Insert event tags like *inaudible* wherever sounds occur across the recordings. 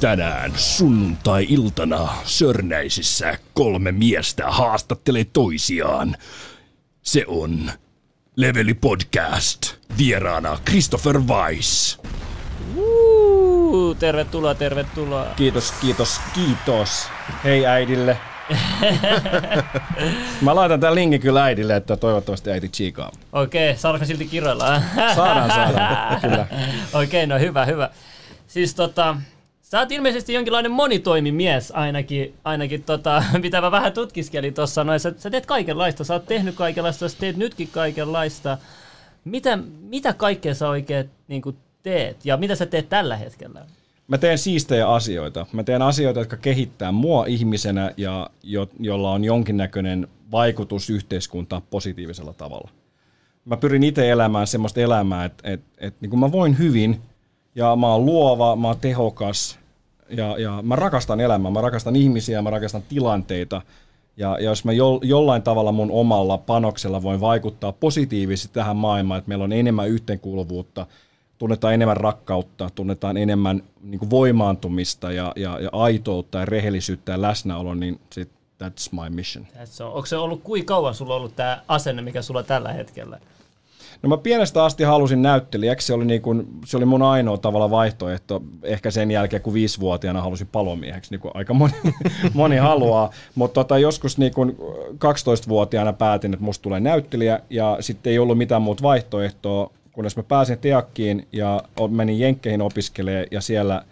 Tänään sunnuntai-iltana Sörnäisissä kolme miestä haastattelee toisiaan. Se on Leveli Podcast. Vieraana Christopher Weiss. Uu, tervetuloa, tervetuloa. Kiitos, kiitos, kiitos. Hei äidille. *laughs* Mä laitan tämän linkin kyllä äidille, että toivottavasti äiti chiikaa. Okei, saadaanko silti kiroilla? Saadaan, saadaan, *laughs* kyllä. Okei, no hyvä, hyvä. Siis tota, sä oot ilmeisesti jonkinlainen monitoimimies ainakin, ainakin tota, *laughs* mitä mä vähän tutkiskelin tuossa noin. Sä, sä teet kaikenlaista, sä oot tehnyt kaikenlaista, sä teet nytkin kaikenlaista. Mitä, mitä kaikkea sä oikein niin teet ja mitä sä teet tällä hetkellä? Mä teen siistejä asioita. Mä teen asioita, jotka kehittää mua ihmisenä ja jo, jolla on jonkinnäköinen vaikutus yhteiskuntaan positiivisella tavalla. Mä pyrin itse elämään semmoista elämää, että et, et, niin mä voin hyvin ja mä oon luova, mä oon tehokas ja, ja mä rakastan elämää, mä rakastan ihmisiä, mä rakastan tilanteita. Ja, ja jos mä jo, jollain tavalla mun omalla panoksella voin vaikuttaa positiivisesti tähän maailmaan, että meillä on enemmän yhteenkuuluvuutta – tunnetaan enemmän rakkautta, tunnetaan enemmän niin voimaantumista ja, ja, ja aitoutta ja rehellisyyttä ja läsnäolo, niin sit, that's my mission. That's on. Onko se ollut, kuinka kauan sulla ollut tämä asenne, mikä sulla tällä hetkellä? No mä pienestä asti halusin näyttelijäksi, se oli, niin kuin, se oli mun ainoa tavalla vaihtoehto, ehkä sen jälkeen kun viisivuotiaana halusin palomieheksi, niin kuin aika moni, *laughs* moni haluaa, mutta tota, joskus niin kuin 12-vuotiaana päätin, että musta tulee näyttelijä ja sitten ei ollut mitään muuta vaihtoehtoa, kunnes mä pääsin Teakkiin ja menin Jenkkeihin opiskelemaan ja siellä,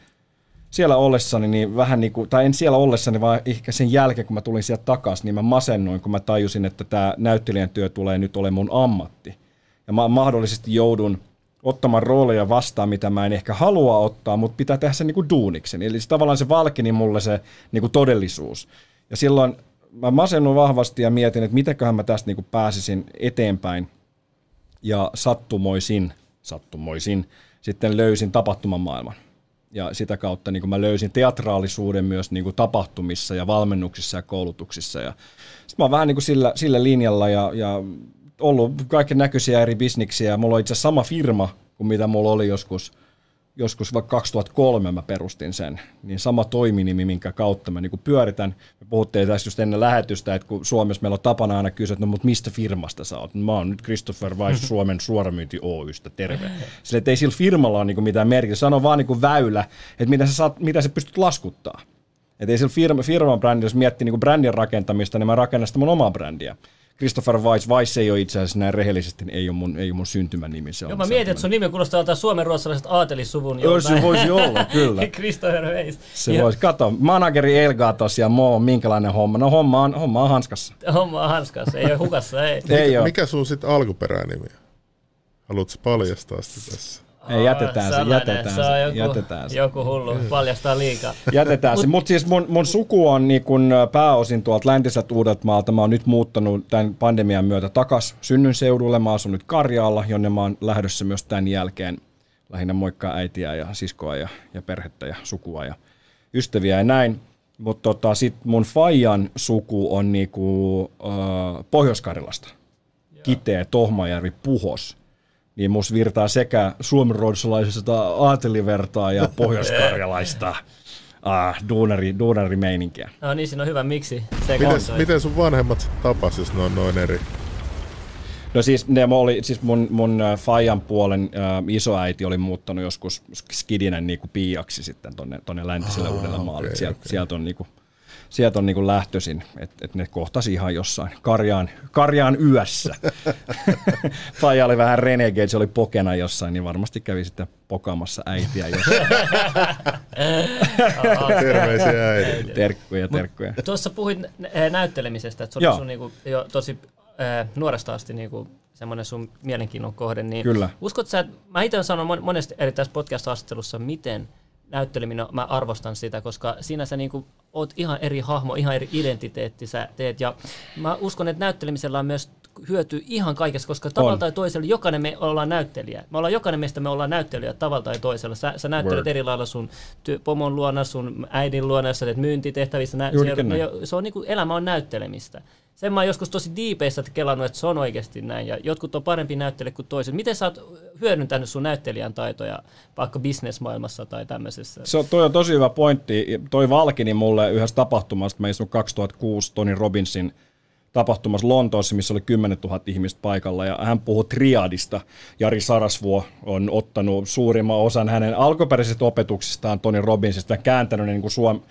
siellä ollessani, niin vähän niin kuin, tai en siellä ollessani, vaan ehkä sen jälkeen, kun mä tulin sieltä takaisin, niin mä masennoin, kun mä tajusin, että tämä näyttelijän työ tulee nyt olemaan mun ammatti. Ja mä mahdollisesti joudun ottamaan rooleja vastaan, mitä mä en ehkä halua ottaa, mutta pitää tehdä sen niin kuin duuniksen. Eli se, tavallaan se valkeni mulle se niin kuin todellisuus. Ja silloin mä masennuin vahvasti ja mietin, että mitenköhän mä tästä niin kuin pääsisin eteenpäin – ja sattumoisin, sattumoisin sitten löysin tapahtumamaailman. Ja sitä kautta niin mä löysin teatraalisuuden myös niin kuin tapahtumissa ja valmennuksissa ja koulutuksissa. Ja sitten mä oon vähän niin kuin sillä, sillä linjalla ja, ja ollut kaiken näköisiä eri bisniksiä. Mulla on itse sama firma kuin mitä mulla oli joskus – joskus vaikka 2003 mä perustin sen, niin sama toiminimi, minkä kautta mä niin pyöritän. Me puhuttiin tässä just ennen lähetystä, että kun Suomessa meillä on tapana aina kysyä, että no mutta mistä firmasta sä oot? Mä oon nyt Christopher Weiss Suomen suoramyynti Oystä, terve. Sillä että ei sillä firmalla ole niin mitään merkitystä, sano vaan niin väylä, että mitä sä, saat, mitä sä pystyt laskuttaa. Että ei sillä firma, firman brändi, jos miettii niin brändin rakentamista, niin mä rakennan sitä mun omaa brändiä. Christopher Weiss. Weiss ei ole itse asiassa näin rehellisesti, niin ei ole mun, ei ole mun syntymän nimi. Se Joo, mä mietin, että sun nimi kuulostaa jotain suomen ruotsalaiset aatelissuvun. Joo, se voisi olla, kyllä. *laughs* Christopher Weiss. Se ja... voisi. Kato, manageri Elgatos ja Mo, minkälainen homma. No homma on, homma on hanskassa. Homma on hanskassa, ei ole hukassa, ei. ei mikä, ole. mikä sun sitten alkuperänimi on? Haluatko paljastaa sitä tässä? Ei, jätetään se, jätetään se, se, joku, jätetään se. joku hullu, paljastaa liikaa. Jätetään se, mutta siis mun, mun suku on niin kun pääosin tuolta läntiseltä Uudeltamaalta. Mä oon nyt muuttanut tämän pandemian myötä takas synnyn seudulle. Mä asun nyt Karjaalla, jonne mä oon lähdössä myös tämän jälkeen. Lähinnä moikkaa äitiä ja siskoa ja, ja perhettä ja sukua ja ystäviä ja näin. Mutta tota, sit mun Fajan suku on niinku, uh, Pohjois-Karjalasta. Kiteä, Tohmajärvi, Puhos niin musta virtaa sekä suomenruotsalaisesta aatelivertaa ja *laughs* pohjoiskarjalaista ah, duunari, duunarimeininkiä. No niin, siinä on hyvä. Miksi? Se miten, miten sun vanhemmat tapas, jos ne on noin eri? No siis, ne oli, siis mun, mun äh, Fajan puolen äh, isoäiti oli muuttanut joskus skidinen niinku piiaksi sitten tonne, tonne läntiselle ah, uudelle maalle. Okay, sieltä, okay. sieltä on niinku, sieltä on niin lähtöisin, että et ne kohtasi ihan jossain Karjaan, Karjaan yössä. *laughs* Faija oli vähän renegade, se oli pokena jossain, niin varmasti kävi sitten pokaamassa äitiä jossain. *laughs* Terveisiä äiti. Terkkuja, terkkuja. Tuossa puhuit näyttelemisestä, että se oli Joo. sun niinku, jo tosi äh, nuoresta asti niinku, semmoinen sun mielenkiinnon kohde. Niin Kyllä. Uskot sä, että mä itse olen sanonut monesti eri tässä podcast-haastattelussa, miten näytteleminen, mä arvostan sitä, koska siinä sä niinku oot ihan eri hahmo, ihan eri identiteetti sä teet. Ja mä uskon, että näyttelemisellä on myös hyötyy ihan kaikessa, koska tavalla tai toisella jokainen me ollaan näyttelijä. Me ollaan jokainen meistä me ollaan näyttelijä tavalla tai toisella. Sä, sä näyttelet Word. eri lailla sun työ, pomon luona, sun äidin luona, jos sä teet myyntitehtävissä. Nä, se, se on niinku, elämä on näyttelemistä. Sen mä oon joskus tosi diipeissä kelannut, että se on oikeasti näin. Ja jotkut on parempi näyttelijä kuin toiset. Miten sä oot hyödyntänyt sun näyttelijän taitoja vaikka bisnesmaailmassa tai tämmöisessä? Se on, toi on tosi hyvä pointti. Toi valkini mulle yhdessä tapahtumasta. Mä istun 2006 Tony Robbinsin tapahtumassa Lontoossa, missä oli 10 000 ihmistä paikalla, ja hän puhui triadista. Jari Sarasvuo on ottanut suurimman osan hänen alkuperäisestä opetuksistaan Tony Robbinsista ja kääntänyt ne niin kuin suom-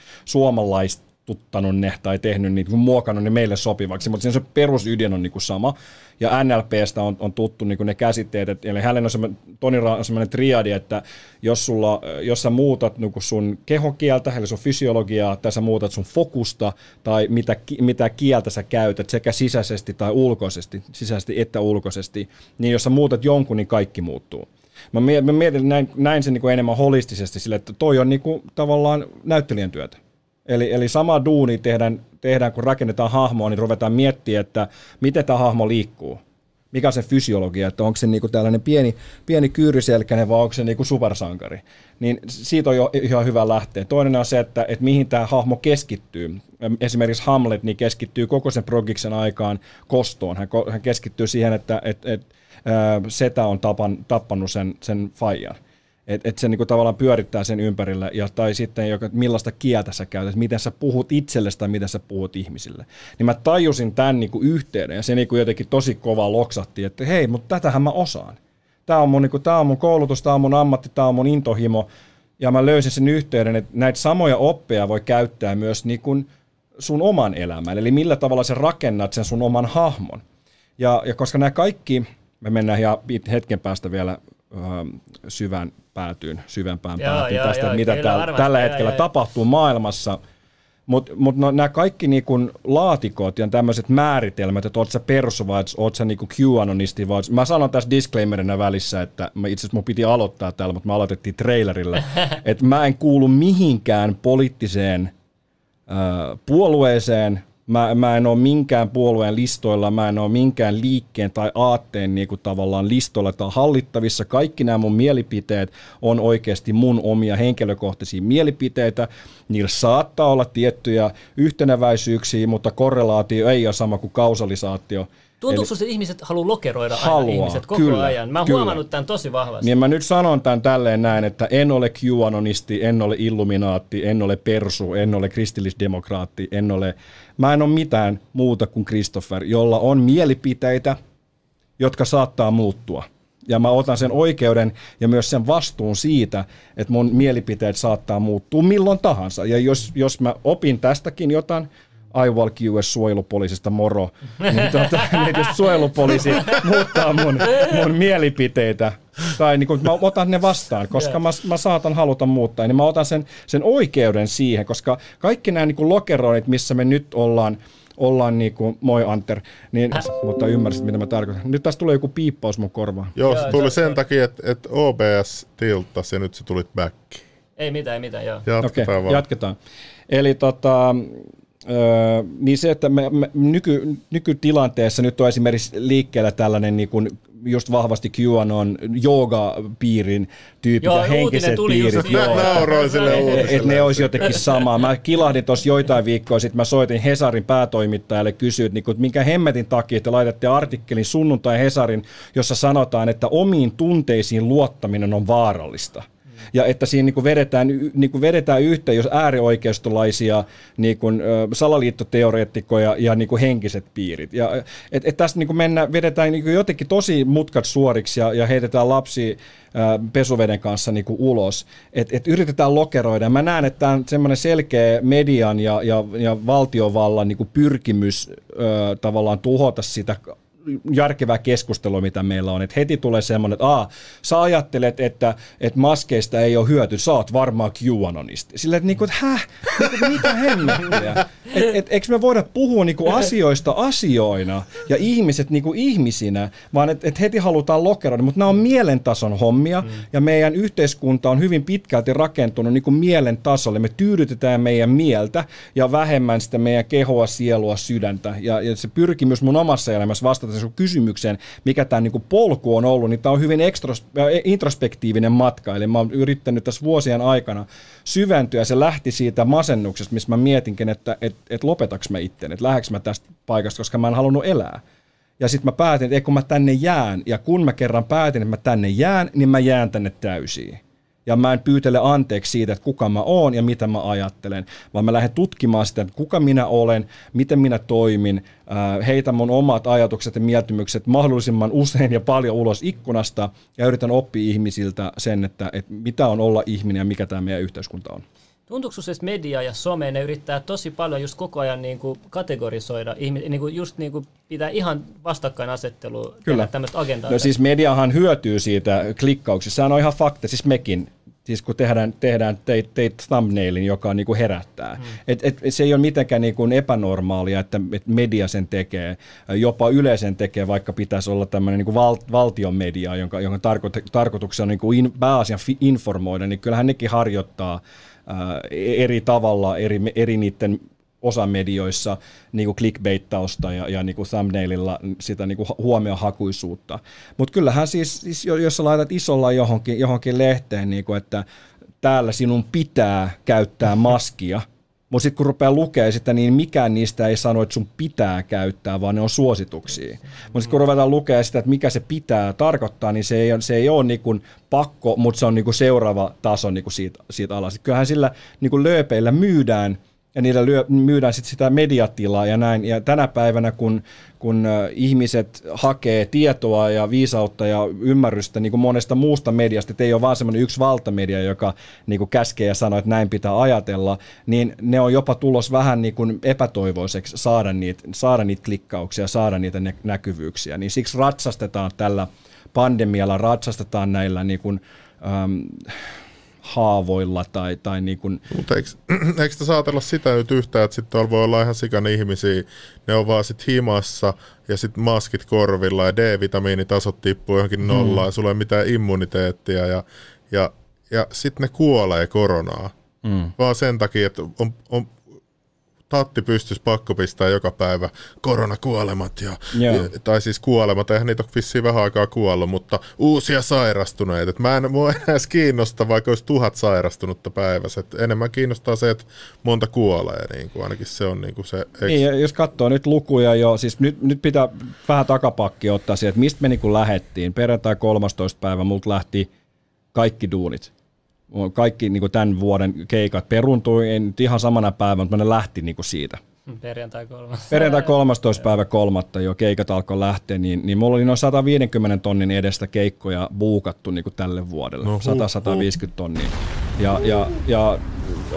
suomalaistuttanut ne tai tehnyt niitä, muokannut ne meille sopivaksi, mutta siinä se perusydin on niin kuin sama. Ja NLPstä on, on tuttu niin kuin ne käsitteet, että, eli hänellä on semmoinen, Tony Ra- on semmoinen triadi, että jos, sulla, jos sä muutat niin kuin sun kehokieltä, eli sun fysiologiaa, tai sä muutat sun fokusta, tai mitä, mitä kieltä sä käytät sekä sisäisesti tai ulkoisesti, sisäisesti että ulkoisesti, niin jos sä muutat jonkun, niin kaikki muuttuu. Mä mietin, näin, näin sen niin kuin enemmän holistisesti sille, että toi on niin kuin tavallaan näyttelijän työtä. Eli, eli sama duuni tehdään, tehdään, kun rakennetaan hahmoa, niin ruvetaan miettimään, että miten tämä hahmo liikkuu. Mikä on se fysiologia, että onko se niinku tällainen pieni, pieni kyyryselkäinen vai onko se niinku supersankari. Niin siitä on jo ihan hyvä lähteä. Toinen on se, että, että mihin tämä hahmo keskittyy. Esimerkiksi Hamlet niin keskittyy koko sen progiksen aikaan kostoon. Hän, hän keskittyy siihen, että et, et, setä on tapan, tappanut sen, sen faijan. Että et se niinku tavallaan pyörittää sen ympärillä, ja, tai sitten joka, millaista kieltä sä käytät, miten sä puhut itsellesi tai miten sä puhut ihmisille. Niin mä tajusin tämän niinku yhteyden, ja se niinku jotenkin tosi kova loksahti, että hei, mutta tätähän mä osaan. Tämä on, mun, niinku, tää on mun koulutus, tämä on mun ammatti, tämä on mun intohimo, ja mä löysin sen yhteyden, että näitä samoja oppeja voi käyttää myös niinku sun oman elämän, eli millä tavalla sä rakennat sen sun oman hahmon. Ja, ja koska nämä kaikki, me mennään ihan hetken päästä vielä ö, syvään päätyyn, syvempään Joo, päätyyn joo, tästä, joo, mitä kyllä täällä, tällä joo, hetkellä joo. tapahtuu maailmassa. Mutta mut no, nämä kaikki niinku laatikot ja tämmöiset määritelmät, että oot sä persu vai oot sä niinku QAnonisti vai mä sanon tässä disclaimerina välissä, että mä itse asiassa mun piti aloittaa täällä, mutta me aloitettiin trailerilla, *laughs* että mä en kuulu mihinkään poliittiseen ö, puolueeseen, mä, mä en ole minkään puolueen listoilla, mä en ole minkään liikkeen tai aatteen niin kuin tavallaan listoilla tai hallittavissa. Kaikki nämä mun mielipiteet on oikeasti mun omia henkilökohtaisia mielipiteitä. Niillä saattaa olla tiettyjä yhteneväisyyksiä, mutta korrelaatio ei ole sama kuin kausalisaatio. Tuntuuko sinusta, että ihmiset haluaa lokeroida aina Haluaa, ihmiset koko kyllä, ajan? Mä oon kyllä. huomannut tämän tosi vahvasti. Niin mä nyt sanon tämän tälleen näin, että en ole QAnonisti, en ole illuminaatti, en ole persu, en ole kristillisdemokraatti, en ole... Mä en ole mitään muuta kuin Christopher, jolla on mielipiteitä, jotka saattaa muuttua. Ja mä otan sen oikeuden ja myös sen vastuun siitä, että mun mielipiteet saattaa muuttua milloin tahansa. Ja jos, jos mä opin tästäkin jotain, IWAL QS suojelupoliisista moro, niin, tuota, *laughs* niin jos suojelupoliisi muuttaa mun, mun mielipiteitä, tai niin kun, mä otan ne vastaan, koska mä, mä saatan haluta muuttaa, niin mä otan sen, sen oikeuden siihen, koska kaikki nämä niin lokeroinnit, missä me nyt ollaan, ollaan niin kuin, moi Anter, niin, mutta ymmärsit mitä mä tarkoitan. Nyt tässä tulee joku piippaus mun korvaan. Joo, se tuli se- sen takia, että, että OBS tilttasi ja nyt se tulit back. Ei mitään, ei mitään, joo. Okei, Jatketaan vaan. jatketaan. Eli tota, Öö, niin se, että me, me nyky, nykytilanteessa nyt on esimerkiksi liikkeellä tällainen niin kuin just vahvasti QAnon jooga-piirin tyypit Joo, ja henkiset tuli piirit. Joo, nauroin sille että uutiselle. ne olisi jotenkin samaa. Mä kilahdin tuossa joitain viikkoja sitten, mä soitin Hesarin päätoimittajalle kysyin, että, niin että minkä hemmetin takia te laitatte artikkelin sunnuntai Hesarin, jossa sanotaan, että omiin tunteisiin luottaminen on vaarallista. Ja että siinä niin kuin vedetään, niin kuin vedetään yhteen, jos äärioikeistolaisia niin kuin, salaliittoteoreettikkoja ja niin kuin henkiset piirit. Ja, et, et tässä niin kuin mennään, vedetään niin kuin jotenkin tosi mutkat suoriksi ja, ja heitetään lapsi pesuveden kanssa niin kuin ulos. Et, et yritetään lokeroida. Mä näen, että tämä on semmoinen selkeä median ja, ja, ja valtiovallan niin kuin pyrkimys ö, tavallaan tuhota sitä järkevää keskustelua, mitä meillä on. Et heti tulee semmoinen, että Aa, sä ajattelet, että, että maskeista ei ole hyöty, sä oot varmaan QAnonisti. Sillä että, niinku, että häh, niinku, mitä hemmettiä? Et, et, eikö me voida puhua niinku asioista asioina ja ihmiset niinku ihmisinä, vaan että et heti halutaan lokeroida. Mutta nämä on mielentason hommia mm. ja meidän yhteiskunta on hyvin pitkälti rakentunut niinku mielen tasolle. Me tyydytetään meidän mieltä ja vähemmän sitä meidän kehoa, sielua, sydäntä. Ja, ja se pyrkimys mun omassa elämässä vastata sun kysymykseen, mikä tämä niin polku on ollut, niin tämä on hyvin ekstros, äh, introspektiivinen matka. Eli mä oon yrittänyt tässä vuosien aikana syventyä se lähti siitä masennuksesta, missä mä mietinkin, että et, et lopetaks mä itten, että lähdekö mä tästä paikasta, koska mä en halunnut elää. Ja sitten mä päätin, että kun mä tänne jään, ja kun mä kerran päätin, että mä tänne jään, niin mä jään tänne täysiin. Ja mä en pyytele anteeksi siitä, että kuka mä oon ja mitä mä ajattelen, vaan mä lähden tutkimaan sitä, että kuka minä olen, miten minä toimin, heitän mun omat ajatukset ja mieltymykset mahdollisimman usein ja paljon ulos ikkunasta ja yritän oppia ihmisiltä sen, että, että mitä on olla ihminen ja mikä tämä meidän yhteiskunta on. Tuntuuko että media ja some, ne yrittää tosi paljon just koko ajan niin kuin kategorisoida, niin kuin just niin kuin pitää ihan vastakkainasettelu, Kyllä. tämmöistä agendaa? No siis mediahan hyötyy siitä klikkauksista, sehän on ihan fakta, siis mekin, siis kun tehdään, tehdään teit, teit thumbnailin, joka niin kuin herättää. Hmm. Et, et, se ei ole mitenkään niin kuin epänormaalia, että et media sen tekee, jopa Yle sen tekee, vaikka pitäisi olla tämmöinen niin kuin val, valtion media, jonka, jonka tarkoit, tarkoituksena on niin kuin in, pääasian informoida, niin kyllähän nekin harjoittaa eri tavalla eri, eri niiden osamedioissa niin kuin clickbaittausta ja, ja niin kuin thumbnaililla sitä niin kuin huomiohakuisuutta. Mutta kyllähän siis, siis, jos sä laitat isolla johonkin, johonkin lehteen, niin kuin, että täällä sinun pitää käyttää maskia – mutta sitten kun rupeaa lukea sitä, niin mikään niistä ei sano, että sun pitää käyttää, vaan ne on suosituksia. Mutta sitten kun ruvetaan lukea sitä, että mikä se pitää tarkoittaa, niin se ei, se ei ole niinku pakko, mutta se on niinku seuraava taso niinku siitä, siitä alas. Kyllähän sillä niinku lööpeillä myydään – ja niillä lyö, myydään sit sitä mediatilaa ja näin. Ja tänä päivänä, kun, kun ihmiset hakee tietoa ja viisautta ja ymmärrystä niin kuin monesta muusta mediasta, että ei ole vaan semmoinen yksi valtamedia, joka niin kuin käskee ja sanoo, että näin pitää ajatella, niin ne on jopa tulos vähän niin kuin epätoivoiseksi saada niitä, saada niitä klikkauksia, saada niitä näkyvyyksiä. Niin siksi ratsastetaan tällä pandemialla, ratsastetaan näillä niin kuin, ähm, haavoilla tai, tai niin kuin... Mutta eikö, eikö te saatella sitä nyt yhtään, että sitten voi olla ihan sikan ihmisiä, ne on vaan sitten himassa ja sitten maskit korvilla ja D-vitamiinitasot tippuu johonkin hmm. nollaan mm. ja sulla ei mitään immuniteettia ja, ja, ja sitten ne kuolee koronaa. Mm. Vaan sen takia, että on, on tatti pystyisi pakko pistää joka päivä koronakuolemat, ja, yeah. tai siis kuolemat, eihän niitä ole vissiin vähän aikaa kuollut, mutta uusia sairastuneita. Et mä en mua edes kiinnosta, vaikka olisi tuhat sairastunutta päivässä. Et enemmän kiinnostaa se, että monta kuolee, niin kuin ainakin se on niin kuin se. Eks... Niin, jos katsoo nyt lukuja jo, siis nyt, nyt pitää vähän takapakki ottaa siihen, että mistä me niin lähettiin. Perjantai 13. päivä multa lähti kaikki duunit kaikki niin kuin tämän vuoden keikat peruntui, ei nyt ihan samana päivänä, mutta ne lähti niin kuin siitä. Perjantai 13. Perjantai 13. päivä kolmatta jo keikat alkoi lähteä, niin, niin mulla oli noin 150 tonnin edestä keikkoja buukattu niin kuin tälle vuodelle. No, 100-150 tonnia. Ja, ja, ja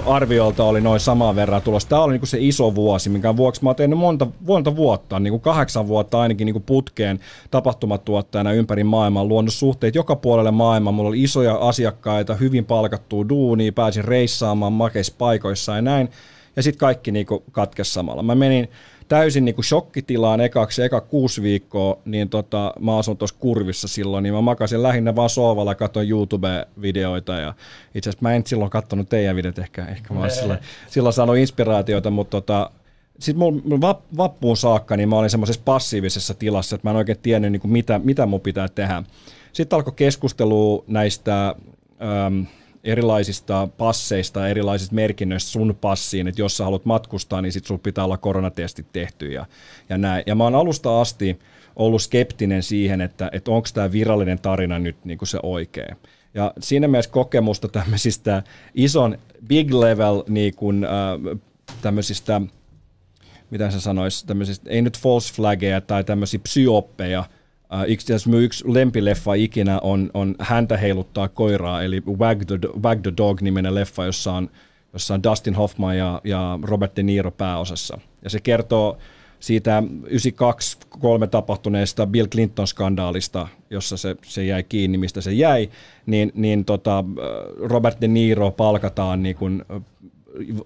arviolta oli noin samaan verran tulos. Tämä oli niin kuin se iso vuosi, minkä vuoksi mä oon tehnyt monta, monta vuotta, niin kuin kahdeksan vuotta ainakin niin kuin putkeen tapahtumatuottajana ympäri maailmaa, luonut suhteet joka puolelle maailmaa. Mulla oli isoja asiakkaita, hyvin palkattua duunia, pääsin reissaamaan makeissa paikoissa ja näin ja sitten kaikki niinku katkesi samalla. Mä menin täysin niinku shokkitilaan ekaksi, eka kuusi viikkoa, niin tota, mä asun tuossa kurvissa silloin, niin mä makasin lähinnä vaan sohvalla, katsoin YouTube-videoita ja itse asiassa mä en silloin katsonut teidän videot, ehkä, ehkä mä silloin, silloin saanut inspiraatioita, mutta tota, sitten mun vappuun saakka niin mä olin semmoisessa passiivisessa tilassa, että mä en oikein tiennyt, niin kuin mitä, mitä mun pitää tehdä. Sitten alkoi keskustelu näistä ähm, erilaisista passeista, erilaisista merkinnöistä sun passiin, että jos sä haluat matkustaa, niin sit sun pitää olla koronatestit tehty ja, ja näin. Ja mä oon alusta asti ollut skeptinen siihen, että, että onko tämä virallinen tarina nyt niin kuin se oikea. Ja siinä mielessä kokemusta tämmöisistä ison big level niin kuin, äh, tämmöisistä, mitä sä sanois, tämmöisistä, ei nyt false flageja tai tämmöisiä psyoppeja, Uh, itse asiassa yksi lempileffa ikinä on, on Häntä heiluttaa koiraa, eli Wag the, Wag the Dog-niminen leffa, jossa on, jossa on Dustin Hoffman ja, ja Robert De Niro pääosassa. Ja se kertoo siitä 92 kolme tapahtuneesta Bill Clinton-skandaalista, jossa se, se jäi kiinni, mistä se jäi, niin, niin tota, Robert De Niro palkataan niin kuin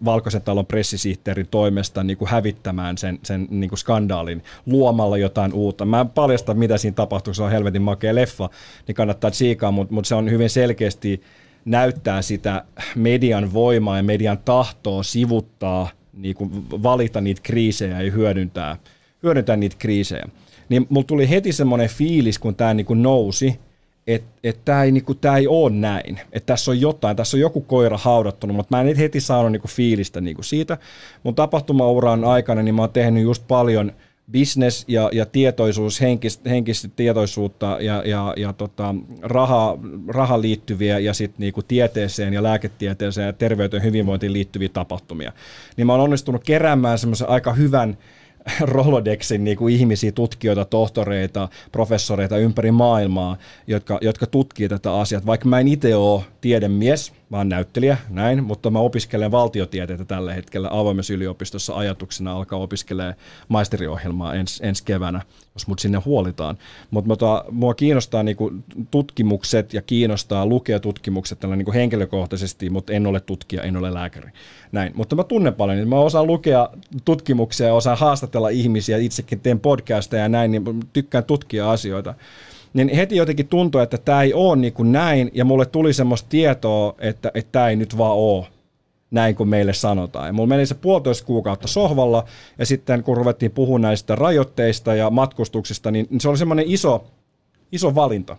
Valkoisen talon pressisihteerin toimesta niin kuin hävittämään sen, sen niin kuin skandaalin luomalla jotain uutta. Mä en paljasta, mitä siinä tapahtuu, se on helvetin makea leffa, niin kannattaa tsiikaa, mutta, mutta se on hyvin selkeästi näyttää sitä median voimaa ja median tahtoa sivuttaa, niin kuin valita niitä kriisejä ja hyödyntää, hyödyntää niitä kriisejä. niin mulla tuli heti semmoinen fiilis, kun tämä niinku nousi, että et tämä ei, niinku, tää ei ole näin, että tässä on jotain, tässä on joku koira haudattunut, mutta mä en heti saanut niinku fiilistä niinku siitä. Mun tapahtumauran aikana niin mä oon tehnyt just paljon business ja, ja tietoisuus, henkistä, henkistä tietoisuutta ja, ja, ja tota, raha, raha liittyviä ja sitten niinku tieteeseen ja lääketieteeseen ja terveyteen hyvinvointiin liittyviä tapahtumia. Niin mä oon onnistunut keräämään semmoisen aika hyvän *laughs* Rolodexin niin kuin ihmisiä, tutkijoita, tohtoreita, professoreita ympäri maailmaa, jotka, jotka tutkii tätä asiaa. Vaikka mä en itse ole tiedemies, mä oon näyttelijä, näin, mutta mä opiskelen valtiotieteitä tällä hetkellä avoimessa yliopistossa ajatuksena alkaa opiskelemaan maisteriohjelmaa ens, ensi keväänä, jos mut sinne huolitaan. Mutta mutta mua kiinnostaa niinku tutkimukset ja kiinnostaa lukea tutkimukset tällä niinku henkilökohtaisesti, mutta en ole tutkija, en ole lääkäri. Näin. Mutta mä tunnen paljon, niin mä osaan lukea tutkimuksia ja osaan haastatella ihmisiä, itsekin teen podcasteja ja näin, niin tykkään tutkia asioita niin heti jotenkin tuntui, että tämä ei ole niin kuin näin, ja mulle tuli semmoista tietoa, että, että tämä ei nyt vaan ole näin kuin meille sanotaan. Ja mulla meni se puolitoista kuukautta sohvalla, ja sitten kun ruvettiin puhumaan näistä rajoitteista ja matkustuksista, niin se oli semmoinen iso, iso valinta.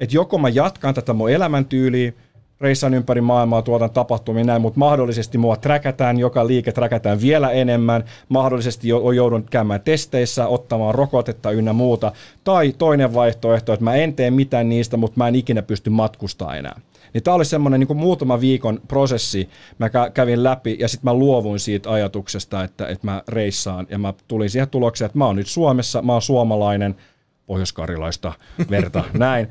Että joko mä jatkan tätä mun elämäntyyliä, reissaan ympäri maailmaa, tuotan tapahtumia näin, mutta mahdollisesti mua träkätään, joka liike träkätään vielä enemmän, mahdollisesti joudun käymään testeissä, ottamaan rokotetta ynnä muuta, tai toinen vaihtoehto, että mä en tee mitään niistä, mutta mä en ikinä pysty matkustamaan enää. Niin tämä oli semmoinen niin muutama viikon prosessi, mä kävin läpi ja sitten mä luovuin siitä ajatuksesta, että, että mä reissaan ja mä tulin siihen tulokseen, että mä oon nyt Suomessa, mä oon suomalainen, pohjoiskarilaista verta, *laughs* näin.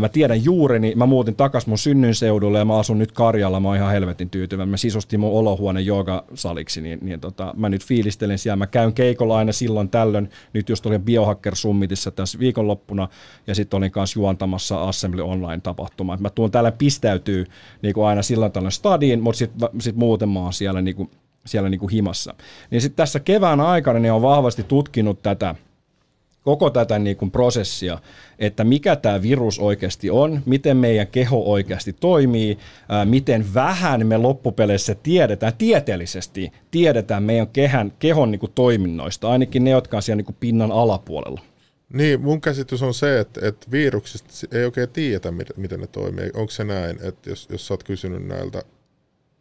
Mä tiedän juureni, mä muutin takas mun synnyinseudulle ja mä asun nyt Karjalla, mä oon ihan helvetin tyytyväinen. Mä sisustin mun olohuone joogasaliksi, niin, niin tota, mä nyt fiilistelen siellä. Mä käyn keikolla aina silloin tällöin. Nyt just olin Biohacker Summitissa tässä viikonloppuna ja sitten olin kanssa juontamassa Assembly Online-tapahtumaa. Mä tuon täällä pistäytyy niin kuin aina silloin tällöin stadiin, mutta sitten sit muuten mä oon siellä, niin kuin, siellä niin kuin himassa. Niin sitten tässä kevään aikana niin on vahvasti tutkinut tätä, koko tätä niin kuin prosessia, että mikä tämä virus oikeasti on, miten meidän keho oikeasti toimii, ää, miten vähän me loppupeleissä tiedetään, tieteellisesti tiedetään meidän kehän, kehon niin kuin toiminnoista, ainakin ne, jotka on siellä niin kuin pinnan alapuolella. Niin, mun käsitys on se, että, että viruksista ei oikein tiedetä, miten ne toimii. Onko se näin, että jos, jos sä oot kysynyt näiltä,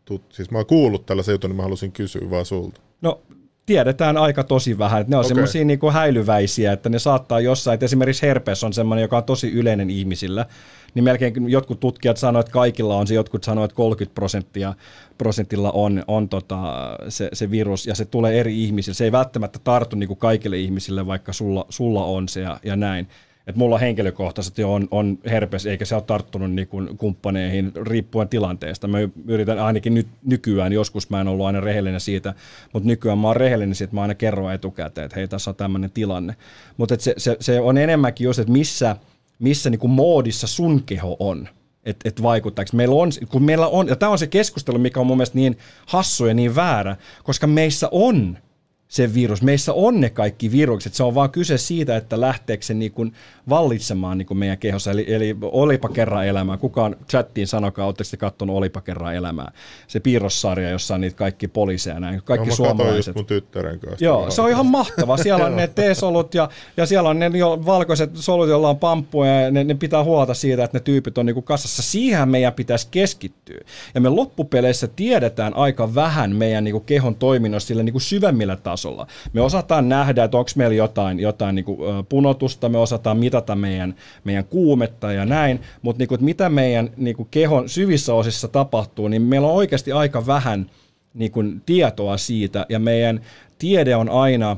tut, siis mä oon kuullut tällaisen jutun, niin mä halusin kysyä vaan sulta. No tiedetään aika tosi vähän. Että ne on okay. semmoisia niin häilyväisiä, että ne saattaa jossain, että esimerkiksi herpes on semmoinen, joka on tosi yleinen ihmisillä, niin melkein jotkut tutkijat sanoivat, että kaikilla on se, jotkut sanoivat, että 30 prosenttia prosentilla on, on tota, se, se virus, ja se tulee eri ihmisille. Se ei välttämättä tartu niin kuin kaikille ihmisille, vaikka sulla, sulla on se ja, ja näin että mulla henkilökohtaisesti on, on herpes, eikä se ole tarttunut niin kuin kumppaneihin riippuen tilanteesta. Mä yritän ainakin nyt, nykyään, joskus mä en ollut aina rehellinen siitä, mutta nykyään mä oon rehellinen siitä, että mä aina kerron etukäteen, että hei, tässä on tämmöinen tilanne. Mutta se, se, se, on enemmänkin just, että missä, missä niin kuin moodissa sun keho on että et vaikuttaako. Meillä on, kun meillä on, ja tämä on se keskustelu, mikä on mun mielestä niin hassu ja niin väärä, koska meissä on se virus. Meissä on ne kaikki virukset. Se on vaan kyse siitä, että lähteekö se niin kuin vallitsemaan niin kuin meidän kehossa. Eli, eli olipa kerran elämää. Kukaan chattiin sanokaa, oletteko te katsonut olipa kerran elämää. Se piirrossarja, jossa on niitä kaikki poliiseja näin. Kaikki no, suomalaiset. mun tyttären kanssa. Joo, se on ihan mahtava. Siellä on ne *laughs* T-solut ja, ja siellä on ne jo valkoiset solut, joilla on pamppuja ja ne, ne pitää huolta siitä, että ne tyypit on niin kuin kasassa. Siihen meidän pitäisi keskittyä. Ja me loppupeleissä tiedetään aika vähän meidän niin kuin kehon toiminnosta sillä niin kuin syvemmillä tasolla tasolla. Me osataan nähdä, että onko meillä jotain, jotain niin kuin punotusta, me osataan mitata meidän, meidän kuumetta ja näin, mutta niin kuin, mitä meidän niin kuin kehon syvissä osissa tapahtuu, niin meillä on oikeasti aika vähän niin kuin tietoa siitä, ja meidän tiede on aina äh,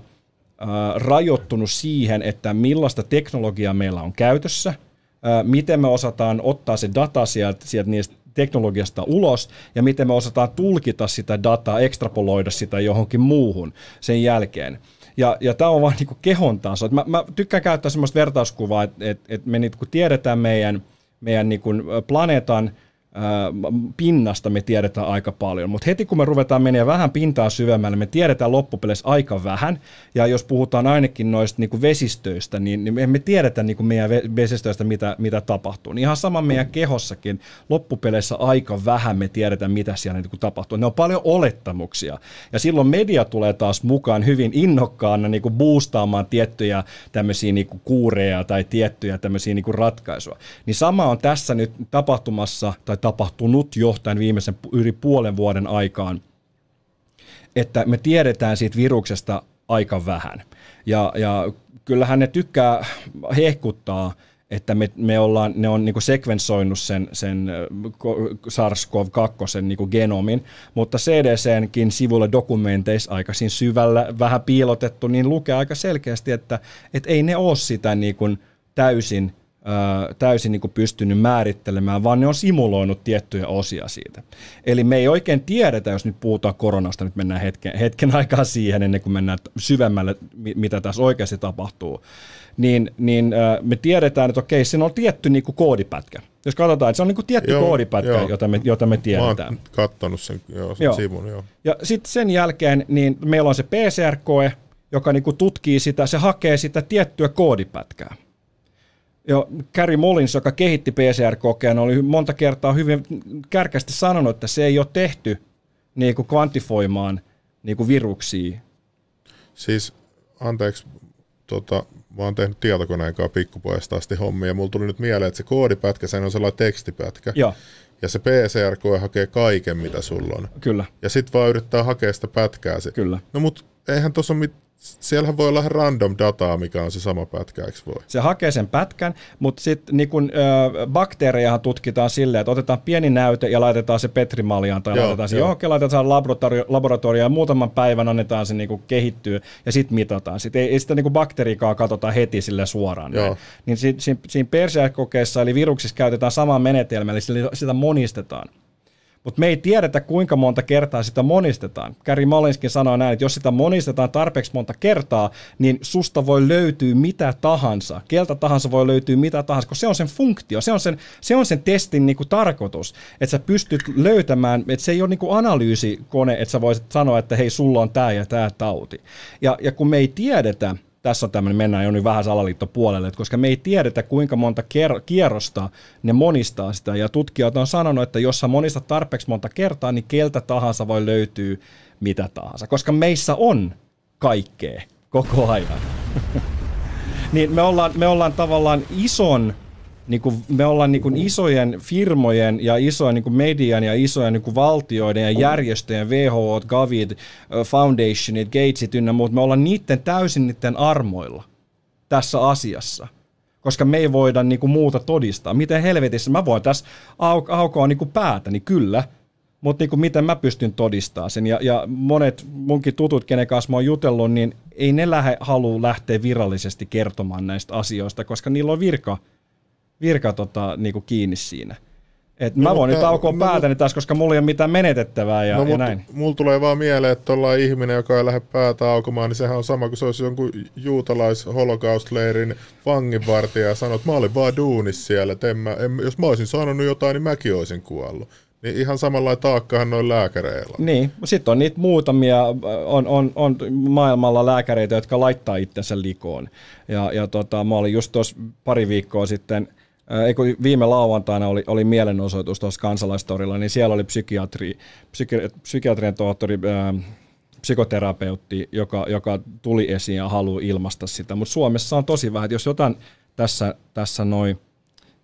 rajoittunut siihen, että millaista teknologiaa meillä on käytössä, äh, miten me osataan ottaa se data sieltä, sieltä niistä teknologiasta ulos ja miten me osataan tulkita sitä dataa, ekstrapoloida sitä johonkin muuhun sen jälkeen. Ja, ja tämä on vaan niin kehon taso. Mä, mä tykkään käyttää sellaista vertauskuvaa, että et, et me niin tiedetään meidän, meidän niin planeetan pinnasta me tiedetään aika paljon, mutta heti kun me ruvetaan menemään vähän pintaa syvemmälle, me tiedetään loppupeleissä aika vähän, ja jos puhutaan ainakin noista niin kuin vesistöistä, niin, niin me emme tiedetä niin kuin meidän vesistöistä, mitä, mitä tapahtuu. Niin ihan sama meidän kehossakin, loppupeleissä aika vähän me tiedetään, mitä siellä niin kuin tapahtuu. Ne on paljon olettamuksia, ja silloin media tulee taas mukaan hyvin innokkaana niin kuin boostaamaan tiettyjä tämmöisiä niin kuin kuureja tai tiettyjä tämmöisiä niin kuin ratkaisuja. Niin sama on tässä nyt tapahtumassa, tai tapahtunut jo tämän viimeisen yli puolen vuoden aikaan, että me tiedetään siitä viruksesta aika vähän. Ja, ja kyllähän ne tykkää hehkuttaa, että me, me ollaan, ne on niinku sekvensoinut sen, sen SARS-CoV-2 niinku genomin, mutta CDCnkin sivulle dokumenteissa aika syvällä, vähän piilotettu, niin lukee aika selkeästi, että et ei ne ole sitä niinku täysin täysin niin kuin pystynyt määrittelemään, vaan ne on simuloinut tiettyjä osia siitä. Eli me ei oikein tiedetä, jos nyt puhutaan koronasta, nyt mennään hetken, hetken *laughs* aikaa siihen ennen kuin mennään syvemmälle, mitä tässä oikeasti tapahtuu, niin, niin me tiedetään, että okei, siinä on tietty niin kuin koodipätkä. Jos katsotaan, että se on niin kuin tietty joo, koodipätkä, joo. Jota, me, jota me tiedetään. Mä oon kattonut sen, joo, sen joo. sivun, joo. Ja sitten sen jälkeen niin meillä on se PCR-koe, joka niin kuin tutkii sitä, se hakee sitä tiettyä koodipätkää jo Gary Mullins, joka kehitti PCR-kokeen, oli monta kertaa hyvin kärkästi sanonut, että se ei ole tehty niin kuin kvantifioimaan niin kuin viruksia. Siis, anteeksi, tota, mä oon tehnyt tietokoneen kanssa pikkupojasta asti hommia, ja mulla tuli nyt mieleen, että se koodipätkä, se on sellainen tekstipätkä. Joo. Ja se PCR-koe hakee kaiken, mitä sulla on. Kyllä. Ja sit vaan yrittää hakea sitä pätkää. Kyllä. No mut eihän tuossa ole mit, siellähän voi olla random dataa, mikä on se sama pätkä, eikö voi? Se hakee sen pätkän, mutta sitten niin kun, ö, bakteerejahan tutkitaan silleen, että otetaan pieni näyte ja laitetaan se petrimaljaan tai joo, laitetaan se johonkin, laitetaan laboratorio, laboratorioon ja muutaman päivän annetaan se niin kehittyä ja sitten mitataan. Sitten ei, ei sitä niin bakteerikaa katsota heti sille suoraan. Joo. Niin si, si, siinä persekokeessa eli viruksissa käytetään samaa menetelmää, eli sitä monistetaan mutta me ei tiedetä, kuinka monta kertaa sitä monistetaan. Gary Mullinskin sanoi näin, että jos sitä monistetaan tarpeeksi monta kertaa, niin susta voi löytyä mitä tahansa. Keltä tahansa voi löytyä mitä tahansa, koska se on sen funktio, se on sen, se on sen testin niinku tarkoitus, että sä pystyt löytämään, että se ei ole niinku analyysikone, että sä voisit sanoa, että hei, sulla on tämä ja tämä tauti. Ja, ja kun me ei tiedetä, tässä on tämmöinen, mennään jo nyt vähän salaliittopuolelle, että koska me ei tiedetä kuinka monta kierrosta ne monistaa sitä, ja tutkijat on sanonut, että jos sä tarpeeksi monta kertaa, niin keltä tahansa voi löytyä mitä tahansa, koska meissä on kaikkea koko ajan. *laughs* niin me ollaan, me ollaan tavallaan ison niin kuin me ollaan niin kuin isojen firmojen ja isojen niin kuin median ja isojen niin kuin valtioiden ja järjestöjen, WHO, Gavid, Foundationit, Gatesit ynnä muut, me ollaan niiden täysin niiden armoilla tässä asiassa koska me ei voida niin kuin muuta todistaa. Miten helvetissä, mä voin tässä au- aukoa kuin päätä, niin kyllä, mutta niin kuin miten mä pystyn todistamaan sen. Ja, ja monet munkin tutut, kenen kanssa mä oon jutellut, niin ei ne lähde, halua lähteä virallisesti kertomaan näistä asioista, koska niillä on virka, virka tota, niinku kiinni siinä. Et no, mä voin nyt aukoa no, päätäni taas, koska mulla ei ole mitään menetettävää ja, no, ja näin. Mulla tulee vaan mieleen, että ollaan ihminen, joka ei lähde päätä aukomaan, niin sehän on sama kuin se olisi jonkun juutalais holocaust-leirin vanginvartija ja sanoo, että mä olin vaan duunis siellä, että en mä, en, jos mä olisin sanonut jotain, niin mäkin olisin kuollut. Niin ihan samalla taakkahan noin lääkäreillä. Niin, sitten on niitä muutamia, on, on, on maailmalla lääkäreitä, jotka laittaa itsensä likoon. Ja, ja tota, mä olin just tuossa pari viikkoa sitten – Eikö viime lauantaina oli, oli mielenosoitus tuossa kansalaistorilla, niin siellä oli psykiatri, psyki, psykiatrian tohtori, ää, psykoterapeutti, joka, joka tuli esiin ja haluaa ilmaista sitä. Mutta Suomessa on tosi vähän, että jos jotain tässä, tässä noin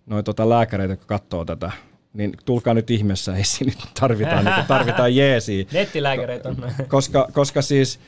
noi tota lääkäreitä, jotka katsoo tätä, niin tulkaa nyt ihmeessä esiin, nyt tarvitaan, niin tarvitaan jeesiä. *laughs* Nettilääkäreitä on. Koska, koska siis,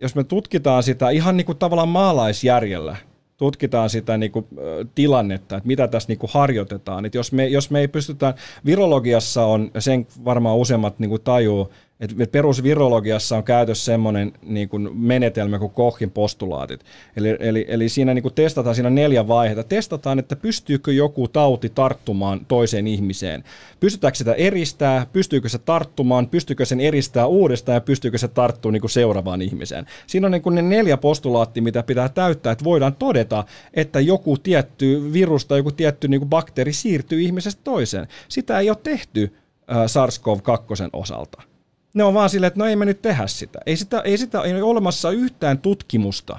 jos me tutkitaan sitä ihan niin kuin tavallaan maalaisjärjellä, tutkitaan sitä niin kuin, tilannetta, että mitä tässä niin kuin harjoitetaan. Että jos, me, jos me ei pystytä, virologiassa on, sen varmaan useimmat niin kuin tajuu, Et perusvirologiassa on käytössä semmoinen niin kuin menetelmä kuin Kochin postulaatit. Eli, eli, eli siinä niin kuin testataan siinä neljä vaiheita. Testataan, että pystyykö joku tauti tarttumaan toiseen ihmiseen. Pystytäänkö sitä eristää, pystyykö se tarttumaan, pystyykö sen eristää uudestaan ja pystyykö se tarttua niin kuin seuraavaan ihmiseen. Siinä on niin kuin ne neljä postulaattia, mitä pitää täyttää, että voidaan todeta, että joku tietty virus tai joku tietty niin kuin bakteeri siirtyy ihmisestä toiseen. Sitä ei ole tehty äh, SARS-CoV-2 osalta. Ne on vaan silleen, että no ei me nyt tehdä sitä. Ei sitä, ei sitä ei ole olemassa yhtään tutkimusta,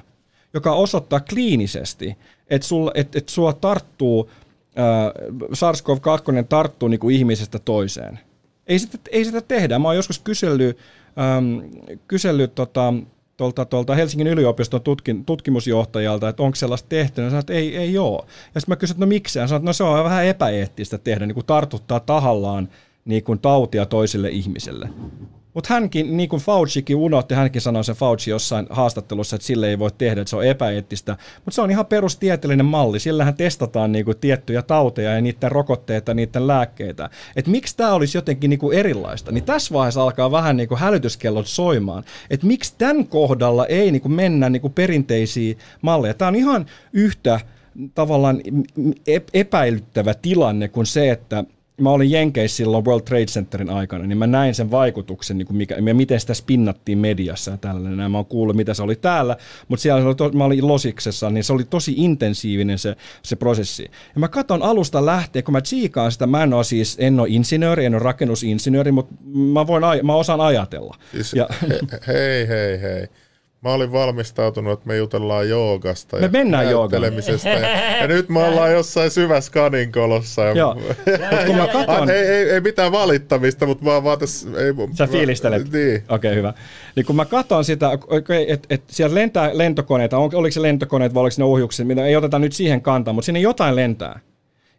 joka osoittaa kliinisesti, että, sulla, että, että sua tarttuu, äh, SARS-CoV-2 tarttuu niin kuin ihmisestä toiseen. Ei sitä, ei sitä tehdä. Mä oon joskus kysellyt, ähm, kysellyt tota, tuolta, tuolta Helsingin yliopiston tutkin, tutkimusjohtajalta, että onko sellaista tehty, ja sanoin, että ei, ei ole. Ja sitten mä kysyin, että no miksi? Ja sanoin, että no se on vähän epäeettistä tehdä, niin kuin tartuttaa tahallaan niin kuin tautia toiselle ihmiselle. Mutta hänkin, niin kuin Faucikin unohti, hänkin sanoi se Fauci jossain haastattelussa, että sille ei voi tehdä, että se on epäeettistä. Mutta se on ihan perustieteellinen malli. Sillähän testataan niin kuin tiettyjä tauteja ja niiden rokotteita ja niiden lääkkeitä. Että miksi tämä olisi jotenkin niin kuin erilaista? Niin tässä vaiheessa alkaa vähän niin kuin hälytyskellot soimaan. Että miksi tämän kohdalla ei niin kuin mennä niin kuin perinteisiin malleja. Tämä on ihan yhtä tavallaan epäilyttävä tilanne kuin se, että mä olin Jenkeissä silloin World Trade Centerin aikana, niin mä näin sen vaikutuksen, niin kuin mikä, miten sitä spinnattiin mediassa ja tällainen. Mä oon kuullut, mitä se oli täällä, mutta siellä oli to, mä olin Losiksessa, niin se oli tosi intensiivinen se, se prosessi. Ja mä katson alusta lähtien, kun mä tsiikaan sitä, mä en ole siis, en ole insinööri, en ole rakennusinsinööri, mutta mä, voin, mä osaan ajatella. Siis, ja, hei, hei, hei. Mä olin valmistautunut, että me jutellaan joogasta me ja mennään Ja, *laughs* ja nyt me ollaan jossain syvässä kaninkolossa. Ja Joo. *laughs* kun mä katon... ei, ei, ei, mitään valittamista, mutta mä vaan tässä... Ei, Sä fiilistelet? Niin. Okei, okay, hyvä. Niin kun mä katon sitä, okay, että et siellä lentää lentokoneita, on, oliko se lentokoneet vai oliko ne ohjukset, mitä ei oteta nyt siihen kantaa, mutta sinne jotain lentää.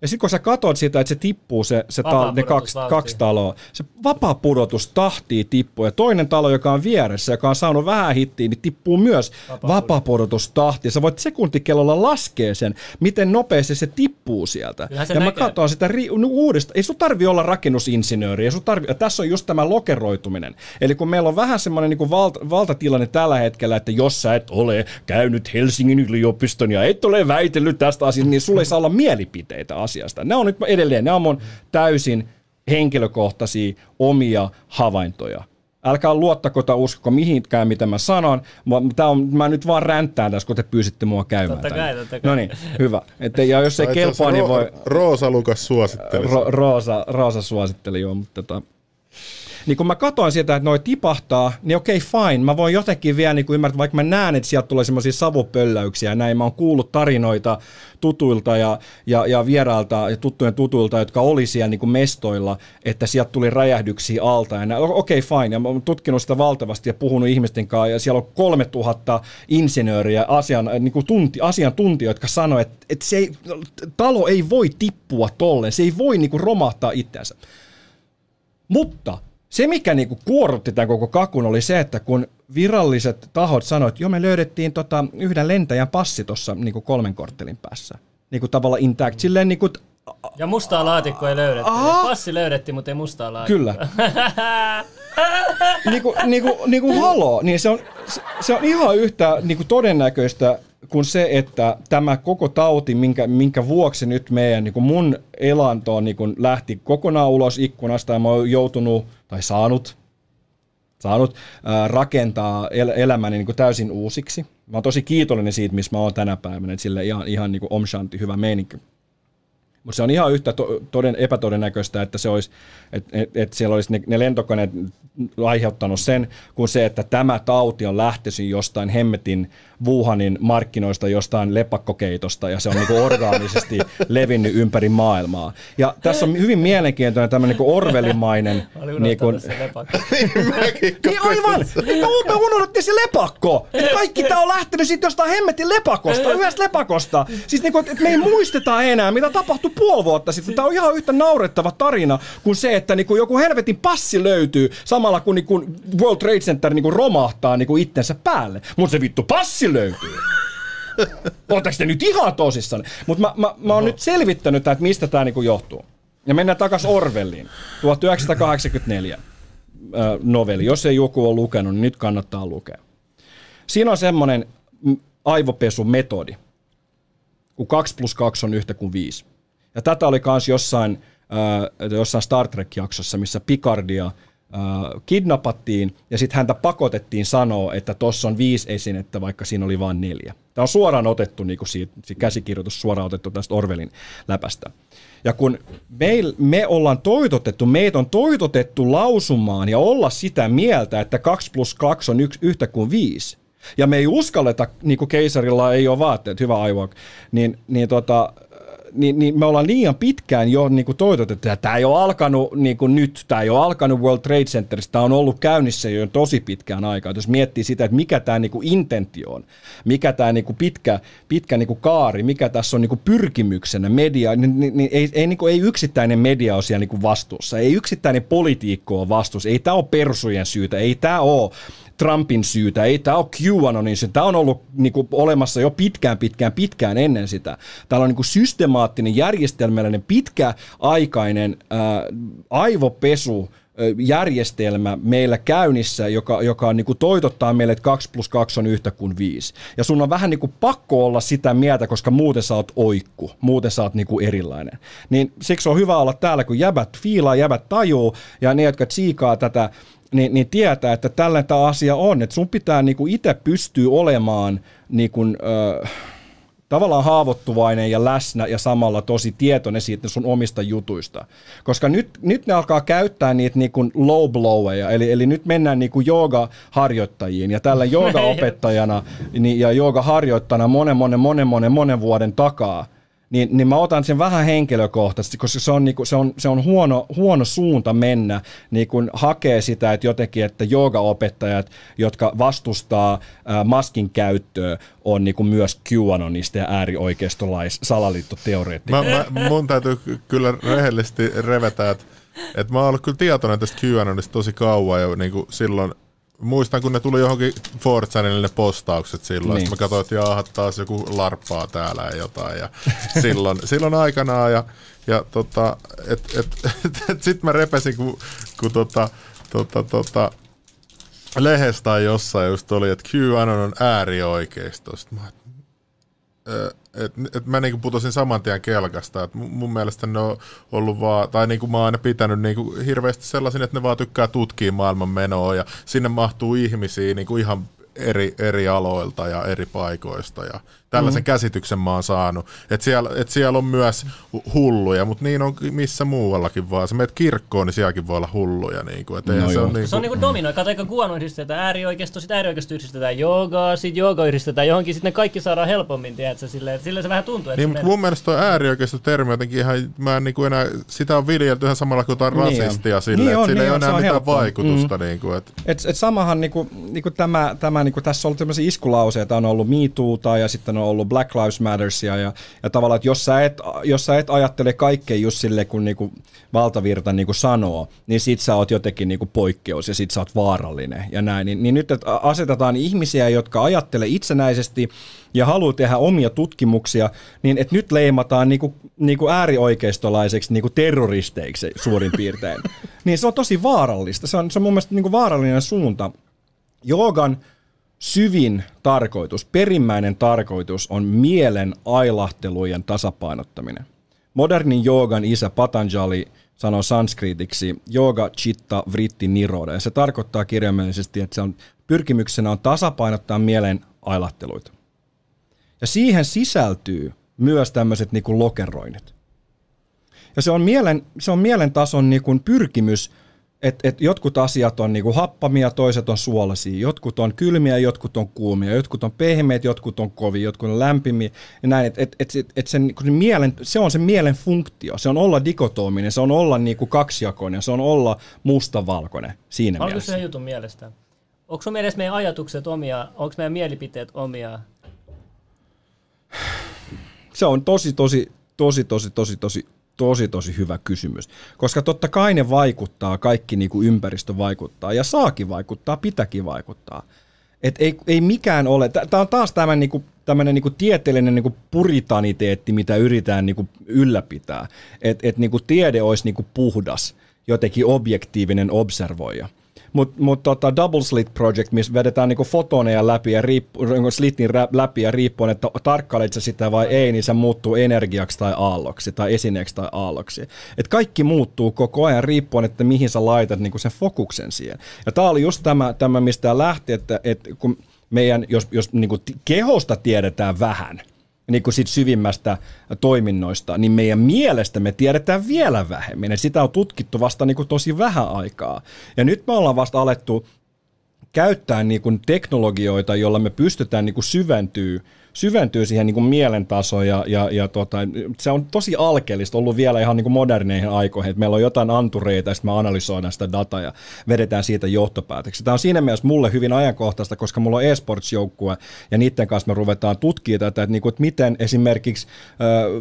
Ja sitten kun sä katot sitä, että se tippuu se, se tal, ne kaksi, kaksi taloa, se vapaa pudotus-tahti tippuu. Ja toinen talo, joka on vieressä, joka on saanut vähän hittiä, niin tippuu myös vapaa pudotus-tahti. Sä voit sekuntikellolla laskea sen, miten nopeasti se tippuu sieltä. se ja näkee. mä katson sitä ri- no, uudesta. Ei sun tarvi olla rakennusinsinööri. Ei sun tarvi, ja tässä on just tämä lokeroituminen. Eli kun meillä on vähän semmoinen niin valta, valtatilanne tällä hetkellä, että jos sä et ole käynyt Helsingin yliopiston ja et ole väitellyt tästä asiasta, niin sulla ei saa olla mielipiteitä asiasta. Nämä on nyt edelleen, nämä on mun täysin henkilökohtaisia omia havaintoja. Älkää luottako tai uskoko mihinkään, mitä mä sanon. Mä, tää on, mä nyt vaan ränttään tässä, kun te pyysitte mua käymään Totta kai, totta kai. No niin, hyvä. Et, ja jos ei kelpaa, niin voi... Roosa Lukas suositteli. Ro- Roosa, Roosa suositteli joo, mutta tota, niin kun mä katsoin sieltä, että noi tipahtaa, niin okei, fine. Mä voin jotenkin vielä niin ymmärtää, vaikka mä näen, että sieltä tulee semmoisia savupölläyksiä ja näin. Mä oon kuullut tarinoita tutuilta ja, ja, ja vierailta ja tuttujen tutuilta, jotka oli siellä niin mestoilla, että sieltä tuli räjähdyksiä alta. Ja okei, fine. Ja mä oon tutkinut sitä valtavasti ja puhunut ihmisten kanssa. Ja siellä on 3000 insinööriä, asian, niin kuin tunti, asiantuntijoita, jotka sanoo, että, että se ei, talo ei voi tippua tolleen. Se ei voi niin kuin romahtaa itseänsä. Mutta se, mikä niinku kuorutti tämän koko kakun, oli se, että kun viralliset tahot sanoivat, että joo, me löydettiin tota yhden lentäjän passi tuossa niinku kolmen korttelin päässä. Niinku tavallaan intact. Silleen niinku, Ja mustaa laatikkoa ei löydetty. Aha. Passi löydettiin, mutta ei mustaa laatikkoa. kyllä. *laughs* niinku, niinku, niinku halo, niin se on, se, se on ihan yhtä niinku todennäköistä kuin se, että tämä koko tauti, minkä, minkä vuoksi nyt meidän niin mun elanto niin lähti kokonaan ulos ikkunasta ja mä oon joutunut tai saanut saanut ää, rakentaa el- elämäni niin kuin täysin uusiksi. Mä oon tosi kiitollinen siitä, missä mä oon tänä päivänä, että sille ihan, ihan niin kuin omshanti, hyvä meininki. Mutta se on ihan yhtä to- toden, epätodennäköistä, että se olisi, että et, et siellä olisi ne, ne lentokoneet aiheuttanut sen, kuin se, että tämä tauti on lähtöisin jostain hemmetin Wuhanin markkinoista, jostain lepakkokeitosta, ja se on niinku orgaanisesti *laughs* levinnyt ympäri maailmaa. Ja tässä on hyvin mielenkiintoinen tämmöinen niinku orvelimainen... Niinku, unohtanut sen lepakon. *laughs* Mäkin niin aivan! Me unohdettiin se lepakko! Et kaikki tää on lähtenyt siitä jostain hemmetin lepakosta, yhdestä lepakosta. Siis niinku, että me ei muisteta enää, mitä tapahtui puoli vuotta sitten. Tää on ihan yhtä naurettava tarina kuin se, että niinku joku helvetin passi löytyy samalla kun niinku World Trade Center niinku romahtaa niinku itsensä päälle. Mutta se vittu passi löytyy. *laughs* Oletteko te nyt ihan tosissaan? Mutta mä, mä, mä oon nyt selvittänyt, että mistä tämä niinku johtuu. Ja mennään takaisin Orwelliin, 1984 novelli. Jos ei joku ole lukenut, niin nyt kannattaa lukea. Siinä on semmoinen aivopesumetodi, kun 2 plus 2 on yhtä kuin 5. Ja tätä oli myös jossain, äh, jossain Star Trek-jaksossa, missä Picardia – äh, kidnappattiin ja sitten häntä pakotettiin sanoa, että tuossa on viisi esinettä, vaikka siinä oli vain neljä. Tämä on suoraan otettu, niin kuin siitä, siitä käsikirjoitus suoraan otettu tästä Orwellin läpästä. Ja kun me, me ollaan toitotettu, meitä on toitotettu lausumaan ja olla sitä mieltä, että 2 plus 2 on yksi, yhtä kuin 5, ja me ei uskalleta, niin kuin keisarilla ei ole vaatteet, hyvä aivo, niin, niin tota, niin, niin me ollaan liian pitkään jo niin kuin toitotettu, että tämä ei ole alkanut niin kuin nyt, tämä ei ole alkanut World Trade Centerista, tämä on ollut käynnissä jo tosi pitkään aikaa. Jos miettii sitä, että mikä tämä niin kuin intentio on, mikä tämä niin kuin pitkä, pitkä niin kuin kaari, mikä tässä on niin kuin pyrkimyksenä media, niin, niin, niin ei, ei, niin kuin, ei yksittäinen media ole siellä niin kuin vastuussa, ei yksittäinen politiikko ole vastuussa, ei tämä ole persujen syytä, ei tämä ole Trumpin syytä, ei tämä ole QAnonin syytä, tämä on ollut niin kuin, olemassa jo pitkään, pitkään, pitkään ennen sitä. Täällä on niin kuin, systemaattinen, järjestelmällinen, pitkäaikainen ää, aivopesu, järjestelmä meillä käynnissä, joka, joka niin kuin toitottaa meille, että 2 plus 2 on yhtä kuin 5. Ja sun on vähän niin kuin pakko olla sitä mieltä, koska muuten sä oot oikku, muuten sä oot niin kuin erilainen. Niin siksi on hyvä olla täällä, kun jäbät fiilaa, jäbät tajuu, ja ne, jotka tsiikaa tätä niin, niin tietää, että tällainen tämä asia on, että sun pitää niinku itse pystyä olemaan niinku, ö, tavallaan haavoittuvainen ja läsnä ja samalla tosi tietoinen siitä sun omista jutuista. Koska nyt, nyt ne alkaa käyttää niitä niinku low bloweja, eli, eli nyt mennään niinku jooga-harjoittajiin ja tällä *laughs* jooga-opettajana niin, ja jooga-harjoittajana monen, monen, monen, monen, monen vuoden takaa – niin, niin mä otan sen vähän henkilökohtaisesti, koska se on, niinku, se on, se on huono, huono suunta mennä, niin kun hakee sitä, että jotenkin, että joogaopettajat, jotka vastustaa ää, maskin käyttöä, on niinku myös QAnonista ja äärioikeistolais salaliittoteoreettikoja. Mä, mä, mun täytyy kyllä rehellisesti revetä, että, että mä oon ollut kyllä tietoinen tästä QAnonista tosi kauan jo niin kuin silloin muistan, kun ne tuli johonkin Fortsanille ne postaukset silloin. Niin. Sitten mä katsoin, että jaha, taas joku larppaa täällä ja jotain. Ja *laughs* silloin, silloin aikanaan. Ja, ja tota, et, et, *laughs* et, et, sitten mä repesin, kun, kun tota, tota, tota, lehdestä jossain just oli, että QAnon on äärioikeisto. Sitten mä et, et mä niinku putosin saman tien kelkasta. Et mun mielestä ne on ollut vaan, tai niinku mä oon aina pitänyt niinku hirveästi sellaisin, että ne vaan tykkää tutkia maailman menoa ja sinne mahtuu ihmisiä niinku ihan eri, eri aloilta ja eri paikoista. Ja tällaisen mm. käsityksen mä oon saanut. Että siellä, et siellä on myös hulluja, mutta niin on missä muuallakin vaan. Se meet kirkkoon, niin sielläkin voi olla hulluja. Niin kuin, et no se, on niin kuin... se on niin kuin domino. Kato, eikä kuono yhdistetään äärioikeisto, sitten äärioikeisto yhdistetään joogaa, sitten jooga yhdistetään johonkin, sitten ne kaikki saadaan helpommin, tiedätkö, silleen, silleen se vähän tuntuu. Että niin, mutta mun mielestä tuo äärioikeisto termi jotenkin ihan, mä en niin kuin enää, sitä on viljelty ihan samalla kuin jotain niin rasistia silleen, niin että sillä niin ei ole enää mitään helppo. vaikutusta. Mm. Niin kuin, että... Et, et samahan niin kuin, niin kuin tämä, tämä niin kuin tässä on ollut tämmöisiä iskulauseita, on ollut Me ja sitten on ollut Black Lives Mattersia ja, ja tavallaan, että jos sä et, jos sä et ajattele kaikkea just sille, kun niinku valtavirta niinku sanoo, niin sit sä oot jotenkin niinku poikkeus ja sit sä oot vaarallinen ja näin. Niin, niin nyt että asetetaan ihmisiä, jotka ajattelee itsenäisesti ja haluaa tehdä omia tutkimuksia, niin että nyt leimataan niinku, niinku äärioikeistolaiseksi niinku terroristeiksi suurin piirtein. *laughs* niin se on tosi vaarallista. Se on, se on mun mielestä niinku vaarallinen suunta. Joogan syvin tarkoitus, perimmäinen tarkoitus on mielen ailahtelujen tasapainottaminen. Modernin joogan isä Patanjali sanoo sanskritiksi yoga chitta vritti niroda, ja se tarkoittaa kirjaimellisesti, että se on, pyrkimyksenä on tasapainottaa mielen ailahteluita. Ja siihen sisältyy myös tämmöiset niin lokeroinnit. Ja se on mielen, se on mielen tason niin pyrkimys että et jotkut asiat on niinku happamia, toiset on suolaisia, jotkut on kylmiä, jotkut on kuumia, jotkut on pehmeät, jotkut on kovia, jotkut on lämpimiä ja näin. Et, et, et, et sen, se, mielen, se on se mielen funktio, se on olla dikotominen, se on olla niinku kaksijakoinen, se on olla mustavalkoinen siinä Onko mielessä. se jutun mielestä? Onko sun mielestä meidän ajatukset omia, onko meidän mielipiteet omia? Se on tosi, tosi, tosi, tosi, tosi, tosi tosi tosi hyvä kysymys, koska totta kai ne vaikuttaa, kaikki niin kuin ympäristö vaikuttaa ja saakin vaikuttaa, pitäkin vaikuttaa. Et ei, ei mikään ole, tämä on taas tämän niin kuin, tämmöinen kuin tieteellinen niin kuin puritaniteetti, mitä yritetään kuin ylläpitää, että et, niin tiede olisi kuin puhdas, jotenkin objektiivinen observoija. Mutta mut tota Double Slit Project, missä vedetään niinku fotoneja läpi ja riippu, niinku slitin läpi ja riippuen, että tarkkailet sä sitä vai ei, niin se muuttuu energiaksi tai aalloksi tai esineeksi tai aalloksi. Et kaikki muuttuu koko ajan riippuen, että mihin sä laitat niinku sen fokuksen siihen. Ja tää oli just tämä, tämä mistä lähti, että, että kun meidän, jos, jos niinku kehosta tiedetään vähän – niin kuin sit syvimmästä toiminnoista, niin meidän mielestä me tiedetään vielä vähemmän. Ja sitä on tutkittu vasta niin kuin tosi vähän aikaa. Ja nyt me ollaan vasta alettu käyttää niin kuin teknologioita, joilla me pystytään niin kuin syventyä syventyy siihen niin kuin mielentasoon ja, ja, ja tota, se on tosi alkeellista ollut vielä ihan niin kuin moderneihin aikoihin, että meillä on jotain antureita ja sitten me analysoidaan sitä dataa ja vedetään siitä johtopäätöksiä. Tämä on siinä mielessä mulle hyvin ajankohtaista, koska mulla on eSports-joukkue ja niiden kanssa me ruvetaan tutkimaan tätä, että, niin kuin, että miten esimerkiksi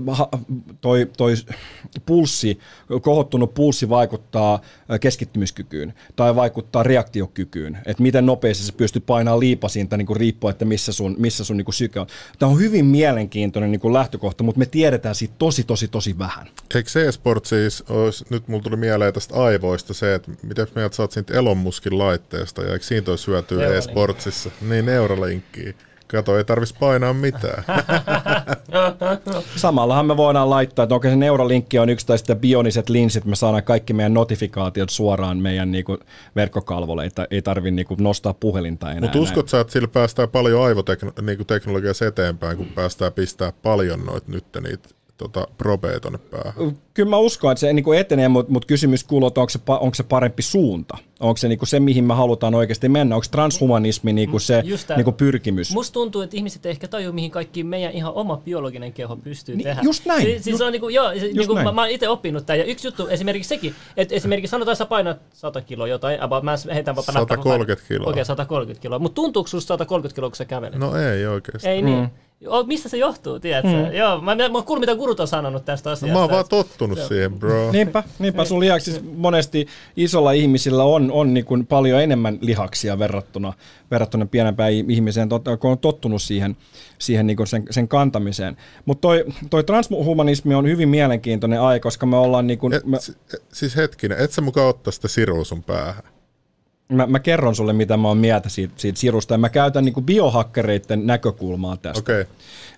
äh, toi, toi pulssi, kohottunut pulssi vaikuttaa keskittymiskykyyn tai vaikuttaa reaktiokykyyn, että miten nopeasti se pystyy painamaan liipasinta niin kuin riippuen, että missä sun, missä sun niin kuin syke on. Tämä on hyvin mielenkiintoinen niin kuin lähtökohta, mutta me tiedetään siitä tosi, tosi, tosi vähän. Eikö se sport siis, olisi, nyt mulla tuli mieleen tästä aivoista se, että miten sä oot siitä Elon Muskin laitteesta, ja eikö siitä olisi hyötyä e-sportsissa? Niin, Neuralinkkiä. Kato, ei tarvitsisi painaa mitään. *laughs* Samallahan me voidaan laittaa, että onko se neuralinkki on yksi tai sitten bioniset linssit, me saadaan kaikki meidän notifikaatiot suoraan meidän niinku verkkokalvolle, ei, ei tarvitse niinku nostaa puhelinta enää. Mutta uskot sä, että sillä päästään paljon aivoteknologiassa eteenpäin, kun päästään pistää paljon noita nyt niitä tota, probeja tuonne päähän? Kyllä mä uskon, että se niin kuin etenee, mutta mut kysymys kuuluu, että onko se, onko se parempi suunta? Onko se niin kuin se, mihin me halutaan oikeasti mennä? Onko transhumanismi niin kuin se niin kuin pyrkimys? Musta tuntuu, että ihmiset ehkä tajuu, mihin kaikki meidän ihan oma biologinen keho pystyy niin, tehdä. Just näin. Siis, siis on niin kuin, joo, just niin kuin, mä, mä oon itse oppinut tämän. Ja yksi juttu esimerkiksi sekin, että esimerkiksi sanotaan, sä painat 100 kiloa jotain, about, mä heitän 130 kiloa. Okei, okay, 130 kiloa. Mutta tuntuuko susta 130 kiloa, kun sä kävelet? No ei oikeasti. Ei niin. Mistä se johtuu, tiedätkö? Hmm. Joo, mä, mä, mä kuullut, mitä gurut on sanonut tästä asiasta. No, mä oon vaan tottunut Joo. siihen, bro. Niinpä, niinpä sun lihaksi siis monesti isolla ihmisillä on, on niin kuin paljon enemmän lihaksia verrattuna, verrattuna pienempään ihmiseen, kun on tottunut siihen, siihen niin kuin sen, sen kantamiseen. Mutta toi, toi transhumanismi on hyvin mielenkiintoinen aihe, koska me ollaan... Niin kuin, et, me... Siis hetkinen, et sä mukaan ottaa sitä sirua sun päähän? Mä, mä kerron sulle, mitä mä oon mieltä siitä, siitä sirusta, ja mä käytän niin biohakkereiden näkökulmaa tästä. Okay.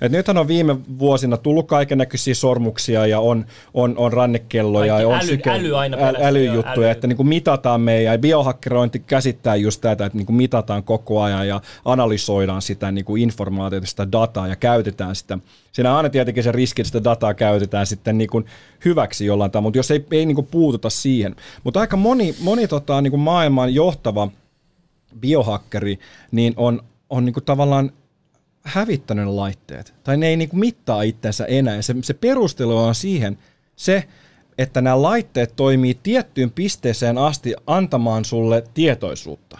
Et nythän on viime vuosina tullut kaiken näköisiä sormuksia ja on, on, on rannekelloja Kaikki ja on äly, syke, äly aina äly, älyjuttuja, äly. että niin kuin mitataan meidän, ja biohakkerointi käsittää just tätä, että niin kuin mitataan koko ajan ja analysoidaan sitä niin kuin informaatiota, sitä dataa ja käytetään sitä. Siinä on aina tietenkin se riski, että sitä dataa käytetään sitten niin kuin hyväksi jollain tavalla, mutta jos ei, ei niin kuin puututa siihen. Mutta aika moni, moni tota, niin kuin maailman johtava biohakkeri niin on, on niin kuin tavallaan hävittänyt ne laitteet. Tai ne ei niin kuin mittaa itseensä enää. Se, se perustelu on siihen se, että nämä laitteet toimii tiettyyn pisteeseen asti antamaan sulle tietoisuutta.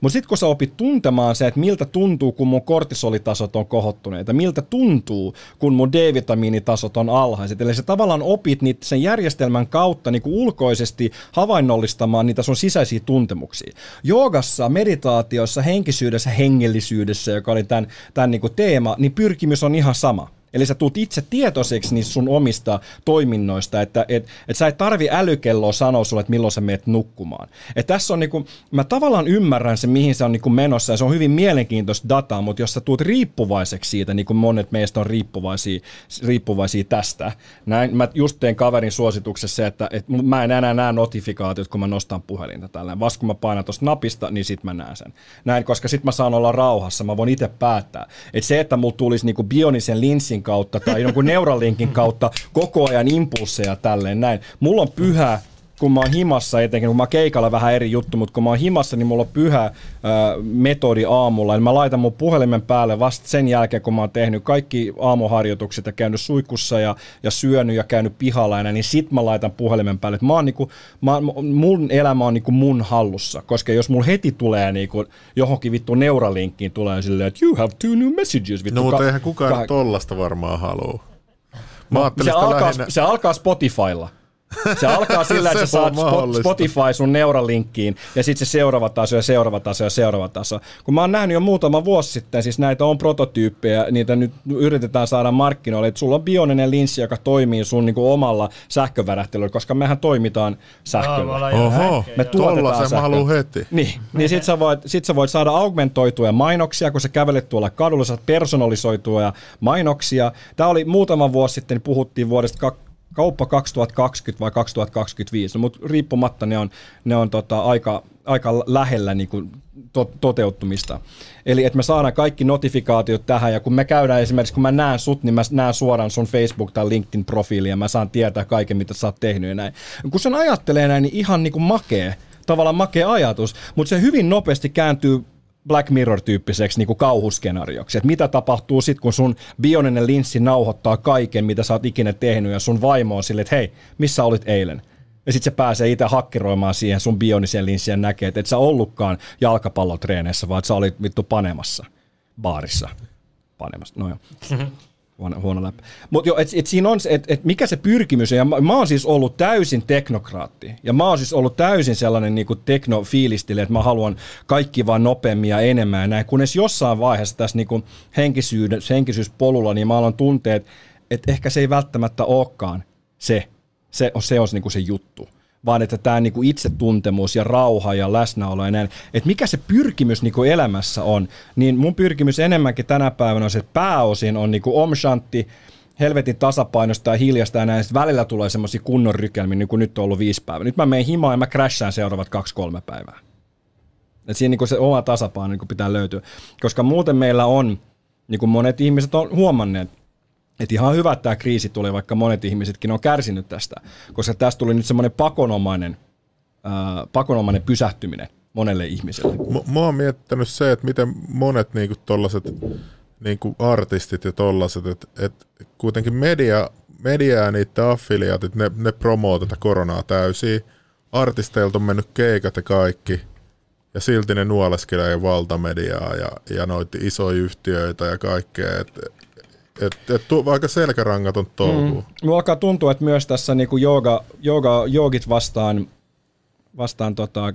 Mutta sitten kun sä opit tuntemaan se, että miltä tuntuu, kun mun kortisolitasot on kohottuneita, miltä tuntuu, kun mun D-vitamiinitasot on alhaiset, eli sä tavallaan opit niitä sen järjestelmän kautta niin kuin ulkoisesti havainnollistamaan niitä sun sisäisiä tuntemuksia. Joogassa, meditaatiossa, henkisyydessä, hengellisyydessä, joka oli tämän, tämän niin kuin teema, niin pyrkimys on ihan sama Eli sä tuut itse tietoiseksi niistä sun omista toiminnoista, että et, et sä et tarvi älykelloa sanoa sulle, että milloin sä meet nukkumaan. Et tässä on niinku, mä tavallaan ymmärrän se, mihin se on niinku menossa, ja se on hyvin mielenkiintoista dataa, mutta jos sä tuut riippuvaiseksi siitä, niin kuin monet meistä on riippuvaisia, riippuvaisia tästä, näin, mä just teen kaverin suosituksessa se, että et mä en enää näe notifikaatiot, kun mä nostan puhelinta tällä. Vasta kun mä painan tuosta napista, niin sit mä näen sen. Näin, koska sit mä saan olla rauhassa, mä voin itse päättää. Et se, että mulla tulisi niinku bionisen linssin kautta tai jonkun Neuralinkin kautta koko ajan impulseja tälleen näin. Mulla on pyhä kun mä oon himassa, etenkin kun mä keikalla vähän eri juttu, mutta kun mä oon himassa, niin mulla on pyhä äh, metodi aamulla. Niin mä laitan mun puhelimen päälle vasta sen jälkeen, kun mä oon tehnyt kaikki aamuharjoitukset ja käynyt suikussa ja, ja syönyt ja käynyt pihalla ja näin, niin sit mä laitan puhelimen päälle. Et mä oon niinku, mä, mun elämä on niinku mun hallussa, koska jos mulla heti tulee niinku johonkin vittu neuralinkkiin tulee silleen, että you have two new messages. Vittu, no mutta ka- eihän kukaan ka- tollasta varmaan halua. Mä no, se, alkaa, lähinnä... se alkaa Spotifylla. Se alkaa sillä, että *laughs* Se sä saat mahdollista. Spotify sun neuralinkkiin ja sitten se seuraava taso ja seuraava taso ja seuraava taso. Kun mä oon nähnyt jo muutama vuosi sitten, siis näitä on prototyyppejä, niitä nyt yritetään saada markkinoille, että sulla on bioninen linssi, joka toimii sun niinku omalla sähkövärähtelyllä, koska mehän toimitaan sähköllä. Oho, sähköä, Me tuotetaan Tollasen mä haluan heti. Niin, niin sit sä, voit, sit sä voit saada augmentoituja mainoksia, kun sä kävelet tuolla kadulla, saat personalisoituja mainoksia. Tämä oli muutama vuosi sitten, niin puhuttiin vuodesta kauppa 2020 vai 2025, no, mutta riippumatta ne on, ne on tota, aika, aika lähellä niin kuin, to, toteuttumista. Eli että me saadaan kaikki notifikaatiot tähän, ja kun me käydään esimerkiksi, kun mä näen sut, niin mä näen suoraan sun Facebook- tai LinkedIn-profiili, ja mä saan tietää kaiken, mitä sä oot tehnyt ja näin. Kun sen ajattelee näin, niin ihan niin kuin makee, tavallaan makea ajatus, mutta se hyvin nopeasti kääntyy Black Mirror-tyyppiseksi niin kuin kauhuskenaarioksi. Että mitä tapahtuu sitten, kun sun bioninen linssi nauhoittaa kaiken, mitä sä oot ikinä tehnyt, ja sun vaimo on silleen, että hei, missä olit eilen? Ja sitten se pääsee itse hakkeroimaan siihen sun bioniseen linssiin ja näkee, että et sä ollutkaan jalkapallotreeneissä, vaan että sä olit vittu panemassa baarissa. Panemassa, no joo. *laughs* Huono, huono läppä. Mutta joo, et, et siinä on se, että et mikä se pyrkimys on. Ja mä, mä oon siis ollut täysin teknokraatti. Ja mä oon siis ollut täysin sellainen niinku teknofiilistille, että mä haluan kaikki vaan nopeammin ja enemmän ja näin. Kunnes jossain vaiheessa tässä niinku henkisyys, niin mä aloin tuntea, että et ehkä se ei välttämättä olekaan se, se on se, on niinku se juttu vaan että tämä niinku itsetuntemus ja rauha ja läsnäolo ja näin, että mikä se pyrkimys niinku elämässä on, niin mun pyrkimys enemmänkin tänä päivänä on se, että pääosin on niinku om shanti, helvetin tasapainosta ja hiljasta ja näin, välillä tulee semmoisia kunnon rykelmiä, niin kuin nyt on ollut viisi päivää. Nyt mä menen himaan ja mä crashaan seuraavat kaksi-kolme päivää. Et siinä niinku se oma tasapaino niinku pitää löytyä, koska muuten meillä on, niin kuin monet ihmiset on huomanneet, että ihan hyvä, että tämä kriisi tuli, vaikka monet ihmisetkin on kärsinyt tästä, koska tästä tuli nyt semmoinen pakonomainen, ää, pakonomainen pysähtyminen monelle ihmiselle. M- mä oon miettinyt se, että miten monet niinku tollaset niinku artistit ja tollaset, että et kuitenkin media, media ja niiden affiliaatit, ne, ne promoo tätä koronaa täysin. Artisteilta on mennyt keikat ja kaikki, ja silti ne nuoleskelee valtamediaa ja, ja noita isoja yhtiöitä ja kaikkea. Et, et, et, tu, aika selkärangaton touhu. Mm. Mulla alkaa tuntua, että myös tässä niinku jooga, jooga, joogit vastaan, vastaan tota,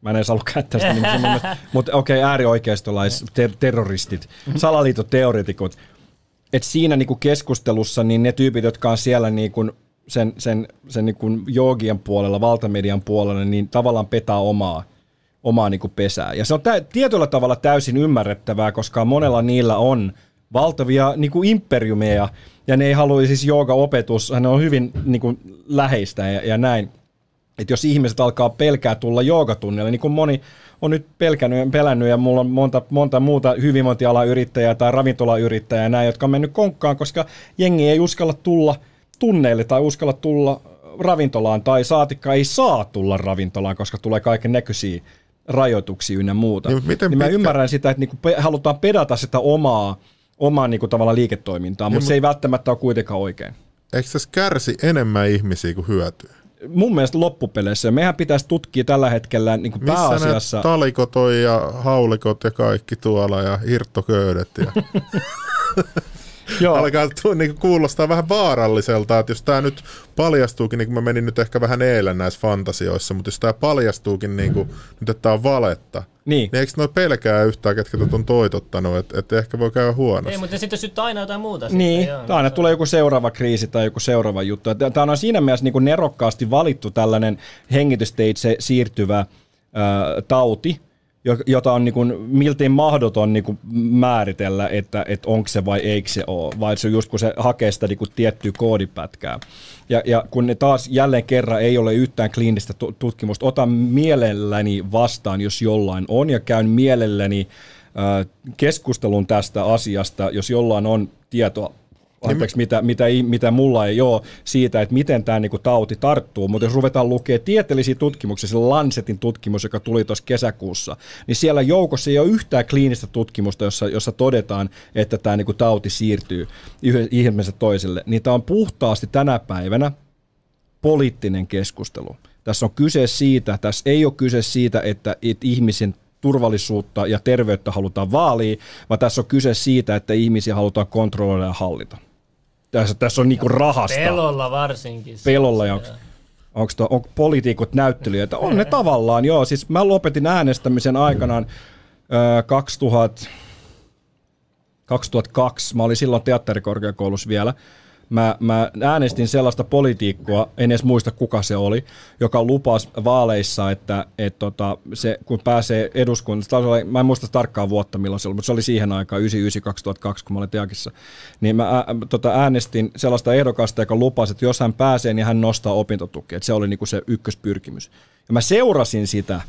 mä en edes halua käyttää sitä nimeä, mutta, mutta okei, okay, äärioikeistolais, ter- terroristit, salaliittoteoreetikot, että siinä niinku keskustelussa niin ne tyypit, jotka on siellä niinku sen, sen, sen niinku joogien puolella, valtamedian puolella, niin tavallaan petää omaa, omaa niinku pesää. Ja se on tä- tietyllä tavalla täysin ymmärrettävää, koska monella niillä on valtavia niinku imperiumeja, ja ne ei halua siis jooga-opetus, ne on hyvin niinku läheistä ja, ja näin. Että jos ihmiset alkaa pelkää tulla joogatunnille, niin kuin moni on nyt pelkännyt, pelännyt ja mulla on monta, monta muuta hyvinvointialan yrittäjää tai ravintolayrittäjää ja näin, jotka on mennyt konkkaan, koska jengi ei uskalla tulla tunneille tai uskalla tulla ravintolaan tai saatikka ei saa tulla ravintolaan, koska tulee kaiken näköisiä rajoituksia ynnä muuta. Niin, miten niin mä pitkä- ymmärrän sitä, että niinku pe- halutaan pedata sitä omaa, omaa niinku tavallaan liiketoimintaa, mutta Niin, se ei välttämättä ole kuitenkaan oikein. Eikö tässä kärsi enemmän ihmisiä kuin hyötyy? Mun mielestä loppupeleissä mehän pitäisi tutkia tällä hetkellä niin kuin Missä pääasiassa... ne talikot on ja haulikot ja kaikki tuolla ja hirttoköydet ja *laughs* Joo, alkaa tu- niinku kuulostaa vähän vaaralliselta, että jos tämä nyt paljastuukin, niin kuin mä menin nyt ehkä vähän eilen näissä fantasioissa, mutta jos tämä paljastuukin niin kuin, nyt, että tämä on valetta, niin. niin eikö noi pelkää yhtään, ketkä tätä on toitottanut, että, että ehkä voi käydä Ei, huonosti. mutta sitten syttää aina jotain muuta. Niin, sitten, joo. tai aina tulee joku seuraava kriisi tai joku seuraava juttu. Tämä on siinä mielessä niin kuin nerokkaasti valittu tällainen hengitysteitse siirtyvä ää, tauti, jota on niin kuin miltei mahdoton niin kuin määritellä, että, että onko se vai eikö se ole, vai se on just kun se hakee sitä niin kuin tiettyä koodipätkää. Ja, ja kun ne taas jälleen kerran ei ole yhtään kliinistä tu- tutkimusta, otan mielelläni vastaan, jos jollain on, ja käyn mielelläni ää, keskustelun tästä asiasta, jos jollain on tietoa anteeksi, mitä, mitä, mitä mulla ei ole siitä, että miten tämä niinku tauti tarttuu, mutta jos ruvetaan lukemaan tieteellisiä tutkimuksia, se Lancetin tutkimus, joka tuli tuossa kesäkuussa, niin siellä joukossa ei ole yhtään kliinistä tutkimusta, jossa, jossa todetaan, että tämä niinku tauti siirtyy ihmisestä toiselle, niin tämä on puhtaasti tänä päivänä poliittinen keskustelu. Tässä on kyse siitä, tässä ei ole kyse siitä, että, että ihmisen turvallisuutta ja terveyttä halutaan vaalia, vaan tässä on kyse siitä, että ihmisiä halutaan kontrolloida ja hallita. Tässä, tässä on niinku rahasta. Pelolla varsinkin. Pelolla ja onko on poliitikot näyttelijöitä? On ne tavallaan, joo. Siis mä lopetin äänestämisen aikanaan ö, 2000, 2002. Mä olin silloin teatterikorkeakoulussa vielä. Mä, mä äänestin sellaista politiikkoa, en edes muista kuka se oli, joka lupasi vaaleissa, että et tota, se, kun pääsee eduskuntaan, mä en muista tarkkaan vuotta milloin se oli, mutta se oli siihen aikaan, 99-2002, kun mä olin teakissa, niin mä ää, tota, äänestin sellaista ehdokasta, joka lupasi, että jos hän pääsee, niin hän nostaa opintotukea. Se oli niinku se ykköspyrkimys. Ja mä seurasin sitä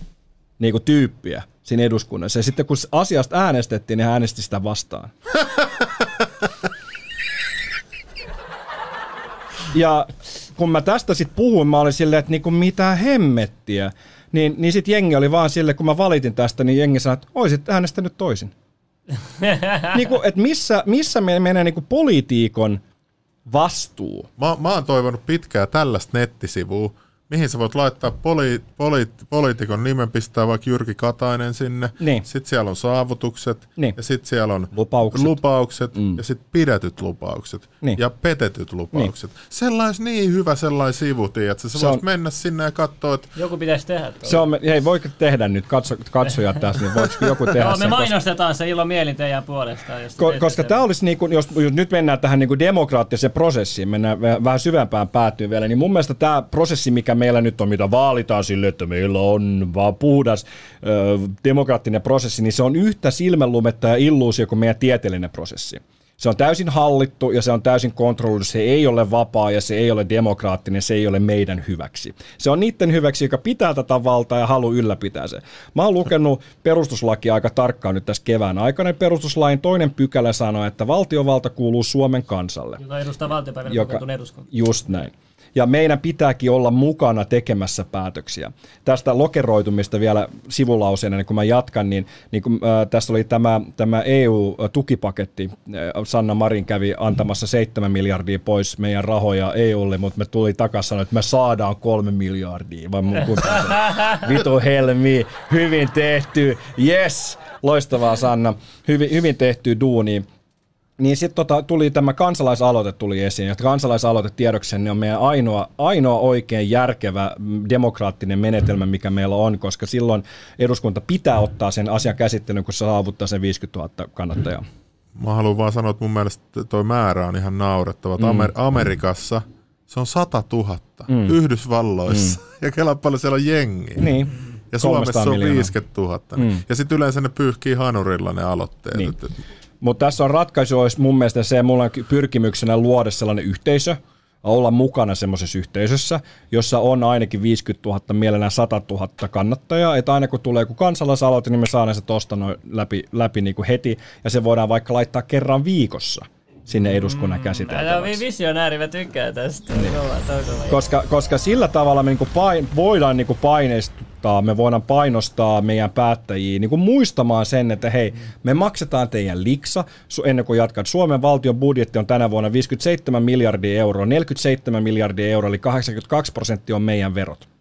niinku tyyppiä siinä eduskunnassa. Ja sitten kun asiasta äänestettiin, niin hän äänesti sitä vastaan. *laughs* Ja kun mä tästä sitten puhuin, mä olin silleen, että niinku mitä hemmettiä. Niin, niin sitten jengi oli vaan sille, kun mä valitin tästä, niin jengi sanoi, että oisit äänestänyt toisin. *laughs* niinku, että missä, missä meillä menee niinku politiikon vastuu? Mä, mä oon toivonut pitkään tällaista nettisivua, mihin sä voit laittaa poli, poli, poliitikon nimen, pistää vaikka Jyrki Katainen sinne. Niin. Sitten siellä on saavutukset. Niin. Ja sitten siellä on Lupaukset. lupaukset mm. ja sitten pidetyt lupaukset. Niin. Ja petetyt lupaukset. Niin. Sellais niin hyvä sellainen sivu, että sä Se voisit on- mennä sinne ja katsoa, että Joku pitäisi tehdä tuo. Se on, hei, voiko tehdä nyt, katso, katsojat tässä, niin voiko joku tehdä Joo, me sen? koska- mainostetaan se ilo mielin teidän puolestaan. Jos te Ko- koska tämä olisi, niin kuin, jos, jos nyt mennään tähän niin kuin demokraattiseen prosessiin, mennään vä- vähän syvempään päätyyn vielä, niin mun mielestä tämä prosessi, mikä meillä nyt on, mitä vaalitaan sille, että meillä on vaan puhdas ö, demokraattinen prosessi, niin se on yhtä silmänlumetta ja illuusio kuin meidän tieteellinen prosessi. Se on täysin hallittu ja se on täysin kontrolloitu. Se ei ole vapaa ja se ei ole demokraattinen, se ei ole meidän hyväksi. Se on niiden hyväksi, joka pitää tätä valtaa ja haluaa ylläpitää se. Mä oon lukenut perustuslakia aika tarkkaan nyt tässä kevään aikana. Perustuslain toinen pykälä sanoo, että valtiovalta kuuluu Suomen kansalle. Joka edustaa valtiopäivän Joka, eduskunta. just näin. Ja meidän pitääkin olla mukana tekemässä päätöksiä. Tästä lokeroitumista vielä sivulauseena, niin kun mä jatkan, niin, niin kun, äh, tässä oli tämä, tämä EU-tukipaketti. Sanna Marin kävi antamassa 7 miljardia pois meidän rahoja EUlle, mutta me tuli takaisin sanoa, että me saadaan kolme miljardia. Vai mun *laughs* Vitu helmi, hyvin tehty, yes, loistavaa Sanna, hyvin, hyvin tehty duuni. Niin sitten tota, tuli tämä kansalaisaloite tuli esiin, ja kansalaisaloite tiedoksenne niin on meidän ainoa, ainoa oikein järkevä mm, demokraattinen menetelmä, mikä meillä on, koska silloin eduskunta pitää ottaa sen asian käsittelyyn, kun se saavuttaa sen 50 000 kannattajaa. mä haluan vaan sanoa, että mun mielestä toi määrä on ihan naurettava. Mm. Amer- Amerikassa se on 100 000, mm. Yhdysvalloissa, mm. *laughs* ja kela paljon siellä on jengiä. Niin. Ja Suomessa 300 on miljoonaa. 50 000. Mm. Ja sitten yleensä ne pyyhkii hanurilla ne aloitteet. Niin. Mutta tässä on ratkaisu, olisi mun mielestä se, mulla on pyrkimyksenä luoda sellainen yhteisö, olla mukana semmoisessa yhteisössä, jossa on ainakin 50 000, mielellään 100 000 kannattajaa, että aina kun tulee joku kansalaisaloite, niin me saadaan se noin läpi, läpi niin kuin heti, ja se voidaan vaikka laittaa kerran viikossa sinne eduskunnan Tämä on käsiteltäväksi. visionääri, mä tykkään tästä. Niin. Koska, koska sillä tavalla me niinku pain, voidaan niinku paineistuttaa, me voidaan painostaa meidän päättäjiä niinku muistamaan sen, että hei, me maksetaan teidän liksa, su- ennen kuin jatkat. Suomen valtion budjetti on tänä vuonna 57 miljardia euroa, 47 miljardia euroa, eli 82 prosenttia on meidän verot.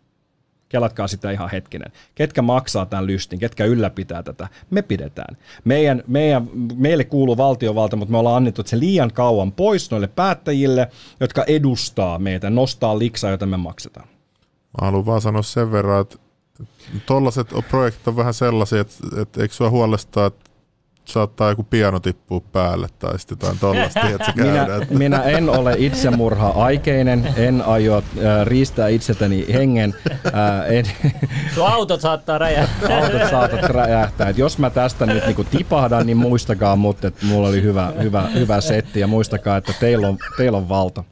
Kelatkaa sitä ihan hetkinen. Ketkä maksaa tämän lystin, ketkä ylläpitää tätä? Me pidetään. Meidän, meidän, meille kuuluu valtiovalta, mutta me ollaan annettu se liian kauan pois noille päättäjille, jotka edustaa meitä, nostaa liksaa, jota me maksetaan. Mä haluan vaan sanoa sen verran, että tollaset projektit on vähän sellaisia, että, että eikö sua huolestaa, että saattaa joku piano tippua päälle tai sitten jotain tollasta, että se Minä, minä en ole itsemurha aikeinen, en aio äh, riistää itseltäni hengen, äh, en, Sun autot saattaa räjähtää. autot saatat räjähtää. Et jos mä tästä nyt niinku tipahdan, niin muistakaa mut, että mulla oli hyvä, hyvä, hyvä setti ja muistakaa, että teillä on, teillä on valta.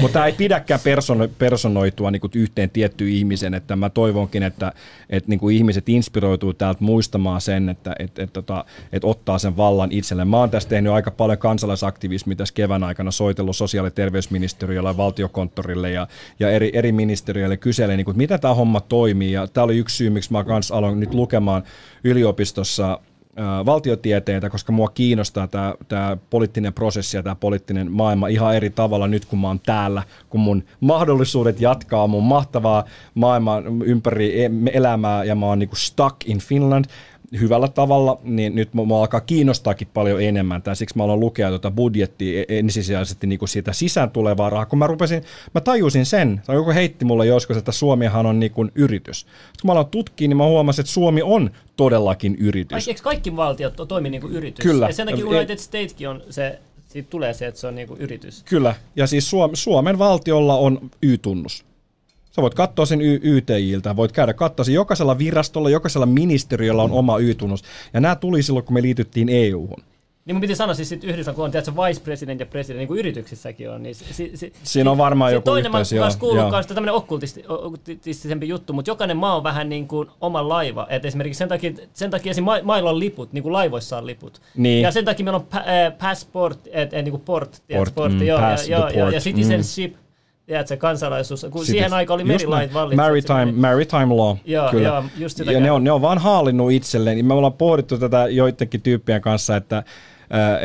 Mutta tämä ei pidäkään persono, personoitua niinku yhteen tiettyyn ihmisen, että mä toivonkin, että et niinku ihmiset inspiroituu täältä muistamaan sen, että et, et, tota, et ottaa sen vallan itselleen. Mä oon tässä tehnyt aika paljon kansalaisaktivismia tässä kevään aikana, soitellut sosiaali- ja terveysministeriölle valtiokonttorille ja, ja eri, eri ministeriöille kyselee, niinku, että miten tämä homma toimii. Ja tämä oli yksi syy, miksi mä kans aloin nyt lukemaan yliopistossa valtiotieteitä, koska mua kiinnostaa tämä, tämä poliittinen prosessi ja tämä poliittinen maailma ihan eri tavalla nyt, kun mä oon täällä, kun mun mahdollisuudet jatkaa mun mahtavaa maailmaa ympäri e- elämää ja mä oon niinku stuck in Finland, hyvällä tavalla, niin nyt mua alkaa kiinnostaakin paljon enemmän. Tää, siksi mä aloin lukea tuota budjettia e- ensisijaisesti niin kuin siitä sisään tulevaa rahaa. Kun mä rupesin, mä tajusin sen, tai joku heitti mulle joskus, että Suomihan on niin kuin yritys. Kun mä aloin tutkia, niin mä huomasin, että Suomi on todellakin yritys. Eikö kaikki valtiot to- toimi niin kuin yritys? Kyllä. Ja sen takia United Stateskin on se, siitä tulee se, että se on niin kuin yritys. Kyllä, ja siis Suom- Suomen valtiolla on Y-tunnus. Sä voit katsoa sen y- YTIltä, voit käydä katsoa sen. Jokaisella virastolla, jokaisella ministeriöllä on oma Y-tunnus. Ja nämä tuli silloin, kun me liityttiin EU-hun. Niin mun piti sanoa siis yhdessä, kun on tiedätkö, vice president ja president, niin kuin yrityksissäkin on. Niin si, si, si, Siinä on varmaan joku toinen yhteys, mä joo, joo. kanssa tämmöinen okkultisti, okkultistisempi juttu, mutta jokainen maa on vähän niin kuin oma laiva. Et esimerkiksi sen takia, sen takia esim. ma- mailla on liput, niin kuin laivoissa on liput. Niin. Ja sen takia meillä on pa- äh, passport, et, et, niin kuin port, tiedätkö, Port, portti, mm, joo, ja, joo, ja, port, ja citizenship, tiedätkö, kansalaisuus, kun siihen aikaan oli merilait vallitsi. Maritime, maritime law, Joo, kyllä. joo, just ja ne on, ne on vaan haalinnut itselleen. Me ollaan pohdittu tätä joidenkin tyyppien kanssa, että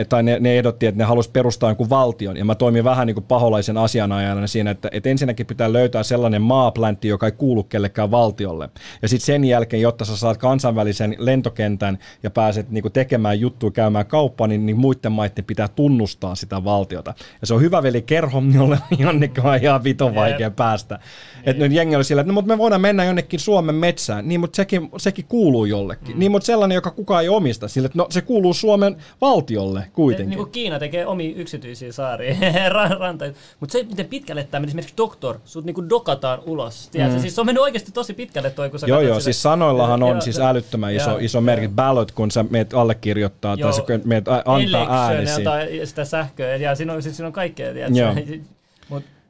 tai ne, ne ehdotti, että ne halusi perustaa jonkun valtion, ja mä toimin vähän niin kuin paholaisen asianajana siinä, että, että ensinnäkin pitää löytää sellainen maapläntti, joka ei kuulu kellekään valtiolle. Ja sitten sen jälkeen, jotta sä saat kansainvälisen lentokentän ja pääset niin kuin tekemään juttuja, käymään kauppaa, niin, niin muiden maiden pitää tunnustaa sitä valtiota. Ja se on hyvä veli kerho, *laughs* jolle jonnekin on ihan viton vaikea päästä. Että nyt jengi oli sillä, että no, mutta me voidaan mennä jonnekin Suomen metsään, niin mutta sekin, sekin kuuluu jollekin. Mm. Niin mutta sellainen, joka kukaan ei omista, sillä että no se kuuluu Suomen valtiolle kuitenkin. Niin kuin Kiina tekee omia yksityisiä saaria, *laughs* ra- rantoja. Mutta se, miten pitkälle tämä meni, esimerkiksi doktor, sut niinku dokataan ulos. Tiedätkö? Siis se on mennyt oikeasti tosi pitkälle toi, kun sä Joo, joo, sitä. siis sanoillahan on Joo, siis joo. älyttömän iso, Joo, iso merkitys. Ballot, kun sä meet allekirjoittaa tai sä meet antaa Election äänesi. tai sitä sähköä, ja siinä on, siis siinä on kaikkea, tiedätkö? Joo. *laughs*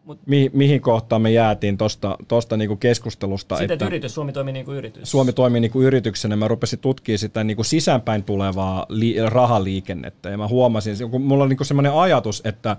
Mut, mut Mi- mihin kohtaan me jäätiin tuosta tosta niinku keskustelusta, sitten, että että yritys, Suomi toimii niin kuin yritys. Suomi toimii niinku yrityksenä. Mä rupesin tutkimaan sitä niinku sisäänpäin tulevaa li- rahaliikennettä ja mä huomasin, kun mulla on niinku semmoinen ajatus, että,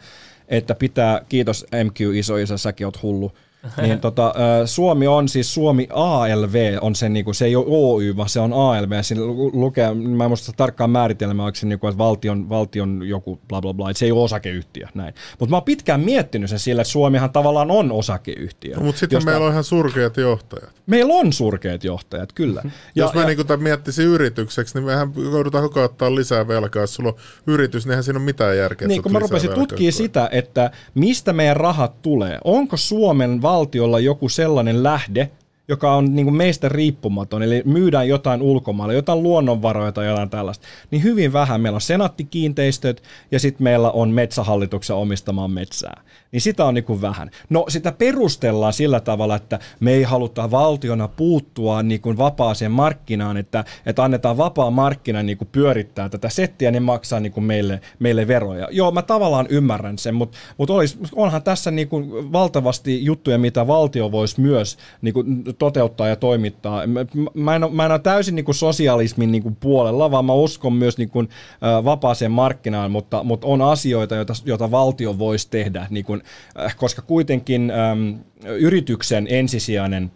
että pitää, kiitos MQ isoisä, säkin oot hullu, niin *laughs* tota, Suomi on siis Suomi ALV, on se, niinku, se ei ole Oy, vaan se on ALV. Ja Siinä lu- lukee, mä en muista tarkkaan määritelmää, onko se niinku, että valtion, valtion joku bla bla bla, että se ei ole osakeyhtiö. näin. Mutta mä oon pitkään miettinyt sen sillä, että Suomihan tavallaan on osakeyhtiö. No, mutta sitten josta- meillä on ihan surkeat johtajat. Meillä on surkeat johtajat, kyllä. Ja, Jos mä niin tämän miettisin yritykseksi, niin mehän joudutaan koko ottaa lisää velkaa. Jos sulla on yritys, niin eihän siinä ole mitään järkeä. Niin, kun mä rupesin tutkimaan sitä, että mistä meidän rahat tulee. Onko Suomen valtiolla joku sellainen lähde, joka on niin kuin meistä riippumaton, eli myydään jotain ulkomailla, jotain luonnonvaroja tai jotain tällaista, niin hyvin vähän. Meillä on senaattikiinteistöt ja sitten meillä on metsähallituksen omistamaan metsää. Niin sitä on niin kuin vähän. No sitä perustellaan sillä tavalla, että me ei haluta valtiona puuttua niin kuin vapaaseen markkinaan, että, että annetaan vapaa markkina niin kuin pyörittää tätä settiä, niin maksaa niin kuin meille, meille veroja. Joo, mä tavallaan ymmärrän sen, mutta, mutta olisi, onhan tässä niin kuin valtavasti juttuja, mitä valtio voisi myös niin kuin toteuttaa ja toimittaa. Mä, en, mä en ole täysin niin kuin sosialismin niin kuin puolella, vaan mä uskon myös niin kuin, äh, vapaaseen markkinaan, mutta, mutta on asioita, joita, joita valtio voisi tehdä, niin kuin, äh, koska kuitenkin ähm, yrityksen ensisijainen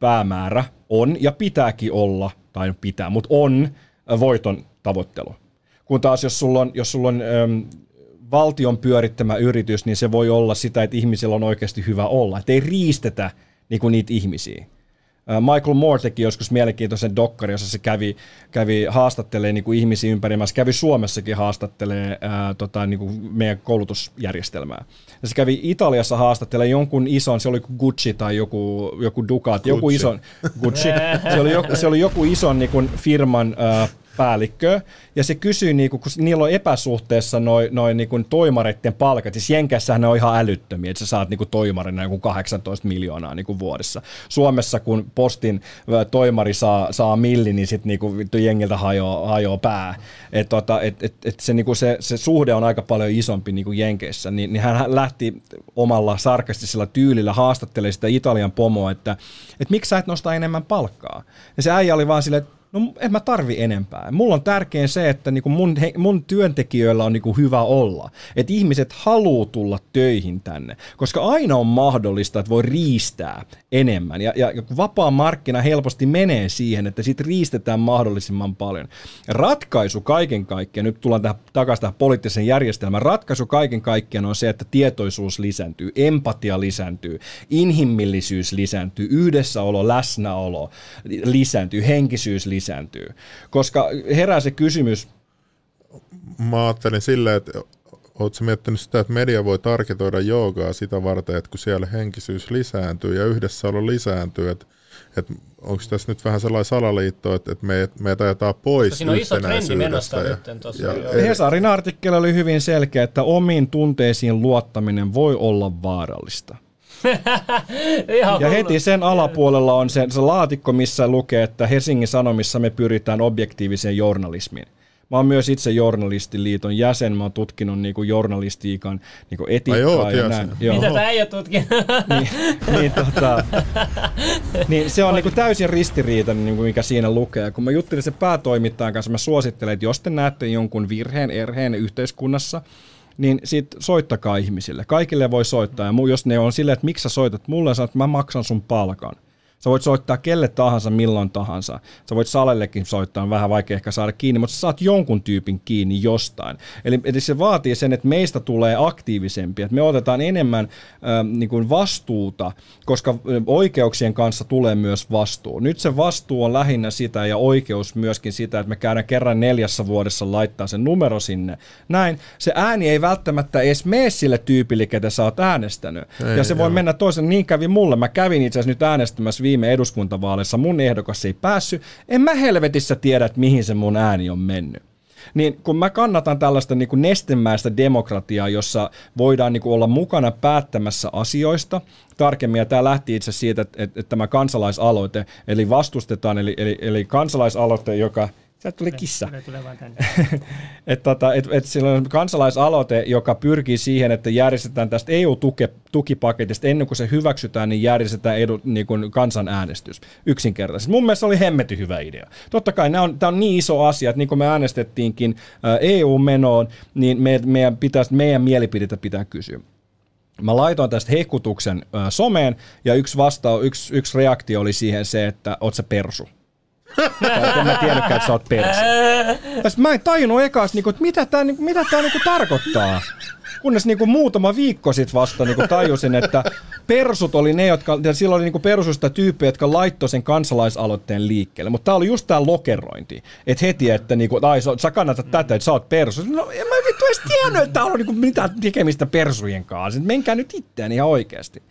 päämäärä on ja pitääkin olla, tai pitää, mutta on äh, voiton tavoittelu. Kun taas jos sulla on, jos sulla on ähm, valtion pyörittämä yritys, niin se voi olla sitä, että ihmisillä on oikeasti hyvä olla. Että ei riistetä niin kuin niitä ihmisiä. Michael Moore teki joskus mielenkiintoisen dokkari, jossa se kävi, kävi haastattelee niin kuin ihmisiä ympäri maailmassa. Kävi Suomessakin haastattelee ää, tota, niin kuin meidän koulutusjärjestelmää. Ja se kävi Italiassa haastattelee jonkun ison, se oli Gucci tai joku, joku Ducati, joku Gucci. ison, Gucci. *laughs* Se oli joku, se oli joku ison niin kuin firman ää, päällikkö, ja se kysyi, niinku, kun niillä on epäsuhteessa noin noi, niinku toimareiden palkat, siis Jenkässähän ne on ihan älyttömiä, että sä saat niinku toimarina joku 18 miljoonaa niinku vuodessa. Suomessa, kun postin toimari saa, saa milli, niin sitten niinku, jengiltä hajoaa, hajoaa pää. Et, tota, et, et, et se, niinku se, se, suhde on aika paljon isompi niinku Jenkeissä, niin, niin hän lähti omalla sarkastisella tyylillä haastattelemaan sitä Italian pomoa, että et miksi sä et nosta enemmän palkkaa? Ja se äijä oli vaan silleen, että no en mä tarvi enempää. Mulla on tärkein se, että niinku mun, he, mun työntekijöillä on niinku hyvä olla. Että ihmiset haluu tulla töihin tänne. Koska aina on mahdollista, että voi riistää enemmän. Ja, ja vapaa markkina helposti menee siihen, että sit riistetään mahdollisimman paljon. Ratkaisu kaiken kaikkiaan, nyt tullaan tähän, takaisin tähän poliittisen järjestelmään, ratkaisu kaiken kaikkiaan on se, että tietoisuus lisääntyy, empatia lisääntyy, inhimillisyys lisääntyy, yhdessäolo, läsnäolo lisääntyy, henkisyys lisääntyy lisääntyy. Koska herää se kysymys, Mä ajattelin silleen, että Oletko miettinyt sitä, että media voi tarketoida joogaa sitä varten, että kun siellä henkisyys lisääntyy ja yhdessäolo lisääntyy, että, että onko tässä nyt vähän sellainen salaliitto, että, että me, meitä ajetaan pois Siinä on iso trendi menossa ja, nyt tuossa. ja, Hesarin artikkeli oli hyvin selkeä, että omiin tunteisiin luottaminen voi olla vaarallista. *laughs* Ihan Ja hullu. heti sen alapuolella on se, se laatikko, missä lukee, että Helsingin Sanomissa me pyritään objektiiviseen journalismiin. Mä oon myös itse Journalistiliiton jäsen, mä oon tutkinut niinku journalistiikan niinku etiikkaa Ai oot ja näin. Joo. Mitä tää ei ole tutkinut? niin, niin, tota, *laughs* niin se on niinku täysin ristiriitainen, niinku mikä siinä lukee. Kun mä juttelin sen päätoimittajan kanssa, mä suosittelen, että jos te näette jonkun virheen, erheen yhteiskunnassa, niin sit soittakaa ihmisille. Kaikille voi soittaa. Ja jos ne on silleen, että miksi sä soitat mulle, sä, että mä maksan sun palkan. Sä voit soittaa kelle tahansa, milloin tahansa. Sä voit Salellekin soittaa, on vähän vaikea ehkä saada kiinni, mutta sä saat jonkun tyypin kiinni jostain. Eli, eli se vaatii sen, että meistä tulee aktiivisempia, että me otetaan enemmän ähm, niin kuin vastuuta, koska ö, oikeuksien kanssa tulee myös vastuu. Nyt se vastuu on lähinnä sitä ja oikeus myöskin sitä, että me käydään kerran neljässä vuodessa laittaa sen numero sinne. Näin. Se ääni ei välttämättä edes mene sille tyypille, ketä sä oot äänestänyt. Ei, ja se voi joo. mennä toisen. Niin kävi mulle. Mä kävin itse asiassa nyt äänestämässä viime eduskuntavaaleissa. Mun ehdokas ei päässyt. En mä helvetissä tiedä, että mihin se mun ääni on mennyt. Niin kun mä kannatan tällaista niin kuin nestemäistä demokratiaa, jossa voidaan niin kuin olla mukana päättämässä asioista, tarkemmin, ja tämä lähti itse siitä, että, että, että tämä kansalaisaloite, eli vastustetaan, eli, eli, eli kansalaisaloite, joka... Sieltä tuli kissa *laughs* että tota, et, et sillä on kansalaisaloite, joka pyrkii siihen, että järjestetään tästä EU-tukipaketista ennen kuin se hyväksytään, niin järjestetään edu, niin kuin kansanäänestys yksinkertaisesti. Mun mielestä se oli hemmetin hyvä idea. Totta kai tämä on, tää on niin iso asia, että niin kuin me äänestettiinkin ää, EU-menoon, niin me, meidän, pitäisi, meidän mielipidettä pitää kysyä. Mä laitoin tästä hehkutuksen someen, ja yksi vastaus, yksi, yksi reaktio oli siihen se, että oot sä persu. Tai en mä tiennytkään, että sä oot persu. Ja mä en tajunnut ekaas, niinku, että mitä tämä niinku, mitä tää, niinku, tarkoittaa. Kunnes niinku, muutama viikko sitten vasta niinku, tajusin, että persut oli ne, jotka, ja silloin oli niinku, persuista tyyppejä, jotka laittoi sen kansalaisaloitteen liikkeelle. Mutta tämä oli just tämä lokerointi. Että heti, että niinku, ai, sä, kannatat tätä, että sä oot persu. No en mä vittu edes tiennyt, että täällä on niinku, mitään tekemistä persujen kanssa. Menkää nyt itseään ihan oikeasti.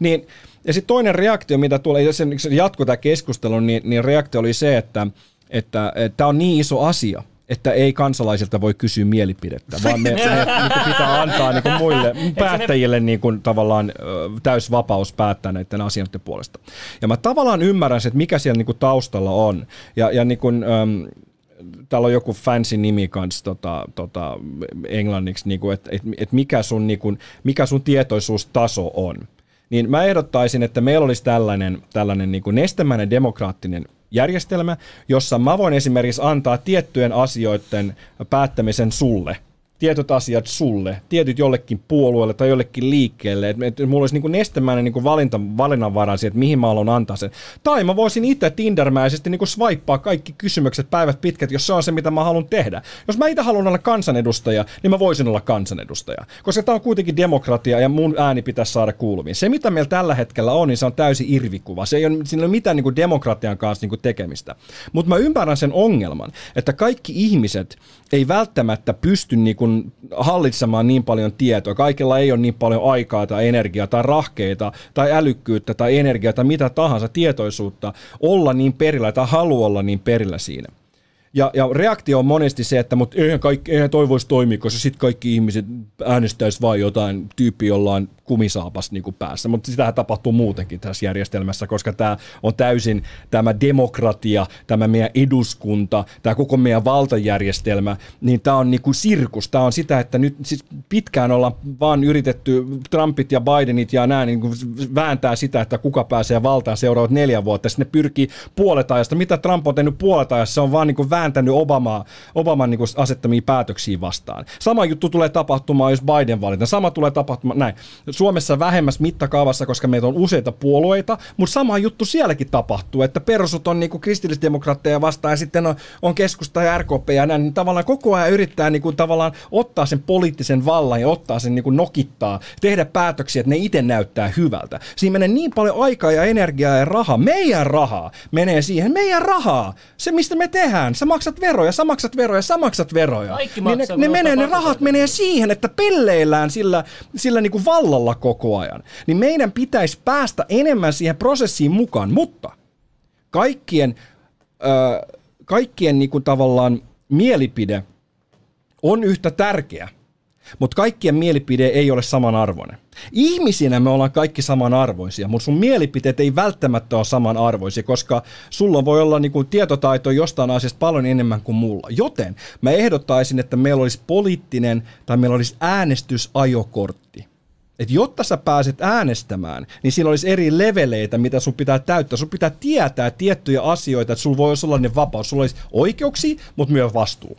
Niin, ja sitten toinen reaktio, mitä tulee, se jatkuu tämä keskustelu, niin, niin reaktio oli se, että että tämä on niin iso asia, että ei kansalaisilta voi kysyä mielipidettä, vaan me, me niin pitää antaa niin muille päättäjille niin kuin, tavallaan ö, täys vapaus päättää näiden asioiden puolesta. Ja mä tavallaan ymmärrän se, että mikä siellä niin kuin, taustalla on. Ja, ja niin kuin, äm, täällä on joku fancy nimi kanssa tota, tota, englanniksi, niin kuin, että et, et mikä, sun, niin kuin, mikä sun tietoisuustaso on. Niin mä ehdottaisin, että meillä olisi tällainen, tällainen niin kuin nestemäinen demokraattinen järjestelmä, jossa mä voin esimerkiksi antaa tiettyjen asioiden päättämisen sulle, tietyt asiat sulle, tietyt jollekin puolueelle tai jollekin liikkeelle, että et, mulla olisi niinku nestemäinen niinku valinta, valinnanvara siihen, että mihin mä haluan antaa sen. Tai mä voisin itse Tindermäisesti niinku swipea kaikki kysymykset päivät pitkät, jos se on se, mitä mä haluan tehdä. Jos mä itse haluan olla kansanedustaja, niin mä voisin olla kansanedustaja. Koska tämä on kuitenkin demokratia ja mun ääni pitäisi saada kuuluviin. Se, mitä meillä tällä hetkellä on, niin se on täysin irvikuva. Se ei ole, siinä ei ole mitään niinku demokratian kanssa niinku tekemistä. Mutta mä ymmärrän sen ongelman, että kaikki ihmiset ei välttämättä pysty niinku hallitsemaan niin paljon tietoa. Kaikilla ei ole niin paljon aikaa tai energiaa tai rahkeita tai älykkyyttä tai energiaa tai mitä tahansa tietoisuutta olla niin perillä tai halua olla niin perillä siinä. Ja, ja reaktio on monesti se, että mutta eihän, kaikki, eihän toi voisi toimia, koska sitten kaikki ihmiset äänestäisi vain jotain tyyppi, jolla on kumisaapas niin kuin päässä. Mutta sitähän tapahtuu muutenkin tässä järjestelmässä, koska tämä on täysin tämä demokratia, tämä meidän eduskunta, tämä koko meidän valtajärjestelmä, niin tämä on niin kuin sirkus. Tämä on sitä, että nyt siis pitkään ollaan vaan yritetty Trumpit ja Bidenit ja nämä niin kuin vääntää sitä, että kuka pääsee valtaan seuraavat neljä vuotta. Sitten ne pyrkii puolet ajasta. Mitä Trump on tehnyt puolet ajassa? Se on vaan niin kuin vääntänyt Obamaa, Obaman niin kuin asettamia päätöksiä vastaan. Sama juttu tulee tapahtumaan, jos Biden valitaan. Sama tulee tapahtumaan näin. Suomessa vähemmässä mittakaavassa, koska meitä on useita puolueita, mutta sama juttu sielläkin tapahtuu, että perusut on niin kuin kristillisdemokraatteja vastaan ja sitten on, on keskusta ja RKP ja näin, niin tavallaan koko ajan yrittää niin kuin tavallaan ottaa sen poliittisen vallan ja ottaa sen niin kuin nokittaa, tehdä päätöksiä, että ne itse näyttää hyvältä. Siinä menee niin paljon aikaa ja energiaa ja rahaa, meidän rahaa menee siihen, meidän rahaa, se mistä me tehdään, sä maksat veroja, sä maksat veroja, sä maksat veroja. Kaikki niin ne, maksaa, ne, menee, ne rahat menee siihen, että pelleillään sillä, sillä niin kuin vallalla koko ajan. Niin meidän pitäisi päästä enemmän siihen prosessiin mukaan, mutta kaikkien, ö, kaikkien niin kuin tavallaan mielipide on yhtä tärkeä, mutta kaikkien mielipide ei ole samanarvoinen. Ihmisinä me ollaan kaikki samanarvoisia, mutta sun mielipiteet ei välttämättä ole samanarvoisia, koska sulla voi olla niin kuin tietotaito jostain asiasta paljon enemmän kuin mulla. Joten mä ehdottaisin, että meillä olisi poliittinen tai meillä olisi äänestysajokortti. Et jotta sä pääset äänestämään, niin siinä olisi eri leveleitä, mitä sun pitää täyttää. Sun pitää tietää tiettyjä asioita, että sulla voi olla sellainen vapaus. Sulla olisi oikeuksia, mutta myös vastuu.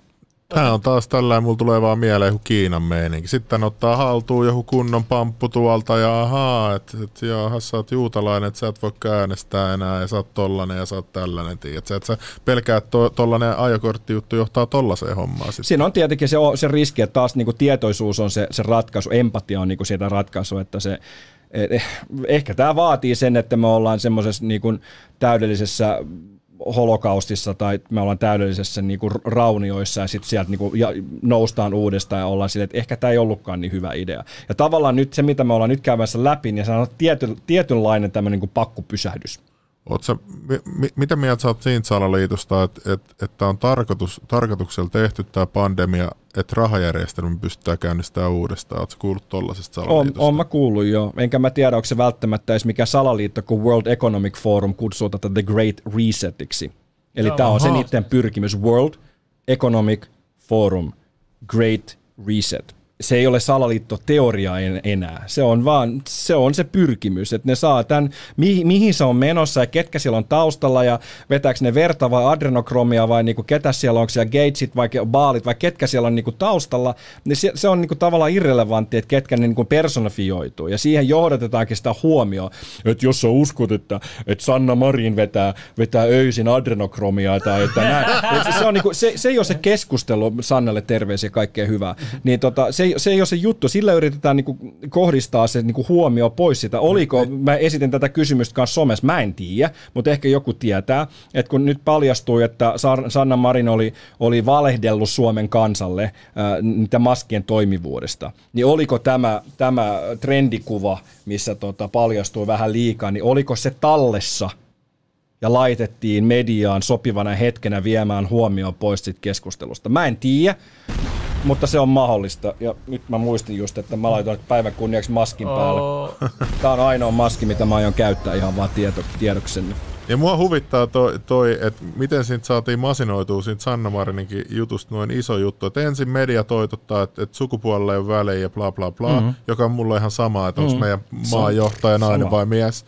Tämä on taas tällainen, mulla tulee vaan mieleen joku Kiinan meininki. Sitten ottaa haltuun joku kunnon pamppu tuolta ja ahaa, että et, jaha, sä oot juutalainen, että sä et voi äänestää enää ja sä oot tollanen ja sä oot tällainen, tiedät sä, että sä pelkäät to, tollanen ajokorttijuttu johtaa tollaiseen hommaan sitten. Siinä on tietenkin se, se riski, että taas niinku tietoisuus on se, se ratkaisu, empatia on niinku siitä ratkaisu, että se, eh, ehkä tämä vaatii sen, että me ollaan semmoisessa niinku täydellisessä holokaustissa tai me ollaan täydellisessä niinku raunioissa ja sitten sieltä niinku ja noustaan uudestaan ja ollaan silleen, että ehkä tämä ei ollutkaan niin hyvä idea. Ja tavallaan nyt se, mitä me ollaan nyt käymässä läpi, niin se on tiety, tietynlainen tämmöinen niinku pakkopysähdys. Sä, mi, mi, mitä mieltä sä oot siitä salaliitosta, että et, et tää on tarkoitus, tarkoituksella tehty tämä pandemia, että rahajärjestelmä pystytään käynnistämään uudestaan? Oletko kuullut tollaisesta On, salaliitosta? on mä kuullut jo. Enkä mä tiedä, onko se välttämättä edes mikä salaliitto, kun World Economic Forum kutsuu tätä The Great Resetiksi. Eli Joo. tämä on se niiden pyrkimys. World Economic Forum Great Reset. Se ei ole salaliittoteoria en, enää. Se on vaan se, on se pyrkimys, että ne saa tämän, mihin, mihin se on menossa ja ketkä siellä on taustalla ja vetääkö ne verta vai adrenokromia vai niinku ketä siellä on, onko siellä Gatesit vai Baalit vai ketkä siellä on niinku taustalla, niin se, se on niinku tavallaan irrelevantti, että ketkä ne niinku personifioituu ja siihen johdatetaankin sitä huomioon, että jos sä uskot, että, että Sanna Marin vetää, vetää öisin adrenokromiaa tai että näin, Et se, se, on niinku, se, se ei ole se keskustelu, Sannalle terveisiä kaikkea hyvää, niin tota, se, ei, se ei ole se juttu, sillä yritetään niinku kohdistaa se niinku huomio pois sitä. Oliko, mä esitin tätä kysymystä kanssa somessa, mä en tiedä, mutta ehkä joku tietää, että kun nyt paljastui, että Sanna Marin oli, oli valehdellut Suomen kansalle ää, niitä maskien toimivuudesta, niin oliko tämä, tämä trendikuva, missä tota, paljastui vähän liikaa, niin oliko se tallessa ja laitettiin mediaan sopivana hetkenä viemään huomioon pois siitä keskustelusta. Mä en tiedä, mutta se on mahdollista. Ja nyt mä muistin just, että mä laitoin päivän kunniaksi maskin päälle. Tää on ainoa maski, mitä mä aion käyttää ihan vaan tieto, tiedoksenne. Ja mua huvittaa toi, toi että miten siitä saatiin masinoitua siitä Sanna Marininkin jutusta noin iso juttu. Että ensin media toitottaa, että, että sukupuolella ei ole väliä ja bla bla bla, mm-hmm. joka on mulle ihan sama, että onko Mhm. meidän maanjohtaja nainen sama. vai mies.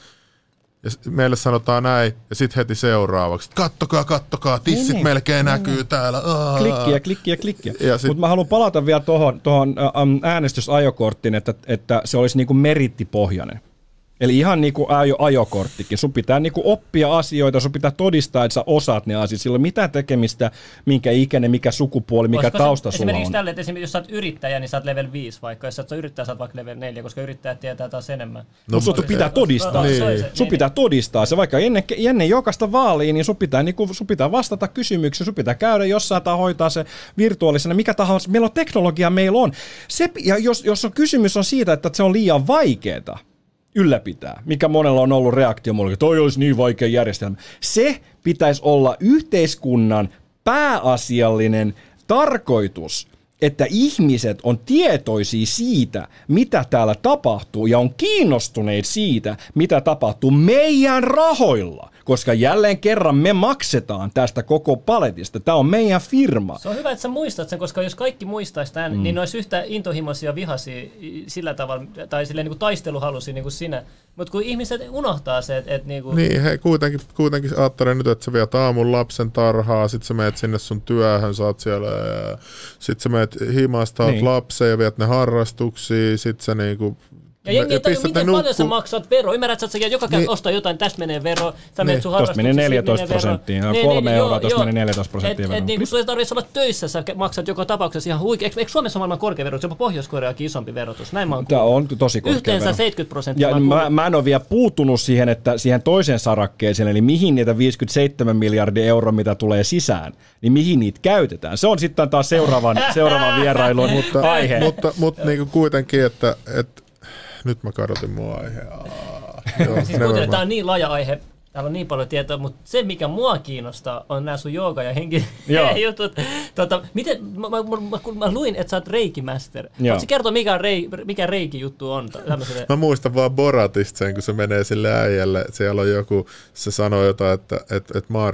Ja meille sanotaan näin, ja sitten heti seuraavaksi, kattokaa, kattokaa, tissit Niin, niin. melkein näkyy täällä. Aa. Klikkiä, klikkiä, klikkiä. Mutta mä haluan palata vielä tuohon tohon, äänestysajokorttiin, että, että se olisi niinku merittipohjainen. Eli ihan niin kuin ajo, ajokorttikin. Sun pitää niin kuin oppia asioita, sun pitää todistaa, että sä osaat ne asiat. Sillä mitään tekemistä, minkä ikäinen, mikä sukupuoli, mikä olisiko se tausta sulla Esimerkiksi on. tälle, että esimerkiksi jos sä oot yrittäjä, niin sä oot level 5 vaikka. Jos sä oot yrittäjä, sä oot vaikka level 4, koska yrittäjät tietää taas enemmän. No, sun mutta- pitää todistaa. Niin. Niin. Sun pitää todistaa se, vaikka ennen, ennen jokaista vaalia, niin sun pitää, niin sun pitää vastata kysymyksiin, sun pitää käydä jossain tai hoitaa se virtuaalisena, mikä tahansa. Meillä on teknologia, meillä on. Se, ja jos, jos on kysymys on siitä, että se on liian vaikeaa ylläpitää, mikä monella on ollut reaktio mulle, toi olisi niin vaikea järjestelmä. Se pitäisi olla yhteiskunnan pääasiallinen tarkoitus, että ihmiset on tietoisia siitä, mitä täällä tapahtuu ja on kiinnostuneet siitä, mitä tapahtuu meidän rahoilla. Koska jälleen kerran me maksetaan tästä koko paletista. Tämä on meidän firma. Se on hyvä, että sä muistat sen, koska jos kaikki muistaisi tämän, mm. niin ne olisi yhtä intohimoisia vihaisia sillä tavalla, tai silleen niin kuin taisteluhalusia niin kuin sinä. Mutta kun ihmiset unohtaa se, että et niinku... Niin, he kuitenkin, kuitenkin ajattelee nyt, että sä viet aamun lapsen tarhaa, sit sä meet sinne sun työhön, sä oot siellä, ja sit sä meet himasta, niin. lapsen ja viet ne harrastuksiin, sit sä niinku ja jengi ei tajua, miten nukku... paljon sä maksat vero. Ymmärrät, että sä joka kerta niin. ostaa jotain, tästä menee vero, sä menet niin. sun Tuosta menee 14 prosenttia, niin, kolme niin, euroa, tuosta menee 14 prosenttia vero. Et, niin, kun sulla ei tarvitse olla töissä, sä maksat joka tapauksessa ihan huikea. Eikö, eikö Suomessa maailman korkea verotus, jopa Pohjois-Koreakin isompi verotus? Näin mä oon Tämä on tosi korkea Yhteensä vero. 70 prosenttia. Ja mä, mä, en ole vielä puuttunut siihen, että siihen toiseen sarakkeeseen, eli mihin niitä 57 miljardia euroa, mitä tulee sisään, niin mihin niitä käytetään. Se on sitten taas seuraavan, *laughs* seuraavan vierailun mutta, aihe. Mutta, mutta niin kuitenkin, että, että nyt mä kadotin mun aiheen. *laughs* siis tämä on niin laaja aihe, täällä on niin paljon tietoa, mutta se mikä mua kiinnostaa on nämä sun jooga ja henki *laughs* jutut. Tota, miten, mä, mä, mä, kun mä luin, että sä oot reikimaster. Voitko kertoa, mikä, rei, mikä reiki juttu on? Tämmöiselle? Mä muistan vaan Boratista sen, kun se menee sille äijälle. Siellä on joku, se sanoo jotain, että, että, että mä oon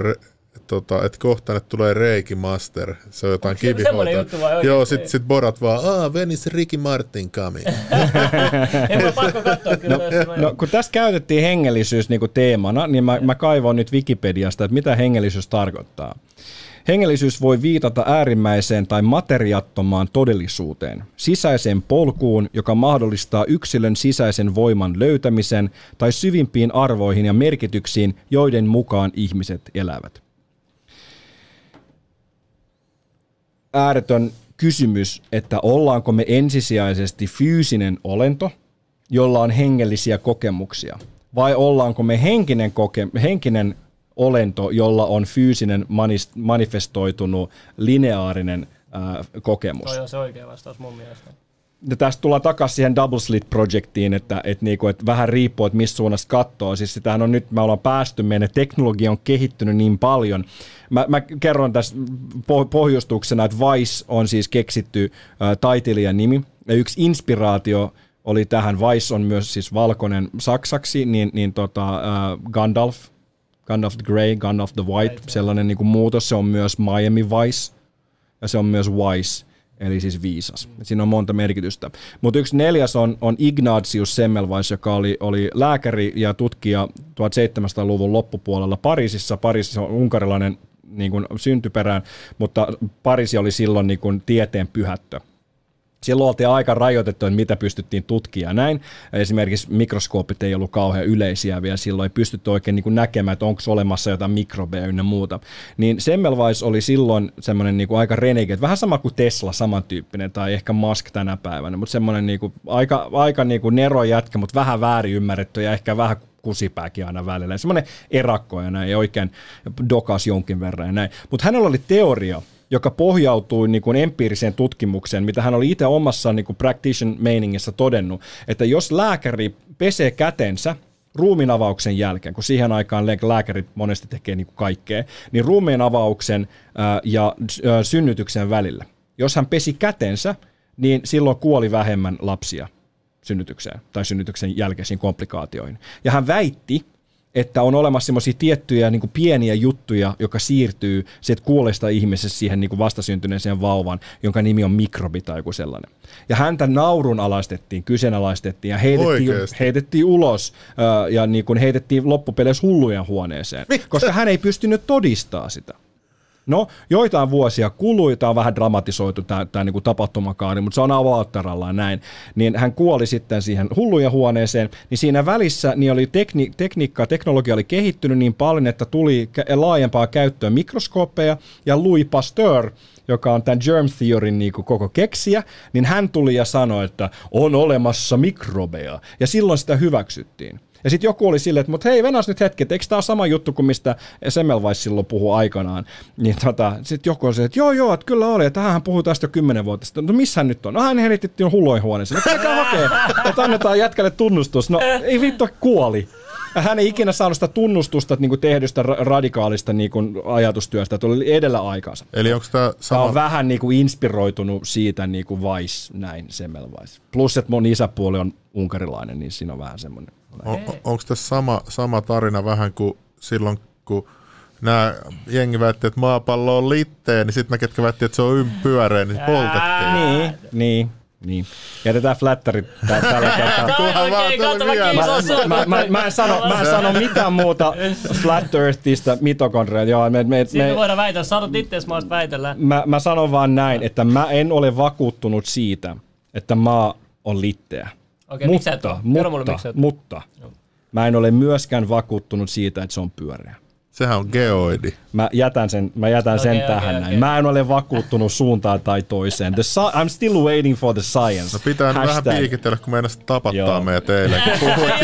tota, että kohta ne tulee Reiki Master. Se on jotain kivihoitoa. Joo, sit, sit Borat vaan, aah, venis Ricky Martin kami. *laughs* en pakko katsoa kyllä. No, no, kun tässä käytettiin hengellisyys niin kuin teemana, niin mä, mä kaivoin nyt Wikipediasta, että mitä hengellisyys tarkoittaa. Hengellisyys voi viitata äärimmäiseen tai materiattomaan todellisuuteen, sisäiseen polkuun, joka mahdollistaa yksilön sisäisen voiman löytämisen tai syvimpiin arvoihin ja merkityksiin, joiden mukaan ihmiset elävät. Ääretön kysymys, että ollaanko me ensisijaisesti fyysinen olento, jolla on hengellisiä kokemuksia, vai ollaanko me henkinen, koke- henkinen olento, jolla on fyysinen manifestoitunut lineaarinen ää, kokemus. Se on se oikea vastaus mun mielestä. Ja tästä tullaan takaisin siihen Double Slit Projectiin, että, että, niinku, että vähän riippuu, että missä suunnasta katsoo. Siis sitähän on nyt, me ollaan päästy, meidän teknologia on kehittynyt niin paljon, Mä, mä kerron tässä pohjustuksena, että Vice on siis keksitty äh, taiteilijan nimi. Ja yksi inspiraatio oli tähän, Vice on myös siis valkoinen saksaksi, niin, niin tota, äh, Gandalf, Gandalf the Grey, Gandalf the White, sellainen niin kuin muutos. Se on myös Miami Vice ja se on myös Wise eli siis viisas. Siinä on monta merkitystä. Mutta yksi neljäs on, on Ignatius Semmelweis, joka oli, oli lääkäri ja tutkija 1700-luvun loppupuolella Pariisissa. Pariisissa on unkarilainen niin kuin syntyperään, mutta Pariisi oli silloin niin kuin tieteen pyhättö. Silloin oltiin aika rajoitettu, että mitä pystyttiin tutkia näin. Esimerkiksi mikroskoopit ei ollut kauhean yleisiä vielä silloin, ei pystytty oikein niin kuin näkemään, että onko olemassa jotain mikrobeja ynnä muuta. Niin Semmelweis oli silloin semmoinen niin kuin aika renegade, vähän sama kuin Tesla samantyyppinen, tai ehkä Musk tänä päivänä, mutta semmoinen niin kuin aika, aika niin kuin nero jätkä, mutta vähän väärin ymmärretty ja ehkä vähän kusipääkin aina välillä. Semmoinen erakko ja näin, ja oikein dokas jonkin verran ja näin. Mutta hänellä oli teoria, joka pohjautui niin kuin empiiriseen tutkimukseen, mitä hän oli itse omassa niin kuin practitioner-meiningissä todennut, että jos lääkäri pesee kätensä ruumiinavauksen jälkeen, kun siihen aikaan lääkärit monesti tekee niin kuin kaikkea, niin ruumiinavauksen ää, ja synnytyksen välillä, jos hän pesi kätensä, niin silloin kuoli vähemmän lapsia synnytykseen tai synnytyksen jälkeisiin komplikaatioihin. Ja hän väitti, että on olemassa semmoisia tiettyjä niin kuin pieniä juttuja, joka siirtyy sieltä kuolesta ihmisestä siihen niin kuin vastasyntyneeseen vauvan, jonka nimi on mikrobi tai joku sellainen. Ja häntä naurun alaistettiin, kyseenalaistettiin ja heitettiin, heitettiin ulos ja niin kuin heitettiin loppupeleissä hullujen huoneeseen, Mitä? koska hän ei pystynyt todistaa sitä. No, joitain vuosia kului, tämä on vähän dramatisoitu tämä, tämä niin tapahtumakaari, mutta se on avauttarallaan näin. Niin hän kuoli sitten siihen hullujen huoneeseen, niin siinä välissä niin oli tekni, tekniikka, teknologia oli kehittynyt niin paljon, että tuli laajempaa käyttöön mikroskooppeja, ja Louis Pasteur, joka on tämän germ theorin niin kuin koko keksiä, niin hän tuli ja sanoi, että on olemassa mikrobeja, ja silloin sitä hyväksyttiin. Ja sitten joku oli silleen, että mutta hei, venäs nyt hetki, eikö tämä ole sama juttu kuin mistä Semmelweis silloin puhui aikanaan. Niin tota, sitten joku oli silleen, että joo joo, että kyllä oli, että hän puhui tästä jo kymmenen vuotta sitten. No missä nyt on? No hän helitettiin hulloin huoneeseen. No käykää hakee, että annetaan jätkälle tunnustus. No ei vittu, kuoli. Ja hän ei ikinä saanut sitä tunnustusta niin kuin tehdystä radikaalista niin kuin ajatustyöstä, että oli edellä aikaansa. Eli onko tämä sama... Tämä on vähän niin kuin inspiroitunut siitä niin kuin Weiss, näin Semmelweis. Plus, että mun isäpuoli on unkarilainen, niin siinä on vähän semmoinen. On, onko tässä sama, sama tarina vähän kuin silloin, kun nämä jengi väitti, että maapallo on litteen, niin sitten ne, ketkä väitti, että se on ympyöreä, niin poltettiin. Niin, niin. Niin. Jätetään flatteri tä- tällä *laughs* kertaa. Kunhan vaan tuli vielä. kiitos. Mä, mä, mä, en sano, mä en sano mitään muuta Flat Earthista mitokondria. Joo, me, me, Sitten me me, voidaan väitellä, sanot itse, mä väitellä. mä, mä sanon vaan näin, että mä en ole vakuuttunut siitä, että maa on litteä. Okei, mutta, mulle, mutta, et oo. mutta mä en ole myöskään vakuuttunut siitä, että se on pyöreä. Sehän on geoidi. Mä jätän sen, mä jätän sen Okei, okei, tähän okei. näin. Mä en ole vakuuttunut suuntaan tai toiseen. The si- I'm still waiting for the science. No pitää nyt vähän Hashtag. piikitellä, kun meinasit tapattaa Joo. meidät eilen. Puhuit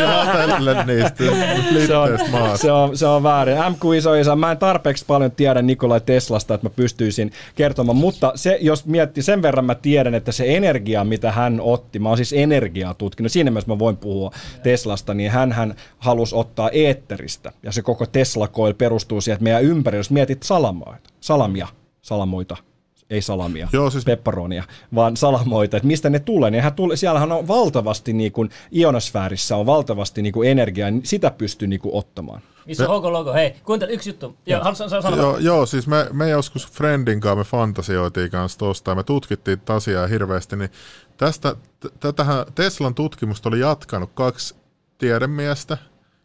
niistä se on, maasta. se, on, se on väärin. MQ isoisa, mä en tarpeeksi paljon tiedä Nikolai Teslasta, että mä pystyisin kertomaan, mutta se, jos miettii, sen verran mä tiedän, että se energia, mitä hän otti, mä oon siis energiaa tutkinut, siinä mielessä mä voin puhua Teslasta, niin hän, hän halusi ottaa eetteristä, ja se koko Tesla Coil perustuu siihen, että meidän ympärillä, jos mietit salamoita, salamia, salamoita, ei salamia, Joo, siis- pepperonia, vaan salamoita, että mistä ne tulee. Niin tule, siellähän on valtavasti, niin kuin, ionosfäärissä on valtavasti niin kuin energiaa, niin sitä pystyy niin kuin, ottamaan. Missä on Hoko Logo? Hei, kuuntele yksi juttu. Joo, haluatko sanoa? Joo, joo, siis me, me joskus Friendin kanssa me fantasioitiin kanssa tosta ja me tutkittiin tätä asiaa hirveästi, niin tästä, t- tätähän Teslan tutkimusta oli jatkanut kaksi tiedemiestä,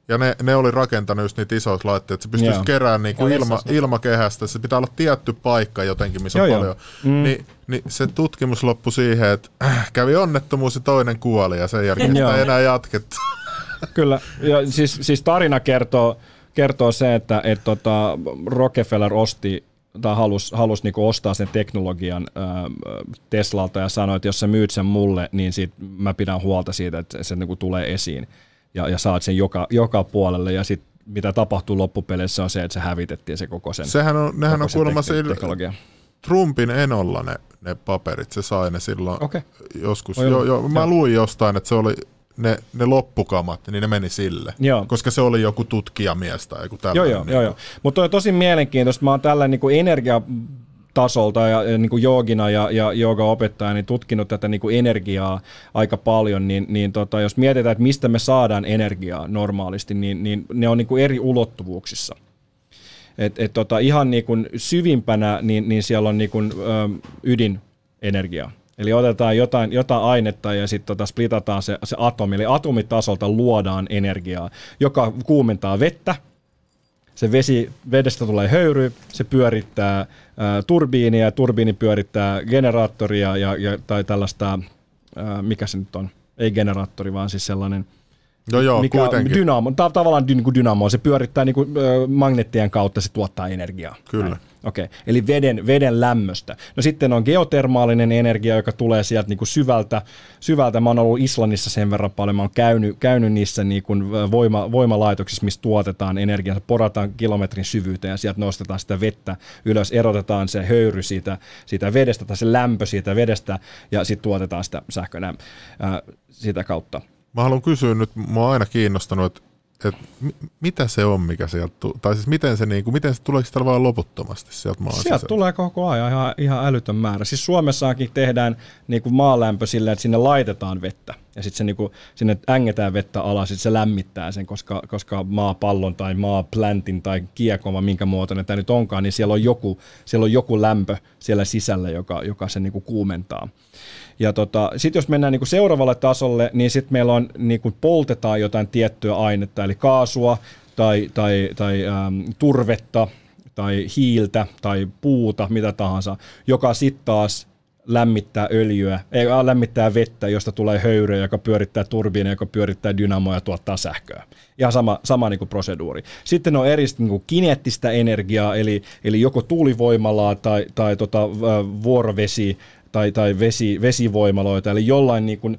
ja ne, ne oli rakentanut just niitä isoita laitteita, että se pystyisi Joo. keräämään niinku Joo, ilma, ilmakehästä. Se pitää olla tietty paikka jotenkin, missä Joo, on joo. paljon. Mm. Ni, niin se tutkimus loppui siihen, että äh, kävi onnettomuus ja toinen kuoli, ja sen jälkeen sitä ei enää jatkettu. *laughs* Kyllä, ja siis, siis tarina kertoo, kertoo se, että et tota, Rockefeller osti tai halusi halus niinku ostaa sen teknologian ää, Teslalta ja sanoi, että jos sä myyt sen mulle, niin sit mä pidän huolta siitä, että se niinku tulee esiin ja, ja saat sen joka, joka puolelle ja sitten mitä tapahtuu loppupeleissä on se, että se hävitettiin se koko sen, Sehän on, nehän on kuulemma sillä, teknologia. Trumpin enolla ne, ne paperit, se sai ne silloin Okei. joskus. Jo, joo. jo, mä Joo. luin jostain, että se oli ne, ne loppukamat, niin ne meni sille. Joo. Koska se oli joku tutkijamies tai joku Joo, tällainen. joo, niin joo, joo. Mutta on tosi mielenkiintoista. Mä oon tällä niin kuin energiatasolta ja, ja niin kuin joogina ja, ja joogaopettaja niin tutkinut tätä niin kuin energiaa aika paljon, niin, niin tota, jos mietitään, että mistä me saadaan energiaa normaalisti, niin, niin ne on niin kuin eri ulottuvuuksissa. Et, et tota, ihan niin kuin syvimpänä, niin, niin siellä on niin kuin, ö, ydinenergia. Eli otetaan jotain, jotain ainetta ja sitten tota splitataan se, se atomi. Eli atomitasolta luodaan energiaa, joka kuumentaa vettä. Se vesi, vedestä tulee höyry, se pyörittää ää, turbiinia, ja turbiini pyörittää generaattoria ja, ja, tai tällaista, ää, mikä se nyt on, ei generaattori, vaan siis sellainen, Joo, joo, mikä kuitenkin. dynamo, ta- tavallaan dy, niin kuin dynamo, se pyörittää niin kuin, ö, magneettien kautta, se tuottaa energiaa. Kyllä. Näin. Okei, okay. eli veden, veden lämmöstä. No sitten on geotermaalinen energia, joka tulee sieltä niin kuin syvältä, syvältä. Mä oon ollut Islannissa sen verran paljon, mä oon käynyt, käynyt niissä niin kuin voima, voimalaitoksissa, missä tuotetaan energiaa. Porataan kilometrin syvyyteen ja sieltä nostetaan sitä vettä ylös, erotetaan se höyry siitä, siitä vedestä tai se lämpö siitä vedestä ja sitten tuotetaan sitä sähköä ää, sitä kautta. Mä haluan kysyä nyt, mua on aina kiinnostanut, että et, mi, mitä se on, mikä sieltä tu- Tai siis miten se, niinku, miten se tuleeko sitä vaan loputtomasti sieltä maan Sieltä tulee koko ajan ihan, ihan älytön määrä. Siis Suomessakin tehdään niin kuin maalämpö sillä, että sinne laitetaan vettä. Ja sitten se niin kuin, sinne ängetään vettä alas, sitten se lämmittää sen, koska, koska maapallon tai maaplantin tai kiekon, vai minkä muotoinen tämä nyt onkaan, niin siellä on joku, siellä on joku lämpö siellä sisällä, joka, joka se niin kuin kuumentaa. Ja tota, sitten jos mennään niinku seuraavalle tasolle, niin sitten meillä on, niinku poltetaan jotain tiettyä ainetta, eli kaasua tai, tai, tai ähm, turvetta tai hiiltä tai puuta, mitä tahansa, joka sitten taas lämmittää öljyä, ei äh, lämmittää vettä, josta tulee höyryä, joka pyörittää turbiinia, joka pyörittää dynamoa ja tuottaa sähköä. Ihan sama, sama niin kuin proseduuri. Sitten on eri niin kuin kineettistä energiaa, eli, eli joko tuulivoimalaa tai, tai tota, vuorovesi tai, tai vesi, vesivoimaloita, eli jollain niin kuin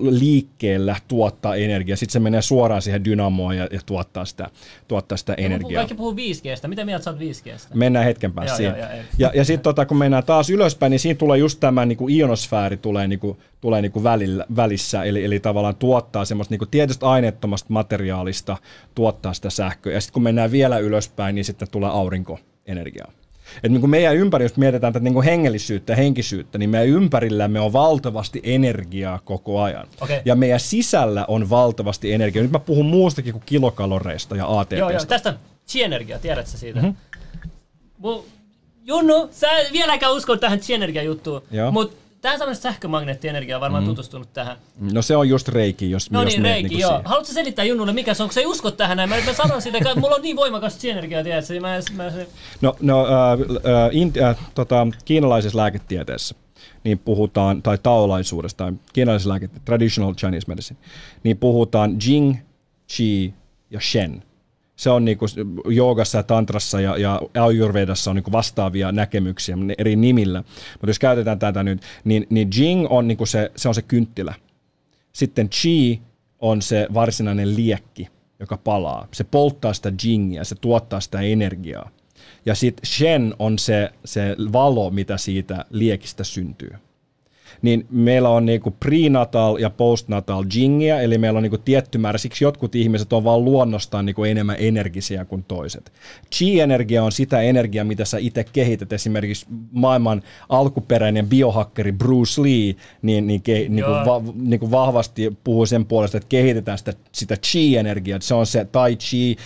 liikkeellä tuottaa energiaa. Sitten se menee suoraan siihen dynamoon ja, ja tuottaa sitä, tuottaa sitä energiaa. Kaikki puhuu 5Gstä. Mitä mieltä sä oot 5Gstä? Mennään hetken päästä Joo, siihen. joo, joo, ja ja sitten tota, kun mennään taas ylöspäin, niin siinä tulee just tämä niin kuin ionosfääri tulee, niin kuin, tulee niin kuin välillä, välissä, eli, eli tavallaan tuottaa semmoista niin kuin tietystä aineettomasta materiaalista, tuottaa sitä sähköä. Ja sitten kun mennään vielä ylöspäin, niin sitten tulee aurinkoenergiaa. Et niin kun meidän ympärillä, jos mietitään tätä niin kuin hengellisyyttä ja henkisyyttä, niin meidän ympärillämme on valtavasti energiaa koko ajan. Okei. Ja meidän sisällä on valtavasti energiaa. Nyt mä puhun muustakin kuin kilokaloreista ja ATPstä. Joo, joo, tästä chi-energia, tiedät sä siitä? Mm-hmm. Mu, Junnu, sä vieläkään usko tähän chi-energia-juttuun, mutta tämä tämmöistä sähkömagneettienergiaa on varmaan mm-hmm. tutustunut tähän. No se on just reiki, jos, No jos niin, Reiki, niinku joo. siihen. Haluatko selittää Junnulle, mikä se on, kun sä ei usko tähän näin? Mä, mä sanon sitä, että mulla on niin voimakas chi-energiaa, tiedätkö? Mä, mä, se, No, no äh, äh, inti, äh, tota, kiinalaisessa lääketieteessä niin puhutaan, tai taolaisuudessa, tai kiinalaisessa lääketieteessä, traditional Chinese medicine, niin puhutaan Jing, Qi ja Shen. Se on niinku joogassa ja tantrassa ja, ja ayurvedassa on niinku vastaavia näkemyksiä eri nimillä. Mutta jos käytetään tätä nyt, niin, niin Jing on, niinku se, se on se kynttilä. Sitten Qi on se varsinainen liekki, joka palaa. Se polttaa sitä jingia, se tuottaa sitä energiaa. Ja sitten Shen on se, se valo, mitä siitä liekistä syntyy. Niin meillä on niinku prenatal ja postnatal jingia, eli meillä on niinku tietty määrä, siksi jotkut ihmiset on vaan luonnostaan niinku enemmän energisiä kuin toiset. Chi-energia on sitä energiaa, mitä sä itse kehität. Esimerkiksi maailman alkuperäinen biohakkeri Bruce Lee niin, niin, ke, niinku, Joo. va, niinku vahvasti puhuu sen puolesta, että kehitetään sitä, sitä chi-energiaa. Se on se tai chi,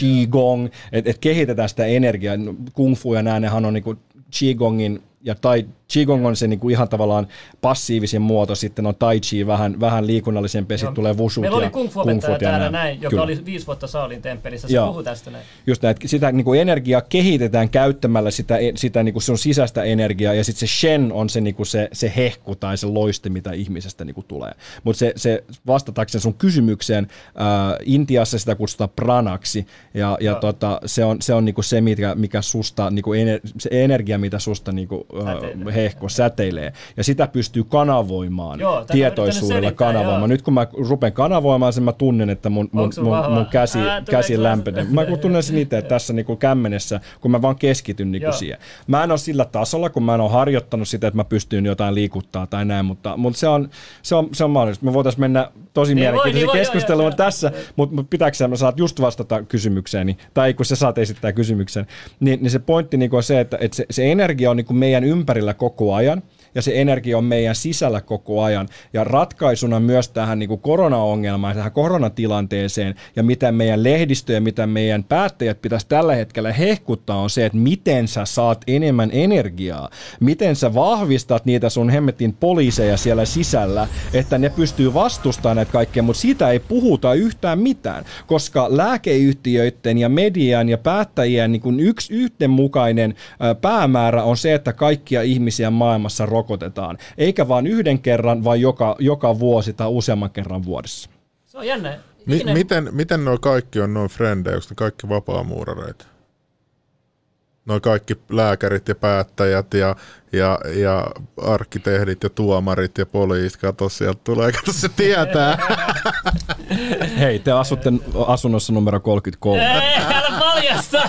qigong, että et kehitetään sitä energiaa. Kung fu ja nämä, nehän on niinku qigongin ja tai Qigong on se niinku ihan tavallaan passiivisin muoto, sitten on Tai Chi vähän, vähän liikunnallisempi, ja sitten tulee Wushut Meillä oli kung kungfut ja täällä nämä. näin, joka Kyllä. oli viisi vuotta Saalin temppelissä. Se puhuu tästä näin. Just näin, että sitä niin kuin energiaa kehitetään käyttämällä sitä, sitä niin kuin sun sisäistä energiaa, ja sitten se shen on se, niin kuin se, se hehku tai se loiste, mitä ihmisestä niin kuin tulee. Mutta se, se vastatakseni sun kysymykseen, ää, Intiassa sitä kutsutaan pranaksi, ja, ja Joo. tota, se on, se, on niin kuin se, mikä, mikä susta, niin kuin ener, se energia, mitä susta niin kuin, ää, Hehku säteilee, ja sitä pystyy kanavoimaan Joo, tietoisuudella kanavoimaan. joo. Nyt kun mä rupean kanavoimaan sen, mä tunnen, että mun, mun, mun, mun käsi, Ää, käsi lämpenee. Mä kun tunnen sen itse tässä niin kuin kämmenessä, kun mä vaan keskityn niin kuin Joo. siihen. Mä en ole sillä tasolla, kun mä en ole harjoittanut sitä, että mä pystyn jotain liikuttaa tai näin, mutta, mutta se, on, se, on, se on mahdollista. Me voitaisiin mennä tosi Niin niin voi, joo, keskusteluun joo, tässä, mutta pitääkö sä, mä saat just vastata kysymykseeni, tai kun sä saat esittää kysymyksen, niin, niin se pointti niin kuin on se, että, että se, se energia on niin kuin meidän ympärillä kogu ajan. Ja se energia on meidän sisällä koko ajan. Ja ratkaisuna myös tähän niin kuin koronaongelmaan, tähän koronatilanteeseen, ja mitä meidän lehdistö ja mitä meidän päättäjät pitäisi tällä hetkellä hehkuttaa, on se, että miten sä saat enemmän energiaa. Miten sä vahvistat niitä sun hemmetin poliiseja siellä sisällä, että ne pystyy vastustamaan näitä kaikkea, mutta siitä ei puhuta yhtään mitään, koska lääkeyhtiöiden ja median ja päättäjien niin kuin yksi yhdenmukainen ö, päämäärä on se, että kaikkia ihmisiä maailmassa rokotetaan, eikä vain yhden kerran, vaan joka, joka vuosi tai useamman kerran vuodessa. Se on jännä. Mi- miten, miten nuo kaikki on noin frendejä, onko ne kaikki vapaamuurareita? Noin kaikki lääkärit ja päättäjät ja, ja, ja arkkitehdit ja tuomarit ja poliisit, kato sieltä tulee, kato se tietää. *laughs* Hei, te asutte asunnossa numero 33. Ei, älä paljasta! *laughs*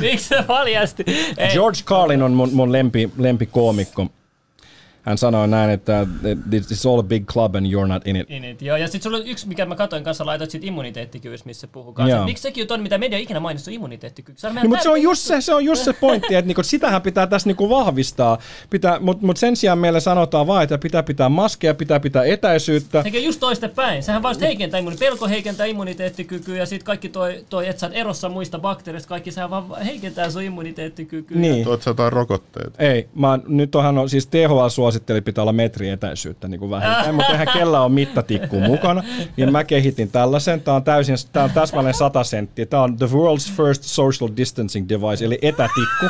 Miksi se paljasti? Ei. George Carlin on mun, mun lempi, lempikoomikko. Hän sanoi näin, että it's all a big club and you're not in it. Niin, niin, joo. Ja sitten sulla on yksi, mikä mä katoin kanssa, laitoit siitä immuniteettikyvystä, missä puhuu kanssa. Miksi sekin on mitä media ikinä? Se on, No, meidän mutta se on just se, se, on just se pointti, että niinku, sitähän pitää tässä niinku vahvistaa. Pitää, Mutta mut sen sijaan meille sanotaan vaan, että pitää pitää maskeja, pitää pitää etäisyyttä. Sekin on just toistepäin. Sehän vaan heikentää immuniteettikykyä. Pelko heikentää immuniteettikykyä ja sitten kaikki toi, toi, että sä oot erossa muista bakteereista, kaikki sehän vaan heikentää sun immuniteettikykyä. Niin. Tuot sä jotain rokotteita. Ei, mä, nyt onhan on, siis THL suositteli pitää olla metri etäisyyttä niin kuin vähintään, mutta eihän kellä ole mittatikku mukana. Ja mä kehitin tällaisen, tää on täysin, tää on täsmälleen 100 senttiä. Tää on the world's first social distancing device, eli etätikku.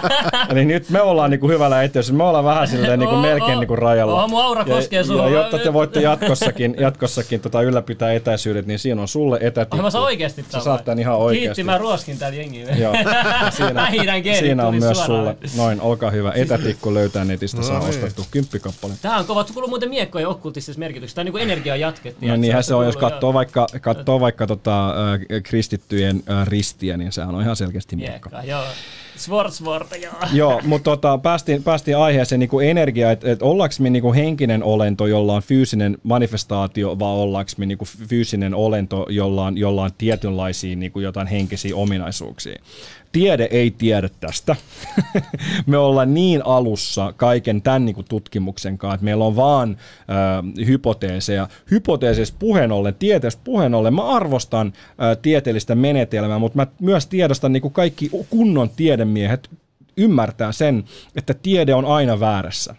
*laughs* eli nyt me ollaan niin kuin hyvällä etäisyydellä, me ollaan vähän silleen niin kuin melkein niin kuin rajalla. Oo, mun aura koskee ja, ja jotta te voitte jatkossakin, jatkossakin tota ylläpitää etäisyydet, niin siinä on sulle etätikku. Oh, mä saan oikeesti Sä saat tän ihan oikeesti. Kiitti, mä ruoskin täällä jengiä. *laughs* Joo. *laughs* Siinä, siinä on tuli myös suoraan. sulle. Noin, olkaa hyvä. Etätikku löytää netistä, saa No niin. ostettua kymppikappale. Tää on kova, se kuuluu muuten miekkojen okkultistisessa merkityksessä. Tää on niinku energiaa jatkettiin. No niinhän se on, jos katsoo vaikka, katsoo vaikka tota, äh, kristittyjen äh, ristiä, niin sehän on ihan selkeästi miekka. Miekka, joo. Svort, joo. *laughs* Joo, mutta tota, päästiin, päästiin aiheeseen niin energia, että et ollaanko me niin henkinen olento, jolla on fyysinen manifestaatio, vai ollaanko me niin fyysinen olento, jolla on, jolla on tietynlaisia niin jotain henkisiä ominaisuuksia. Tiede ei tiedä tästä. *laughs* me ollaan niin alussa kaiken tämän niin tutkimuksen kanssa, että meillä on vaan äh, hypoteeseja. Hypoteeseista puheen ollen, tieteestä puheen ollen, mä arvostan äh, tieteellistä menetelmää, mutta mä myös tiedostan niin kuin kaikki kunnon tiedemiehet ymmärtää sen, että tiede on aina väärässä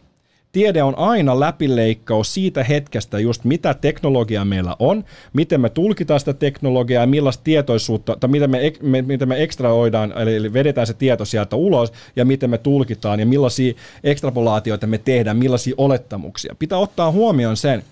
tiede on aina läpileikkaus siitä hetkestä just mitä teknologiaa meillä on, miten me tulkitaan sitä teknologiaa ja millaista tietoisuutta, tai miten me, me, miten me ekstraoidaan, eli vedetään se tieto sieltä ulos ja miten me tulkitaan ja millaisia ekstrapolaatioita me tehdään, millaisia olettamuksia. Pitää ottaa huomioon sen,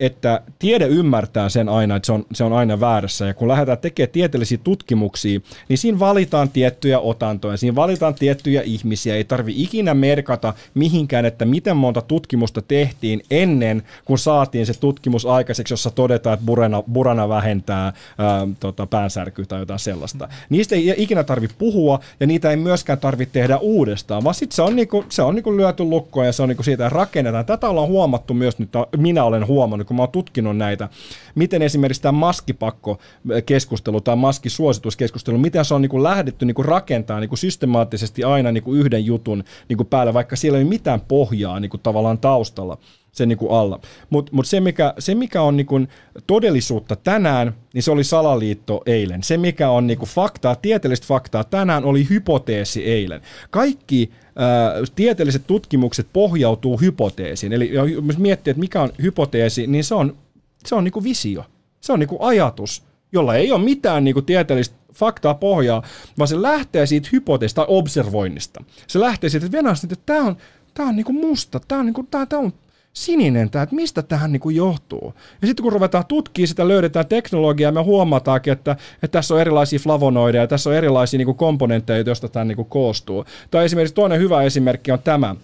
että tiede ymmärtää sen aina, että se on, se on aina väärässä. Ja kun lähdetään tekemään tieteellisiä tutkimuksia, niin siinä valitaan tiettyjä otantoja, siinä valitaan tiettyjä ihmisiä. Ei tarvi ikinä merkata mihinkään, että miten monta tutkimusta tehtiin ennen kuin saatiin se tutkimus aikaiseksi, jossa todetaan, että burana, burana vähentää ää, tota, päänsärkyä tai jotain sellaista. Niistä ei ikinä tarvi puhua ja niitä ei myöskään tarvitse tehdä uudestaan, vaan sitten se on, niinku, se on niinku lyöty lukkoon ja se on niinku siitä rakennetaan. Tätä ollaan huomattu myös nyt, minä olen huomannut, kun mä oon tutkinut näitä, miten esimerkiksi tämä maskipakko-keskustelu tai maskisuosituskeskustelu, miten se on niin kuin lähdetty niin kuin rakentaa niin kuin systemaattisesti aina niin kuin yhden jutun niin kuin päälle, vaikka siellä ei ole mitään pohjaa niin kuin tavallaan taustalla sen niin kuin alla. Mutta mut se, mikä, se, mikä on niin kuin todellisuutta tänään, niin se oli salaliitto eilen. Se, mikä on niin kuin faktaa, tieteellistä faktaa tänään, oli hypoteesi eilen. Kaikki tieteelliset tutkimukset pohjautuu hypoteesiin. Eli jos miettii, että mikä on hypoteesi, niin se on, se on niin kuin visio. Se on niin kuin ajatus, jolla ei ole mitään niin kuin tieteellistä faktaa pohjaa, vaan se lähtee siitä hypoteesista tai observoinnista. Se lähtee siitä, että Venäjä, että tämä on, tämä on niin kuin musta, tämä on, niin kuin, tämä, tämä on sininen tämä, että mistä tähän niin kuin johtuu. Ja sitten kun ruvetaan tutkimaan sitä, löydetään teknologiaa, me huomataankin, että, että tässä on erilaisia flavonoideja, tässä on erilaisia niin kuin komponentteja, joista tämä niin kuin koostuu. Tai esimerkiksi toinen hyvä esimerkki on tämä.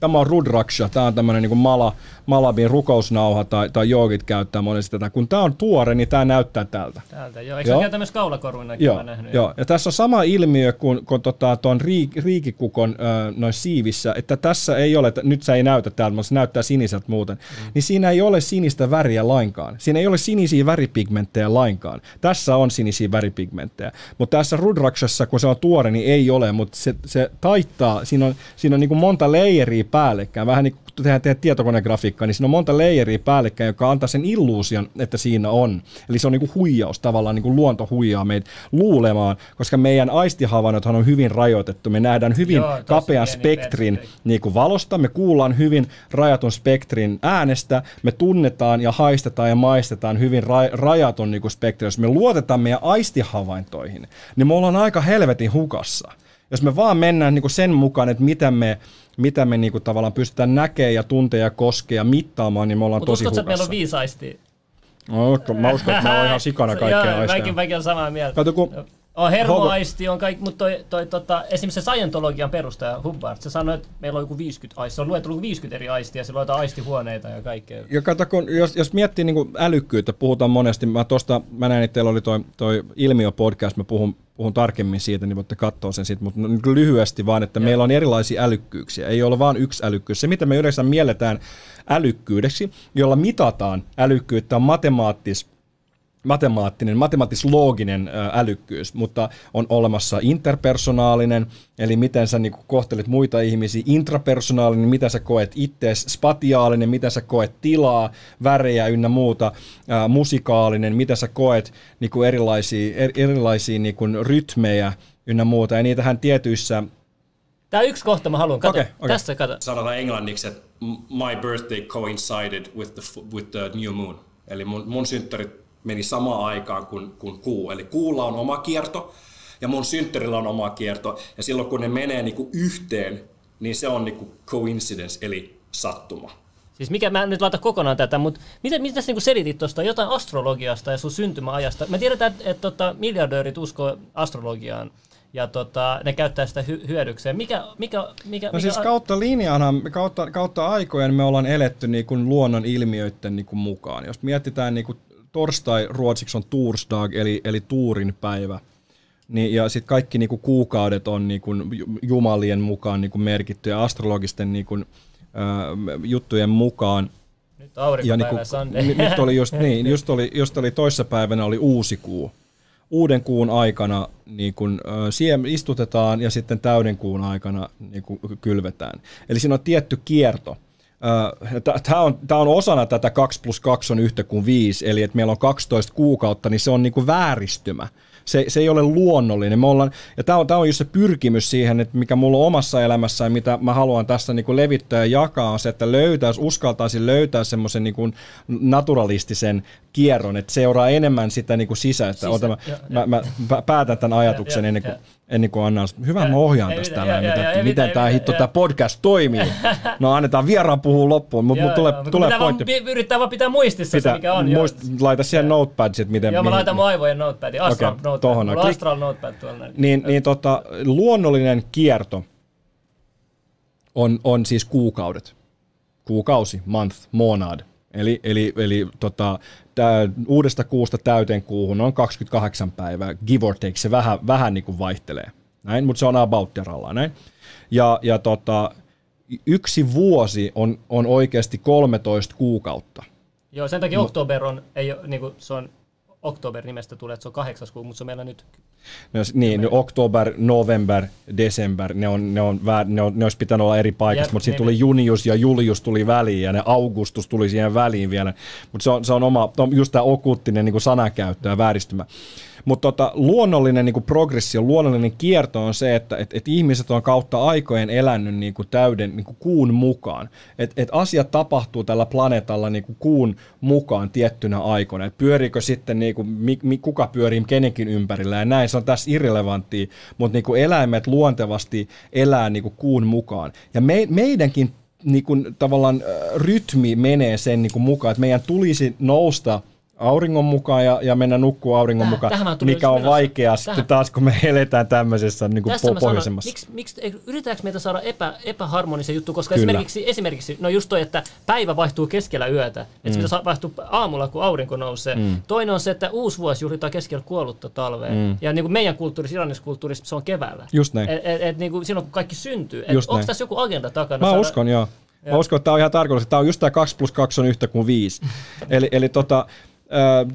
Tämä on Rudraksha, tämä on tämmöinen niin mala, Malabin rukousnauha tai, tai joogit käyttää monesti tätä. Kun tämä on tuore, niin tämä näyttää tältä. Täältä, joo. Eikö joo. se tämmöistä kaulakorvina joo, nähnyt? Joo, ja tässä on sama ilmiö kuin, kuin tota, tuon riik, riikikukon äh, noin siivissä, että tässä ei ole, nyt se ei näytä täältä, mutta se näyttää siniseltä muuten, mm. niin siinä ei ole sinistä väriä lainkaan. Siinä ei ole sinisiä väripigmenttejä lainkaan. Tässä on sinisiä väripigmenttejä. Mutta tässä Rudrakshassa, kun se on tuore, niin ei ole, mutta se, se taittaa, siinä on, siinä on niin kuin monta leijeriä päällekkäin, vähän niin kuin tehdään, tehdään tietokonegrafiikkaa, niin siinä on monta layeria päällekkäin, joka antaa sen illuusion, että siinä on. Eli se on niin kuin huijaus, tavallaan niin kuin luonto huijaa meitä luulemaan, koska meidän aistihavainnothan on hyvin rajoitettu. Me nähdään hyvin Joo, kapean spektrin niin kuin valosta, me kuullaan hyvin rajatun spektrin äänestä, me tunnetaan ja haistetaan ja maistetaan hyvin ra- rajatun niin kuin spektrin. Jos me luotetaan meidän aistihavaintoihin, niin me ollaan aika helvetin hukassa. Jos me vaan mennään niin kuin sen mukaan, että mitä me mitä me niinku tavallaan pystytään näkemään ja tuntea ja koskea ja mittaamaan, niin me ollaan Mut tosi hukassa. että meillä on viisi aistia? No, mä uskon, että meillä on ihan sikana *laughs* kaikkea aisteja. Mäkin, mäkin on samaa mieltä. Kato, kun on hermoaisti, on kaikki, mutta toi, toi, tota, esimerkiksi se Scientologian perustaja Hubbard, se sanoi, että meillä on joku 50 aistia, se on luetellut 50 eri aistia, se luetaan aistihuoneita ja kaikkea. Ja kato, kun, jos, jos miettii niin älykkyyttä, puhutaan monesti, mä, tosta, mä näin, että teillä oli toi, toi ilmiö-podcast, mä puhun, puhun tarkemmin siitä, niin voitte katsoa sen siitä, mutta niin lyhyesti vaan, että ja. meillä on erilaisia älykkyyksiä, ei ole vain yksi älykkyys. Se, mitä me yleensä mielletään älykkyydeksi, jolla mitataan älykkyyttä, on matemaattis matemaattinen, matemaattis-looginen älykkyys, mutta on olemassa interpersonaalinen, eli miten sä niin kohtelet muita ihmisiä, intrapersonaalinen, mitä sä koet itse, spatiaalinen, mitä sä koet tilaa, värejä ynnä muuta, ää, musikaalinen, mitä sä koet niin kuin erilaisia, er, erilaisia niin kuin rytmejä ynnä muuta, ja niitähän tietyissä Tämä yksi kohta mä haluan, kato, okay, okay. tässä kato. Sanotaan englanniksi, että my birthday coincided with the, with the new moon. Eli mun, mun synttärit meni samaan aikaan kuin, kuin kuu. Eli kuulla on oma kierto ja mun synttärillä on oma kierto. Ja silloin kun ne menee niin kuin yhteen, niin se on niin kuin coincidence, eli sattuma. Siis mikä, mä en nyt laita kokonaan tätä, mutta miten, miten sä niin selitit tuosta jotain astrologiasta ja sun syntymäajasta? Me tiedetään, että, että, että miljardöörit uskoo astrologiaan ja tota, ne käyttää sitä hy- hyödykseen. Mikä, mikä, mikä, no mikä siis kautta linjana, kautta, kautta aikojen me ollaan eletty niin kuin luonnon ilmiöiden niin kuin mukaan. Jos mietitään niin kuin torstai ruotsiksi on Tursdag, eli, eli Tuurin päivä. Niin, ja sitten kaikki niinku kuukaudet on niinku jumalien mukaan niinku merkitty ja astrologisten niinku, äh, juttujen mukaan. Nyt ja niinku, nyt oli just, *laughs* niin, just oli, just oli toissapäivänä oli uusi kuu. uuden kuun aikana niin kun, ö, siem, istutetaan ja sitten täyden kuun aikana niin kun, kylvetään. Eli siinä on tietty kierto. Tämä on, tää on osana tätä 2 plus 2 on yhtä kuin 5, eli että meillä on 12 kuukautta, niin se on niin kuin vääristymä se, se ei ole luonnollinen. Me ollaan, ja tämä on, tämä on just se pyrkimys siihen, että mikä mulla on omassa elämässä ja mitä mä haluan tässä niin kuin levittää ja jakaa, on se, että löytäisi, uskaltaisi löytää semmoisen niin kuin naturalistisen kierron, että seuraa enemmän sitä niin kuin sisäistä. Sisä, Ota, mä, mä, mä, päätän tämän ajatuksen ja, ennen kuin, ennen kuin annan. Hyvä, mä ohjaan tästä tällä, miten, miten tämä hitto, tämä podcast toimii. *laughs* No annetaan vieraan puhua loppuun, mutta mut tulee, tulee pointti. Vaan, yrittää vaan pitää muistissa pitää, se, mikä on. Muist, laita siihen notepad, että miten... Joo, mä laitan mun aivojen notepadin, Astral okay, notepad. Tohon, Mulla Astral notepad tuolla. Niin, niin tota, luonnollinen kierto on, on siis kuukaudet. Kuukausi, month, monad. Eli, eli, eli tota, tää, uudesta kuusta täyteen kuuhun on 28 päivää, give or take, se vähän, vähän niin kuin vaihtelee. Näin, mutta se on about näin. Ja, ja tota, yksi vuosi on, on oikeasti 13 kuukautta. Joo, sen takia oktober on, ei, niin kuin, se on oktober nimestä tulee, että se on kahdeksas kuu, mutta se on meillä nyt No, niin, no, oktober, november, desember, ne, on, ne, on, ne, on, ne olisi pitänyt olla eri paikassa, mutta sitten tuli Junius ja Julius tuli väliin ja ne Augustus tuli siihen väliin vielä. Mutta se on, se on oma, just tämä okuuttinen niin sanakäyttö ja vääristymä. Mutta tota, luonnollinen niin progressio, luonnollinen kierto on se, että et, et ihmiset on kautta aikojen elänyt niin kuin täyden niin kuin kuun mukaan. Että et asiat tapahtuu tällä planeetalla niin kuin kuun mukaan tiettynä aikoina. Et pyöriikö sitten, niin kuin, mi, mi, kuka pyörii kenenkin ympärillä ja näin, se on tässä irrelevanttia, mutta niin kuin eläimet luontevasti elää niin kuin kuun mukaan. Ja me, meidänkin niin kuin, tavallaan rytmi menee sen niin kuin mukaan, että meidän tulisi nousta auringon mukaan ja, ja mennä nukkua auringon Täh, mukaan, mikä on vaikeaa sitten taas, kun me eletään tämmöisessä niin kuin po- pohjoisemmassa. Miksi, miksi, yritetäänkö meitä saada epä, epäharmonisen juttu, koska esimerkiksi, esimerkiksi, no just toi, että päivä vaihtuu keskellä yötä, että mm. se vaihtuu aamulla, kun aurinko nousee. Mm. Toinen on se, että uusi vuosi juhlitaan keskellä kuollutta talvea. Mm. Ja niin kuin meidän kulttuurissa, iranisessa kulttuurissa, se on keväällä. Just näin. Et, et, et, niin kuin silloin, kun kaikki syntyy. onko tässä joku agenda takana? Mä saada... uskon, joo. Mä uskon, että tämä on ihan tarkoitus. Tämä on just tämä 2 plus 2 on yhtä kuin 5. *laughs* eli, eli tota,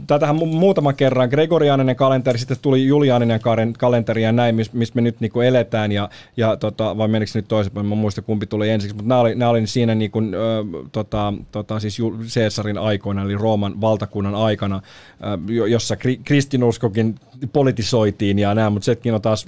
Tätähän muutaman kerran. Gregoriaaninen kalenteri, sitten tuli juliaaninen kalenteri ja näin, missä mis me nyt niinku eletään, ja, ja tota, vai menikö nyt toisinpäin, mä muista kumpi tuli ensiksi, mutta nämä oli, nämä oli siinä niinku, ö, tota, tota, siis Caesarin aikoina, eli Rooman valtakunnan aikana, ö, jossa kri, kristinuskokin politisoitiin ja näin, mutta sekin on taas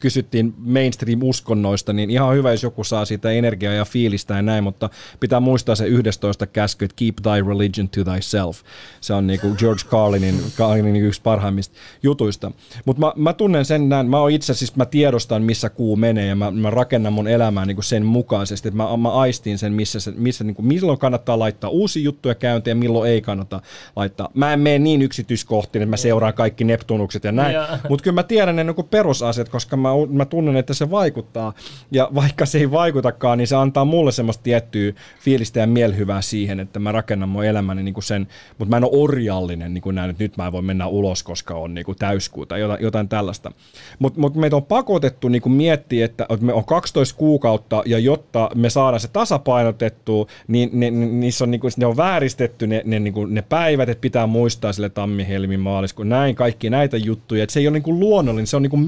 kysyttiin mainstream-uskonnoista, niin ihan hyvä, jos joku saa siitä energiaa ja fiilistä ja näin, mutta pitää muistaa se 11 käsky, että keep thy religion to thyself. Se on niin kuin George Carlinin, Carlinin yksi parhaimmista jutuista. Mutta mä, mä, tunnen sen näin, mä oon itse siis, mä tiedostan missä kuu menee ja mä, mä rakennan mun elämää niin kuin sen mukaisesti, että mä, mä aistin sen, missä, se, missä niin kuin, milloin kannattaa laittaa uusi juttuja käyntiin ja milloin ei kannata laittaa. Mä en mene niin yksityiskohtiin, että mä seuraan kaikki Neptunukset ja näin, mutta kyllä mä tiedän ne niin perusasiat, asiat, koska mä, mä tunnen, että se vaikuttaa. Ja vaikka se ei vaikutakaan, niin se antaa mulle semmoista tiettyä fiilistä ja mielhyvää siihen, että mä rakennan mun elämäni niin kuin sen, mutta mä en ole orjallinen niin kuin näin, että nyt mä voin mennä ulos, koska on niin kuin täyskuu tai jotain, jotain tällaista. Mutta mut meitä on pakotettu niin kuin miettiä, että, että me on 12 kuukautta ja jotta me saadaan se tasapainotettua, niin ne, ne, niissä on, niin kuin, ne on vääristetty ne, ne, niin kuin, ne päivät, että pitää muistaa sille tammi, helmi, maaliskuun, näin kaikki näitä juttuja, että se ei ole niin kuin luonnollinen, se on niin kuin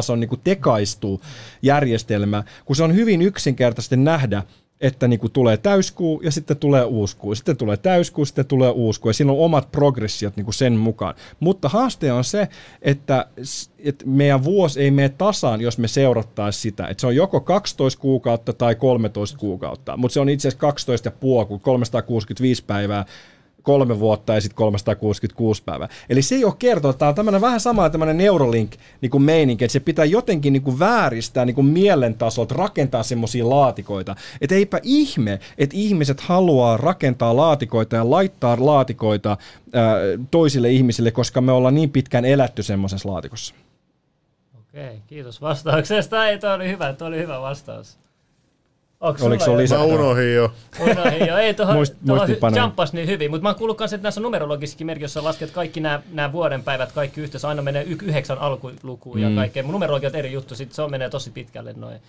mielentää tason niin kuin tekaistu järjestelmä, kun se on hyvin yksinkertaisesti nähdä, että niin kuin tulee täyskuu ja sitten tulee uuskuu, sitten tulee täyskuu, sitten tulee uuskuu ja siinä on omat progressiot niin kuin sen mukaan. Mutta haaste on se, että, että meidän vuosi ei mene tasaan, jos me seurattaisiin sitä. Että se on joko 12 kuukautta tai 13 kuukautta, mutta se on itse asiassa 12 puoli, 365 päivää kolme vuotta ja sitten 366 päivää. Eli se ei ole kertoa, tämä on tämmöinen vähän sama tämmöinen Neurolink niin kuin meininki, että se pitää jotenkin niin kuin vääristää niin kuin mielen tasolta, rakentaa semmoisia laatikoita. Että eipä ihme, että ihmiset haluaa rakentaa laatikoita ja laittaa laatikoita ää, toisille ihmisille, koska me ollaan niin pitkään elätty semmoisessa laatikossa. Okei, kiitos vastauksesta. Ei, toi oli hyvä, toi oli hyvä vastaus. Onko Oliko se lisätä? Mä unohdin jo. Unohdin jo. Ei tuohon Muist, jumppas niin hyvin, mutta mä oon kuullut kanssa, että näissä numerologisissakin merkissä jossa lasket kaikki nämä, nämä vuoden päivät, kaikki yhteensä, aina menee y- yhdeksän alkulukuun mm. ja kaikkea. Mun numerologia on eri juttu, sit se on, menee tosi pitkälle noin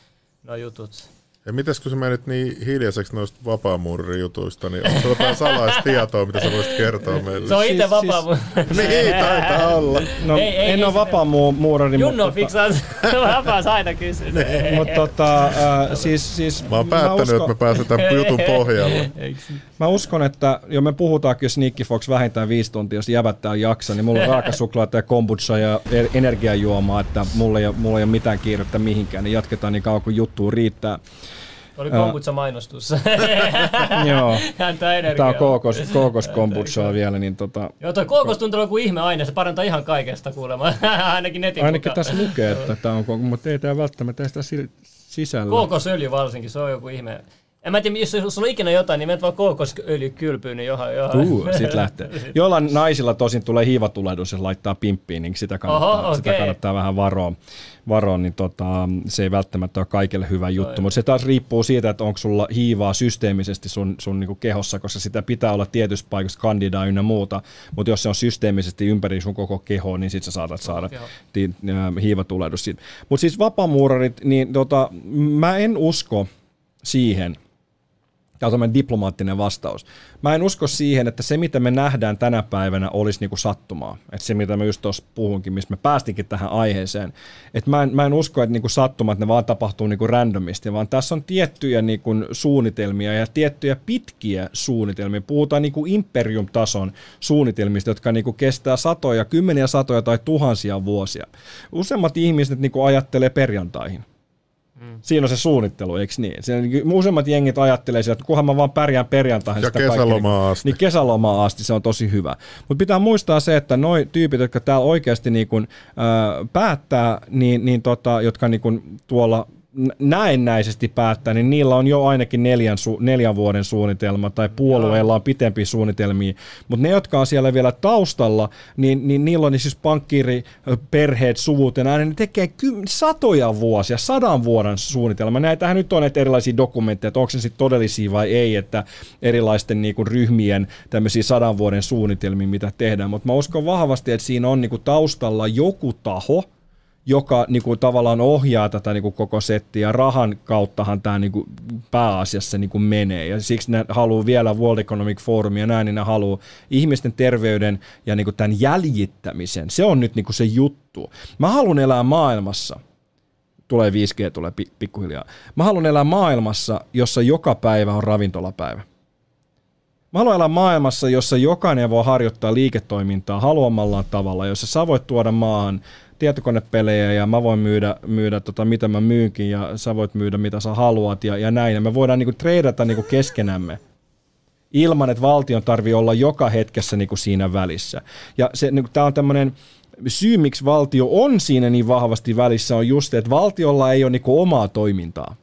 noi jutut. Ja mites kun sä menit niin hiljaiseksi noista vapaamuuririjutuista, niin onko jotain salaista tietoa, mitä sä voisit kertoa meille? Se on itse Siis- vapaa. Niin, taitaa olla. No, Ei, ei, en ei ole se- vapaamuurari, Junno mutta, fiksaa vapaas aina kysyä. mutta tota, äh, siis, siis Mä oon päättänyt, uskon, että me pääsetään jutun pohjalle. Mä uskon, että jo me puhutaankin Sneaky Fox vähintään viisi tuntia, jos jäbät täällä jaksaa, niin mulla on raakasuklaata ja kombucha ja er- energiajuomaa, että mulla ei, mulla ei ole mitään kiirettä mihinkään, niin jatketaan niin kauan kuin juttu riittää. Oli kombutsa mainostus. *laughs* Joo. Häntä energiaa. Tää on kookos, kookos kombuchaa vielä, niin tota, Joo, toi kookos tuntuu olevan kuin ihmeaine, se parantaa ihan kaikesta kuulemma. *laughs* Ainakin netin ainakin mukaan. tässä lukee, että tämä on kookos, mutta ei tämä välttämättä sitä si- sisällä. Kookosöljy varsinkin, se on joku ihme. En mä tiedä, jos sulla on ikinä jotain, niin menet vaan kookosöljy kylpyyn, niin johan, johan. Uu, sit lähtee. *laughs* Joillain naisilla tosin tulee hiivatulehdus, jos laittaa pimppiin, niin sitä kannattaa, Oho, sitä okei. kannattaa vähän varoa. varoa niin tota, se ei välttämättä ole kaikille hyvä juttu, mutta se taas riippuu siitä, että onko sulla hiivaa systeemisesti sun, sun niinku kehossa, koska sitä pitää olla tietyssä paikassa kandidaa ynnä muuta, mutta jos se on systeemisesti ympäri sun koko kehoa, niin sit sä saatat saada ti, ä, hiivatulehdus. Mutta siis vapaamuurarit, niin tota, mä en usko siihen, Tämä on tämmöinen diplomaattinen vastaus. Mä en usko siihen, että se mitä me nähdään tänä päivänä olisi niinku sattumaa. Että se mitä mä just tuossa puhunkin, mistä me päästinkin tähän aiheeseen. Että mä en, mä en usko, että niinku sattumat ne vaan tapahtuu niinku randomisti, vaan tässä on tiettyjä niinku suunnitelmia ja tiettyjä pitkiä suunnitelmia. Puhutaan niinku imperium-tason suunnitelmista, jotka niinku kestää satoja, kymmeniä satoja tai tuhansia vuosia. Useimmat ihmiset niinku ajattelee perjantaihin. Siinä on se suunnittelu, eikö niin? Siinä niin useimmat jengit ajattelee sitä, että kunhan mä vaan pärjään perjantaihin. Ja sitä kaikki kesälomaa niin, asti. Niin kesälomaa asti se on tosi hyvä. Mutta pitää muistaa se, että noi tyypit, jotka täällä oikeasti niin kun, äh, päättää, niin, niin tota, jotka niin kun tuolla näennäisesti päättää, niin niillä on jo ainakin neljän, su- neljän vuoden suunnitelma tai puolueilla on pitempiä suunnitelmia, mutta ne, jotka on siellä vielä taustalla, niin, niin niillä on siis pankkiri, perheet, suvut ja näin, niin ne tekee ky- satoja vuosia, sadan vuoden suunnitelma. Näitähän nyt on näitä erilaisia dokumentteja, että onko se sitten todellisia vai ei, että erilaisten niinku ryhmien tämmöisiä sadan vuoden suunnitelmia, mitä tehdään, mutta mä uskon vahvasti, että siinä on niinku taustalla joku taho, joka niin kuin, tavallaan ohjaa tätä niin kuin, koko settiä. Ja rahan kauttahan tämä niin kuin, pääasiassa niin kuin, menee. Ja siksi ne haluaa vielä World Economic Forum ja näin, niin ne haluaa ihmisten terveyden ja niin kuin, tämän jäljittämisen. Se on nyt niin kuin, se juttu. Mä haluan elää maailmassa, tulee 5G, tulee pi- pikkuhiljaa. Mä haluan elää maailmassa, jossa joka päivä on ravintolapäivä. Mä haluan elää maailmassa, jossa jokainen voi harjoittaa liiketoimintaa haluamallaan tavalla, jossa sä voit tuoda maahan tietokonepelejä ja mä voin myydä, myydä tota, mitä mä myynkin ja sä voit myydä mitä sä haluat ja, ja näin. Ja me voidaan niinku treidata niinku keskenämme ilman, että valtion tarvii olla joka hetkessä niinku siinä välissä. Ja se, niinku, tämä on tämmöinen syy, miksi valtio on siinä niin vahvasti välissä, on just, että valtiolla ei ole niinku omaa toimintaa.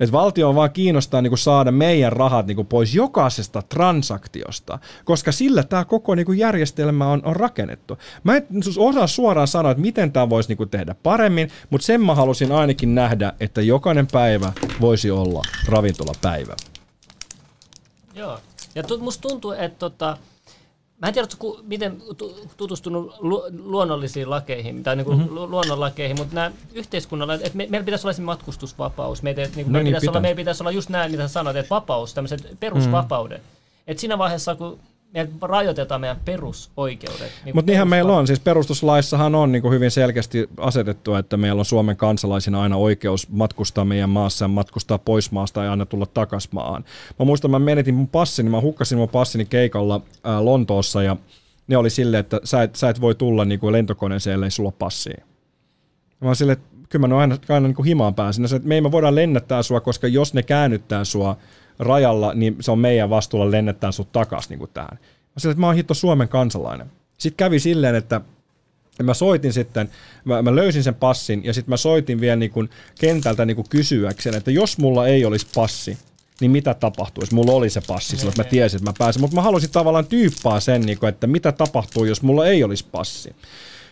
Että valtio on vaan kiinnostaa niinku saada meidän rahat niinku pois jokaisesta transaktiosta, koska sillä tämä koko niinku järjestelmä on, on rakennettu. Mä en osaa suoraan sanoa, että miten tämä voisi niinku tehdä paremmin, mutta sen mä halusin ainakin nähdä, että jokainen päivä voisi olla ravintolapäivä. Joo. Ja tu, musta tuntuu, että tota, mä en tiedä, ku, miten tu, tutustunut lu, luonnollisiin lakeihin, tai niinku mm-hmm. luonnonlakeihin, mutta nämä yhteiskunnalla, että me, meillä pitäisi olla se matkustusvapaus. Meitä, niinku, No no meillä, niin, pitäisi olla, meillä pitäisi olla just näin, mitä sä sanoit, että vapaus, tämmöiset perusvapauden. Mm. Että siinä vaiheessa, kun me rajoitetaan meidän perusoikeudet. Niin Mutta niinhän meillä on, siis perustuslaissahan on niin kuin hyvin selkeästi asetettu, että meillä on Suomen kansalaisina aina oikeus matkustaa meidän maassa ja matkustaa pois maasta ja aina tulla takas maahan. Mä muistan, mä menetin mun passini, mä hukkasin mun passini keikalla ää, Lontoossa ja ne oli silleen, että sä et, sä et voi tulla niin kuin lentokoneeseen, ellei sulla passia. Mä oon silleen, että kyllä mä aina, aina niin kuin himaan pääsin. Ne sanoivat, että me ei me voida lennättää sua, koska jos ne käännyttää sua rajalla, niin se on meidän vastuulla lennättää sut takas niin kuin tähän. Mä silleen, että mä oon hitto Suomen kansalainen. Sitten kävi silleen, että mä soitin sitten, mä, mä löysin sen passin ja sitten mä soitin vielä niin kuin kentältä niin kuin kysyäkseen, että jos mulla ei olisi passi, niin mitä tapahtuisi? Mulla oli se passi silloin, että mä tiesin, että mä pääsen, mutta mä halusin tavallaan tyyppaa sen, niin kuin, että mitä tapahtuu, jos mulla ei olisi passi.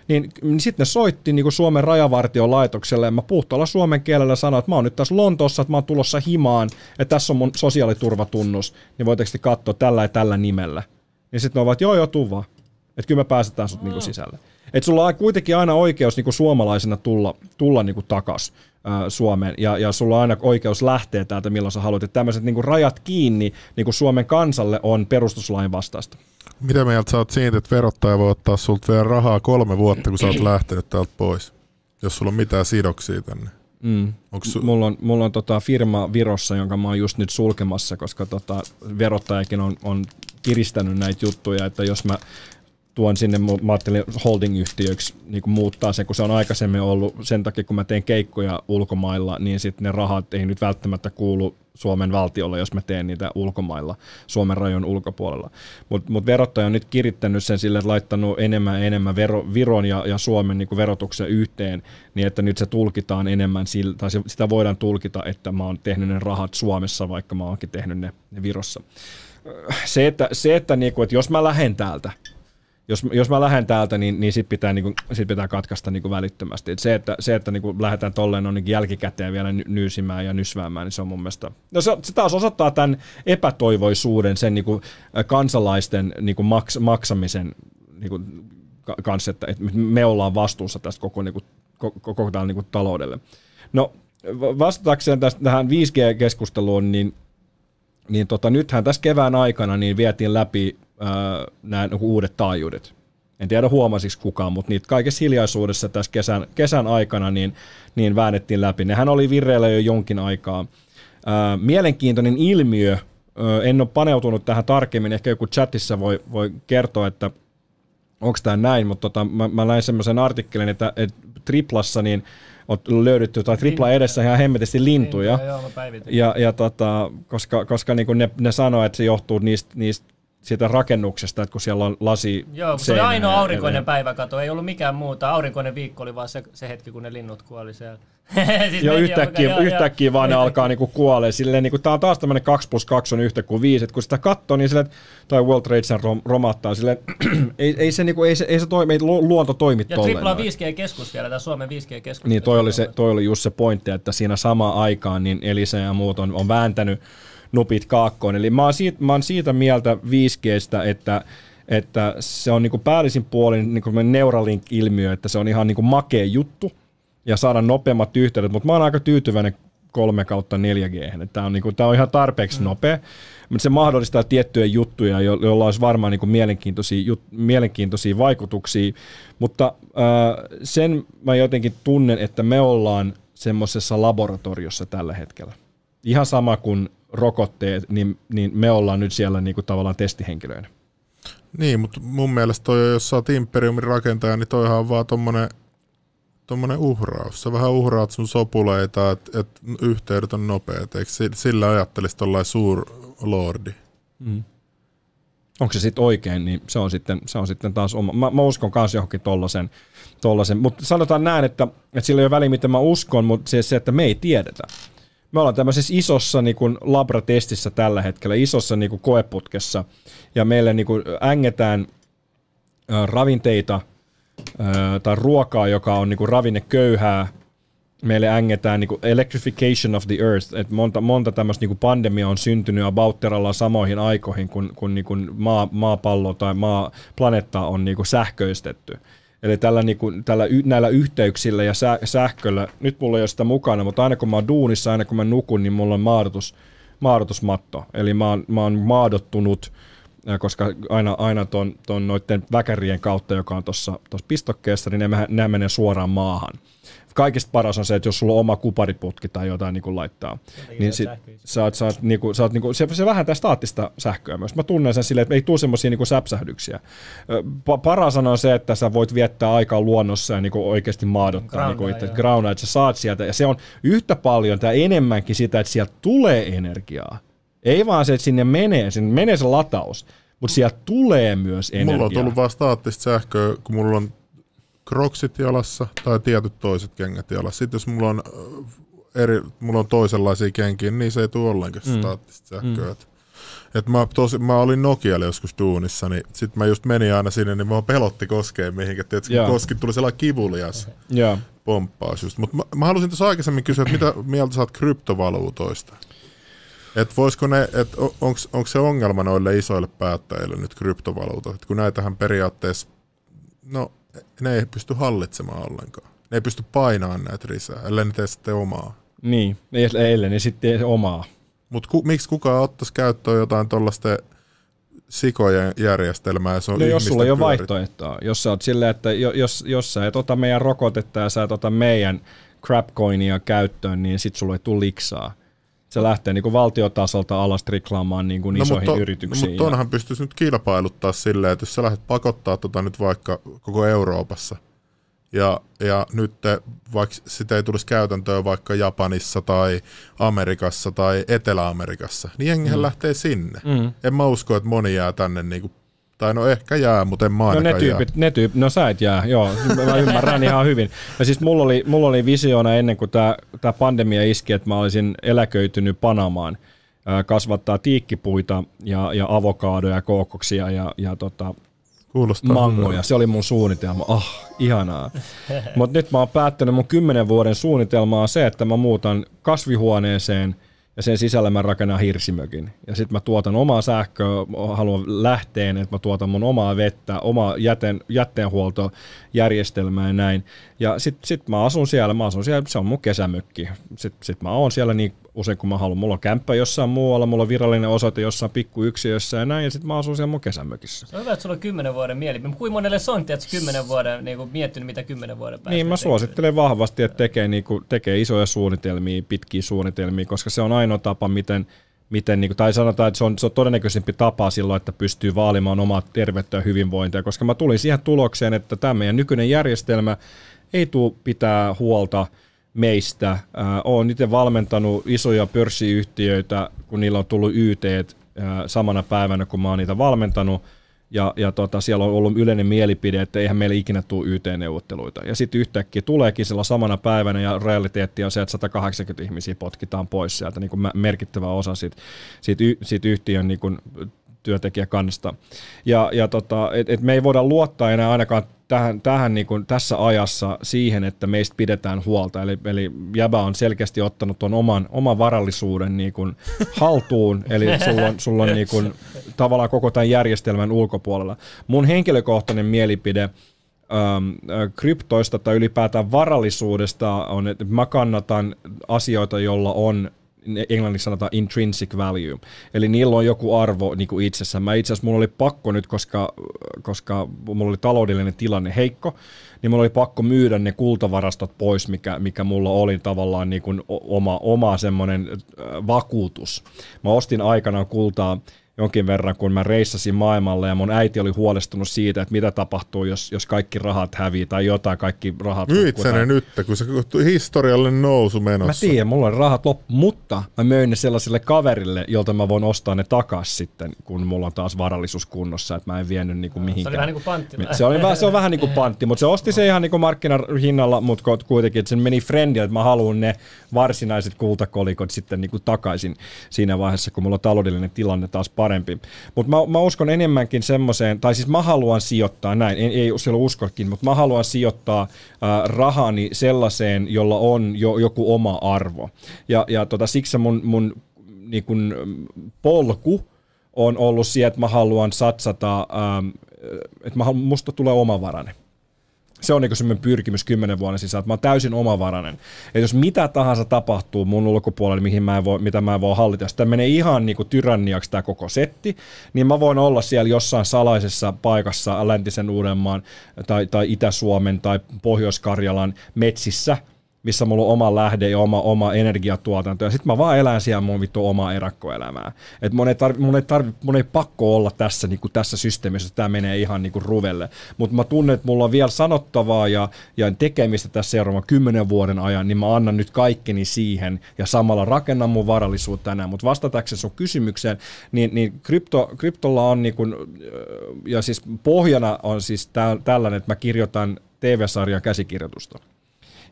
Niin, niin sitten ne soitti niin kuin Suomen rajavartiolaitokselle ja mä puhtaalla suomen kielellä sanoin, että mä oon nyt tässä Lontoossa, että mä oon tulossa himaan, että tässä on mun sosiaaliturvatunnus, niin voitteko te katsoa tällä ja tällä nimellä. Niin sitten ne ovat, joo joo, tuu vaan. Että kyllä me pääsetään sut niinku sisälle. Et sulla on kuitenkin aina oikeus niin kuin suomalaisena tulla, tulla niin kuin takas Suomeen, ja, ja sulla on aina oikeus lähteä täältä milloin sä haluat. Että tämmöiset niin rajat kiinni niin kuin Suomen kansalle on perustuslain vastaista. Mitä mieltä sä oot siitä, että verottaja voi ottaa sulta vielä rahaa kolme vuotta, kun sä oot lähtenyt täältä pois, jos sulla on mitään sidoksia tänne? Mm. Onks su- Mulla on, mulla on tota firma Virossa, jonka mä oon just nyt sulkemassa, koska tota, verottajakin on, on kiristänyt näitä juttuja, että jos mä tuon sinne, mä ajattelin holding-yhtiöksi niin kuin muuttaa sen, kun se on aikaisemmin ollut sen takia, kun mä teen keikkoja ulkomailla, niin sitten ne rahat ei nyt välttämättä kuulu Suomen valtiolle, jos mä teen niitä ulkomailla, Suomen rajon ulkopuolella. Mutta mut verottaja on nyt kirittänyt sen sille, että laittanut enemmän ja enemmän vero, Viron ja, ja Suomen niin kuin verotuksen yhteen, niin että nyt se tulkitaan enemmän, sillä, tai sitä voidaan tulkita, että mä oon tehnyt ne rahat Suomessa, vaikka mä oonkin tehnyt ne, ne Virossa. Se, että, se, että, niinku, että jos mä lähden täältä, jos, jos mä lähden täältä, niin, niin sit pitää, niin sit pitää katkaista niin välittömästi. Et se, että, se, että niin lähdetään tolleen on niin jälkikäteen vielä ny- nyysimään ja nysväämään, niin se on mun mielestä... No se, se taas osoittaa tämän epätoivoisuuden, sen niin kuin kansalaisten niin kuin maks, maksamisen niin kuin, ka- kanssa, että, että me ollaan vastuussa tästä koko, niin kuin, koko, koko niin kuin taloudelle. No va- vastatakseen tästä, tähän 5G-keskusteluun, niin niin tota, nythän tässä kevään aikana niin vietiin läpi nämä niinku uudet taajuudet. En tiedä huomasiko kukaan, mutta niitä kaikessa hiljaisuudessa tässä kesän, kesän aikana niin, niin väännettiin läpi. Nehän oli vireillä jo jonkin aikaa. Ää, mielenkiintoinen ilmiö, ää, en ole paneutunut tähän tarkemmin, ehkä joku chatissa voi, voi kertoa, että onko tämä näin, mutta tota, mä, mä näin semmoisen artikkelin, että, että triplassa niin on löydetty, tai tripla edessä ihan hemmetisti lintuja. Joo, mä päivitin. Ja, ja tota, koska, koska niin ne, ne sanoo, että se johtuu niistä, niistä siitä rakennuksesta, että kun siellä on lasi Joo, se oli ainoa ja- aurinkoinen päivä, kato, ei ollut mikään muuta. Aurinkoinen viikko oli vaan se, se hetki, kun ne linnut kuoli siellä. *laughs* siis Joo, yhtäkkiä, joo, yhtäkkiä joo. vaan ne *laughs* alkaa niinku kuolee. Silleen, niinku, tää on taas tämmönen 2 plus 2 on yhtä kuin 5. Et kun sitä katsoo, niin silleen, tai World Trade Center rom, romahtaa. Silleen, *clears throat* ei, ei, se, niinku, ei, se, ei se toimi, ei lu- luonto toimi Ja tolleen. Tripla noin. 5G-keskus vielä, tämä Suomen 5G-keskus. Niin toi oli, se, toi oli just se pointti, että siinä samaan aikaan niin Elisa ja muut on, on vääntänyt nupit kaakkoon. Eli mä oon siitä, mä oon siitä mieltä 5Gstä, että että se on niinku päällisin puolin niinku Neuralink-ilmiö, että se on ihan niinku makea juttu ja saada nopeammat yhteydet, mutta mä oon aika tyytyväinen 3 kautta 4G. Tämä on, niinku, tää on ihan tarpeeksi mm. nopea, mutta se mahdollistaa tiettyjä juttuja, jo- joilla olisi varmaan niinku mielenkiintoisia, jut, mielenkiintoisia vaikutuksia, mutta äh, sen mä jotenkin tunnen, että me ollaan semmoisessa laboratoriossa tällä hetkellä. Ihan sama kuin rokotteet, niin, niin me ollaan nyt siellä niinku tavallaan testihenkilöinä. Niin, mutta mun mielestä toi, jos sä oot Imperiumin rakentaja, niin toihan on vaan tommonen, tommonen uhraus. Sä vähän uhraat sun sopuleita, että et yhteydet on nopeat. Eikö si- sillä ajattelisi tollain suurlordi? onko se sitten oikein, niin se on sitten, se on sitten taas oma. Mä, mä uskon myös johonkin tollasen, tollasen. mutta sanotaan näin, että, että sillä ei ole väliä, mitä mä uskon, mutta se, se, että me ei tiedetä. Me ollaan tämmöisessä isossa niin kuin labratestissä tällä hetkellä, isossa niin kuin koeputkessa, ja meille niin kuin ängetään ravinteita tai ruokaa, joka on niin kuin ravinneköyhää, meille ängetään niin electrification of the earth, että monta, monta tämmöistä niin pandemia on syntynyt about terallaan samoihin aikoihin, kun, kun niin kuin maa, maapallo tai maa, planeetta on niin kuin sähköistetty. Eli tällä, niin kuin, tällä, näillä yhteyksillä ja sä, sähköllä, nyt mulla ei ole sitä mukana, mutta aina kun mä oon duunissa, aina kun mä nukun, niin mulla on maadotus, maadotusmatto. Eli mä oon, mä oon maadottunut, koska aina, aina ton, ton noiden väkärien kautta, joka on tuossa pistokkeessa, niin ne, mä- nämä menee suoraan maahan. Kaikista paras on se, että jos sulla on oma kupariputki tai jotain niin kuin laittaa, niin sit, sä oot, sä oot, niin kuin, sä oot niin kuin, se, se vähentää staattista sähköä myös. Mä tunnen sen silleen, että ei tule semmoisia niin säpsähdyksiä. Pa- paras on se, että sä voit viettää aikaa luonnossa ja niin kuin oikeasti maadottaa niin kuin itse, groundaa, että sä saat sieltä. Ja se on yhtä paljon tai enemmänkin sitä, että sieltä tulee energiaa. Ei vaan se, että sinne menee, sinne menee se lataus, mutta sieltä tulee myös energiaa. Mulla on tullut vaan staattista sähköä, kun mulla on kroksit jalassa tai tietyt toiset kengät jalassa. Sitten jos mulla on, äh, eri, mulla on toisenlaisia kenkiä, niin se ei tule ollenkaan mm. staattista sähköä. Mm. Et, mä, tosi, mä olin Nokialla joskus duunissa, niin sit mä just menin aina sinne, niin mä pelotti koskee mihinkä. Tiedätkö, Joo. kun koski tuli sellainen kivulias Joo. pomppaus just. Mutta mä, mä, halusin tuossa aikaisemmin kysyä, että mitä mieltä sä oot kryptovaluutoista? Et voisiko ne, et onko se ongelma noille isoille päättäjille nyt kryptovaluutat? Et kun näitähän periaatteessa, no ne ei pysty hallitsemaan ollenkaan. Ne ei pysty painamaan näitä risää, ellei ne tee sitten omaa. Niin, eilen ne sitten omaa. Mutta ku, miksi kukaan ottaisi käyttöön jotain tuollaista sikojen järjestelmää, ja se on no jos sulla ei ole vaihtoehtoa, jos sä oot silleen, että jo- jos, jos sä et ota meidän rokotetta ja sä et ota meidän crapcoinia käyttöön, niin sit sulla ei tule liksaa. Se lähtee niin kuin valtiotasolta alas triklaamaan niin kuin isoihin to- yrityksiin. No, mutta tuonhan pystyisi nyt kilpailuttaa silleen, että jos sä lähdet pakottaa tota nyt vaikka koko Euroopassa, ja, ja nyt te, vaikka sitä ei tulisi käytäntöön vaikka Japanissa tai Amerikassa tai Etelä-Amerikassa, niin jengihän mm. lähtee sinne. Mm. En mä usko, että moni jää tänne, niin kuin, tai no ehkä jää, mutta en mä No ne tyypit, ne tyypit, no sä et jää, joo, mä ymmärrän ihan hyvin. Ja siis mulla oli, mulla oli visiona ennen kuin tämä tää pandemia iski, että mä olisin eläköitynyt Panamaan kasvattaa tiikkipuita ja, ja avokaadoja ja kookoksia ja, ja tota, jää. Kuulostaa mangoja. hyvältä. Se oli mun suunnitelma. Ah, ihanaa. Mutta nyt mä oon päättänyt mun kymmenen vuoden suunnitelmaa se, että mä muutan kasvihuoneeseen ja sen sisällä mä rakennan hirsimökin. Ja sitten mä tuotan omaa sähköä, haluan lähteen, että mä tuotan mun omaa vettä, omaa jäten, jätteenhuoltojärjestelmää ja näin. Ja sitten sit mä asun siellä, mä asun siellä, se on mun kesämökki. Sitten sit mä oon siellä niin usein kuin mä haluan. Mulla on kämppä jossain muualla, mulla on virallinen osoite jossain pikkuyksiössä ja näin, ja sitten mä asun siellä mun kesämökissä. Se on hyvä, että sulla on kymmenen vuoden mieli. Kuinka monelle se on, että kymmenen vuoden, niin kuin miettinyt, mitä kymmenen vuoden päästä Niin, mä tekee? suosittelen vahvasti, että tekee, niinku, tekee isoja suunnitelmia, pitkiä suunnitelmia, koska se on ainoa tapa, miten, miten niinku, tai sanotaan, että se on, se on todennäköisempi tapa silloin, että pystyy vaalimaan omaa terveyttä ja hyvinvointia, koska mä tulin siihen tulokseen, että tämä meidän nykyinen järjestelmä ei tule pitää huolta meistä. Äh, olen itse valmentanut isoja pörssiyhtiöitä, kun niillä on tullut YT äh, samana päivänä, kun mä oon niitä valmentanut, ja, ja tota, siellä on ollut yleinen mielipide, että eihän meillä ikinä tule YT-neuvotteluita. Ja sitten yhtäkkiä tuleekin sillä samana päivänä, ja realiteetti on se, että 180 ihmisiä potkitaan pois sieltä, niin kuin merkittävä osa siitä, siitä, y, siitä yhtiön niin kuin työntekijäkannasta. Ja, ja tota, et, et me ei voida luottaa enää ainakaan tähän, tähän niin kuin tässä ajassa siihen, että meistä pidetään huolta. Eli, eli Jäbä on selkeästi ottanut tuon oman, oman varallisuuden niin kuin haltuun, eli sulla on, sulla on niin kuin, tavallaan koko tämän järjestelmän ulkopuolella. Mun henkilökohtainen mielipide ähm, äh, kryptoista tai ylipäätään varallisuudesta on, että mä kannatan asioita, joilla on englanniksi sanotaan intrinsic value. Eli niillä on joku arvo niin kuin itsessään. Mä itse asiassa mulla oli pakko nyt, koska, koska mulla oli taloudellinen tilanne heikko, niin mulla oli pakko myydä ne kultavarastot pois, mikä, mikä mulla oli tavallaan niin kuin oma, oma semmoinen vakuutus. Mä ostin aikanaan kultaa jonkin verran, kun mä reissasin maailmalle ja mun äiti oli huolestunut siitä, että mitä tapahtuu, jos, jos kaikki rahat hävii tai jotain, kaikki rahat Myit sä ne nyt, kun se historiallinen nousu Mä menossa. tiedän, mulla on rahat loppu, mutta mä möin ne sellaiselle kaverille, jolta mä voin ostaa ne takas sitten, kun mulla on taas varallisuus kunnossa, että mä en vienyt niinku mihinkään. vähän niin kuin pantti. Se, oli, vähän- se on vähän niin kuin pantti, mutta se osti se ihan niin kuin markkinahinnalla, mutta kuitenkin, että se meni friendille, että mä haluan ne varsinaiset kultakolikot sitten niin kuin takaisin siinä vaiheessa, kun mulla on taloudellinen tilanne taas parempi. Mutta mä, mä uskon enemmänkin semmoiseen, tai siis mä haluan sijoittaa näin, ei, ei silloin uskokin, mutta mä haluan sijoittaa äh, rahani sellaiseen, jolla on jo joku oma arvo. Ja, ja tota, siksi mun, mun niin kuin, polku on ollut siihen, että mä haluan satsata, ähm, että mä musta tulee omavarainen. Se on niin semmoinen pyrkimys kymmenen vuoden sisään, että mä oon täysin omavarainen. Ja jos mitä tahansa tapahtuu mun ulkopuolella, mihin mä en voi, mitä mä en voi hallita, jos tämä menee ihan niin kuin tyranniaksi tämä koko setti, niin mä voin olla siellä jossain salaisessa paikassa läntisen Uudenmaan tai, tai Itä-Suomen tai Pohjois-Karjalan metsissä, missä mulla on oma lähde ja oma, oma energiatuotanto, ja sitten mä vaan elän siellä mun vittu omaa erakkoelämää. Et mun, ei tarvi, mun, ei tarvi, mun ei pakko olla tässä, niin kuin tässä systeemissä, että tämä menee ihan niin kuin ruvelle. Mutta mä tunnen, että mulla on vielä sanottavaa ja, ja tekemistä tässä seuraavan kymmenen vuoden ajan, niin mä annan nyt kaikkeni siihen ja samalla rakennan mun varallisuutta tänään. Mutta vastatakseni sun kysymykseen, niin, niin krypto, kryptolla on niin kuin, ja siis pohjana on siis tä, tällainen, että mä kirjoitan TV-sarjan käsikirjoitusta.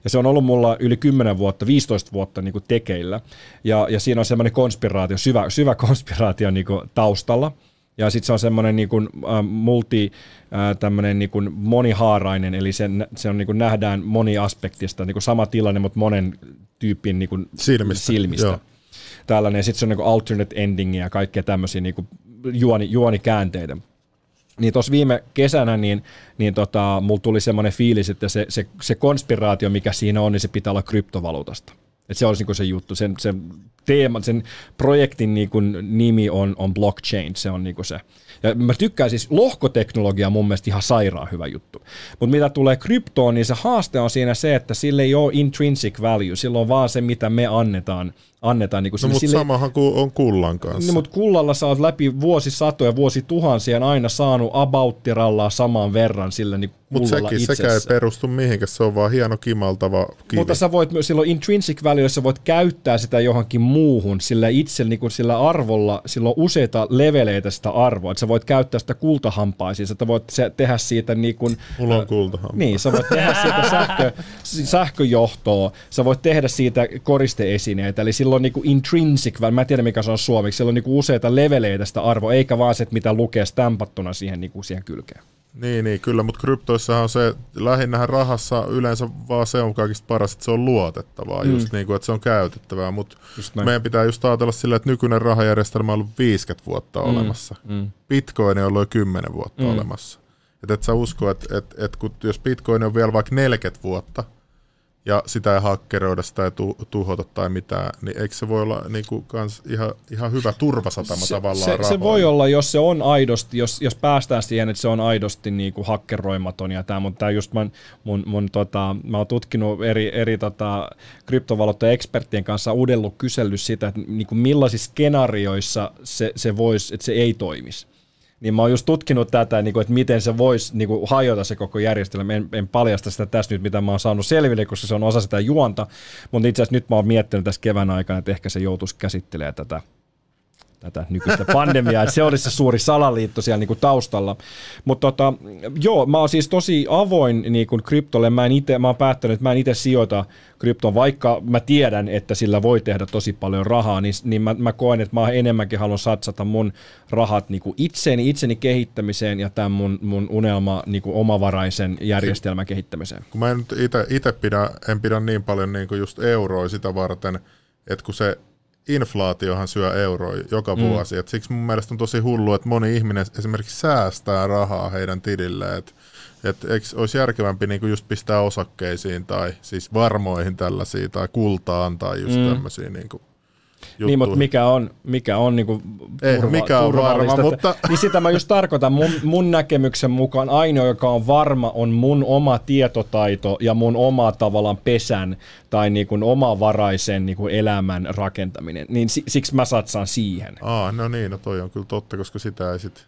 Ja se on ollut mulla yli 10 vuotta, 15 vuotta niin kuin tekeillä. Ja, ja siinä on semmoinen konspiraatio, syvä, syvä *laughs* konspiraatio niin kuin taustalla. Ja sitten se on semmoinen niin kuin, äh, multi, äh, tämmöinen niin kuin monihaarainen, eli se, se on niin kuin nähdään moni aspektista, niin kuin sama tilanne, mutta monen tyypin niin kuin Silmistä, silmistä. joo. Tällainen, ja sitten se on niin kuin alternate ending ja kaikkea tämmöisiä niin kuin juoni, juonikäänteitä. Niin tuossa viime kesänä niin, niin tota, mulla tuli semmoinen fiilis, että se, se, se konspiraatio, mikä siinä on, niin se pitää olla kryptovaluutasta. Et se olisi niin se juttu. Sen, sen teema, sen projektin niin kuin nimi on, on blockchain, se on niin kuin se. Ja mä tykkään siis, lohkoteknologia mun mielestä ihan sairaan hyvä juttu. Mutta mitä tulee kryptoon, niin se haaste on siinä se, että sille ei ole intrinsic value, sillä on vaan se, mitä me annetaan annetaan. Niin kuin No, mutta sille, samahan kuin on kullan kanssa. niin, mutta kullalla sä oot läpi vuosisatoja, vuosituhansia aina saanut abouttirallaa saman verran sillä niin Mutta sekin, itsessään. sekä ei perustu mihinkään, se on vaan hieno kimaltava kivi. Mutta sä voit myös silloin intrinsic value, sä voit käyttää sitä johonkin muuhun, sillä itse niin kuin sillä arvolla, sillä on useita leveleitä sitä arvoa, että sä voit käyttää sitä kultahampaisiin, sä voit se, tehdä siitä niin kuin, Mulla on kultahan. niin, sä voit tehdä siitä *laughs* sähkö, sähköjohtoa, sä voit tehdä siitä koristeesineitä, eli silloin niin intrinsic value, mä en tiedä mikä se on suomeksi, sillä on niin useita leveleitä sitä arvoa, eikä vaan se, että mitä lukee stampattuna siihen, niin kuin siihen kylkeen. Niin, niin, kyllä, mutta kryptoissahan on se, lähinnähän rahassa yleensä vaan se on kaikista paras, että se on luotettavaa, mm. just niin kuin, että se on käytettävää, mutta meidän pitää just ajatella sillä, että nykyinen rahajärjestelmä on ollut 50 vuotta mm. olemassa. Mm. Bitcoin on ollut jo 10 vuotta mm. olemassa. Että et sä usko, että et, et kun, jos Bitcoin on vielä vaikka 40 vuotta, ja sitä ei hakkeroida, sitä ei tu, tuhota tai mitään, niin eikö se voi olla niin kuin kans ihan, ihan hyvä turvasatama se, tavallaan se, se voi olla, jos se on aidosti, jos, jos päästään siihen, että se on aidosti niin kuin hakkeroimaton ja tämä, mutta tämä just mun, mun, mun tota, mä oon tutkinut eri, eri tota, kryptovaluutta eksperttien kanssa uudellut kysellyt sitä, että niin kuin millaisissa skenaarioissa se, se voisi, että se ei toimisi. Niin mä oon just tutkinut tätä, niin kuin, että miten se voisi niin kuin, hajota se koko järjestelmä. En, en paljasta sitä tässä nyt, mitä mä oon saanut selville, koska se on osa sitä juonta. Mutta itse asiassa nyt mä oon miettinyt tässä kevään aikana, että ehkä se joutuisi käsittelemään tätä tätä nykyistä pandemiaa, että se olisi se suuri salaliitto siellä niin kuin taustalla. Mutta tota, joo, mä oon siis tosi avoin niin kuin kryptolle. Mä, en ite, mä oon päättänyt, että mä en itse sijoita kryptoon, vaikka mä tiedän, että sillä voi tehdä tosi paljon rahaa, niin, niin mä, mä koen, että mä enemmänkin haluan satsata mun rahat niin kuin itseeni, itseni kehittämiseen ja tämän mun, mun unelma niin kuin omavaraisen järjestelmän kehittämiseen. kun mä en itse pidä, en pidä niin paljon niin kuin just euroa sitä varten, että kun se inflaatiohan syö euroja joka Mm. vuosi. Et siksi mun mielestä on tosi hullu, että moni ihminen esimerkiksi säästää rahaa heidän tililleen. Et, et eikö olisi järkevämpi niin just pistää osakkeisiin tai siis varmoihin tällaisia tai kultaan tai just mm. tämmöisiä niin juttuja. Niin, mutta mikä on, mikä on niinku Eihän mikään ole turvallista, varma, että- mutta- Niin sitä mä just tarkoitan. Mun, mun näkemyksen mukaan ainoa, joka on varma, on mun oma tietotaito ja mun oma tavallaan pesän tai niinku omavaraisen niinku elämän rakentaminen. Niin si, siksi mä satsaan siihen. Aa, no niin, no toi on kyllä totta, koska sitä ei sit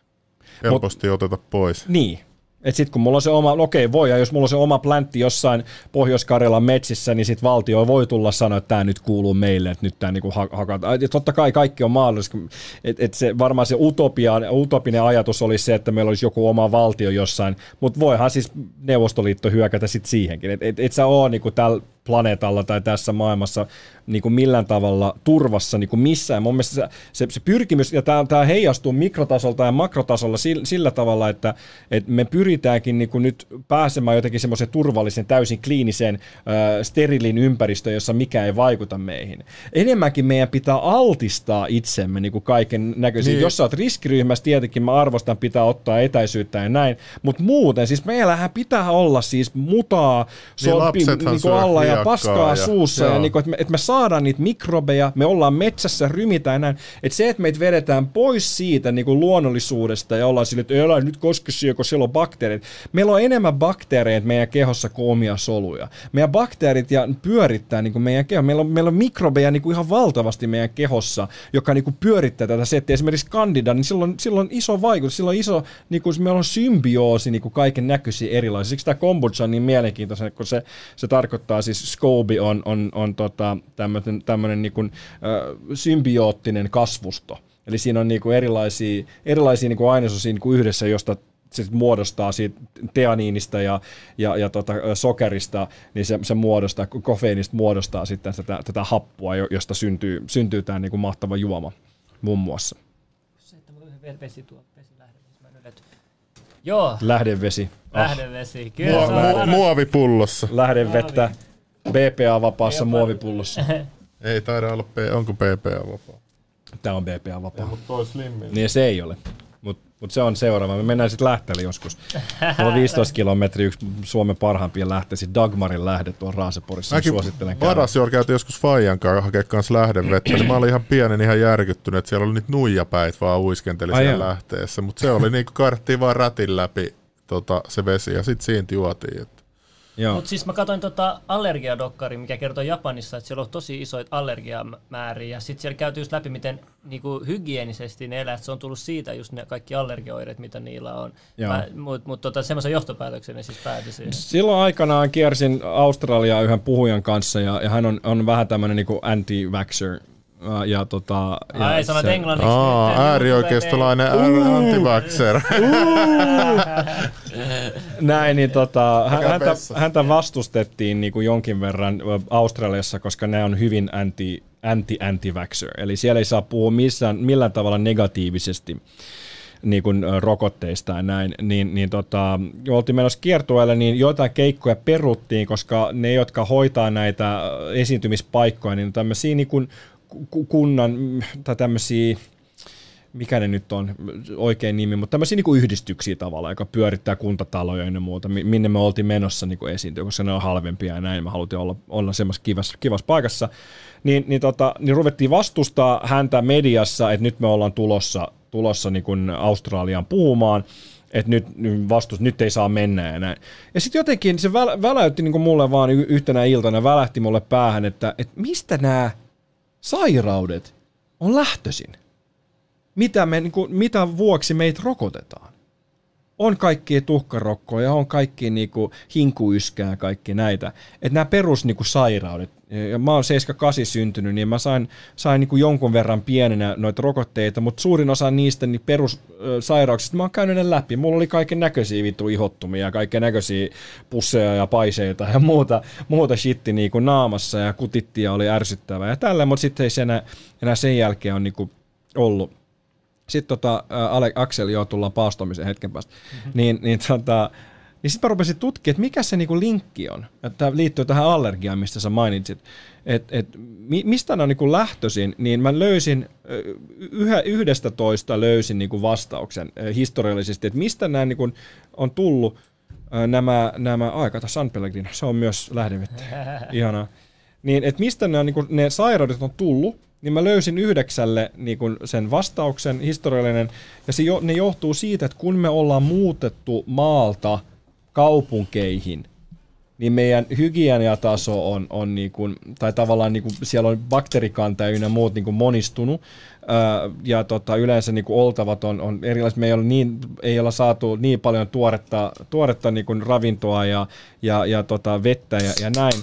helposti oteta pois. Niin. Et sit kun mulla on se oma, no okei voi, ja jos mulla on se oma pläntti jossain Pohjois-Karjalan metsissä, niin sit valtio voi tulla sanoa, että tämä nyt kuuluu meille, että nyt tämä niinku ha- hakataan. Ja totta kai kaikki on mahdollista. Et, et se, varmaan se utopia, utopinen ajatus olisi se, että meillä olisi joku oma valtio jossain, mutta voihan siis Neuvostoliitto hyökätä sit siihenkin. Et, et, et sä oo niinku tällä planeetalla tai tässä maailmassa niin kuin millään tavalla turvassa niin kuin missään. Mun mielestä se, se, se pyrkimys, ja tämä, tämä heijastuu mikrotasolta ja makrotasolla sillä, sillä tavalla, että, että me pyritäänkin niin kuin nyt pääsemään jotenkin semmoisen turvallisen, täysin kliiniseen, äh, sterilin ympäristöön, jossa mikä ei vaikuta meihin. Enemmänkin meidän pitää altistaa itsemme niin kuin kaiken näköisiin. Niin. Jos sä oot riskiryhmässä, tietenkin mä arvostan, pitää ottaa etäisyyttä ja näin, mutta muuten, siis meillähän pitää olla siis mutaa, Niin lapsethan niin syö alla ja hiekkaa paskaa ja- suussa ja, niin kuin, että, me, että me saadaan niitä mikrobeja, me ollaan metsässä, rymitään näin. Että se, että meitä vedetään pois siitä niin kuin luonnollisuudesta ja ollaan sille, että älä nyt koske siihen, kun siellä on bakteerit. Meillä on enemmän bakteereita meidän kehossa kuin omia soluja. Meidän bakteerit ja pyörittää niin kuin meidän keho. Meillä on, meillä on mikrobeja niin kuin ihan valtavasti meidän kehossa, joka niin kuin pyörittää tätä settiä. Esimerkiksi kandida, niin silloin, silloin on iso vaikutus. Silloin on iso, niin kuin, meillä on symbioosi niin kuin kaiken näköisiä erilaisia. Siksi tämä kombucha on niin mielenkiintoinen, kun se, se tarkoittaa siis SCOBY on, on, on tota, tämmöinen, tämmöinen niin kuin, äh, symbioottinen kasvusto. Eli siinä on niin kuin erilaisia, erilaisia niin kuin ainesosia niin kuin yhdessä, josta se sit muodostaa siitä teaniinista ja, ja, ja tota, sokerista, niin se, se muodostaa, kofeiinista muodostaa sitten tätä, tätä happua, jo- josta syntyy, syntyy tämä niin kuin mahtava juoma muun muassa. Se, että mulla on yhden vesi tuo vesi lähdevesi. Mä nyt. Joo, Lähdevesi. Ah, lähdevesi. Kyllä Mua, se on muovipullossa. lähdevettä BPA-vapaassa muovipullossa. *laughs* Ei taida olla, onko PPA vapaa? Tämä on BPA-vapaa. Mutta toi slimmin. Niin se ei ole. Mut Mutta se on seuraava. Me mennään sitten lähteelle joskus. Mulla on 15 kilometriä yksi Suomen parhaimpia lähteisi. Dagmarin lähde tuon Raaseporissa. Mäkin suosittelen käydä. Käytiin joskus Fajan kanssa hakea kanssa lähdevettä, niin mä olin ihan pienen ihan järkyttynyt, että siellä oli niitä nuijapäit vaan uiskenteli Ai siellä lähteessä, mutta se oli niinku karttiin vaan ratin läpi tota, se vesi ja sitten siitä juotiin. Että. Mutta siis mä katsoin tota allergiadokkari, mikä kertoo Japanissa, että siellä on tosi isoit allergiamääriä. Ja sitten siellä käytiin just läpi, miten niinku, hygienisesti ne elää. Se on tullut siitä just ne kaikki allergioireet, mitä niillä on. Mutta mut, tota, semmoisen johtopäätöksen ne siis päätyi siihen. Silloin aikanaan kiersin Australiaa yhden puhujan kanssa ja, ja hän on, on vähän tämmöinen niinku anti-vaxxer. Ja, ja tota, ja Ai, sanot se- englanniksi. Aa, äärioikeistolainen ää- antivaxer. *laughs* Näin, niin tota, häntä, häntä vastustettiin niin kuin jonkin verran Australiassa, koska ne on hyvin anti, anti-anti-vaxxer. Eli siellä ei saa puhua missään, millään tavalla negatiivisesti niin kuin rokotteista ja näin, niin, niin tota, jo oltiin menossa kiertueelle, niin joitain keikkoja peruttiin, koska ne, jotka hoitaa näitä esiintymispaikkoja, niin tämmöisiä niin kuin ku- kunnan, tai tämmöisiä mikä ne nyt on oikein nimi, mutta tämmöisiä niin kuin yhdistyksiä tavallaan, joka pyörittää kuntataloja ja muuta, mi- minne me oltiin menossa niin kuin esiintyä, koska ne on halvempia ja näin, me haluttiin olla, olla semmoisessa kivassa, kivassa paikassa, niin, niin, tota, niin ruvettiin vastustaa häntä mediassa, että nyt me ollaan tulossa, tulossa niin kuin Australiaan puhumaan, että nyt, vastus, nyt ei saa mennä ja näin. Ja sitten jotenkin se väl, väläytti niin kuin mulle vaan yhtenä iltana, välähti mulle päähän, että, että mistä nämä sairaudet on lähtöisin mitä, me, niin kuin, mitä vuoksi meitä rokotetaan. On kaikkia tuhkarokkoja, on kaikki niin kuin, ja kaikki näitä. Että nämä perus niin kuin, sairaudet, ja mä oon 78 syntynyt, niin mä sain, sain niin kuin jonkun verran pienenä noita rokotteita, mutta suurin osa niistä niin perussairauksista mä oon käynyt ne läpi. Mulla oli kaiken näköisiä vittu ihottumia ja kaiken näköisiä pusseja ja paiseita ja muuta, muuta shitti niin kuin naamassa ja kutittia oli ärsyttävää ja tällä, mutta sitten ei se enää, enää sen jälkeen on niin kuin ollut sitten tota, ää, Ale, Akseli, joo, tullaan paastomiseen hetken päästä, mm-hmm. niin, niin, tota, niin sitten mä rupesin tutkimaan, että mikä se niinku linkki on. Tämä liittyy tähän allergiaan, mistä sä mainitsit. Että et, mi, mistä ne on niinku lähtöisin, niin mä löysin, yhä, yhdestä toista löysin niinku vastauksen historiallisesti, että mistä nämä niinku on tullut nämä, nämä ai kato San Pellegrino, se on myös lähdevettä, *laughs* ihanaa. Niin, että mistä nämä, niinku, ne sairaudet on tullut, niin mä löysin yhdeksälle niin kun sen vastauksen, historiallinen, ja se jo, ne johtuu siitä, että kun me ollaan muutettu maalta kaupunkeihin, niin meidän hygieniataso on, on niin kuin, tai tavallaan niin kuin siellä on bakteerikanta ja muut niin kuin monistunut, ja tota, yleensä niin kuin oltavat on, on erilaiset, me ei ole, niin, ei olla saatu niin paljon tuoretta, tuoretta niin kuin ravintoa ja, ja, ja tota, vettä ja, ja näin,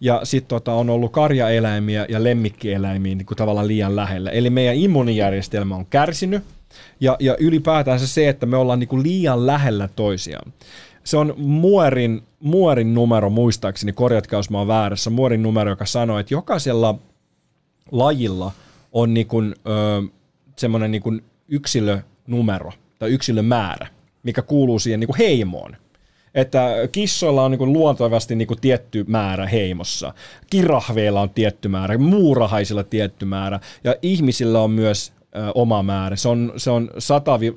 ja sitten tota, on ollut karjaeläimiä ja lemmikkieläimiä niin kuin tavallaan liian lähellä. Eli meidän immuunijärjestelmä on kärsinyt, ja, ja ylipäätään se, että me ollaan niin kuin liian lähellä toisiaan. Se on Muorin, Muorin numero, muistaakseni, korjatkaa jos mä oon väärässä, Muorin numero, joka sanoo, että jokaisella lajilla on niin kuin, ö, semmoinen niin kuin yksilönumero tai yksilömäärä, mikä kuuluu siihen niin kuin heimoon. Että kissoilla on niin kuin luontevasti niin tietty määrä heimossa, kirahveilla on tietty määrä, muurahaisilla tietty määrä ja ihmisillä on myös oma määrä. Se on, se on 100 vi- 150-250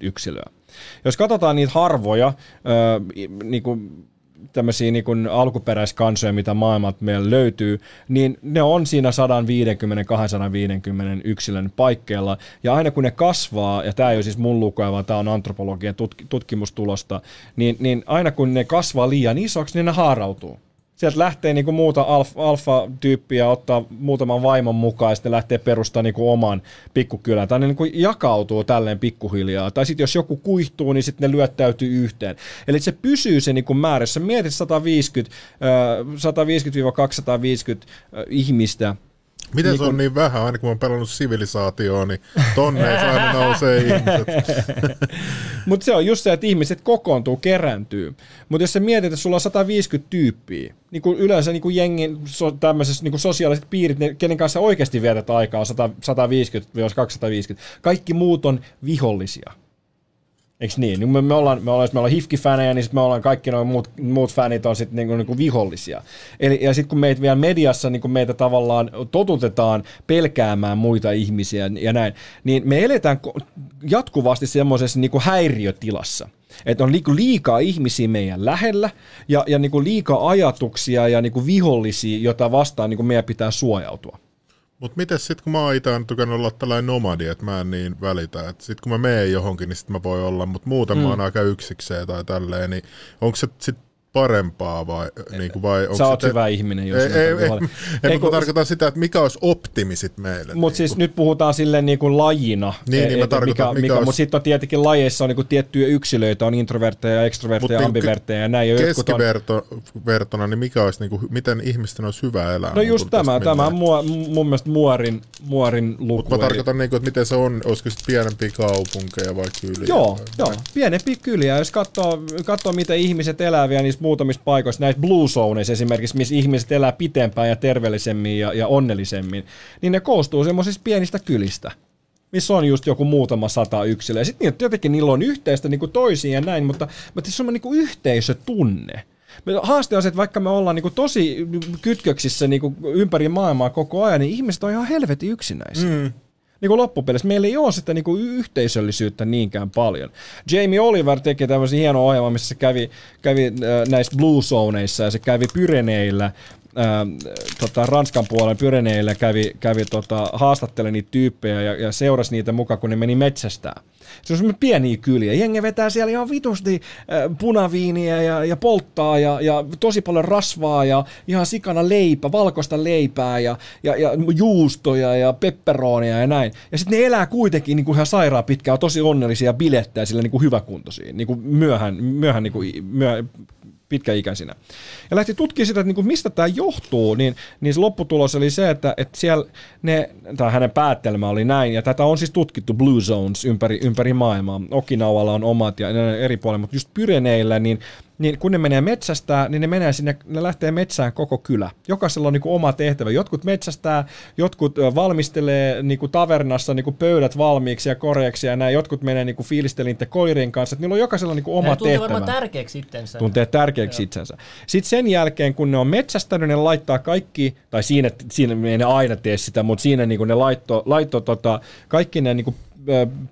yksilöä. Jos katsotaan niitä harvoja, niin kuin tämmöisiä niin kuin alkuperäiskansoja, mitä maailmalta meillä löytyy, niin ne on siinä 150-250 yksilön paikkeilla. Ja aina kun ne kasvaa, ja tämä ei ole siis mun lukua, vaan tämä on antropologian tutk- tutkimustulosta, niin, niin aina kun ne kasvaa liian isoksi, niin ne haarautuu. Sieltä lähtee niinku muuta alf- alfa-tyyppiä ottaa muutaman vaimon mukaan ja sitten lähtee perustamaan niinku oman pikkukylän. Tai ne niinku jakautuu tälleen pikkuhiljaa. Tai sitten jos joku kuihtuu, niin sitten ne lyöttäytyy yhteen. Eli se pysyy se niinku määrä. Jos sä mietit 150, ö, 150-250 ö, ihmistä, Miten se on niin vähän, aina kun mä oon pelannut sivilisaatioon, niin tonneissa aina nousee ihmiset. *laughs* Mutta se on just se, että ihmiset kokoontuu, kerääntyy. Mutta jos sä mietit, että sulla on 150 tyyppiä, niin kuin yleensä niin kuin jengin so, tämmöiset niin kuin sosiaaliset piirit, ne, kenen kanssa oikeasti vietät aikaa, on 100 150-250. Kaikki muut on vihollisia. Eikö niin? niin me, me, ollaan, me ollaan, jos me ollaan hifki-fänejä, niin sit me ollaan kaikki nuo muut, muut fanit on sitten niinku, niinku vihollisia. Eli, ja sitten kun meitä vielä mediassa niinku meitä tavallaan totutetaan pelkäämään muita ihmisiä ja näin, niin me eletään jatkuvasti semmoisessa niinku häiriötilassa. Että on niinku liikaa ihmisiä meidän lähellä ja, ja niinku liikaa ajatuksia ja niinku vihollisia, jota vastaan niinku meidän pitää suojautua. Mutta miten sitten, kun mä oon itse tykännyt olla tällainen nomadi, että mä en niin välitä, että sitten kun mä menen johonkin, niin sitten mä voi olla, mutta muuten mm. mä oon aika yksikseen tai tälleen, niin onko se sitten parempaa vai, niin kuin, vai Sä oot te... hyvä ihminen, jos ei, ei, ei, ei, kun... tarkoitan sitä, että mikä olisi optimi sit meille. Mutta niin siis nyt puhutaan silleen niin kuin lajina. Niin, niin mä tarkoitan, mikä, mikä, olisi... Mutta sitten on tietenkin lajeissa on niin kuin tiettyjä yksilöitä, on introvertteja, extrovertteja, Mut ambivertteja ja näin. Keskivertona, on... niin mikä olisi, niin kuin, miten ihmisten olisi hyvä elää? No just tämä, tämä on mua, mun mielestä muorin, muorin luku. Mutta mä tarkoitan, niin kuin, että miten se on, olisiko sitten pienempiä kaupunkeja vai kyliä? Joo, joo, pienempiä kyliä. Jos katsoo, katsoo miten ihmiset eläviä niissä muutamissa paikoissa, näissä blue zones esimerkiksi, missä ihmiset elää pitempään ja terveellisemmin ja, ja onnellisemmin, niin ne koostuu semmoisista pienistä kylistä missä on just joku muutama sata yksilöä. Sitten niin, jotenkin niillä on yhteistä niin kuin toisiin ja näin, mutta, mutta se on niin kuin yhteisötunne. Haaste on se, että vaikka me ollaan niin kuin tosi kytköksissä niin kuin ympäri maailmaa koko ajan, niin ihmiset on ihan helvetin yksinäisiä. Mm niin kuin loppupeleissä meillä ei ole sitä niin kuin yhteisöllisyyttä niinkään paljon. Jamie Oliver teki tämmöisen hienon ohjelman, missä se kävi, kävi äh, näissä Blue Zoneissa ja se kävi Pyreneillä äh, tota, Ranskan puolen Pyreneillä kävi, kävi tota, haastattelemaan niitä tyyppejä ja, ja seurasi niitä mukaan, kun ne meni metsästään. Se on semmoinen pieniä kyliä. Jengi vetää siellä ihan vitusti äh, punaviiniä ja, ja polttaa ja, ja tosi paljon rasvaa ja ihan sikana leipä, valkoista leipää ja, ja, ja juustoja ja pepperonia ja näin. Ja sitten ne elää kuitenkin niin kuin ihan sairaan pitkään, tosi onnellisia bilettää sillä niin kuin hyväkuntoisia, niin kuin myöhään, myöhään niin kuin, myöhään, pitkäikäisinä. Ja lähti tutkimaan sitä, että niin kuin mistä tämä johtuu, niin, niin se lopputulos oli se, että, että siellä ne, tai hänen päättelmä oli näin, ja tätä on siis tutkittu Blue Zones ympäri, ympäri maailmaa. Okinawalla on omat ja eri puolilla, mutta just Pyreneillä, niin niin kun ne menee metsästää, niin ne menee sinne, ne lähtee metsään koko kylä. Jokaisella on niin kuin oma tehtävä. Jotkut metsästää, jotkut valmistelee niin kuin tavernassa niin kuin pöydät valmiiksi ja koreeksi ja näin. Jotkut menee niin kuin fiilistelin koirien kanssa. Että niillä on jokaisella niin kuin oma tuntee tehtävä. varmaan tärkeäksi itsensä. Tuntee tärkeäksi Joo. itsensä. Sitten sen jälkeen, kun ne on metsästänyt, ne laittaa kaikki, tai siinä, siinä ei ne aina tee sitä, mutta siinä niin kuin ne laitto, laitto tota, kaikki ne niin kuin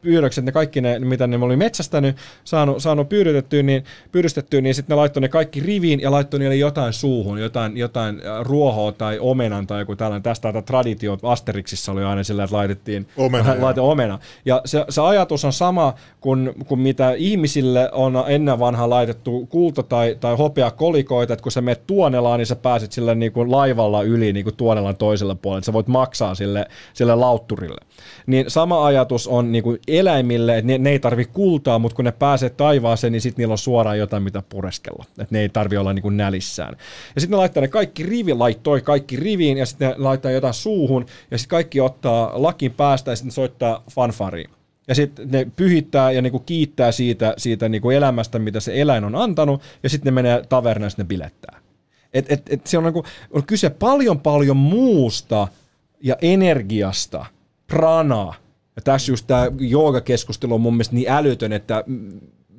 pyydökset, ne kaikki ne, mitä ne oli metsästänyt, saanut, saanut pyydystettyä, niin, pyydystettyä, niin sitten ne laittoi ne kaikki riviin ja laittoi niille jotain suuhun, jotain, jotain ruohoa tai omenan tai joku tällainen. Tästä tätä traditio Asteriksissa oli aina sillä, että laitettiin omena. *laughs* Laite omena. Ja se, se, ajatus on sama kuin, kuin mitä ihmisille on ennen vanha laitettu kulta- tai, tai hopea kolikoita, että kun sä menet Tuonelaan, niin sä pääset sille niin kuin laivalla yli niin kuin Tuonelan toiselle puolelle, että sä voit maksaa sille, sille lautturille. Niin sama ajatus on on niin kuin eläimille, että ne, ne ei tarvi kultaa, mutta kun ne pääsee taivaaseen, niin sitten niillä on suoraan jotain, mitä pureskella. Että ne ei tarvi olla niin kuin nälissään. Ja sitten ne laittaa ne kaikki rivi, laittoi kaikki riviin, ja sitten ne laittaa jotain suuhun, ja sitten kaikki ottaa lakin päästä, ja sitten soittaa fanfariin. Ja sitten ne pyhittää ja niinku kiittää siitä, siitä niinku elämästä, mitä se eläin on antanut, ja sitten ne menee tavernaan ja sitten ne bilettää. Et, et, et se on, niinku, on kyse paljon paljon muusta ja energiasta, pranaa, ja tässä just tämä joogakeskustelu on mun mielestä niin älytön, että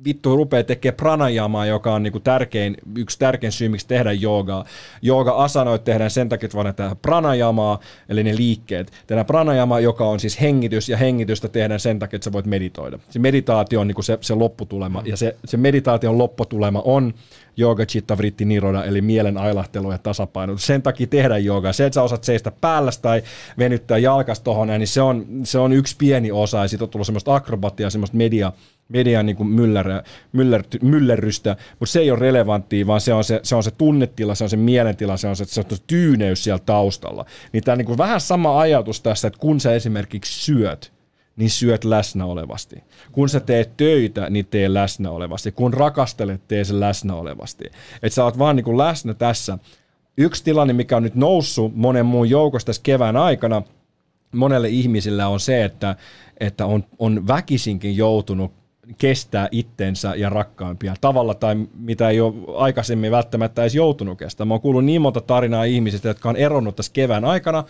vittu rupeaa tekemään pranajamaa, joka on niinku tärkein, yksi tärkein syy, miksi tehdään joogaa. Jooga-asanoit tehdään sen takia, että tehdään pranajamaa, eli ne liikkeet. Tehdään pranajamaa, joka on siis hengitys, ja hengitystä tehdään sen takia, että sä voit meditoida. Se meditaatio on niinku se, se lopputulema, ja se, se meditaation lopputulema on Yoga Chitta Vritti Niroda, eli mielen ailahtelu ja tasapaino. Sen takia tehdään joogaa. Se, että sä osaat seistä päällä tai venyttää jalkas tohon, niin se on, se on yksi pieni osa, ja sitten on tullut semmoista akrobatiaa, semmoista media, median niin myller, myller, myllerrystä, mutta se ei ole relevanttia, vaan se on se, se on se tunnetila, se on se mielentila, se on se, se, on se tyyneys siellä taustalla. Niin tämä on niin vähän sama ajatus tässä, että kun sä esimerkiksi syöt, niin syöt läsnä olevasti. Kun sä teet töitä, niin tee läsnä olevasti. Kun rakastelet, tee se läsnä olevasti. Että sä oot vaan niin läsnä tässä. Yksi tilanne, mikä on nyt noussut monen muun joukosta tässä kevään aikana, monelle ihmisille on se, että, että on, on väkisinkin joutunut kestää itsensä ja rakkaimpia tavalla tai mitä ei ole aikaisemmin välttämättä edes joutunut kestämään. Mä oon kuullut niin monta tarinaa ihmisistä, jotka on eronnut tässä kevään aikana,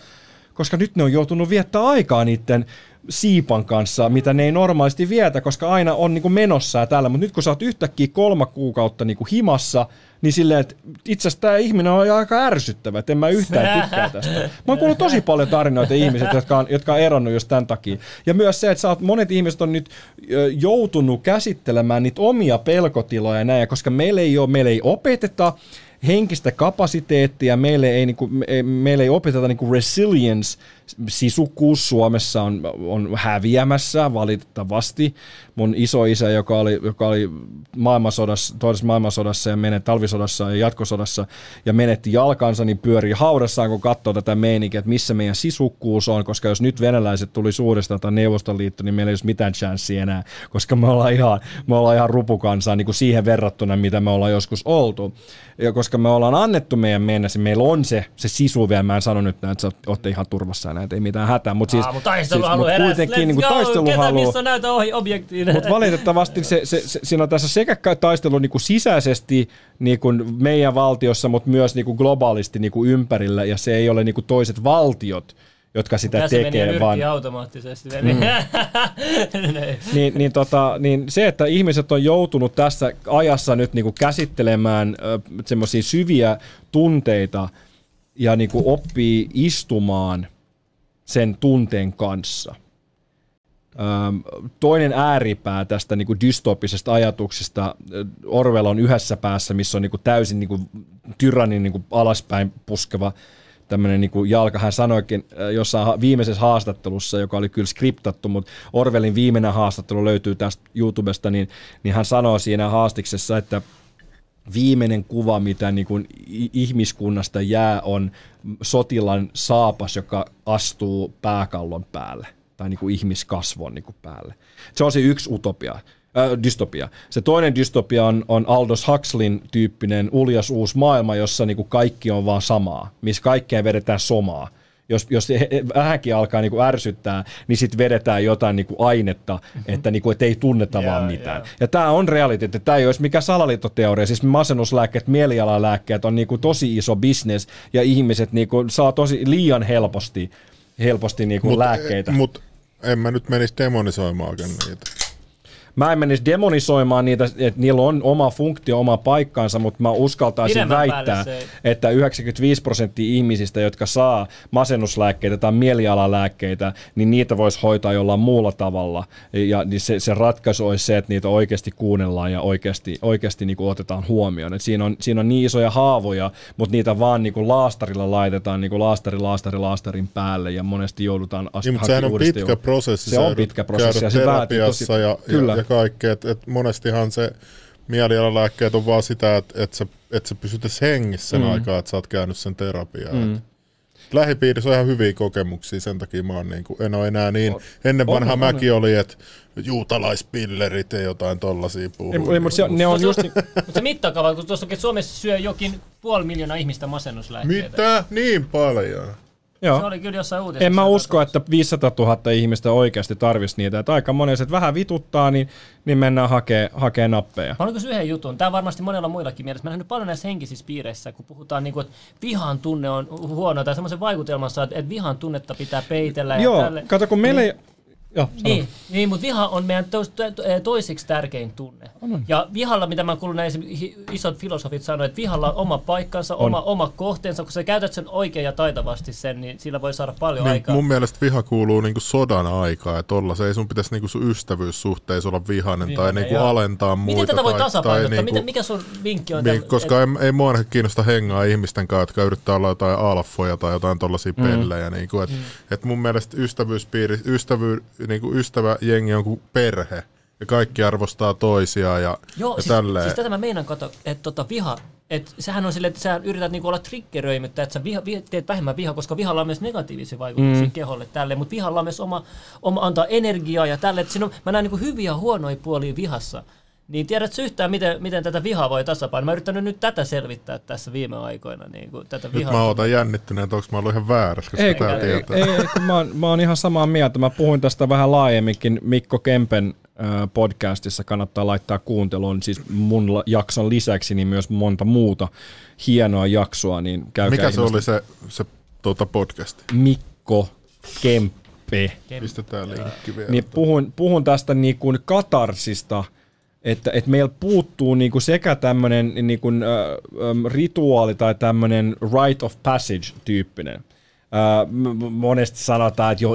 koska nyt ne on joutunut viettää aikaa niiden siipan kanssa, mitä ne ei normaalisti vietä, koska aina on niin kuin menossa ja täällä. Mutta nyt kun sä oot yhtäkkiä kolme kuukautta niin kuin himassa, niin silleen, että itse asiassa tämä ihminen on aika ärsyttävä, että en mä yhtään tykkää tästä. Mä oon kuullut tosi paljon tarinoita ihmiset, jotka on, jotka on eronnut just tämän takia. Ja myös se, että sä oot, monet ihmiset on nyt joutunut käsittelemään niitä omia pelkotiloja ja näin, koska meillä ei ole, meillä ei opeteta, henkistä kapasiteettia, meille ei, niin kuin, meille ei opeteta niin kuin resilience, sisukkuus Suomessa on, on häviämässä valitettavasti. Mun isoisä, joka oli, joka oli maailmansodassa, toisessa maailmansodassa ja menetti talvisodassa ja jatkosodassa ja menetti jalkansa, niin pyörii haudassaan, kun katsoo tätä meininkiä, että missä meidän sisukkuus on, koska jos nyt venäläiset tuli suuresta tai Neuvostoliitto, niin meillä ei olisi mitään chanssiä enää, koska me ollaan ihan, me ollaan ihan rupukansaa niin kuin siihen verrattuna, mitä me ollaan joskus oltu. Ja koska me ollaan annettu meidän mennä, meillä on se, se sisu vielä, mä en sano nyt, että olette ihan turvassa näitä, ei mitään hätää. Mutta siis, mut taisteluhalu siis, mut kuitenkin niin taisteluhalu. Ketä missä näytä ohi objektiin. Mutta valitettavasti se, se, se, siinä on tässä sekä taistelu niin kuin sisäisesti niin kuin meidän valtiossa, mutta myös niin kuin globaalisti niin kuin ympärillä, ja se ei ole niin kuin toiset valtiot, jotka sitä Tässä tekee. Meni vaan automaattisesti. Mm. *laughs* niin, niin, tota, niin se, että ihmiset on joutunut tässä ajassa nyt niin kuin käsittelemään semmoisia syviä tunteita ja niin kuin oppii istumaan sen tunteen kanssa. toinen ääripää tästä niin kuin dystopisesta ajatuksesta, Orwell on yhdessä päässä, missä on niin kuin täysin niin kuin tyrannin niin kuin alaspäin puskeva tämmöinen niin kuin jalka. Hän sanoikin jossain viimeisessä haastattelussa, joka oli kyllä skriptattu, mutta Orwellin viimeinen haastattelu löytyy tästä YouTubesta, niin, niin hän sanoi siinä haastiksessa, että viimeinen kuva, mitä niin kuin ihmiskunnasta jää, on sotilan saapas, joka astuu pääkallon päälle tai niin kuin ihmiskasvon niin kuin päälle. Se on se yksi utopia, äh, dystopia. Se toinen dystopia on, on Aldous Huxleyn tyyppinen uljas uusi maailma, jossa niin kuin kaikki on vaan samaa, missä kaikkea vedetään somaa – jos, jos se vähänkin alkaa niin kuin ärsyttää, niin sitten vedetään jotain niin kuin ainetta, mm-hmm. että, niin kuin, että ei tunneta yeah, vaan mitään. Yeah. Ja tämä on realiteetti, tämä ei olisi mikä salaliittoteoria, siis masennuslääkkeet, mielialalääkkeet on niin kuin tosi iso bisnes, ja ihmiset niin kuin saa tosi liian helposti, helposti niin kuin mut, lääkkeitä. Mutta en mä nyt menisi demonisoimaan niitä mä en menisi demonisoimaan niitä, että niillä on oma funktio, oma paikkaansa, mutta mä uskaltaisin Pidemmän väittää, että 95 prosenttia ihmisistä, jotka saa masennuslääkkeitä tai mielialalääkkeitä, niin niitä voisi hoitaa jollain muulla tavalla. Ja niin se, se ratkaisu olisi se, että niitä oikeasti kuunnellaan ja oikeasti, oikeasti niin kuin otetaan huomioon. Et siinä, on, siinä on niin isoja haavoja, mutta niitä vaan niin kuin laastarilla laitetaan niin kuin laastari, laastari, laastarin päälle ja monesti joudutaan asti niin, sehän on pitkä prosessi. Se on pitkä prosessi. Ja se vaatii tosi, ja, kyllä. Ja ja kaikkea. Et, et monestihan se mielialalääkkeet on vaan sitä, että et sä, et sä pysyt hengissä sen mm. aikaa, että sä oot käynyt sen terapiaan. Mm. lähipiirissä on ihan hyviä kokemuksia, sen takia mä oon niin kuin, en ole enää niin, on, ennen vanha on, mäkin on. oli, että juutalaispillerit ja jotain tollasia puhuu. Ei, mutta se, ne on just... *laughs* mutta se mittakaava, kun tuossa Suomessa syö jokin puoli miljoonaa ihmistä masennuslääkkeitä. Mitä? Niin paljon? Joo. Se oli kyllä jossain uutisessa. En mä usko, että 500 000 ihmistä oikeasti tarvisi niitä. Että aika monet, että vähän vituttaa, niin, niin mennään hakee, hakee nappeja. Mä olen yhden jutun. Tämä on varmasti monella muillakin mielessä. Mä nähnyt paljon näissä henkisissä piireissä, kun puhutaan, niin kuin, että vihan tunne on huono, tai semmoisen vaikutelmassa, että vihan tunnetta pitää peitellä. Joo, ja tälle. kato, kun meillä niin, Joo, niin, niin, mutta viha on meidän tois, to, toiseksi tärkein tunne. On, on. Ja vihalla, mitä mä kuulun näin isot filosofit sanoivat, että vihalla on oma paikkansa, on. oma, oma kohteensa. Kun sä käytät sen oikein ja taitavasti sen, niin sillä voi saada paljon niin, aikaa. Mun mielestä viha kuuluu niinku sodan aikaa, että olla se ei sun pitäisi niinku sun ystävyyssuhteissa olla vihainen, vihainen tai niinku alentaa muita. Miten tätä voi tasapainottaa? Niinku, mikä sun vinkki on? Niin, tämän, koska et... ei, ei mua kiinnosta hengaa ihmisten kanssa, jotka yrittää olla jotain alfoja tai jotain tollaisia mm. pellejä. Niinku, et, mm. et mun mielestä ystävyyspiiri, ystävy, niinku ystävä jengi on kuin perhe ja kaikki arvostaa toisiaan ja, Joo, ja siis, tälleen. siis tätä mä meinaan kato, että tota viha, että sehän on silleen, että sä yrität niinku olla triggeröimättä, että sä viha, viha, teet vähemmän vihaa, koska vihalla on myös negatiivisia vaikutuksia mm. keholle tälle, mutta vihalla on myös oma, oma antaa energiaa ja tälle, että siinä on, mä näen niinku hyviä ja huonoja puolia vihassa. Niin tiedätkö yhtään, miten, miten tätä vihaa voi tasapainoa? Mä oon yrittänyt nyt tätä selvittää tässä viime aikoina. Niin kuin, tätä nyt mä ootan jännittyneen, että onko mä ollut ihan väärässä, koska ei, tää ei, ei, ei, mä, oon, mä oon ihan samaa mieltä. Mä puhuin tästä vähän laajemminkin Mikko Kempen podcastissa kannattaa laittaa kuunteluun, siis mun jakson lisäksi niin myös monta muuta hienoa jaksoa, niin käykää Mikä se oli se, se tuota podcast? Mikko Mikko Kemppe. Pistetään linkki vielä. Niin puhun, puhun tästä niin kuin katarsista, että, että meillä puuttuu niin kuin sekä tämmöinen niin kuin, äh, rituaali tai tämmöinen rite of passage tyyppinen. Monesti sanotaan, että jo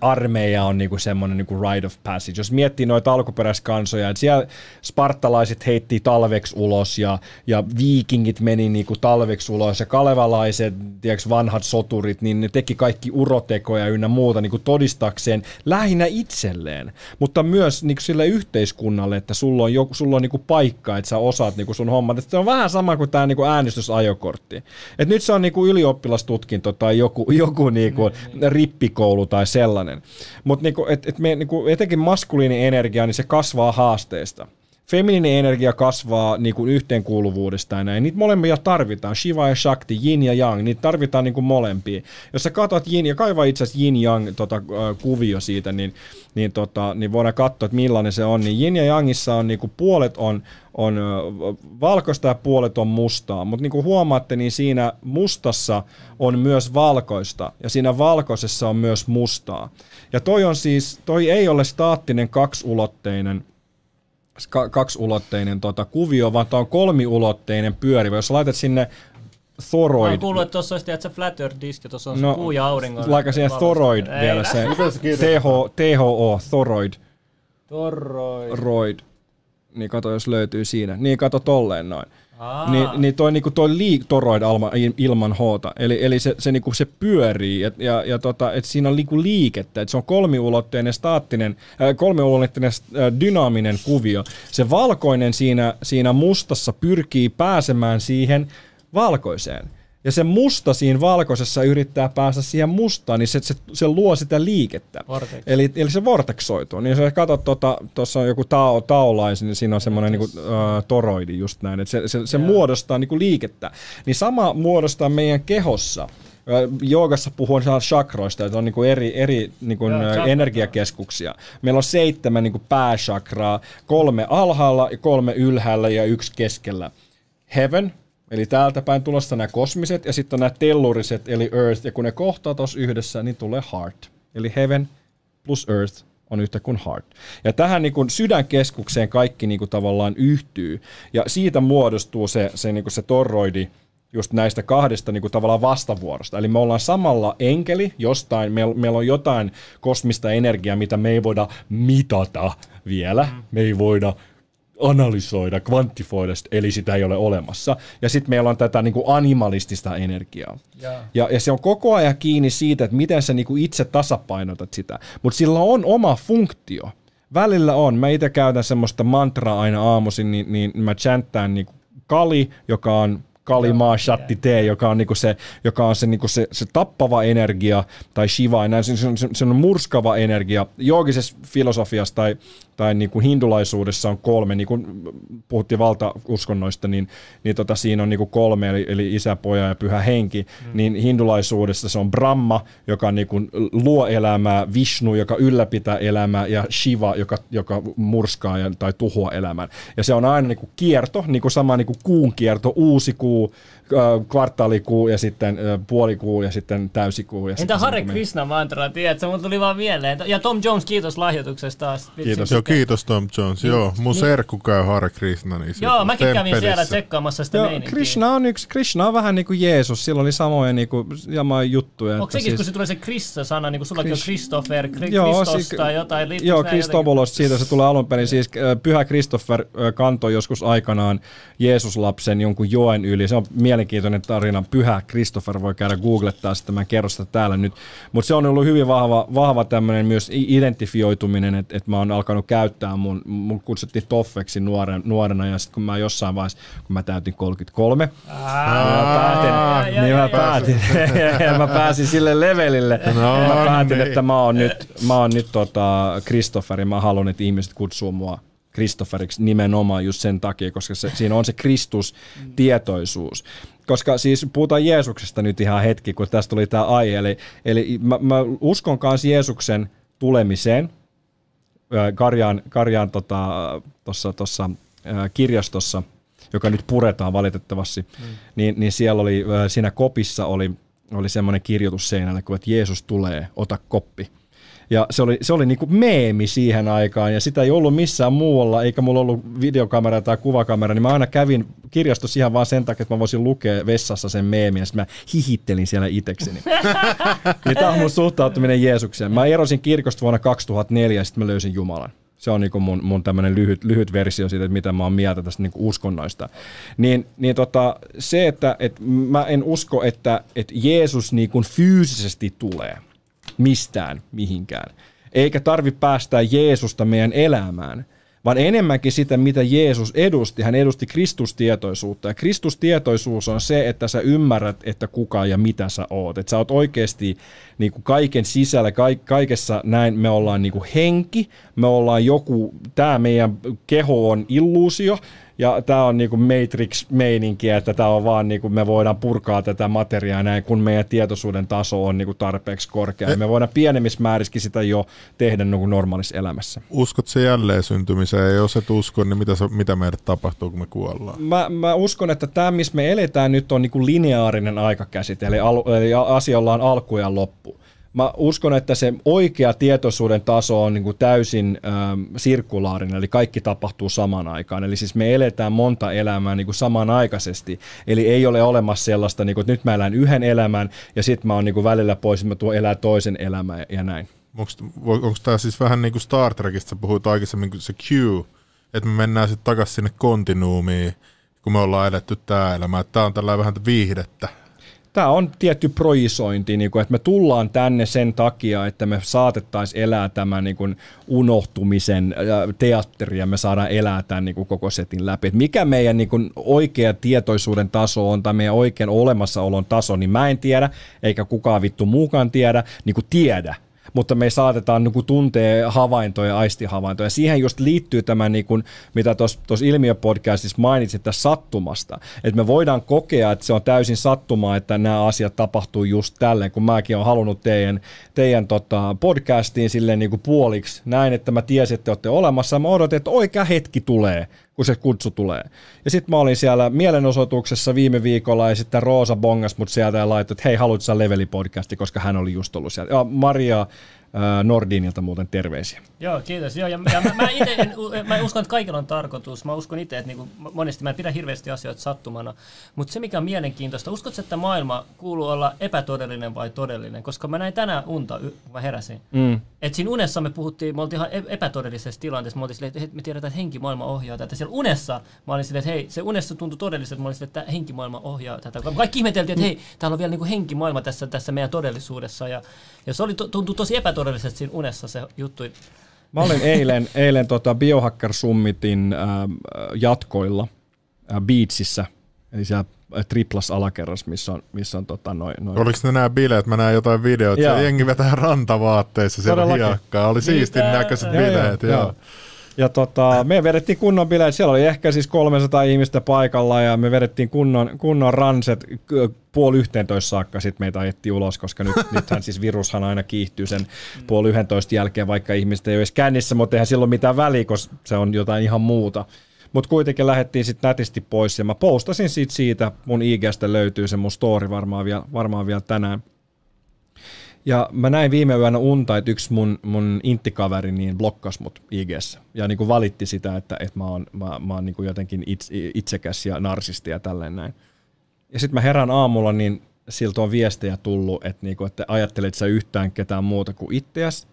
armeija on niinku semmoinen niinku rite of passage. Jos miettii noita alkuperäiskansoja, että siellä spartalaiset heitti talveksi ulos ja, ja viikingit meni niinku talveksi ulos ja kalevalaiset, tiedätkö, vanhat soturit, niin ne teki kaikki urotekoja ynnä muuta niinku todistakseen lähinnä itselleen, mutta myös niinku sille yhteiskunnalle, että sulla on, joku, sulla on niinku paikka, että sä osaat niinku sun hommat. Et se on vähän sama kuin tämä niinku äänestysajokortti. Et nyt se on niinku ylioppilastutkinto tai joku, joku niinku niin, rippikoulu tai sellainen. Mutta niinku, et, et niinku, etenkin maskuliini energia, niin se kasvaa haasteesta. Feminiininen energia kasvaa niin kuin yhteenkuuluvuudesta ja näin. Niitä molempia tarvitaan. Shiva ja Shakti, Yin ja Yang, niitä tarvitaan niin kuin molempia. Jos sä katsot Yin ja kaivaa itse asiassa Yin Yang tota, kuvio siitä, niin, niin, tota, niin voidaan katsoa, että millainen se on. Niin Yin ja Yangissa on niin kuin puolet on, on valkoista ja puolet on mustaa. Mutta niin kuin huomaatte, niin siinä mustassa on myös valkoista ja siinä valkoisessa on myös mustaa. Ja toi on siis, toi ei ole staattinen kaksulotteinen kaksulotteinen tota, kuvio, vaan tämä on kolmiulotteinen pyörivä. Jos laitat sinne Thoroid. Mä kuullut, että tuossa olisi että flat earth disk ja tuossa on no, kuu ja auringon. Laika siihen Thoroid ei, vielä se. TH, THO, Thoroid. Thoroid. Niin kato, jos löytyy siinä. Niin kato tolleen noin. Niin, niin toi, niinku toi liik toroid alma, ilman hoota, eli, eli se, se, niinku, se pyörii ja, ja, ja tota, et siinä on niinku liikettä, että se on kolmiulotteinen staattinen, äh, kolmiulotteinen äh, dynaaminen kuvio. Se valkoinen siinä, siinä mustassa pyrkii pääsemään siihen valkoiseen ja se musta siinä valkoisessa yrittää päästä siihen mustaan, niin se, se, se luo sitä liikettä. Eli, eli se vorteksoituu. Niin jos sä katsot, tuossa tota, on joku tao, taolaisi, niin siinä on semmoinen niin toroidi just näin, että se, se, se muodostaa niin kuin liikettä. Niin sama muodostaa meidän kehossa. Joogassa puhun chakroista, että on niin kuin eri, eri niin kuin Joo, energiakeskuksia. Meillä on seitsemän niin kuin päächakraa, kolme alhaalla, kolme ylhäällä ja yksi keskellä. Heaven, Eli täältä päin tulossa nämä kosmiset ja sitten nämä telluriset eli Earth, ja kun ne kohtaa tuossa yhdessä, niin tulee Heart. Eli Heaven plus Earth on yhtä kuin Heart. Ja tähän niin kuin sydänkeskukseen kaikki niin kuin tavallaan yhtyy, ja siitä muodostuu se, se, niin kuin se torroidi, just näistä kahdesta niin kuin tavallaan vastavuorosta. Eli me ollaan samalla enkeli jostain, meillä, meillä on jotain kosmista energiaa, mitä me ei voida mitata vielä. Mm. Me ei voida analysoida, kvanttifoida, eli sitä ei ole olemassa. Ja sitten meillä on tätä niin kuin animalistista energiaa. Ja, ja se on koko ajan kiinni siitä, että miten sä niin kuin itse tasapainotat sitä. Mutta sillä on oma funktio. Välillä on. Mä itse käytän semmoista mantraa aina aamuisin, niin, niin mä chanttään niin Kali, joka on Kalimaa Shatti T, joka on, niinku se, joka on se, niinku se, se tappava energia, tai Shiva, näin, se, se, se on murskava energia. Joogisessa filosofiassa tai tai niin kuin hindulaisuudessa on kolme, niin kuin puhuttiin valtauskonnoista, niin, niin tota, siinä on niin kuin kolme, eli, eli isä, poja ja pyhä henki, mm. niin hindulaisuudessa se on Brahma, joka niin kuin luo elämää, Vishnu, joka ylläpitää elämää, ja Shiva, joka, joka murskaa ja, tai tuhoaa elämän. Ja se on aina niin kuin kierto, niin kuin sama niin kuin kuun kierto, uusi kuu, kvartaalikuu ja sitten puolikuu ja sitten täysikuu. Ja Entä Hare Krishna mantra, tiedätkö? Mun tuli vaan mieleen. Ja Tom Jones, kiitos lahjoituksesta taas. Kiitos. Joo, kiitos Tom Jones. Niin, Joo, mun niin. serkku käy Hare Krishna. Niin Joo, mäkin kävin siellä tsekkaamassa sitä Joo, Krishna on, yksi, Krishna on vähän niin kuin Jeesus. Sillä oli samoja niin kuin, samoja juttuja. Onko sekin, siis... kun se tulee se Krista-sana, niin kuin sullakin Chris... on Christopher, Kristos siis, tai jotain? Joo, Kristobolos, siitä se tulee alun perin. Siis Pyhä Christopher kantoi joskus aikanaan Jeesus-lapsen jonkun joen yli. Se on mielenkiintoinen tarina. Pyhä Christopher voi käydä googlettaa sitä, mä kerro sitä täällä nyt. Mutta se on ollut hyvin vahva, vahva tämmöinen myös identifioituminen, että et mä oon alkanut käyttää mun, mun kutsuttiin Toffeksi nuoren, nuorena ja sitten kun mä jossain vaiheessa, kun mä täytin 33, mä päätin, niin mä päätin, *laughs* ja mä pääsin sille levelille, no, mä päätin, niin. että mä oon nyt, mä oon nyt tota Christopher ja mä haluan, että ihmiset kutsuu mua Kristofferiksi nimenomaan just sen takia, koska se, siinä on se Kristus-tietoisuus. Koska siis puhutaan Jeesuksesta nyt ihan hetki, kun tästä tuli tämä aihe. Eli, eli mä, mä uskon myös Jeesuksen tulemiseen. Karjaan, Karjaan tuossa tota, tossa, kirjastossa, joka nyt puretaan valitettavasti, mm. niin, niin siellä oli, siinä kopissa oli oli semmoinen kirjoitus seinällä, kun että Jeesus tulee, ota koppi. Ja se oli, se oli niin kuin meemi siihen aikaan, ja sitä ei ollut missään muualla, eikä mulla ollut videokamera tai kuvakamera, niin mä aina kävin kirjastossa ihan vaan sen takia, että mä voisin lukea vessassa sen meemiä, ja mä hihittelin siellä itekseni. *laughs* niin tämä on mun suhtautuminen Jeesukseen. Mä erosin kirkosta vuonna 2004, ja sitten mä löysin Jumalan. Se on niinku mun, mun tämmöinen lyhyt, lyhyt versio siitä, että mitä mä oon mieltä tästä niinku uskonnoista. Niin, niin tota, se, että et mä en usko, että et Jeesus niinku fyysisesti tulee mistään mihinkään. Eikä tarvi päästää Jeesusta meidän elämään, vaan enemmänkin sitä, mitä Jeesus edusti. Hän edusti Kristustietoisuutta. Ja Kristustietoisuus on se, että sä ymmärrät, että kuka ja mitä sä oot. Että sä oot oikeasti niin kuin kaiken sisällä, kaikessa näin me ollaan niin kuin henki, me ollaan joku, tämä meidän keho on illuusio, ja tämä on niinku Matrix-meininkiä, että tämä on vaan niinku, me voidaan purkaa tätä materiaa näin, kun meidän tietoisuuden taso on niinku tarpeeksi korkea. Ja me voidaan pienemmissä määrissäkin sitä jo tehdä niinku normaalissa elämässä. Uskot se jälleen syntymiseen, ja jos et usko, niin mitä, mitä meidät tapahtuu, kun me kuollaan? Mä, mä uskon, että tämä, missä me eletään nyt, on niinku lineaarinen aikakäsite, eli, al, eli asioilla on alku ja loppu mä uskon, että se oikea tietoisuuden taso on niin kuin täysin ähm, sirkulaarinen, eli kaikki tapahtuu samaan aikaan. Eli siis me eletään monta elämää niin kuin samanaikaisesti. Eli ei ole olemassa sellaista, niin kuin, että nyt mä elän yhden elämän ja sitten mä oon niin välillä pois, että mä tuon elää toisen elämän ja näin. Onko tämä siis vähän niin kuin Star Trekista, sä puhuit aikaisemmin se Q, että me mennään sitten takaisin sinne kontinuumiin, kun me ollaan eletty tämä elämä. Tämä on tällainen vähän viihdettä tämä on tietty projisointi, niin kuin, että me tullaan tänne sen takia, että me saatettaisiin elää tämän niin kuin, unohtumisen teatteri ja me saadaan elää tämän niin kuin, koko setin läpi. Että mikä meidän niin kuin, oikea tietoisuuden taso on tai meidän oikean olemassaolon taso, niin mä en tiedä, eikä kukaan vittu muukaan tiedä, niin kuin tiedä mutta me saatetaan niin tuntea havaintoja, aistihavaintoja. Siihen just liittyy tämä, niin kuin, mitä tuossa ilmiöpodcastissa mainitsit tästä sattumasta. Että me voidaan kokea, että se on täysin sattumaa, että nämä asiat tapahtuu just tälleen, kun mäkin olen halunnut teidän, teidän tota, podcastiin silleen niin kuin puoliksi näin, että mä tiesin, että te olette olemassa. Mä odotin, että oikea hetki tulee kun se kutsu tulee. Ja sitten mä olin siellä mielenosoituksessa viime viikolla ja sitten Roosa bongas mut sieltä ja laittoi, että hei, haluatko sä Leveli-podcasti, koska hän oli just ollut siellä. Ja Maria Nordinilta muuten terveisiä. Joo, kiitos. Joo, ja, ja mä, mä, ite en, mä uskon, että kaikilla on tarkoitus. Mä uskon itse, että niinku, monesti mä en pidä hirveästi asioita sattumana. Mutta se, mikä on mielenkiintoista, uskotko, että maailma kuuluu olla epätodellinen vai todellinen? Koska mä näin tänään unta, kun mä heräsin. Mm. Et siinä unessa me puhuttiin, me oltiin ihan e- epätodellisessa tilanteessa. Me oltiin silleen, että me tiedetään, että henkimaailma ohjaa tätä. Siellä unessa mä olin silleen, että hei, se unessa tuntui todelliselta. Mä olin silleen, että henkimaailma ohjaa tätä. Kaikki ihmeteltiin, että hei, täällä on vielä niinku henkimaailma tässä, tässä meidän todellisuudessa. Ja, ja se oli, tuntui tosi epätodellisesti siinä unessa se juttu. Mä olin eilen, eilen tota Biohacker Summitin äh, jatkoilla äh, Beatsissä, eli siellä triplas alakerras, missä on, missä on tota noin. Noi. Oliko ne nämä bileet? Mä näin jotain videoita, ja jengi vetää rantavaatteissa siellä Todellakin. hiekkaa. Oli siistin näköiset bileet, joo. joo. Ja tota, me vedettiin kunnon bileet. Siellä oli ehkä siis 300 ihmistä paikalla ja me vedettiin kunnon, kunnon ranset puoli yhteentoista saakka. Sitten meitä ajettiin ulos, koska nyt, *laughs* nythän siis virushan aina kiihtyy sen puoli yhteentoista jälkeen, vaikka ihmiset ei ole edes kännissä, mutta eihän silloin mitään väliä, koska se on jotain ihan muuta. Mutta kuitenkin lähdettiin sitten nätisti pois ja mä postasin siitä, siitä mun IGstä löytyy se mun story varmaan vielä, varmaan vielä tänään. Ja mä näin viime yönä unta, että yksi mun, mun inttikaveri niin blokkas mut IGssä. Ja niin kuin valitti sitä, että, että mä oon, mä, mä oon niin kuin jotenkin itse, itsekäs ja narsisti ja tälleen näin. Ja sitten mä herään aamulla, niin siltä on viestejä tullut, että, niinku, että ajattelet sä yhtään ketään muuta kuin itseäsi.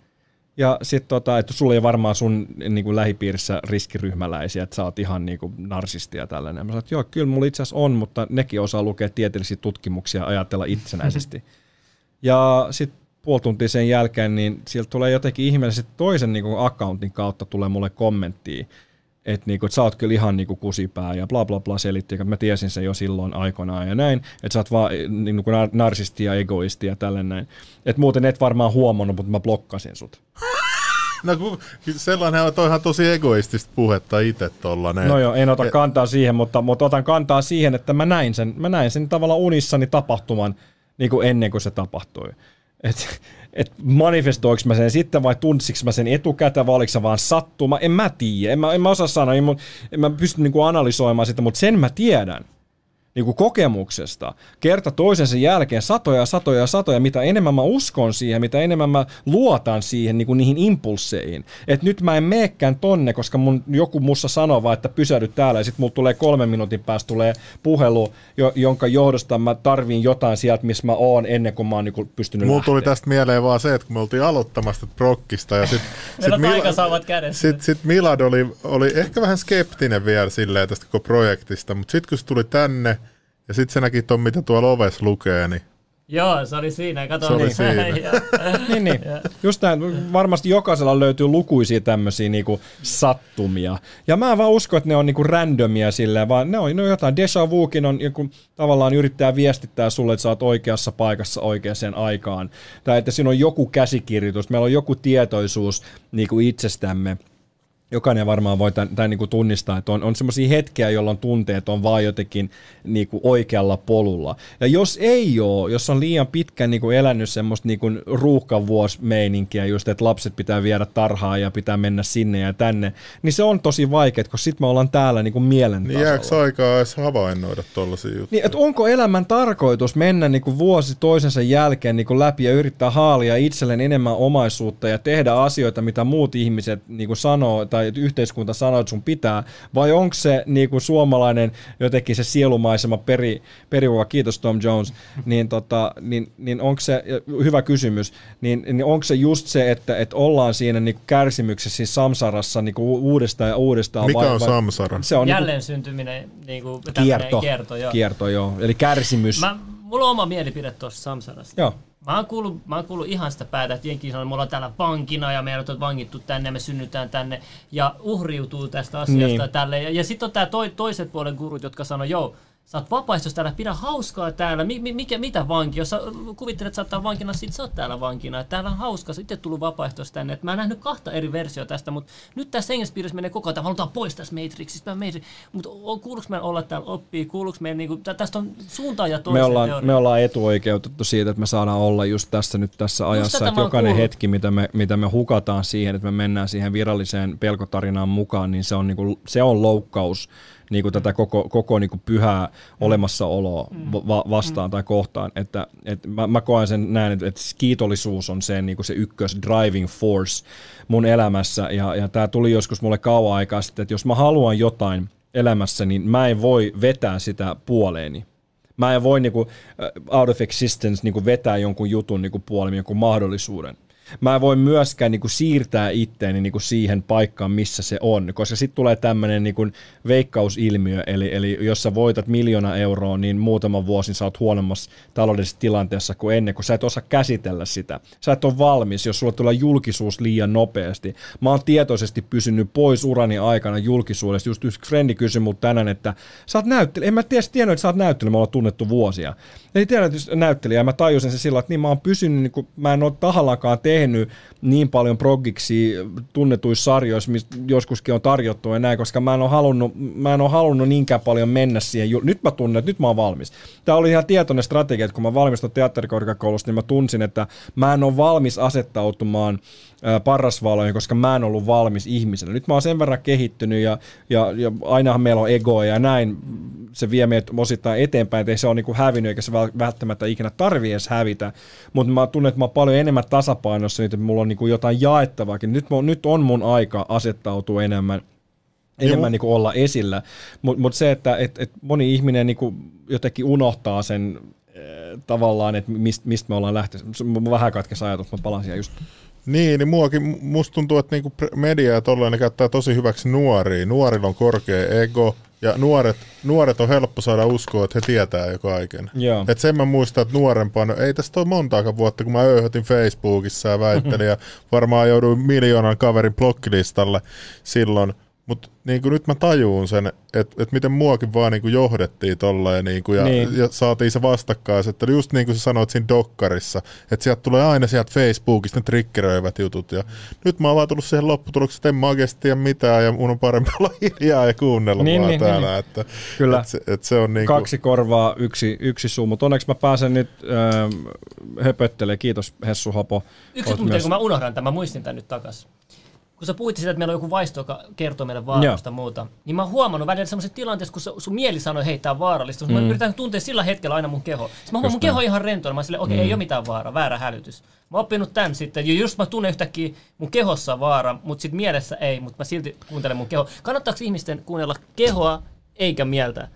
Ja sitten tota, että sulla ei varmaan sun niin kuin lähipiirissä riskiryhmäläisiä, että sä oot ihan niin kuin narsisti ja tällainen. Mä sanoin, että joo, kyllä mulla itse asiassa on, mutta nekin osaa lukea tieteellisiä tutkimuksia ja ajatella itsenäisesti. *laughs* ja sitten puoli tuntia sen jälkeen, niin sieltä tulee jotenkin ihmeellisesti toisen niin kuin accountin kautta tulee mulle kommenttia, että niinku, et sä oot kyllä ihan niinku kusipää ja bla bla bla selitti, että mä tiesin sen jo silloin aikoinaan ja näin, että sä oot vaan niinku narsisti ja egoisti ja tällainen näin. Että muuten et varmaan huomannut, mutta mä blokkasin sut. *laughs* No sellainen on ihan tosi egoistista puhetta itse tollanen. No joo, en ota kantaa siihen, mutta, mutta otan kantaa siihen, että mä näin sen, mä näin sen tavallaan unissani tapahtuman niin kuin ennen kuin se tapahtui että et manifestoinko mä sen sitten vai tunsiks mä sen etukäteen vai oliko se vaan sattuma, en mä tiedä, en mä, en mä osaa sanoa, en, en mä pysty niinku analysoimaan sitä, mutta sen mä tiedän, niin kuin kokemuksesta kerta toisensa jälkeen satoja ja satoja ja satoja, mitä enemmän mä uskon siihen, mitä enemmän mä luotan siihen niin kuin niihin impulseihin. Että nyt mä en meekään tonne, koska mun, joku mussa sanoo vaan, että pysähdy täällä ja sitten mulla tulee kolmen minuutin päästä tulee puhelu, jo, jonka johdosta mä tarviin jotain sieltä, missä mä oon ennen kuin mä oon niin kuin pystynyt Mulla lähteä. tuli tästä mieleen vaan se, että kun me oltiin aloittamassa tätä prokkista ja sitten *laughs* taikasauvat kädessä. Sitten sit Milad oli, oli ehkä vähän skeptinen vielä silleen tästä koko projektista, mutta sitten kun se tuli tänne ja sitten se näki ton, mitä tuolla ovessa lukee, niin Joo, se oli siinä. Kato, Se oli niin. siinä. *laughs* *laughs* Niin, niin. Just näin. Varmasti jokaisella löytyy lukuisia tämmöisiä niinku sattumia. Ja mä en vaan usko, että ne on niinku randomia silleen, vaan ne on, ne on jotain. Deja vukin on joku, tavallaan yrittää viestittää sulle, että sä oot oikeassa paikassa oikeaan aikaan. Tai että siinä on joku käsikirjoitus, meillä on joku tietoisuus niinku itsestämme jokainen varmaan voi tämän, tämän niin kuin tunnistaa, että on, on semmoisia hetkiä, jolloin tunteet on vaan jotenkin niin kuin oikealla polulla. Ja jos ei ole, jos on liian pitkään niin kuin elänyt semmoista niin kuin ruuhkavuosmeininkiä, just että lapset pitää viedä tarhaan ja pitää mennä sinne ja tänne, niin se on tosi vaikeaa, koska sitten me ollaan täällä niin kuin mielen niin tasolla. jääkö aikaa edes havainnoida tollaisia juttuja? Niin, että onko elämän tarkoitus mennä niin kuin vuosi toisensa jälkeen niin kuin läpi ja yrittää haalia itselleen enemmän omaisuutta ja tehdä asioita, mitä muut ihmiset niin kuin sanoo tai yhteiskunta sanoo, että sun pitää, vai onko se niin kuin suomalainen jotenkin se sielumaisema peri, perivuva, kiitos Tom Jones, niin, tota, niin, niin onko se, hyvä kysymys, niin, niin onko se just se, että, että ollaan siinä niin kuin kärsimyksessä, siis samsarassa niin kuin uudestaan ja uudestaan? Mikä vai, on vai, samsara? Se on Jälleen syntyminen, niin kuin niin kuin kierto, kierto joo. kierto, joo. Eli kärsimys. Mä, mulla on oma mielipide tuossa Samsarasta. Joo. Mä oon, kuullut, mä oon kuullut ihan sitä päätä, että jenkin sanoo, että me ollaan täällä vankina ja meidät on vangittu tänne ja me synnytään tänne ja uhriutuu tästä asiasta Niin. tälle. Ja, ja sitten on tää toi, toiset puolen gurut, jotka sanoo, joo, sä oot vapaaehtois täällä, pidä hauskaa täällä, mi, mi, mikä, mitä vanki, jos sä kuvittelet, että sä oot vankina, sit sä oot täällä vankina, että täällä on hauskaa, sä itse tullut vapaaehtois tänne, että mä en nähnyt kahta eri versiota tästä, mutta nyt tässä hengespiirissä menee koko ajan, halutaan pois tästä Matrixista, Matrix, mutta kuuluuko meidän olla täällä oppii, kuuluuko meidän, niinku, tä- tästä on suuntaan ja toiseen me ollaan, teoria. me ollaan etuoikeutettu siitä, että me saadaan olla just tässä nyt tässä ajassa, että jokainen kuullut. hetki, mitä me, mitä me hukataan siihen, että me mennään siihen viralliseen pelkotarinaan mukaan, niin se on, niinku, se on loukkaus niinku tätä koko, koko niinku pyhää olemassaoloa va- vastaan tai kohtaan. Että, et mä, mä koen sen näin, että, että kiitollisuus on se, niinku se ykkös driving force mun elämässä, ja, ja tämä tuli joskus mulle kauan aikaa sitten, että jos mä haluan jotain elämässä, niin mä en voi vetää sitä puoleeni. Mä en voi niinku, äh, out of existence niinku vetää jonkun jutun niinku puolelle, jonkun mahdollisuuden. Mä en voi myöskään niinku siirtää itteeni niinku siihen paikkaan, missä se on, koska sitten tulee tämmöinen niinku veikkausilmiö, eli, eli jos sä voitat miljoona euroa, niin muutaman vuosin sä oot huonommassa taloudellisessa tilanteessa kuin ennen, kun sä et osaa käsitellä sitä. Sä et ole valmis, jos sulla tulee julkisuus liian nopeasti. Mä oon tietoisesti pysynyt pois urani aikana julkisuudesta. Just yksi frendi kysyi multa tänään, että sä oot näyttelijä. En mä tiedä, tiennyt, että sä oot näyttelijä, me ollaan tunnettu vuosia. Ei tiedä, että näyttelijä. Ja mä tajusin sen sillä, että niin mä oon pysynyt, niin kuin, mä en ole tahallakaan tehnyt niin paljon proggiksi tunnetuissa sarjoissa, mistä joskuskin on tarjottu ja näin, koska mä en ole halunnut, mä en ole halunnut niinkään paljon mennä siihen. Nyt mä tunnen, että nyt mä oon valmis. Tämä oli ihan tietoinen strategia, että kun mä valmistun teatterikorkeakoulusta, niin mä tunsin, että mä en ole valmis asettautumaan parrasvaloihin, koska mä en ollut valmis ihmisenä. Nyt mä oon sen verran kehittynyt ja, ja, ja ainahan meillä on egoa ja näin se vie meidät osittain eteenpäin, että ei se ole niinku hävinnyt eikä se väl- välttämättä ikinä tarvi edes hävitä, mutta mä tunnen, että mä oon paljon enemmän tasapainossa, niin että mulla on niinku jotain jaettavaakin. Nyt, mä, nyt on mun aika asettautua enemmän enemmän mu- niinku olla esillä, mutta mut se, että et, et moni ihminen niinku jotenkin unohtaa sen eh, tavallaan, että mistä mist me ollaan lähtenyt. Mä vähän katkes ajatus, mä palaan siihen just. Niin, niin muakin, musta tuntuu, että niinku media ja tolleen, ne käyttää tosi hyväksi nuoria. Nuorilla on korkea ego, ja nuoret, nuoret on helppo saada uskoa, että he tietää jo kaiken. Joo. Et sen mä muistan, että nuorempana, ei tästä ole montaakaan vuotta, kun mä öyhötin Facebookissa ja väittelin, ja varmaan jouduin miljoonan kaverin blokkilistalle silloin. Mutta niin nyt mä tajuun sen, että et miten muakin vaan niin johdettiin tolleen niin ja, Niin. ja saatiin se vastakkaisettelu. Just niin kuin sä sanoit siinä dokkarissa, että sieltä tulee aina sieltä Facebookista ne triggeröivät jutut. Ja nyt mä oon vaan tullut siihen lopputulokseen, että en mä oikeasti tiedä mitään ja mun on parempi olla *laughs* hiljaa ja kuunnella Niin, vaan niin, täällä. niin. Että, Kyllä. Että se, että se on niin kuin, Kaksi korvaa, yksi, yksi suu, mutta onneksi mä pääsen nyt öö, höpöttelemään. Kiitos Hessu Hapo. Yksi juttu, myös- kun mä unohdan tämän, mä muistin tämän nyt takas. Kun sä puhuit siitä, että meillä on joku vaisto, joka kertoo meille vaarasta ja muuta, niin mä oon huomannut välillä sellaisessa tilanteessa, kun sun mieli sanoo, hei, tää on vaarallista. Mm. Mä yritän tuntea sillä hetkellä aina mun keho. Sitten mä huomaan mun keho ihan rentoilla. Mä silleen, okei, okay, mm. ei ole mitään vaaraa, väärä hälytys. Mä oon oppinut tämän sitten. Ja just mä tunnen yhtäkkiä mun kehossa vaara, mutta sitten mielessä ei, mutta mä silti kuuntelen mun keho. Kannattaako ihmisten kuunnella kehoa eikä mieltä?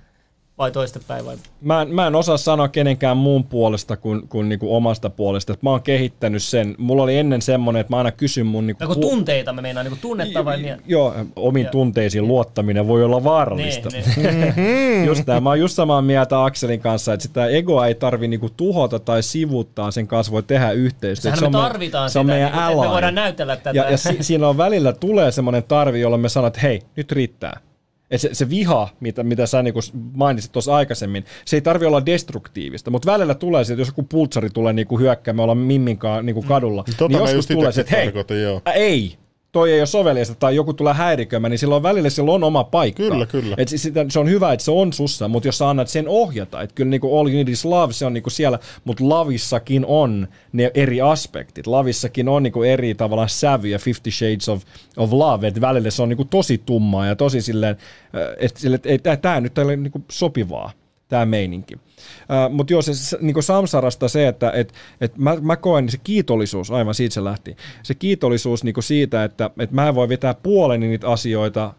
Vai toistepäin? Vai? Mä, en, mä en osaa sanoa kenenkään muun puolesta kuin, kuin niinku omasta puolesta. Et mä oon kehittänyt sen. Mulla oli ennen semmoinen, että mä aina kysyn mun... Niinku, no, pu- tunteita me meinaan, niinku tunnetta vai mieltä? Joo, omin ja. tunteisiin luottaminen voi olla vaarallista. Ne, ne. just tämä. Mä oon just samaa mieltä Akselin kanssa, että sitä egoa ei tarvi niinku tuhota tai sivuttaa, sen kanssa voi tehdä yhteistyötä. Sehän se me tarvitaan se on sitä, meidän niin, me voidaan näytellä tätä. Ja, ja si- siinä on välillä tulee semmoinen tarvi, jolla me sanot, että hei, nyt riittää et se, se viha, mitä, mitä sä niinku mainitsit tuossa aikaisemmin, se ei tarvi olla destruktiivista, mutta välillä tulee se, että jos joku pultsari tulee niinku hyökkäämään, me ollaan Mimminkaan niinku kadulla, mm. niin, niin joskus tulee se, että hei, joo. ei, toi ei ole sovellista tai joku tulee häiriköimään, niin silloin välillä sillä on oma paikka. Kyllä, kyllä. Et sitä, se on hyvä, että se on sussa, mutta jos sä annat sen ohjata, että kyllä niinku all you need is love, se on niinku siellä, mutta lavissakin on ne eri aspektit. Lavissakin on niinku eri tavallaan sävyjä, Fifty Shades of, of Love, että välillä se on niinku tosi tummaa ja tosi silleen, että et, et, tämä nyt ei ole niinku sopivaa, tämä meininki. Uh, Mutta joo, se, niin Samsarasta se, että et, et mä, mä koen niin se kiitollisuus, aivan siitä se lähti, se kiitollisuus niin siitä, että et mä en voi vetää puoleni niitä asioita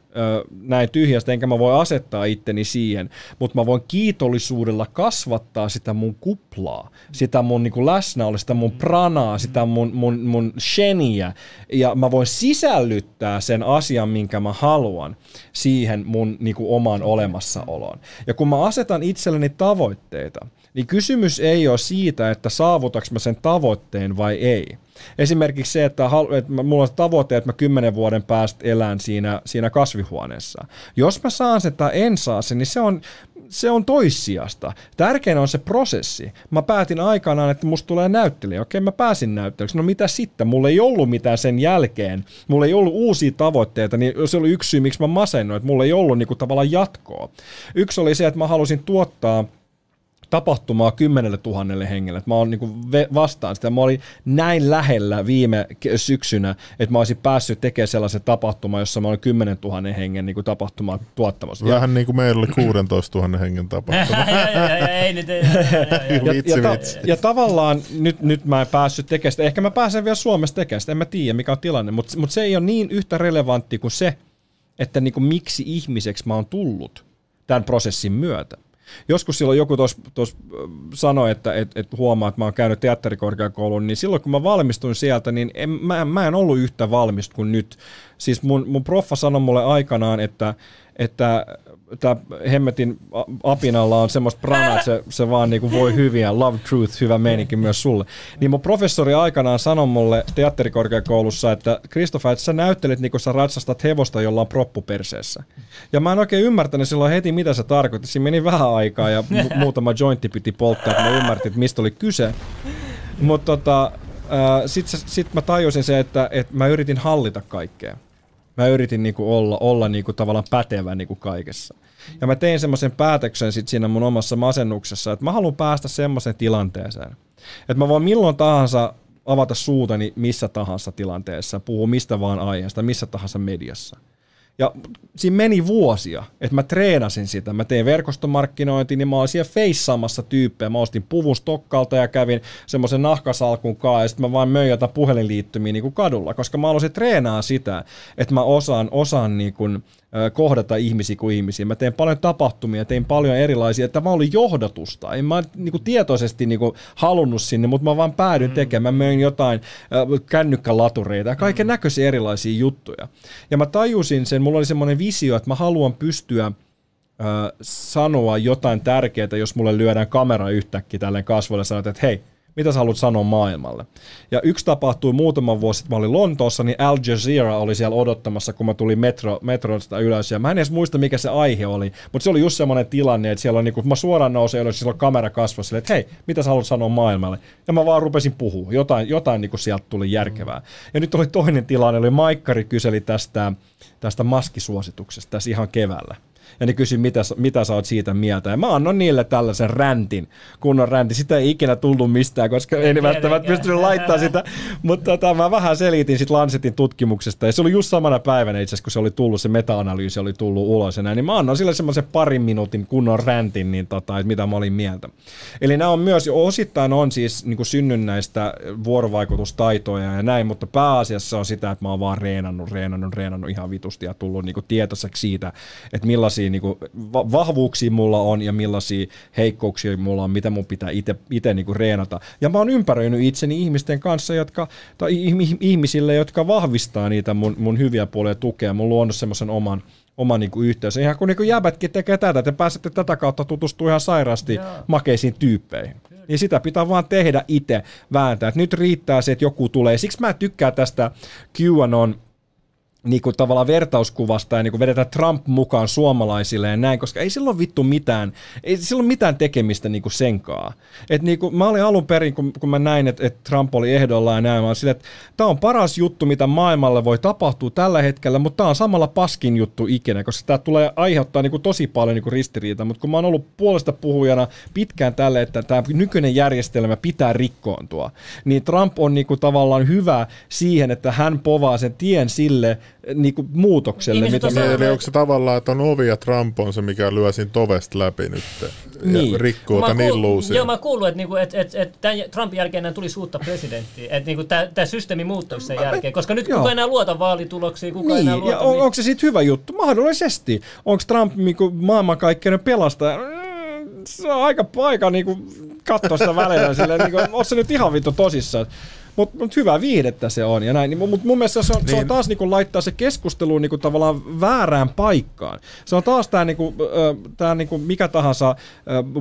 näin tyhjästä, enkä mä voi asettaa itteni siihen, mutta mä voin kiitollisuudella kasvattaa sitä mun kuplaa, sitä mun niin läsnäoloa, sitä mun pranaa, sitä mun, mun, mun sheniä, ja mä voin sisällyttää sen asian, minkä mä haluan siihen mun niin omaan olemassaoloon. Ja kun mä asetan itselleni tavoitteita, niin kysymys ei ole siitä, että saavutaks mä sen tavoitteen vai ei Esimerkiksi se, että, että mulla on tavoite, että mä kymmenen vuoden päästä elän siinä, siinä kasvihuoneessa. Jos mä saan sen tai en saa sen, niin se on, se on toissijasta. Tärkein on se prosessi. Mä päätin aikanaan, että musta tulee näyttelijä. Okei, mä pääsin näyttelijäksi. No mitä sitten? Mulla ei ollut mitään sen jälkeen. Mulla ei ollut uusia tavoitteita, niin se oli yksi syy, miksi mä masennoin, että mulla ei ollut niinku tavallaan jatkoa. Yksi oli se, että mä halusin tuottaa – tapahtumaa kymmenelle tuhannelle hengelle. Mä oon niin vastaan sitä. Mä olin näin lähellä viime syksynä, että mä olisin päässyt tekemään sellaisen tapahtuman, jossa mä olin 10 000 hengen niin tapahtumaa tuottamassa. Vähän niin kuin meillä oli 16 000 hengen tapahtuma. ja, ja, ja, tavallaan nyt, nyt mä en päässyt tekemään sitä. Ehkä mä pääsen vielä Suomessa tekemään sitä. En mä tiedä, mikä on tilanne, mutta, mutta se ei ole niin yhtä relevantti kuin se, että niin kuin miksi ihmiseksi mä oon tullut tämän prosessin myötä. Joskus silloin joku tuossa sanoi, että et, et huomaa, että mä oon käynyt teatterikorkeakoulun, niin silloin kun mä valmistuin sieltä, niin en, mä, mä en ollut yhtä valmis kuin nyt. Siis mun, mun proffa sanoi mulle aikanaan, että, että tämä hemmetin apinalla on semmoista pranaa, että se, se vaan niinku voi hyviä, love truth, hyvä meininki myös sulle. Niin mun professori aikanaan sanoi mulle teatterikorkeakoulussa, että Kristoffer, että sä näyttelet niinku sä ratsastat hevosta, jolla on proppu perseessä. Ja mä en oikein ymmärtänyt silloin heti, mitä se tarkoitti. Siinä meni vähän aikaa ja mu- muutama jointti piti polttaa, että mä ymmärtin, että mistä oli kyse. Mutta tota, sitten sit mä tajusin se, että, että mä yritin hallita kaikkea mä yritin niinku olla, olla niinku tavallaan pätevä niinku kaikessa. Ja mä tein semmoisen päätöksen sit siinä mun omassa masennuksessa, että mä haluan päästä semmoiseen tilanteeseen, että mä voin milloin tahansa avata suutani missä tahansa tilanteessa, puhua mistä vaan aiheesta, missä tahansa mediassa. Ja siinä meni vuosia, että mä treenasin sitä. Mä tein verkostomarkkinointi, niin mä olin siellä feissaamassa tyyppejä. Mä ostin puvun Stokkalta ja kävin semmoisen nahkasalkun kanssa, ja sitten mä vaan möin jotain puhelinliittymiä niin kuin kadulla, koska mä haluaisin treenaa sitä, että mä osaan, osaan niin kuin, kohdata ihmisiä kuin ihmisiä. Mä tein paljon tapahtumia, tein paljon erilaisia, että mä olin johdatusta. En mä niin kuin tietoisesti niin kuin halunnut sinne, mutta mä vaan päädyin mm. tekemään. Mä möin jotain kännykkälatureita ja kaiken mm. näköisiä erilaisia juttuja. Ja mä tajusin sen, mulla oli semmoinen visio, että mä haluan pystyä äh, sanoa jotain tärkeää, jos mulle lyödään kamera yhtäkkiä tälleen kasvoille ja sanot, että hei, mitä sä haluat sanoa maailmalle. Ja yksi tapahtui muutama vuosi sitten, mä olin Lontoossa, niin Al Jazeera oli siellä odottamassa, kun mä tulin metro, metrosta ylös. Ja mä en edes muista, mikä se aihe oli, mutta se oli just semmoinen tilanne, että siellä on, niin kun mä suoraan nousin ylös, siellä on kamera kasvossa, että hei, mitä sä haluat sanoa maailmalle. Ja mä vaan rupesin puhua, jotain, jotain niin kuin sieltä tuli järkevää. Ja nyt oli toinen tilanne, oli Maikkari kyseli tästä, tästä maskisuosituksesta tässä ihan keväällä. Ja ne kysyi, mitä, mitä sä oot siitä mieltä. Ja mä annoin niille tällaisen räntin, kunnon räntin. Sitä ei ikinä tullut mistään, koska ei ne välttämättä pystynyt laittamaan sitä. Mutta tota, mä vähän selitin sitten Lancetin tutkimuksesta, ja se oli just samana päivänä itse asiassa, kun se oli tullut, se meta-analyysi oli tullut ulos ja näin, niin mä annoin sille semmoisen parin minuutin kunnon räntin, niin tota, että mitä mä olin mieltä. Eli nämä on myös, osittain on siis niin kuin synnynnäistä vuorovaikutustaitoja ja näin, mutta pääasiassa on sitä, että mä oon vaan reenannut, reenannut, reenannut ihan vitusti ja tullut niin kuin tietoiseksi siitä, että millaisia niin kuin, vahvuuksia mulla on ja millaisia heikkouksia mulla on, mitä mun pitää itse niin reenata. Ja mä oon ympäröinyt itseni ihmisten kanssa, jotka, tai ihmisille, jotka vahvistaa niitä mun, mun hyviä puolia tukea. Mun luonut semmoisen oman, oma niin kuin yhteys. Ihan kun niin jäbätkin tekee tätä, te pääsette tätä kautta tutustumaan ihan sairaasti Joo. makeisiin tyyppeihin. Niin sitä pitää vaan tehdä itse vääntää. Et nyt riittää se, että joku tulee. Siksi mä tykkään tästä QAnon niin kuin tavallaan vertauskuvasta ja niin kuin vedetään Trump mukaan suomalaisille ja näin, koska ei silloin vittu mitään, ei silloin mitään tekemistä niin kuin senkaa. Et niin kuin, mä olin alun perin, kun, kun mä näin, että, että Trump oli ehdolla ja näin, mä olin että tämä on paras juttu, mitä maailmalle voi tapahtua tällä hetkellä, mutta tämä on samalla paskin juttu ikinä, koska tämä tulee aiheuttaa niin kuin tosi paljon niin kuin ristiriita, mutta kun mä oon ollut puolesta puhujana pitkään tälle, että tämä nykyinen järjestelmä pitää rikkoontua, niin Trump on niin kuin tavallaan hyvä siihen, että hän povaa sen tien sille, niin kuin muutokselle. Niin, mitä me... Eli onko se tavallaan, että on ovi ja Trump on se, mikä lyö siinä tovesta läpi nyt niin. ja rikkoo tämän illuusin? Joo, mä oon kuullut, että, niinku, että, että, että tämän Trumpin jälkeen tuli uutta presidenttiä. Että niinku, tämä, tämä systeemi muuttui sen jälkeen, koska nyt kuka enää luota vaalituloksiin, kuka niin, enää luota... Ja on, niin... onko se sitten hyvä juttu? Mahdollisesti. Onko Trump niinku, maailmankaikkeuden pelastaja? Mm, se on aika paikka niinku, katsoa sitä välillä silleen, niinku, on se nyt ihan vittu tosissaan. Mutta mut hyvää viihdettä se on ja näin. Niin, mutta mun mielestä se on, niin. se on niin. taas niinku laittaa se keskustelu niinku tavallaan väärään paikkaan. Se on taas tämä niinku, tää niinku mikä tahansa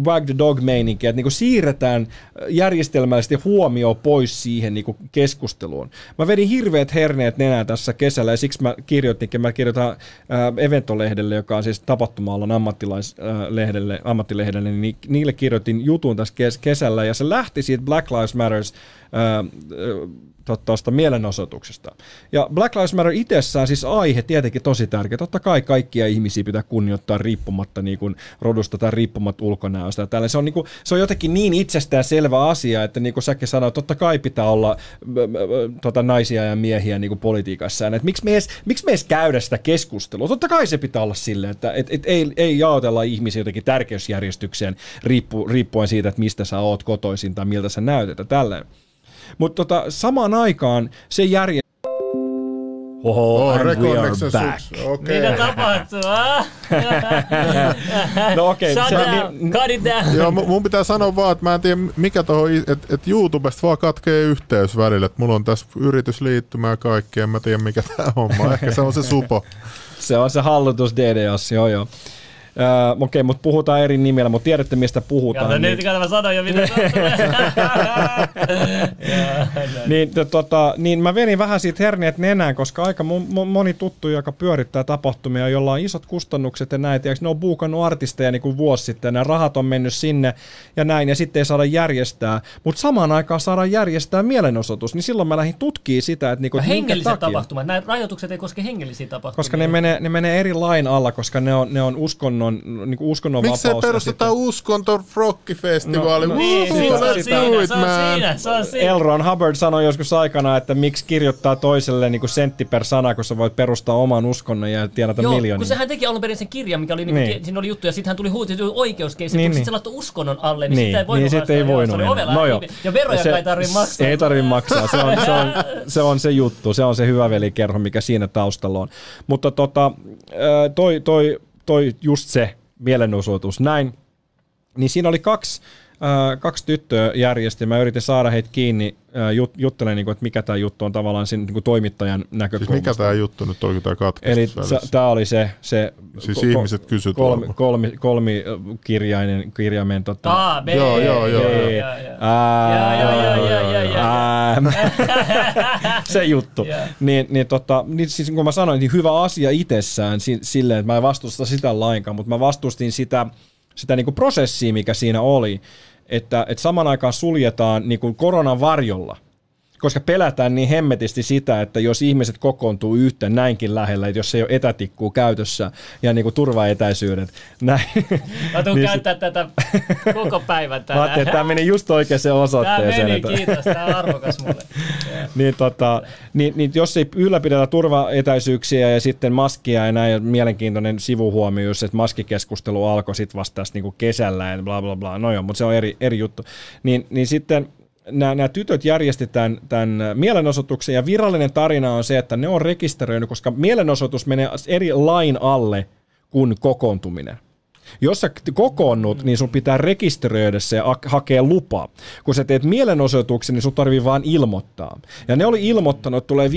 wag the dog meininki, että niinku siirretään järjestelmällisesti huomio pois siihen niinku keskusteluun. Mä vedin hirveät herneet nenää tässä kesällä ja siksi mä kirjoitinkin, mä kirjoitan uh, Eventolehdelle, joka on siis tapahtuma-alan ammattilaislehdelle, ammattilehdelle, niin niille kirjoitin jutun tässä kesällä ja se lähti siitä Black Lives Matters tuosta mielenosoituksesta. Ja Black Lives Matter itsessään siis aihe tietenkin tosi tärkeä. Totta kai kaikkia ihmisiä pitää kunnioittaa riippumatta niin kuin rodusta tai riippumatta ulkonäöstä. Ja. Se, on niin kuin, se on jotenkin niin itsestään selvä asia, että niin kuin säkin sanoit, totta kai pitää olla tota, naisia ja miehiä niin kuin politiikassa. Et miksi, me edes, miksi me edes käydä sitä keskustelua? Totta kai se pitää olla silleen, että et, et ei, ei jaotella ihmisiä jotenkin tärkeysjärjestykseen riippu, riippuen siitä, että mistä sä oot kotoisin tai miltä sä näytät ja tälleen. Mutta tota, samaan aikaan se järje... Oho, oh, and we are back. Okay. Mitä tapahtuu? *laughs* no okei. Okay, Shut down. Niin, Cut it down. Joo, mun pitää sanoa vaan, että mä en tiedä mikä tuohon, että et YouTubesta vaan katkee yhteys välillä. Että mulla on tässä yritysliittymä ja kaikkea, en mä tiedä mikä tämä on. Ehkä se on se supo. *laughs* se on se hallitus DDoS, joo joo. Uh, Okei, okay, mutta puhutaan eri nimellä, mutta tiedätte mistä puhutaan. Kato, niin... nyt kato, mä sanoin jo mitä *laughs* niin, tota, niin mä venin vähän siitä herneet nenään, koska aika moni tuttu, joka pyörittää tapahtumia, jolla on isot kustannukset ja näin, tiiäks, ne on buukannut artisteja niin kuin vuosi sitten, ja rahat on mennyt sinne ja näin, ja sitten ei saada järjestää, mutta samaan aikaan saadaan järjestää mielenosoitus, niin silloin mä lähdin tutkimaan sitä, että, niin kuin, hengelliset tapahtumat, nämä rajoitukset ei koske hengellisiä tapahtumia. Koska ne menee, ne menee eri lain alla, koska ne on, ne on uskonnon uskonnon, niin kuin uskonnon Miksi vapaus. Miksi perustetaan sitten... uskonto rockifestivaali? No, no, niin, se, on siinä, se on siinä, se on siinä. Elron Hubbard sanoi joskus aikana, että miksi kirjoittaa toiselle niin kuin sentti per sana, kun sä voit perustaa oman uskonnon ja tienata Joo, miljoonia. kun sehän teki alun perin sen kirjan, mikä oli, niin. Niin, siinä oli juttu, ja sitten hän tuli huuti oikeuskeisi, niin, niin. sitten se laittoi uskonnon alle, niin, niin sitä ei voinut niin, sitten ei voinut no joo. Ja veroja se, ei tarvitse maksaa. Ei tarvitse maksaa, se on se, on, se on se juttu, se on se hyvä velikerho, mikä siinä taustalla on. Mutta tota, toi, toi, toi just se, mielenosoitus näin, niin siinä oli kaksi, äh, kaksi tyttöä järjesti. Mä yritin saada heitä kiinni äh, jut, juttelemaan, niin kuin, että mikä tämä juttu on tavallaan siinä, niin kuin toimittajan näkökulmasta. Siis mikä tämä juttu nyt on, tämä Eli tämä oli se... se siis ko- ihmiset kysyt kolmi, kolmi, kolmi, kirjainen, kirjaimen... Tota, A, B, joo, joo, joo. Se juttu. Niin, niin, tota, niin siis kun mä sanoin, niin hyvä asia itsessään silleen, että mä en vastusta sitä lainkaan, mutta mä vastustin sitä, sitä niin kuin prosessia, mikä siinä oli, että, että saman aikaan suljetaan niin kuin koronan varjolla koska pelätään niin hemmetisti sitä, että jos ihmiset kokoontuu yhteen näinkin lähellä, että jos ei ole etätikkuu käytössä ja niin kuin turvaetäisyydet, näin. Mä tuun niin käyttää tätä koko päivän Mä tänään. ajattelin, että tämä meni just oikeaan osoitteeseen. meni, että- kiitos, tää on arvokas mulle. *laughs* niin, tota, niin, niin, jos ei ylläpidetä turvaetäisyyksiä ja sitten maskia ja näin, ja mielenkiintoinen sivuhuomio, just, että maskikeskustelu alkoi sitten vasta tässä niinku kesällä ja bla bla bla, no joo, mutta se on eri, eri juttu. Niin, niin sitten nämä, nämä tytöt järjesti tämän, tämän mielenosoituksen ja virallinen tarina on se, että ne on rekisteröinyt, koska mielenosoitus menee eri lain alle kuin kokoontuminen. Jos sä kokoonnut, niin sun pitää rekisteröidä se ja ak- hakea lupa. Kun sä teet mielenosoituksen, niin sun tarvii vaan ilmoittaa. Ja ne oli ilmoittanut, että tulee 50-100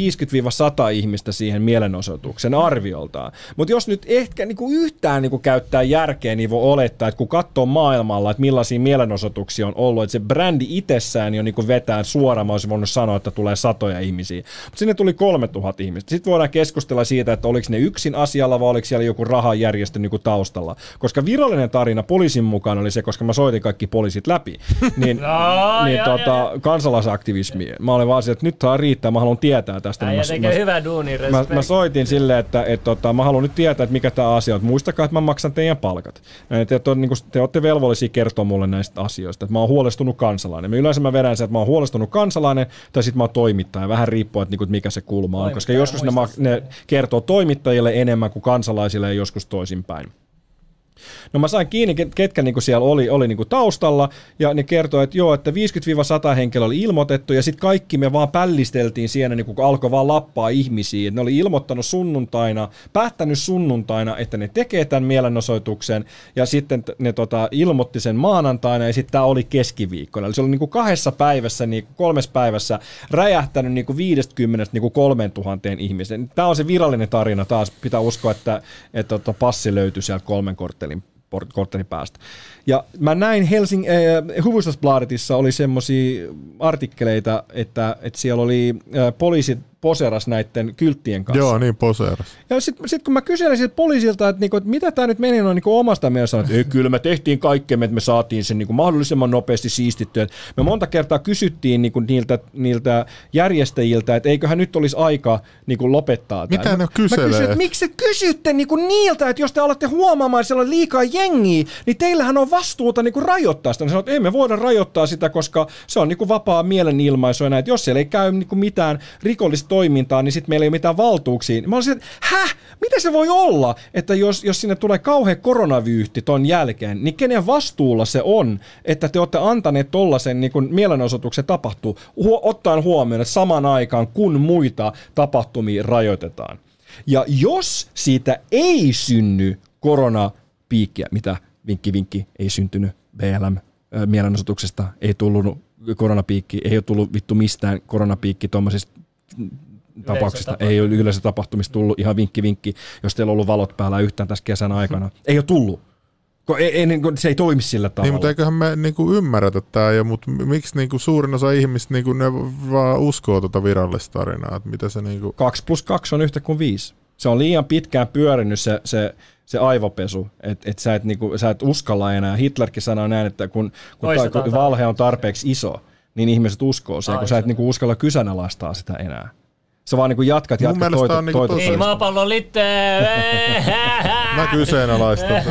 ihmistä siihen mielenosoituksen arvioltaan. Mutta jos nyt ehkä niinku yhtään niinku käyttää järkeä, niin voi olettaa, että kun katsoo maailmalla, että millaisia mielenosoituksia on ollut, että se brändi itsessään jo niinku vetää suoraan, mä olisin voinut sanoa, että tulee satoja ihmisiä. Mutta sinne tuli 3000 ihmistä. Sitten voidaan keskustella siitä, että oliko ne yksin asialla vai oliko siellä joku rahajärjestö niinku taustalla. Koska virallinen tarina poliisin mukaan oli se, koska mä soitin kaikki poliisit läpi, niin, *laughs* No, niin ja- tota, kansalaisaktivismi. Mä olin vaan se, että nyt saa riittää, mä haluan tietää tästä. Äijä Mä- tekee mä- hyvää duunia, Mä, mä soitin silleen, että et, tota, mä haluan nyt tietää, että mikä tämä asia on. Muistakaa, että mä maksan teidän palkat. Te, te, niin te olette velvollisia kertoa mulle näistä asioista. Että mä oon huolestunut kansalainen. Mä yleensä mä vedän sen, että mä oon huolestunut kansalainen tai sitten mä oon toimittaja. Vähän riippuu, että, niin kuin, mikä se kulma on. Koska Toimittaja, joskus ne, ne kertoo toimittajille enemmän kuin kansalaisille ja joskus toisinpäin. No mä sain kiinni, ket- ketkä niinku siellä oli, oli niinku taustalla, ja ne kertoi, että joo, että 50-100 henkilöä oli ilmoitettu, ja sitten kaikki me vaan pällisteltiin siinä, niinku, kun alkoi vaan lappaa ihmisiä. Et ne oli ilmoittanut sunnuntaina, päättänyt sunnuntaina, että ne tekee tämän mielenosoituksen, ja sitten ne tota, ilmoitti sen maanantaina, ja sitten tämä oli keskiviikkona. Eli se oli niinku kahdessa päivässä, niinku kolmessa päivässä räjähtänyt niinku 50 niinku 3000 ihmisen. Tämä on se virallinen tarina taas. Pitää uskoa, että, että tota, passi löytyi sieltä kolmen korttelin korttelin päästä. Ja mä näin Helsing, äh, Hufvudstadsbladetissa oli semmoisia artikkeleita, että, että siellä oli äh, poliisit poseras näiden kylttien kanssa. Joo, niin poseeras. Ja sitten sit kun mä kyselin poliisilta, että, niinku, että mitä tämä nyt meni noin niinku omasta mielestä, että ei, kyllä me tehtiin kaikkemme, että me saatiin sen niinku mahdollisimman nopeasti siistittyä. Me monta kertaa kysyttiin niinku niiltä, niiltä järjestäjiltä, että eiköhän nyt olisi aika niinku lopettaa tämä. Mitä ne Mä kyselee? kysyin, että miksi te kysytte niinku niiltä, että jos te alatte huomaamaan, että siellä on liikaa jengiä, niin teillähän on vastuuta niinku rajoittaa sitä. Ne sanoo, että ei me voida rajoittaa sitä, koska se on niinku vapaa mielenilmaisu ja näin. Jos siellä ei käy niinku mitään rikollista toimintaa, niin sitten meillä ei ole mitään valtuuksia. Mä olisin, että häh? Mitä se voi olla, että jos, jos sinne tulee kauhean koronavyyhti ton jälkeen, niin kenen vastuulla se on, että te olette antaneet tollasen niin kun mielenosoituksen tapahtuu, huo, ottaen huomioon, että saman aikaan kun muita tapahtumia rajoitetaan. Ja jos siitä ei synny koronapiikkiä, mitä vinkki vinkki ei syntynyt BLM mielenosoituksesta, ei tullut koronapiikki, ei ole tullut vittu mistään koronapiikki tuommoisista tapauksista, ei ole yleisötapahtumista tullut ihan vinkki vinkki, jos teillä on ollut valot päällä yhtään tässä kesän aikana. *laughs* Ei ole tullut. Ko, ei, ei, niin kuin, se ei toimi sillä tavalla. Niin, mutta eiköhän me niinku ymmärretä tämä jo, mutta miksi niinku suurin osa ihmistä niinku ne vaan uskoo tuota virallista tarinaa, että mitä se niinku... 2 plus 2 on yhtä kuin 5. Se on liian pitkään pyörinyt se, se, se aivopesu, että et sä, et niinku, sä et uskalla enää. Hitlerkin sanoi näin, että kun, kun, ta, kun valhe on tarpeeksi iso, niin ihmiset uskoo sen, kun sä et niinku uskalla kyseenalaistaa sitä enää. Sä vaan niinku jatkat, Mun jatkat mielestä toito, on niinku toito, tosi- Ei maapallo litte. *laughs* Mä kyseenalaistan.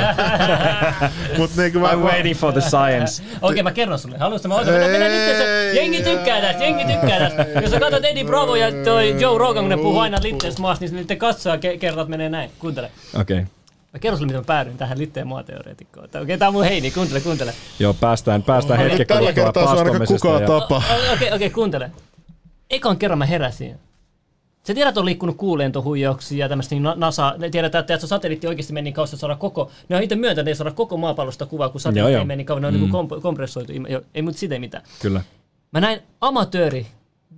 *laughs* mutta niinku mä... I'm waiting for the science. *laughs* Okei, mä kerron sulle. Haluatko mä otan? Mennä nyt Jengi tykkää tästä, jengi tykkää tästä. Jos sä katsot Eddie Bravo ja toi Joe Rogan, kun ne puhuu aina litteestä maasta, niin sitten katsoa ke- kerrat menee näin. Kuuntele. Okei. Okay. Mä kerron sulle, miten mä päädyin tähän litteen maateoreetikkoon. Okei, okay, tää on mun heini, kuuntele, kuuntele. Joo, päästään, päästään hetken Tällä kertaa se on kukaan ja... tapa. Okei, okei, okay, kuuntele. Ekan kerran mä heräsin. Sä tiedät, on liikkunut kuulentohuijauksia ja tämmöistä niin na- NASA, ne tiedetään, että se satelliitti oikeasti meni niin että saada koko, ne on itse myöntäneet, että ei saada koko maapallosta kuvaa, kun satelliitti Joo, ei joo. meni niin kauan, ne on mm. niin komp- kompressoitu, ei, ei mut sitä ei mitään. Kyllä. Mä näin amatööri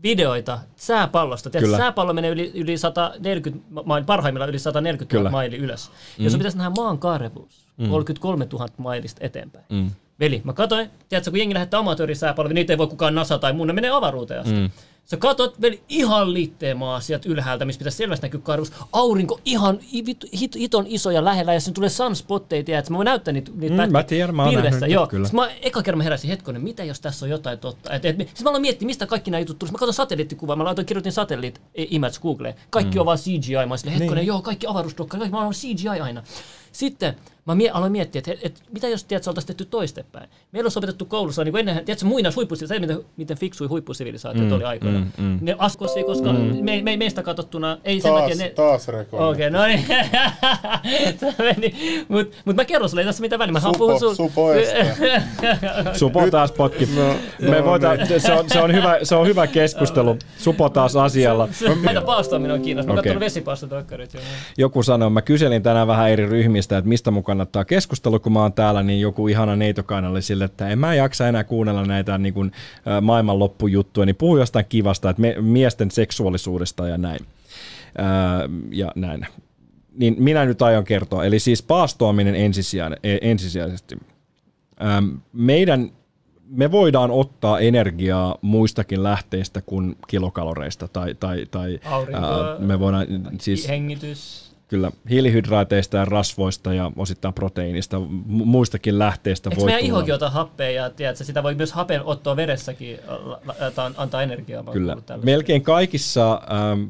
videoita sääpallosta. Tiedätkö, Kyllä. sääpallo menee yli, yli 140 maili, parhaimmillaan yli 140 000 Kyllä. maili ylös. Mm. Jos pitäisi nähdä maan kaarevuus, mm. 33 000 mailista eteenpäin. Mm. Veli, mä katsoin, tiedätkö, kun jengi lähettää amatöörisääpalloja, niitä ei voi kukaan NASA tai muu, ne menee avaruuteen asti. Mm. Sä katot veli ihan litteemaa sieltä ylhäältä, missä pitäisi selvästi näkyä karvus. Aurinko ihan hit, hit, hiton iso ja lähellä, ja sen tulee sunspotteja, että mä voin näyttää niitä, niitä Mm, pätkiä mä tiedän, mä oon pilvestä, nähnyt, joo. kyllä. Sitten mä eka kerran mä heräsin hetkonen, mitä jos tässä on jotain totta. Et, et, siis mä aloin miettiä, mistä kaikki nämä jutut tulisi. Mä katson satelliittikuvaa, mä laitoin, kirjoitin satelliit image Googleen. Kaikki on vaan CGI. Mä olin hetkonen, joo, kaikki avaruusdokka, kaikki mä olen CGI aina. Sitten mä mie- aloin miettiä, että, että mitä jos tiedät, oltaisiin tehty toistepäin. Meillä on opetettu koulussa, niin kuin ennen, tiedätkö, muina huippusivilisaatioita, miten, miten fiksui huippusivilisaatiot mm, oli aikoina. Mm, mm. Ne askosi, koska mm. me, me, meistä katsottuna, ei sen Taas, takia ne... taas rekoilla. Okei, okay, no niin. *laughs* Mutta mut mä kerron sulle, ei tässä mitään väliä. Mä Supo- sun... Supo. *laughs* Supo taas potki. Me no voita, se, on, se, on hyvä, se on hyvä keskustelu. Supo taas asialla. Meitä paastoaminen on kiinnostunut. Mä okay. vesipaastodokkarit. joo. Joku sanoi, mä kyselin tänään vähän eri ryhmistä, että mistä mun kannattaa keskustella, kun mä oon täällä, niin joku ihana neitokainen oli sille, että en mä jaksa enää kuunnella näitä niin kuin, maailmanloppujuttuja, niin puhu jostain kivasta, että me, miesten seksuaalisuudesta ja näin. Ää, ja näin. Niin minä nyt aion kertoa. Eli siis paastoaminen ensisijainen, e- ensisijaisesti. Ähm, meidän, me voidaan ottaa energiaa muistakin lähteistä kuin kilokaloreista tai, tai, tai Aurinko, ää, me voidaan siis Hengitys. Kyllä hiilihydraateista ja rasvoista ja osittain proteiinista, mu- muistakin lähteistä Eikö voi meidän tulla. ihokin ota happea ja tiedätkö, sitä voi myös hapen ottaa veressäkin antaa, energiaa. Kyllä. Melkein kaikissa, ähm,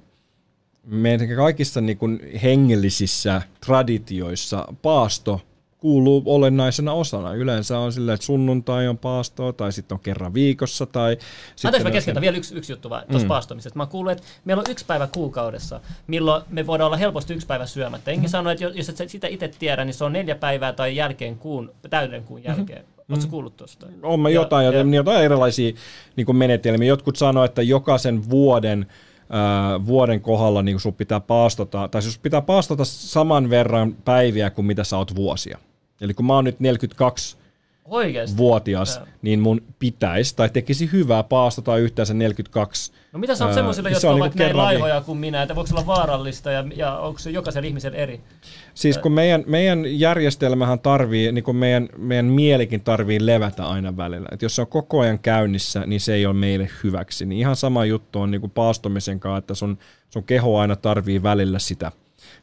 melkein kaikissa niin kuin hengellisissä traditioissa paasto kuuluu olennaisena osana. Yleensä on silleen, että sunnuntai on paastoa, tai sitten on kerran viikossa, tai... Anteeksi, mä sitten on- keskeytän vielä yksi, yksi juttu vaan tuosta mm. paastomisesta. Mä kuullut, että meillä on yksi päivä kuukaudessa, milloin me voidaan olla helposti yksi päivä syömättä. Enkin mm. sanoo, että jos et sitä itse tiedä, niin se on neljä päivää tai jälkeen kuun, täyden kuun jälkeen. Mm. Oletko kuullut tuosta? On mä jotain, ja, ja, jotain erilaisia niin kuin menetelmiä. Jotkut sanoo, että jokaisen vuoden ää, vuoden kohdalla niin sun pitää paastota, tai siis pitää paastota saman verran päiviä kuin mitä sä oot vuosia. Eli kun mä oon nyt 42 Oikeesti? vuotias, Joo. niin mun pitäisi tai tekisi hyvää paastota yhteensä 42. No mitä sanot Ää, semmoisille, se jotka on on niinku vaikka näin laihoja kuin minä, että voiko se olla vaarallista ja, ja onko se jokaisella ihmisellä eri? Siis kun meidän, meidän järjestelmähän tarvii, niin kuin meidän, meidän mielikin tarvii levätä aina välillä. Et jos se on koko ajan käynnissä, niin se ei ole meille hyväksi. Niin ihan sama juttu on niin kuin paastomisen kanssa, että sun, sun keho aina tarvii välillä sitä,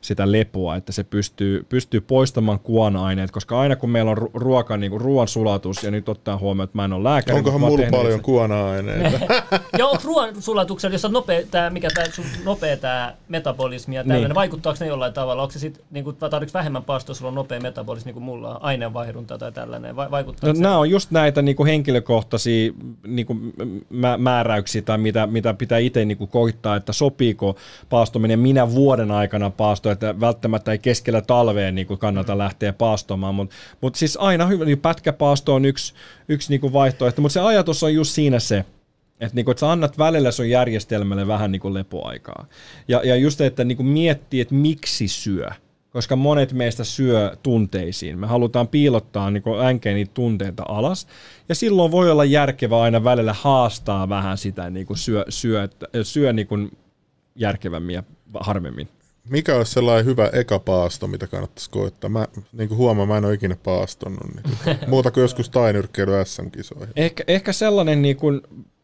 sitä lepoa, että se pystyy, pystyy poistamaan kuona-aineet, koska aina kun meillä on ru- ruoka, niin kuin ruoan sulatus, ja nyt ottaa huomioon, että mä en ole lääkäri. Onkohan mulla paljon kuona-aineita? *laughs* ja onko ruoan sulatuksella, jos on nopea, tää, mikä tää, sun nopea tää metabolismi ja tällainen, Niin. niin. vaikuttaako ne jollain tavalla? Onko se sit, niin kuin, tarvitsetko vähemmän paastoa, sulla on nopea metabolismi niin kuin mulla on aineenvaihdunta tai tällainen? Vai, vaikuttaa No, nämä on just näitä niin kuin henkilökohtaisia niin kuin mä- määräyksiä tai mitä, mitä pitää itse niin kuin koittaa, että sopiiko paastominen minä vuoden aikana paasto, että välttämättä ei keskellä talveen niin kuin kannata lähteä paastomaan, mutta mut siis aina hyvä, niin pätkäpaasto on yksi, yksi niin kuin vaihtoehto, mutta se ajatus on just siinä se, että, niinku, että sä annat välillä sun järjestelmälle vähän niinku lepoaikaa. Ja, ja just, että niinku miettii, että miksi syö. Koska monet meistä syö tunteisiin. Me halutaan piilottaa niinku änkeen niitä tunteita alas. Ja silloin voi olla järkevää aina välillä haastaa vähän sitä niinku syö, syö, syö niinku järkevämmin ja harvemmin. Mikä olisi sellainen hyvä eka paasto, mitä kannattaisi koittaa? Mä niin kuin huomaan, mä en ole ikinä paastonut. Niin muuta kuin joskus tainyrkkeily SM-kisoihin. Ehkä, ehkä sellainen niin kuin,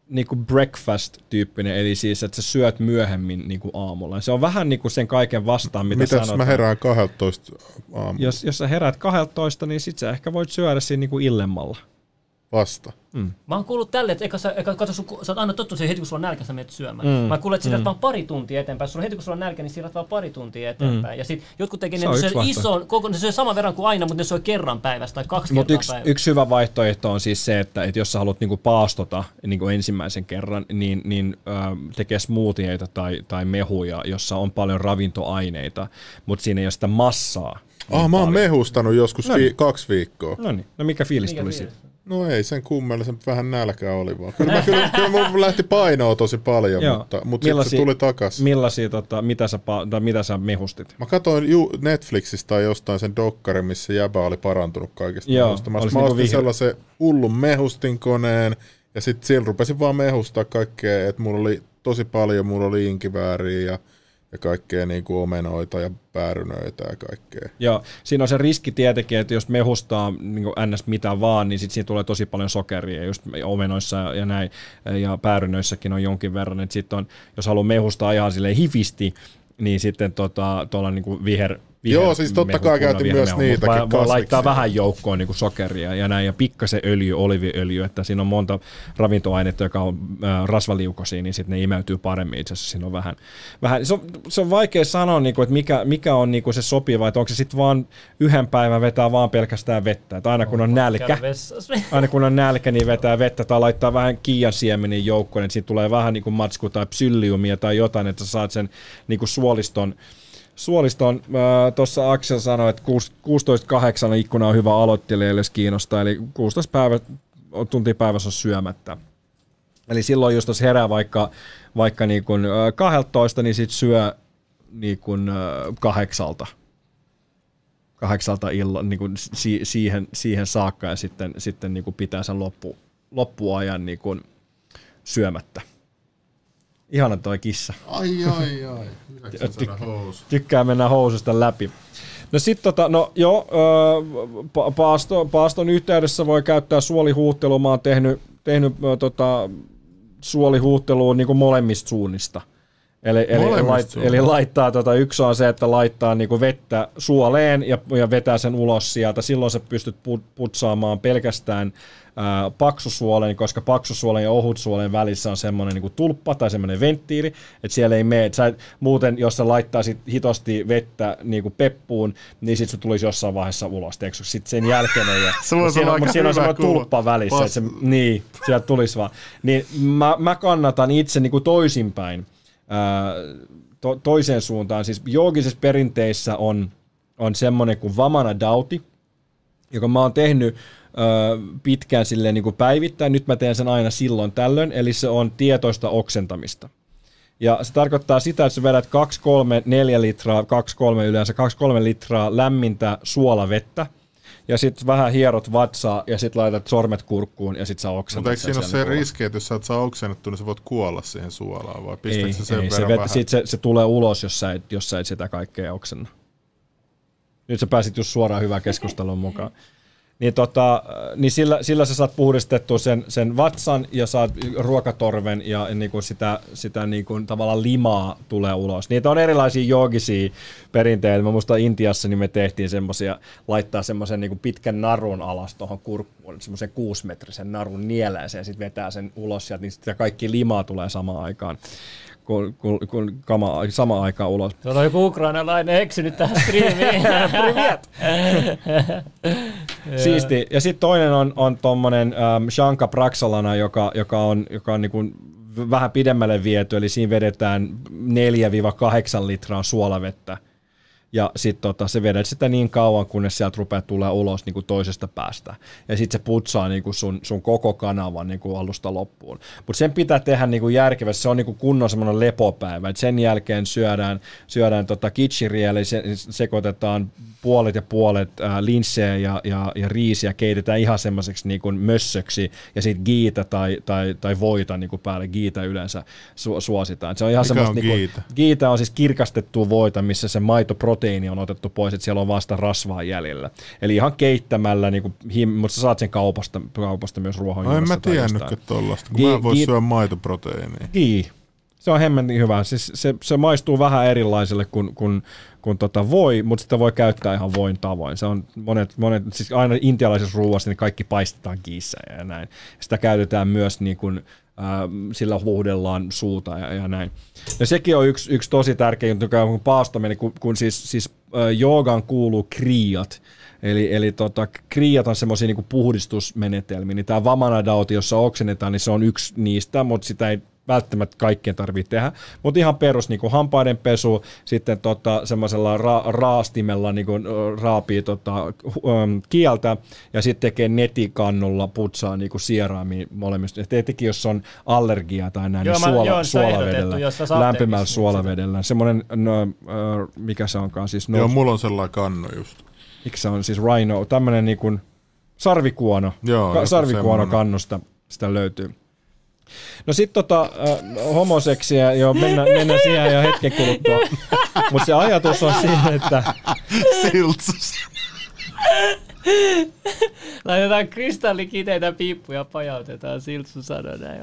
niin kuin breakfast-tyyppinen, eli siis, että sä syöt myöhemmin niin kuin aamulla. Se on vähän niin kuin sen kaiken vastaan, mitä Mitä jos sanotaan. mä herään 12 aamulla Jos, jos sä heräät 12, niin sit sä ehkä voit syödä siinä niin kuin illemmalla. Vasta? Mä oon kuullut tälle, että eka sä, eka, kato, sun, sä oot aina tottunut siihen heti, kun sulla on nälkä, sä menet syömään. Mm. Mä kuullut, että siirrät mm. vaan pari tuntia eteenpäin. Sulla on heti, kun sulla on nälkä, niin siirrät vaan pari tuntia eteenpäin. Mm. Ja sit jotkut tekee, Se ne vaihtoehto. ison, koko, ne syö saman verran kuin aina, mutta ne syö kerran päivässä tai kaksi Mutta kertaa yksi, päivässä. yksi hyvä vaihtoehto on siis se, että, että jos sä haluat niinku paastota niinku ensimmäisen kerran, niin, niin ö, tekee smoothieita tai, tai mehuja, jossa on paljon ravintoaineita, mutta siinä ei ole sitä massaa. Ah, mä oon mehustanut joskus vi- kaksi viikkoa. No niin, no mikä fiilis Mikä tuli fiilis? siitä? No ei sen kummellisen, vähän nälkää oli vaan. Kyllä, mä, kyllä, kyllä mun lähti painoa tosi paljon, Joo. mutta, mutta sitten se tuli takas. Millaisia, tota, mitä, sä, tai mitä sä mehustit? Mä katsoin ju- Netflixistä tai jostain sen dokkarin, missä jäbä oli parantunut kaikesta Joo. Mä, mä niinku ostin vihreä. sellaisen hullun mehustinkoneen ja sitten siellä rupesin vaan mehustaa kaikkea, että mulla oli tosi paljon, mulla oli inkivääriä ja, ja kaikkea niin kuin omenoita ja päärynöitä ja kaikkea. Ja siinä on se riski tietenkin, että jos mehustaa niin ns. mitä vaan, niin sitten siinä tulee tosi paljon sokeria, just omenoissa ja näin, ja päärynöissäkin on jonkin verran, että sitten on, jos haluaa mehustaa ihan sille hifisti, niin sitten tota, tuolla niin kuin viher, viher, Joo, siis totta kai käytin myös niitäkin voi, voi laittaa vähän joukkoon niin kuin sokeria ja näin, ja pikkasen öljy, oliviöljy, että siinä on monta ravintoainetta, joka on äh, rasvaliukosia, niin sitten ne imeytyy paremmin. Itse asiassa. Siinä on vähän, vähän se, on, se on vaikea sanoa, niin kuin, että mikä, mikä on niin kuin se sopiva, että onko se sitten vaan yhden päivän vetää vaan pelkästään vettä, että aina kun on nälkä, *laughs* aina kun on nälkä, niin vetää vettä tai laittaa vähän kiian siemeniin joukkoon, että siitä tulee vähän niin kuin matsku tai psylliumia tai jotain, että sä saat sen niin kuin suoliston Suoliston, äh, tuossa Axel sanoi, että 16.8 ikkuna on hyvä aloittelijalle, jos kiinnostaa, eli 16 päivä, tuntia päivässä on syömättä. Eli silloin jos herää vaikka, vaikka niin kuin, äh, 12, niin sit syö niin kuin, äh, kahdeksalta kahdeksalta illa, niin kuin si, siihen, siihen saakka ja sitten, sitten niin kuin pitää sen loppu, loppuajan niin kuin syömättä. Ihana toi kissa. Ai ai ai. Ty- tykkää mennä housusta läpi. No sit tota, no joo, pa- paasto, paaston yhteydessä voi käyttää suolihuuttelua. Mä oon tehnyt, tehnyt tota, suolihuuttelua niin kuin molemmista suunnista. Eli, eli, lait, eli laittaa, tota, yksi on se, että laittaa niinku vettä suoleen ja, ja vetää sen ulos sieltä. Silloin sä pystyt putsaamaan pelkästään ää, paksusuolen, koska paksusuolen ja ohutsuolen välissä on semmoinen niin tulppa tai semmoinen venttiili, että siellä ei mene, sä, muuten jos sä laittaisit hitosti vettä niin kuin peppuun, niin sitten se tulisi jossain vaiheessa ulos, teekö? Sitten sen jälkeen ei. siinä *laughs* on, siinä on semmoinen tulppa välissä, että se, niin, sieltä tulisi vaan. Niin mä, mä kannatan itse niin kuin toisinpäin, to, toiseen suuntaan, siis joogisessa perinteissä on, on semmoinen kuin Vamana Dauti, joka mä oon tehnyt pitkään silleen niin kuin päivittäin. Nyt mä teen sen aina silloin tällöin, eli se on tietoista oksentamista. Ja se tarkoittaa sitä, että sä vedät 2, 3, 4 litraa, 2, 3 yleensä, 2, 3 litraa lämmintä suolavettä, ja sitten vähän hierot vatsaa ja sitten laitat sormet kurkkuun ja sitten saa oksentaa. Mutta eikö siinä ole se niin riski, että jos sä et saa oksennettua, niin sä voit kuolla siihen suolaan vai pistääkö se sen ei, verran se, vet, sit se, se, tulee ulos, jos sä, et, jos sä et sitä kaikkea oksenna. Nyt sä pääsit just suoraan hyvään keskusteluun mukaan niin, tota, niin sillä, sillä sä saat puhdistettua sen, sen vatsan ja saat ruokatorven ja niin kuin sitä, sitä niin kuin tavallaan limaa tulee ulos. Niitä on erilaisia joogisia perinteitä. Mä muistan Intiassa niin me tehtiin semmoisia, laittaa semmoisen niin pitkän narun alas tuohon kurkkuun, semmoisen kuusimetrisen narun nieläisen ja sitten vetää sen ulos sieltä, niin sitä kaikki limaa tulee samaan aikaan kun, kun, kun kama, sama aikaan ulos. Se on joku ukrainalainen eksynyt tähän striimiin. *laughs* *laughs* Siisti. Ja sitten toinen on, on tuommoinen ähm, Shanka Praxalana, joka, joka on, joka on niinku vähän pidemmälle viety, eli siinä vedetään 4-8 litraa suolavettä ja sitten tota, se vedät sitä niin kauan, kunnes sieltä rupeaa tulee ulos niin kuin toisesta päästä. Ja sitten se putsaa niin kuin sun, sun koko kanavan niin kuin alusta loppuun. Mutta sen pitää tehdä niin kuin järkevästi, se on niin kuin kunnon semmoinen lepopäivä. Et sen jälkeen syödään, syödään tota kitchiriä, eli se, sekoitetaan puolet ja puolet äh, linssejä ja, ja, ja riisiä, keitetään ihan semmoiseksi niin kuin mössöksi, ja sitten giita tai, tai, tai voita niin kuin päälle. Giita yleensä su, suositaan. Se on ihan Mikä on niin kuin, giita? giita on siis kirkastettu voita, missä se maitoproteiini proteiini on otettu pois, että siellä on vasta rasvaa jäljellä. Eli ihan keittämällä, niin kuin, mutta sä saat sen kaupasta, kaupasta myös ruohon. No en mä tiennytkään tuollaista, kun Gi- mä en voi gi- syödä maitoproteiiniä. Gi- se on hemmetin hyvä. Siis se, se maistuu vähän erilaiselle kuin, kuin, kuin tota voi, mutta sitä voi käyttää ihan voin tavoin. Se on monet, monet siis aina intialaisessa ruuassa niin kaikki paistetaan kiissä ja näin. Sitä käytetään myös niin kuin, äh, sillä huuhdellaan suuta ja, ja näin. Ja sekin on yksi, yksi tosi tärkeä juttu, on paastaminen, kun, kun siis, siis äh, joogaan kuuluu kriat. Eli, eli tota, kriat on semmoisia niin puhdistusmenetelmiä. Niin tämä vamanadauti, jossa oksennetaan, niin se on yksi niistä, mutta sitä ei välttämättä kaikkien tarvitse tehdä, mutta ihan perus niin kuin hampaiden pesu, sitten tota, semmoisella ra- raastimella niin kuin, raapii tota, um, kieltä ja sitten tekee netikannulla putsaa niin kuin sieraamiin molemmista. Ja tietenkin jos on allergia tai näin, joo, niin suola, joo, suolavedellä, lämpimällä suolavedellä. Semmoinen, no, uh, mikä se onkaan siis? No, joo, mulla on sellainen kannu just. Mikä se on siis rhino, tämmöinen niin kuin sarvikuono, joo, ka- sarvikuono kannusta sitä löytyy. No sit tota, äh, homoseksiä, joo, mennään, mennään siihen jo hetken kuluttua. Mutta se ajatus on siinä, että Siltsus. Laitetaan kristallikiteitä piippuja ja pajautetaan. Siltsu sanoi näin.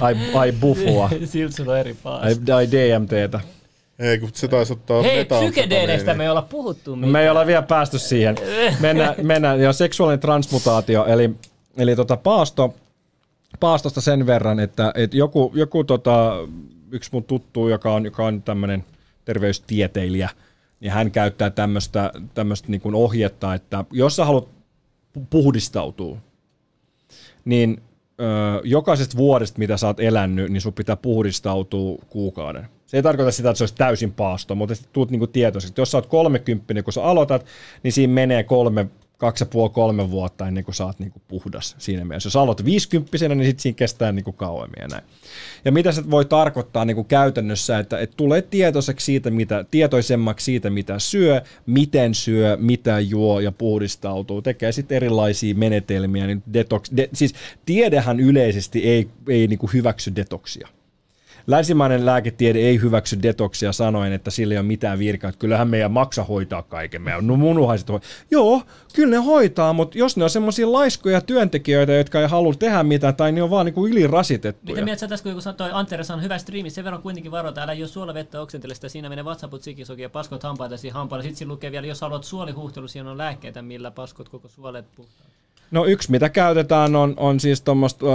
ai, ai bufua, Siltsulla on eri paas. ai, ai DMTtä. Ei, kun se taisi ottaa Hei, psykedeeleistä me ei olla puhuttu mitään. Me ei olla vielä päästy siihen. Mennään, mennään ja seksuaalinen transmutaatio, eli, eli tota paasto, paastosta sen verran, että, että joku, joku tota, yksi mun tuttu, joka on, joka on tämmöinen terveystieteilijä, niin hän käyttää tämmöistä, niin kuin ohjetta, että jos sä haluat pu- puhdistautua, niin ö, jokaisesta vuodesta, mitä sä oot elänyt, niin sun pitää puhdistautua kuukauden. Se ei tarkoita sitä, että se olisi täysin paasto, mutta sitten tuut niinku tietoisesti. Jos sä oot 30, kun sä aloitat, niin siinä menee kolme, kaksi ja puoli, kolme vuotta ennen kuin sä oot niinku puhdas siinä mielessä. Jos aloitat 50 niin sitten siinä kestää niinku kauemmin ja näin. Ja mitä se voi tarkoittaa niinku käytännössä, että, että tulee tietoiseksi siitä, mitä, tietoisemmaksi siitä, mitä syö, miten syö, mitä juo ja puhdistautuu. Tekee sitten erilaisia menetelmiä. Niin detox, de, siis tiedehän yleisesti ei, ei niinku hyväksy detoksia. Länsimainen lääketiede ei hyväksy detoksia sanoen, että sillä ei ole mitään virkaa. Että kyllähän meidän maksa hoitaa kaiken. Meidän no munuhaiset hoi- Joo, kyllä ne hoitaa, mutta jos ne on semmoisia laiskoja työntekijöitä, jotka ei halua tehdä mitään tai ne on vaan niinku ylirasitettuja. Mitä mieltä sä tässä, kun toi Anteres on hyvä striimi, sen verran kuitenkin varoita, älä jos suola vettä oksentele sitä, siinä menee vatsaput sikisoki ja paskot hampaita siinä hampailla. Sitten lukee vielä, jos haluat suolihuhtelu, siinä on lääkkeitä, millä paskot koko suolet puhtaa. No yksi, mitä käytetään, on, on siis tuommoista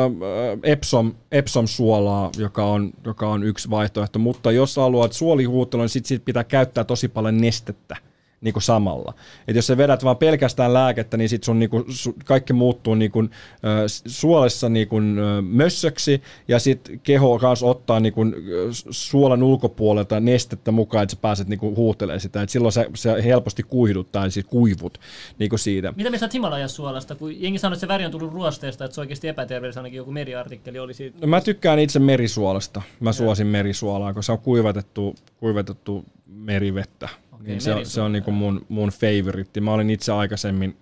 Epsom, Epsom-suolaa, joka on, joka on yksi vaihtoehto, mutta jos haluat suolihuuttelun, niin sit, sit pitää käyttää tosi paljon nestettä niin kuin samalla. Et jos sä vedät vaan pelkästään lääkettä, niin sit sun niin kuin, su, kaikki muuttuu niin kuin, ö, suolessa niin kuin, ö, mössöksi, ja sit keho kanssa ottaa niin kuin, ö, suolen ulkopuolelta nestettä mukaan, että sä pääset niin kuin, huuhtelemaan sitä. Et silloin se, se helposti kuihduttaa, eli siis kuivut niin kuin siitä. Mitä me saat Himalajan suolasta? Kun jengi sanoo, että se väri on tullut ruosteesta, että se on oikeasti epäterveellistä, ainakin joku meriartikkeli oli siitä. No mä tykkään itse merisuolasta. Mä suosin merisuolaa, koska se on kuivatettu, kuivatettu merivettä. Okei, niin se, on, se on niinku mun, mun favoritti. Mä olin itse aikaisemmin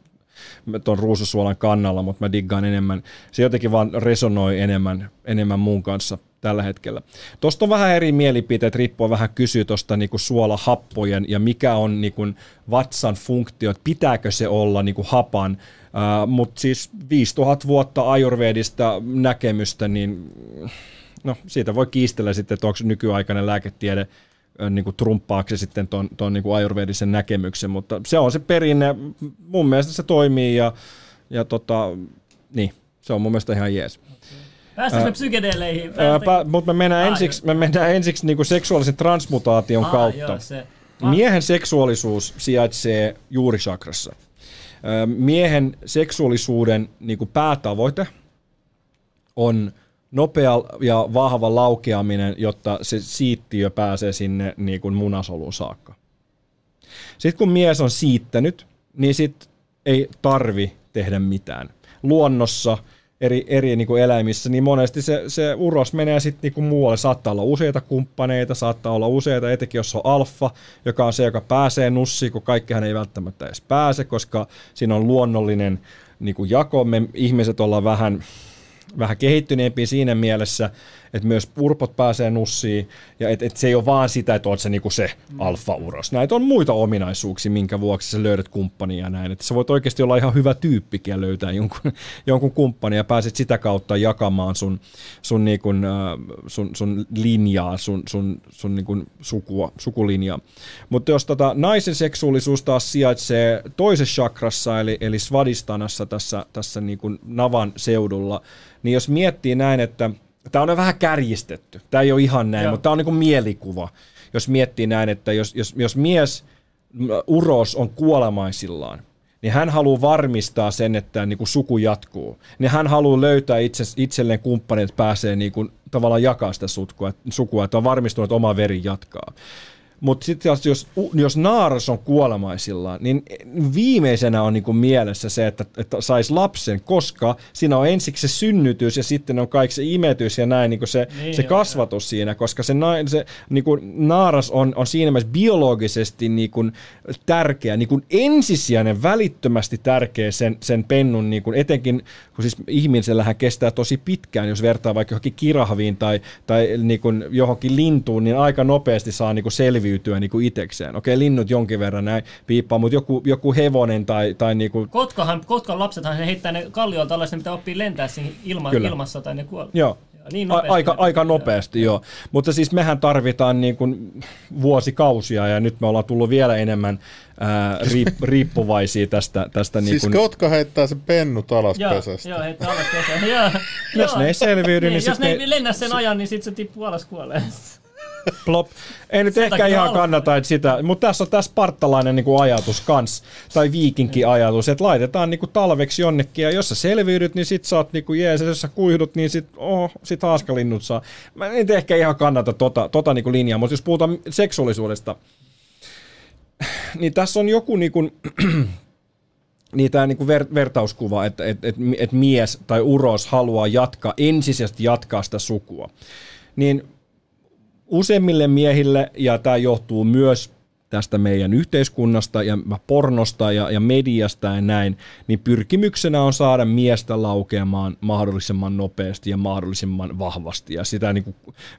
tuon ruususuolan kannalla, mutta mä diggaan enemmän. Se jotenkin vaan resonoi enemmän, enemmän mun kanssa tällä hetkellä. Tuosta on vähän eri mielipiteet, riippuu vähän kysyä tuosta niinku suolahappojen ja mikä on niinku vatsan funktio, että pitääkö se olla niinku hapan, uh, mutta siis 5000 vuotta ajurvedista näkemystä, niin no siitä voi kiistellä sitten, että onko nykyaikainen lääketiede niin kuin trumppaako se sitten tuon, tuon niin kuin ajurvedisen näkemyksen, mutta se on se perinne, mun mielestä se toimii ja, ja tota, niin, se on mun mielestä ihan jees. Päästäänkö me pä, mutta me mennään Ah, ensiksi, me mennään ensiksi niin kuin seksuaalisen transmutaation Ah, kautta. Joo, se. Miehen seksuaalisuus sijaitsee juurisakrassa. Miehen seksuaalisuuden niin kuin päätavoite on nopea ja vahva laukeaminen, jotta se siittiö pääsee sinne niin kuin munasoluun saakka. Sitten kun mies on siittänyt, niin sit ei tarvi tehdä mitään. Luonnossa, eri, eri niin kuin eläimissä, niin monesti se, se uros menee sitten niin kuin muualle. Saattaa olla useita kumppaneita, saattaa olla useita, etenkin jos on alfa, joka on se, joka pääsee nussiin, kun kaikkihan ei välttämättä edes pääse, koska siinä on luonnollinen niin kuin jako. Me ihmiset ollaan vähän vähän kehittyneempi siinä mielessä, että myös urpot pääsee nussiin, ja että et se ei ole vaan sitä, että oot se niinku se alfa-uros. Näitä on muita ominaisuuksia, minkä vuoksi sä löydät kumppania ja näin. Että sä voit oikeasti olla ihan hyvä tyyppikin ja löytää jonkun, *laughs* jonkun kumppanin ja pääset sitä kautta jakamaan sun, sun, niinku, sun, sun linjaa, sun, sun, sun niinku sukua, sukulinjaa. Mutta jos tota, naisen seksuaalisuus taas sijaitsee toisessa chakrassa, eli, eli svadistanassa tässä, tässä niinku navan seudulla, niin jos miettii näin, että tämä on vähän kärjistetty, tämä ei ole ihan näin, Joo. mutta tämä on niin mielikuva, jos miettii näin, että jos, jos, jos mies uros on kuolemaisillaan, niin hän haluaa varmistaa sen, että niin kuin suku jatkuu. Niin hän haluaa löytää itse, itselleen kumppanin, että pääsee niin kuin, tavallaan jakaa sitä sutkua, sukua, että on varmistunut, että oma veri jatkaa. Mutta sitten jos, jos, naaras on kuolemaisillaan, niin viimeisenä on niinku mielessä se, että, että saisi lapsen, koska siinä on ensiksi se synnytys ja sitten on kaikki se imetys ja näin niinku se, Niin, se joo, kasvatus siinä, koska se, na, se niinku, naaras on, on siinä mielessä biologisesti niinku, tärkeä, niinku, ensisijainen, välittömästi tärkeä sen, sen pennun, niinku, etenkin kun siis ihmisellähän kestää tosi pitkään, jos vertaa vaikka johonkin kirahviin tai, tai niinku, johonkin lintuun, niin aika nopeasti saa niinku, selviytyä niinku, itekseen. Okei, linnut jonkin verran näin piippaa, mutta joku, joku hevonen tai, tai niinku, Kotkahan, Kotkan lapsethan ne heittää ne kalliolta alas, ne pitää oppia lentää siinä ilma, Kyllä. ilmassa tai ne kuolee. Joo. Niin nopeasti aika, aika nopeasti, joo. Mutta siis mehän tarvitaan niin kuin vuosikausia ja nyt me ollaan tullut vielä enemmän ää, riip, *laughs* riippuvaisia tästä, tästä niin Siis kuin, kotka heittää sen pennut alas Joo, pesästä. joo, heittää alas. Joo, Jos joo. ne ei selviydy, niin jos sit ne ne- ei lennä sen ajan, niin sitten se tippuu alas kuolee. Plop. Ei nyt ehkä takia ihan kannata että sitä, mutta tässä on tämä spartalainen niin kuin ajatus kans, tai viikinki-ajatus, että laitetaan niin kuin talveksi jonnekin, ja jos sä selviydyt, niin sit sä oot niin kuin jees, ja jos sä kuihdut, niin sit, oh, sit haaskalinnut saa. Mä en nyt ehkä ihan kannata tota, tota niin kuin linjaa, mutta jos puhutaan seksuaalisuudesta, niin tässä on joku *clears throat* niin kuin, niin tämä niinku ver, vertauskuva, että et, et, et mies tai uros haluaa jatkaa, ensisijaisesti jatkaa sitä sukua. Niin useimmille miehille, ja tämä johtuu myös tästä meidän yhteiskunnasta ja pornosta ja, ja mediasta ja näin, niin pyrkimyksenä on saada miestä laukeamaan mahdollisimman nopeasti ja mahdollisimman vahvasti. Ja sitä niin kuin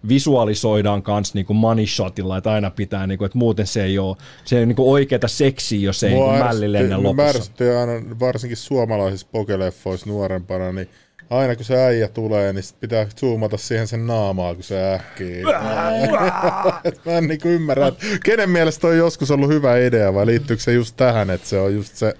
visualisoidaan myös niin kuin money shotilla, että aina pitää, niin kuin, että muuten se ei ole, se ei ole niin kuin oikeata seksiä, jos ei niin kuin mälli lennä ärsytti- lopussa. Mä ärsytti aina, varsinkin suomalaisissa pokeleffoissa nuorempana, niin aina kun se äijä tulee, niin sit pitää zoomata siihen sen naamaa, kun se ähkii. *laughs* Mä en niinku ymmärrä, että kenen mielestä on joskus ollut hyvä idea, vai liittyykö se just tähän, että se on just se...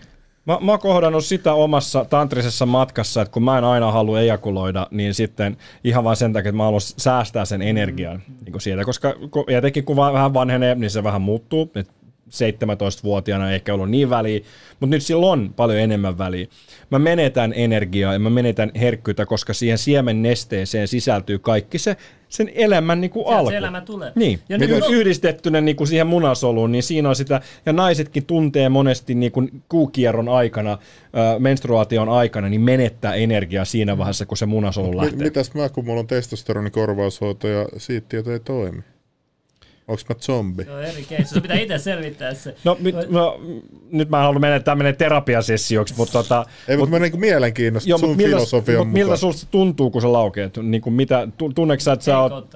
Mä, mä oon kohdannut sitä omassa tantrisessa matkassa, että kun mä en aina halua ejakuloida, niin sitten ihan vain sen takia, että mä haluan säästää sen energian niin kuin siitä, koska kun- etenkin kun vähän vanhenee, niin se vähän muuttuu. Et 17-vuotiaana ei ehkä ollut niin väliä, mutta nyt sillä on paljon enemmän väliä. Mä menetän energiaa ja mä menetän herkkyyttä, koska siihen siemen nesteeseen sisältyy kaikki se sen elämän niin kuin Sieltä alku. se elämä tulee. Niin, Ja nyt- yhdistettynä niin kuin siihen munasoluun, niin siinä on sitä, ja naisetkin tuntee monesti niin kuin kuukierron aikana, äh, menstruaation aikana, niin menettää energiaa siinä vaiheessa, kun se munasolu lähtee. mitäs mä, kun mulla on testosteronikorvaushoito ja siitä tieto ei toimi? Onks mä zombi? Se on eri keissi, se pitää itse selvittää se. No, mit, no, nyt mä en halua mennä, tämä menee terapiasessioksi, mutta tota, Ei, mutta mä niinku mielenkiinnosta joo, sun miltä, filosofian mut miltä susta tuntuu, kun se laukeet? Niin kuin mitä, tu- tunneeko sä, että sä oot,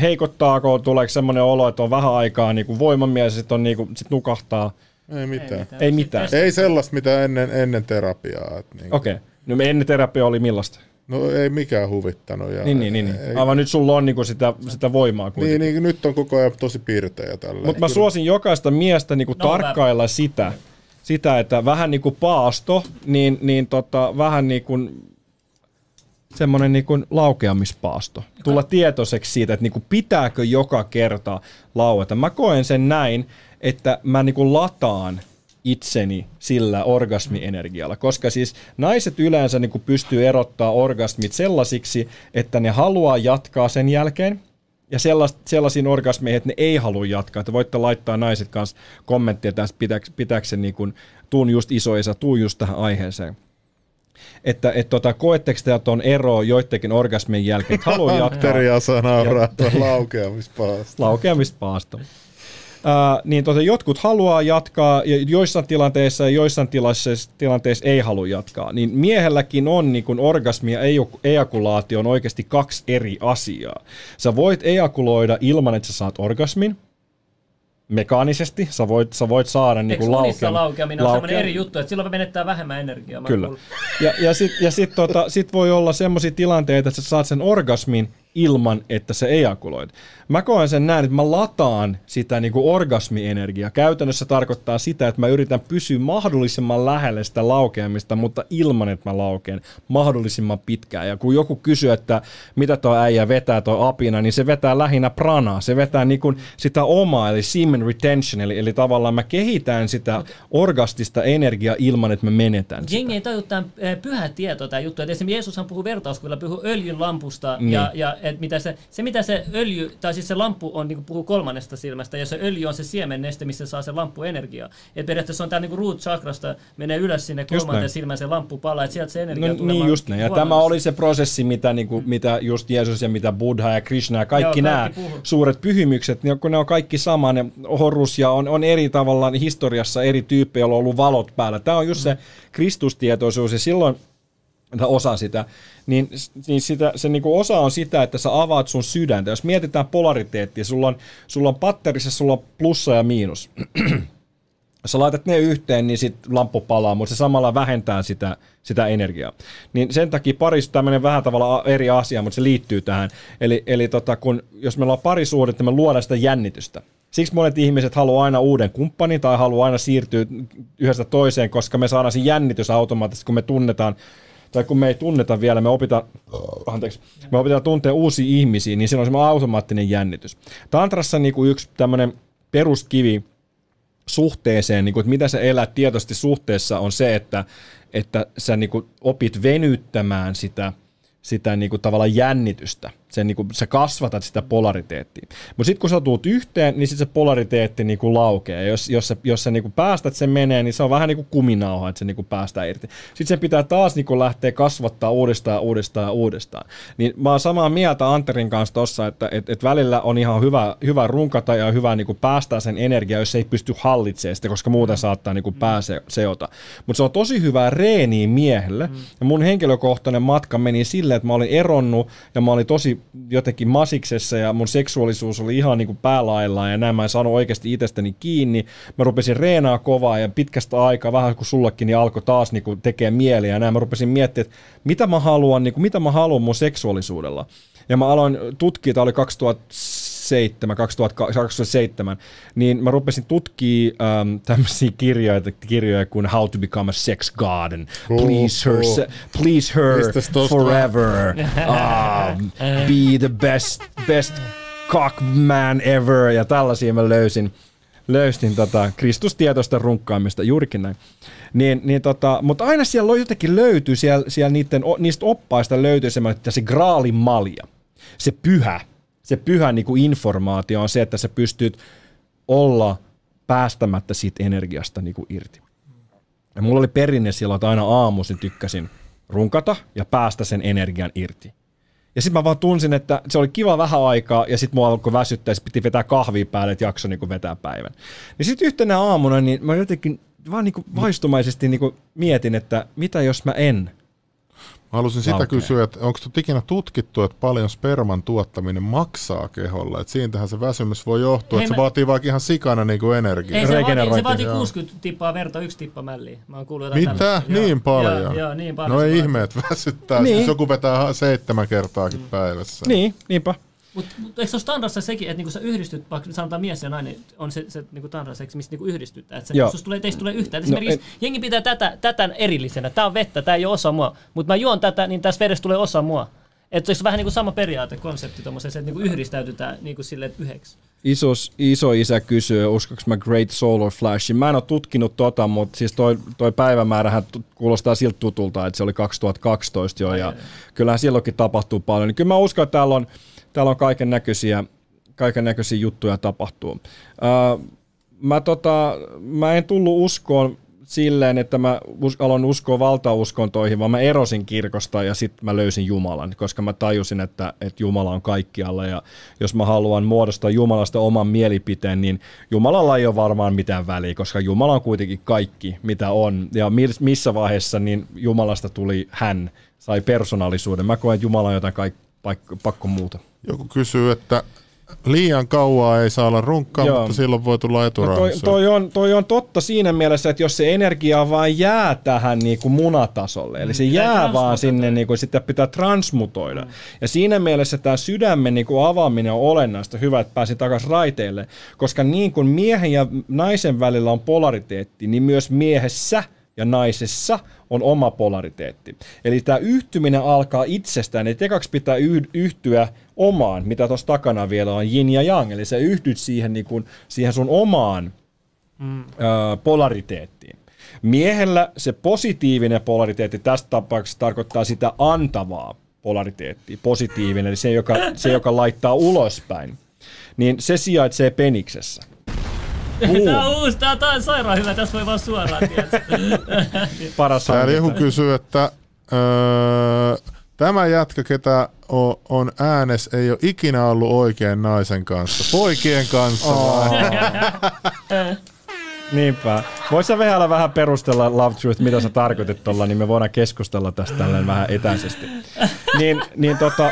heikottaako, tuleeko semmoinen olo, että on vähän aikaa niin kuin voimamies, sitten on niin kuin, sit nukahtaa? Ei mitään. Ei mitään. Sitten Ei sellaista, mitä ennen, ennen terapiaa. Et niinku. Okei. Okay. No ennen terapia oli millaista? No ei mikään huvittanut. Ja Niin, niin, niin. Ei, niin. Aivan nyt sulla on niinku sitä, sitä voimaa kuitenkin. niin, niin, nyt on koko ajan tosi pirteä tällä. Mutta mä suosin jokaista miestä niinku No, tarkkailla sitä, sitä, että vähän niinku paasto, niin, niin tota, vähän niinku semmoinen niinku laukeamispaasto. Tulla tietoiseksi siitä, että niinku pitääkö joka kerta laueta. Mä koen sen näin, että mä niinku lataan itseni sillä orgasmienergialla, koska siis naiset yleensä niinku pystyy erottaa orgasmit sellaisiksi, että ne haluaa jatkaa sen jälkeen, ja sellais, sellaisiin orgasmeihin, että ne ei halua jatkaa. Että voitte laittaa naiset kanssa kommenttia tästä, pitääkö, se niin kuin, tuun just isoisa, tuu just tähän aiheeseen. Että et tota, koetteko te, että on ero joidenkin orgasmien jälkeen, että haluaa *laughs* jatkaa Teria saa nauraa tuon laukeamispaasta. laukeamispaasto. Ää, niin tota, jotkut haluaa jatkaa, ja joissain tilanteissa ja joissain tilanteissa, tilanteissa ei halua jatkaa. Niin miehelläkin on niin kun orgasmi ja ejakulaatio on oikeasti kaksi eri asiaa. Sä voit ejakuloida ilman, että sä saat orgasmin, mekaanisesti. Sä voit, sä voit saada niin Eikö kuin unissa laukeam- laukeaminen on semmoinen eri juttu, että silloin menettää vähemmän energiaa. Kyllä. Ja, ja sitten ja sit, tota, sit voi olla semmoisia tilanteita, että sä saat sen orgasmin ilman, että sä ejakuloit. Mä koen sen näin, että mä lataan sitä niin kuin orgasmienergiaa. Käytännössä tarkoittaa sitä, että mä yritän pysyä mahdollisimman lähellä sitä laukeamista, mutta ilman, että mä laukeen mahdollisimman pitkään. Ja kun joku kysyy, että mitä tuo äijä vetää tuo apina, niin se vetää lähinnä pranaa. Se vetää niin kuin sitä omaa, eli semen retention, eli, eli tavallaan mä kehitän sitä orgastista energiaa ilman, että mä menetän sitä. Jengi ei taju tämän eh, pyhä tieto, tämä juttu. Että esimerkiksi Jeesushan puhuu vertauskuvilla, puhuu öljyn lampusta Niin. ja, ja että mitä se, se, mitä se öljy, tai siis se lamppu on, niin kuin puhuu kolmannesta silmästä, ja se öljy on se siemenneste, missä saa se lamppu energiaa. Että periaatteessa on tämä niin root chakrasta, menee ylös sinne kolmanteen silmään se lamppu palaa, että sieltä se energia no, tulee Niin just näin. Ja tämä oli se prosessi, mitä, niin kuin, mitä just Jeesus ja mitä Buddha ja Krishna ja kaikki, Joo, nämä suuret pyhimykset, niin kun ne on kaikki sama, ne Horus ja on, on eri tavalla historiassa eri tyyppejä, joilla on ollut valot päällä. Tämä on just se kristustietoisuus ja silloin tai osa sitä, niin, niin sitä, se niinku osa on sitä, että sä avaat sun sydäntä. Jos mietitään polariteettia, sulla on, sulla on patterissa sulla on plussa ja miinus. Jos *clears throat* sä laitat ne yhteen, niin sit lamppu palaa, mutta se samalla vähentää sitä, sitä energiaa. Niin sen takia paris tämmöinen vähän tavalla eri asia, mutta se liittyy tähän. Eli, eli tota, kun, jos meillä on parisuhdetta, me luodaan sitä jännitystä. Siksi monet ihmiset haluaa aina uuden kumppanin tai haluaa aina siirtyä yhdestä toiseen, koska me saadaan se jännitys automaattisesti, kun me tunnetaan tai kun me ei tunneta vielä, me opitaan, anteeksi, me opitaan tuntea uusia ihmisiä, niin siinä on semmoinen automaattinen jännitys. Tantrassa niin kuin yksi tämmöinen peruskivi suhteeseen, niin kuin, että mitä sä elät tietoisesti suhteessa, on se, että, että sä niin kuin, opit venyttämään sitä, sitä niin kuin, tavallaan jännitystä. Sen, niin kuin, sä kasvatat sitä polariteettia. Mutta sitten kun sä tuut yhteen, niin sitten se polariteetti niin kuin laukeaa. Ja jos, jos sä, jos sä niin kuin päästät sen menee, niin se on vähän niin kuin kuminauha, että se niin kuin päästää irti. Sitten sen pitää taas niin kuin lähteä kasvattaa uudestaan, uudestaan ja uudestaan. Niin mä oon samaa mieltä Anterin kanssa tossa, että et, et välillä on ihan hyvä, hyvä runkata ja hyvä niin kuin päästää sen energiaa, jos ei pysty hallitsemaan sitä, koska muuten saattaa niin kuin pääse seota. Mutta se on tosi hyvää reeniä miehelle. Mm. Ja mun henkilökohtainen matka meni silleen, että mä olin eronnut ja mä olin tosi jotenkin masiksessa ja mun seksuaalisuus oli ihan niin kuin päälaillaan ja näin mä en saanut oikeasti itsestäni kiinni. Mä rupesin reenaa kovaa ja pitkästä aikaa, vähän kuin sullakin, niin alkoi taas niin kuin tekee mieliä ja näin. Mä rupesin miettimään, että mitä mä haluan, niin kuin, mitä mä haluan mun seksuaalisuudella. Ja mä aloin tutkia, tämä oli 2007, 2007, niin mä rupesin tutkia ähm, tämmöisiä kirjoja, kirjoja kuin How to Become a Sex God and Please Her, se, please her? Forever, um, Be the best, best cock man ever ja tällaisia mä löysin löysin tota Kristustietoista runkkaamista, juurikin näin. Niin, niin tota, mutta aina siellä jotenkin löytyy, siellä, siellä niiden, niistä oppaista löytyy semmoinen, että se graalin malja, se pyhä, se pyhä niin kuin informaatio on se, että sä pystyt olla päästämättä siitä energiasta niin kuin irti. Ja mulla oli perinne silloin, että aina aamuisin tykkäsin runkata ja päästä sen energian irti. Ja sitten mä vaan tunsin, että se oli kiva vähän aikaa, ja sitten mua alkoi väsyttää, ja piti vetää kahvia päälle, että jakso niin vetää päivän. Niin sitten yhtenä aamuna, niin mä jotenkin vaan niin vaistumaisesti niin mietin, että mitä jos mä en Mä halusin sitä Laukea. kysyä, että onko ikinä tutkittu, että paljon sperman tuottaminen maksaa keholle? Että siitähän se väsymys voi johtua, Hei, että se mä- vaatii vaikka ihan sikana niin kuin energiaa. Ei, se vaatii, se vaatii joo. 60 tippaa verta, yksi tippa mälliä. Mä oon kuullut jotain Mitä? tällaista. Joo, Niin paljon? Joo, joo niin paljon. No se ei ihme, että väsyttää. Niin. Niin. Joku vetää seitsemän kertaakin päivässä. Niin, niinpä. Mutta mut eikö se ole tandrassa sekin, että niinku sä yhdistyt, vaikka sanotaan mies ja nainen, on se, se niinku tandraseksi, mistä niinku yhdistytään. Että se, sus tulee, teistä tulee yhtään. Et No, Esimerkiksi jengi pitää tätä, tätä erillisenä. Tämä on vettä, tämä ei ole osa mua. Mutta mä juon tätä, niin tässä vedessä tulee osa mua. Että se on vähän niin kuin sama periaate, konsepti tuommoisessa, että niinku yhdistäytytään niinku silleen yhdeksi. Isos, iso isä kysyy, uskoks mä Great Solar Flashin. Mä en ole tutkinut tota, mutta siis toi, toi päivämäärähän kuulostaa siltä tutulta, että se oli 2012 jo, ja kyllähän silloinkin tapahtuu paljon. Niin kyllä mä uskon, että täällä on, täällä on kaiken näköisiä, kaiken näköisiä juttuja tapahtuu. Öö, mä, tota, mä en tullut uskoon silleen, että mä us- aloin uskoa valtauskontoihin, vaan mä erosin kirkosta ja sitten mä löysin Jumalan, koska mä tajusin, että, että Jumala on kaikkialla ja jos mä haluan muodostaa Jumalasta oman mielipiteen, niin Jumalalla ei ole varmaan mitään väliä, koska Jumala on kuitenkin kaikki, mitä on. Ja mis- missä vaiheessa niin Jumalasta tuli hän, sai persoonallisuuden. Mä koen, että Jumala on jotain kaik- paik- pakko muuta. Joku kysyy, että liian kauaa ei saa olla runkkaa, Joo. mutta silloin voi tulla No toi, eturauhassa. toi, on, toi on totta siinä mielessä, että jos se energia vaan jää tähän niin kuin munatasolle, eli se pitää jää vaan transmutoida. sinne, niin kuin, sitä pitää transmutoida. Ja siinä mielessä tämä sydämen niin kuin avaaminen on olennaista. Hyvä, että pääsin takaisin raiteille, koska niin kuin miehen ja naisen välillä on polariteetti, niin myös miehessä ja naisessa on oma polariteetti. Eli tämä yhtyminen alkaa itsestään, eli ekaksi pitää yh- yhtyä omaan, mitä tuossa takana vielä on yin ja yang, eli sä yhdyt siihen, niin kuin, siihen sun omaan mm. ö, polariteettiin. Miehellä se positiivinen polariteetti tässä tapauksessa tarkoittaa sitä antavaa polariteettia, positiivinen, eli se joka, se, joka laittaa ulospäin, niin se sijaitsee peniksessä. Tää on uusi, tää, tää on sairaan hyvä, tässä voi vaan suoraan? *laughs* Paras Täällä hankinta. joku kysyy, että öö, tämä jätkä, ketä on, on äänes, ei ole ikinä ollut oikein naisen kanssa. Poikien kanssa oh. *laughs* Niinpä. Vois sä vielä vähän perustella Love Truth, mitä sä tarkoitit tuolla, niin me voidaan keskustella tästä tälleen vähän etäisesti. *laughs* Niin, niin, tota,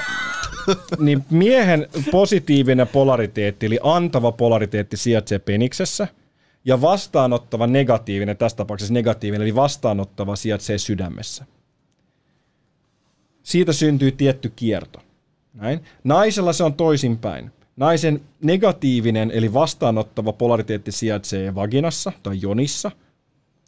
niin miehen positiivinen polariteetti, eli antava polariteetti sijaitsee peniksessä, ja vastaanottava negatiivinen, tässä tapauksessa negatiivinen, eli vastaanottava sijaitsee sydämessä. Siitä syntyy tietty kierto. Näin. Naisella se on toisinpäin. Naisen negatiivinen eli vastaanottava polariteetti sijaitsee vaginassa tai jonissa,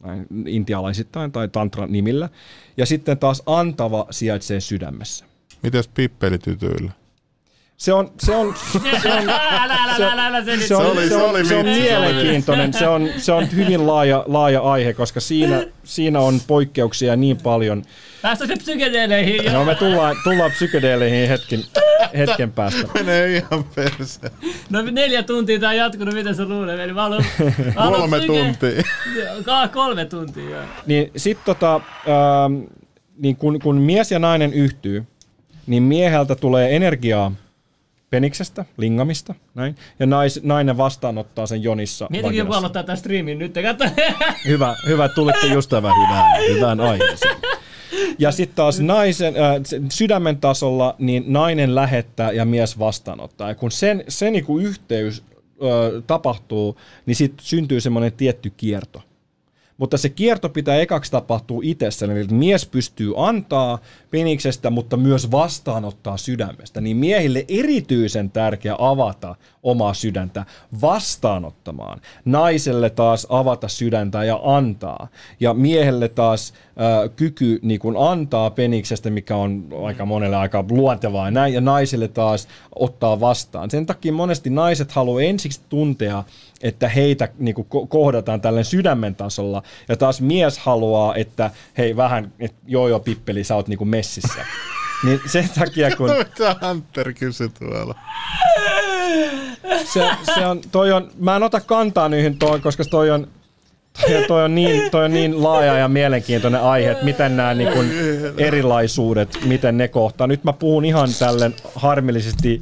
näin intialaisittain tai tantran nimillä, ja sitten taas antava sijaitsee sydämessä. Mites pippelitytyillä? Se on, se on, *laughs* se on, se- on, Se on, se on mielenkiintoinen, se on, se on hyvin laaja, laaja aihe, koska siinä, siinä on poikkeuksia niin paljon. Päästä se psykedeeleihin. No me tullaan, tullaan psykedeeleihin hetken, hetken päästä. Menee ihan perse. No neljä tuntia tää on jatkunut, mitä sä luulet? Eli mä haluan, mä haluan Kolme psyke- tuntia. Ka- kolme tuntia, joo. Niin sit tota, ähm, niin kun, kun mies ja nainen yhtyy, niin mieheltä tulee energiaa peniksestä, lingamista, näin, ja nais, nainen vastaanottaa sen jonissa. Mietinkin joku aloittaa tämän striimin nyt. Katso. *laughs* Hyvä, hyvä, tulitte just tämän hyvään, hyvään aiheeseen. Ja sitten taas naisen, äh, sydämen tasolla niin nainen lähettää ja mies vastaanottaa. Ja kun sen, se niinku yhteys äh, tapahtuu, niin sitten syntyy semmoinen tietty kierto. Mutta se kierto pitää ekaksi tapahtua itsessä, eli mies pystyy antaa peniksestä, mutta myös vastaanottaa sydämestä. Niin miehille erityisen tärkeä avata omaa sydäntä vastaanottamaan. Naiselle taas avata sydäntä ja antaa. Ja miehelle taas äh, kyky niin kun antaa peniksestä, mikä on aika monelle aika luontevaa, näin, ja naiselle taas ottaa vastaan. Sen takia monesti naiset haluaa ensiksi tuntea, että heitä niin kuin, ko- kohdataan tällä sydämen tasolla, ja taas mies haluaa, että hei vähän, että joo joo pippeli, sä oot niin kuin messissä. *laughs* Niin sen takia, kun Mitä Hunter kysyi tuolla? se, se on, toi on, mä en ota kantaa niihin toi, koska toi on, toi, toi, on niin, toi on niin laaja ja mielenkiintoinen aihe, että miten nämä niin erilaisuudet, miten ne kohtaa. Nyt mä puhun ihan tälleen harmillisesti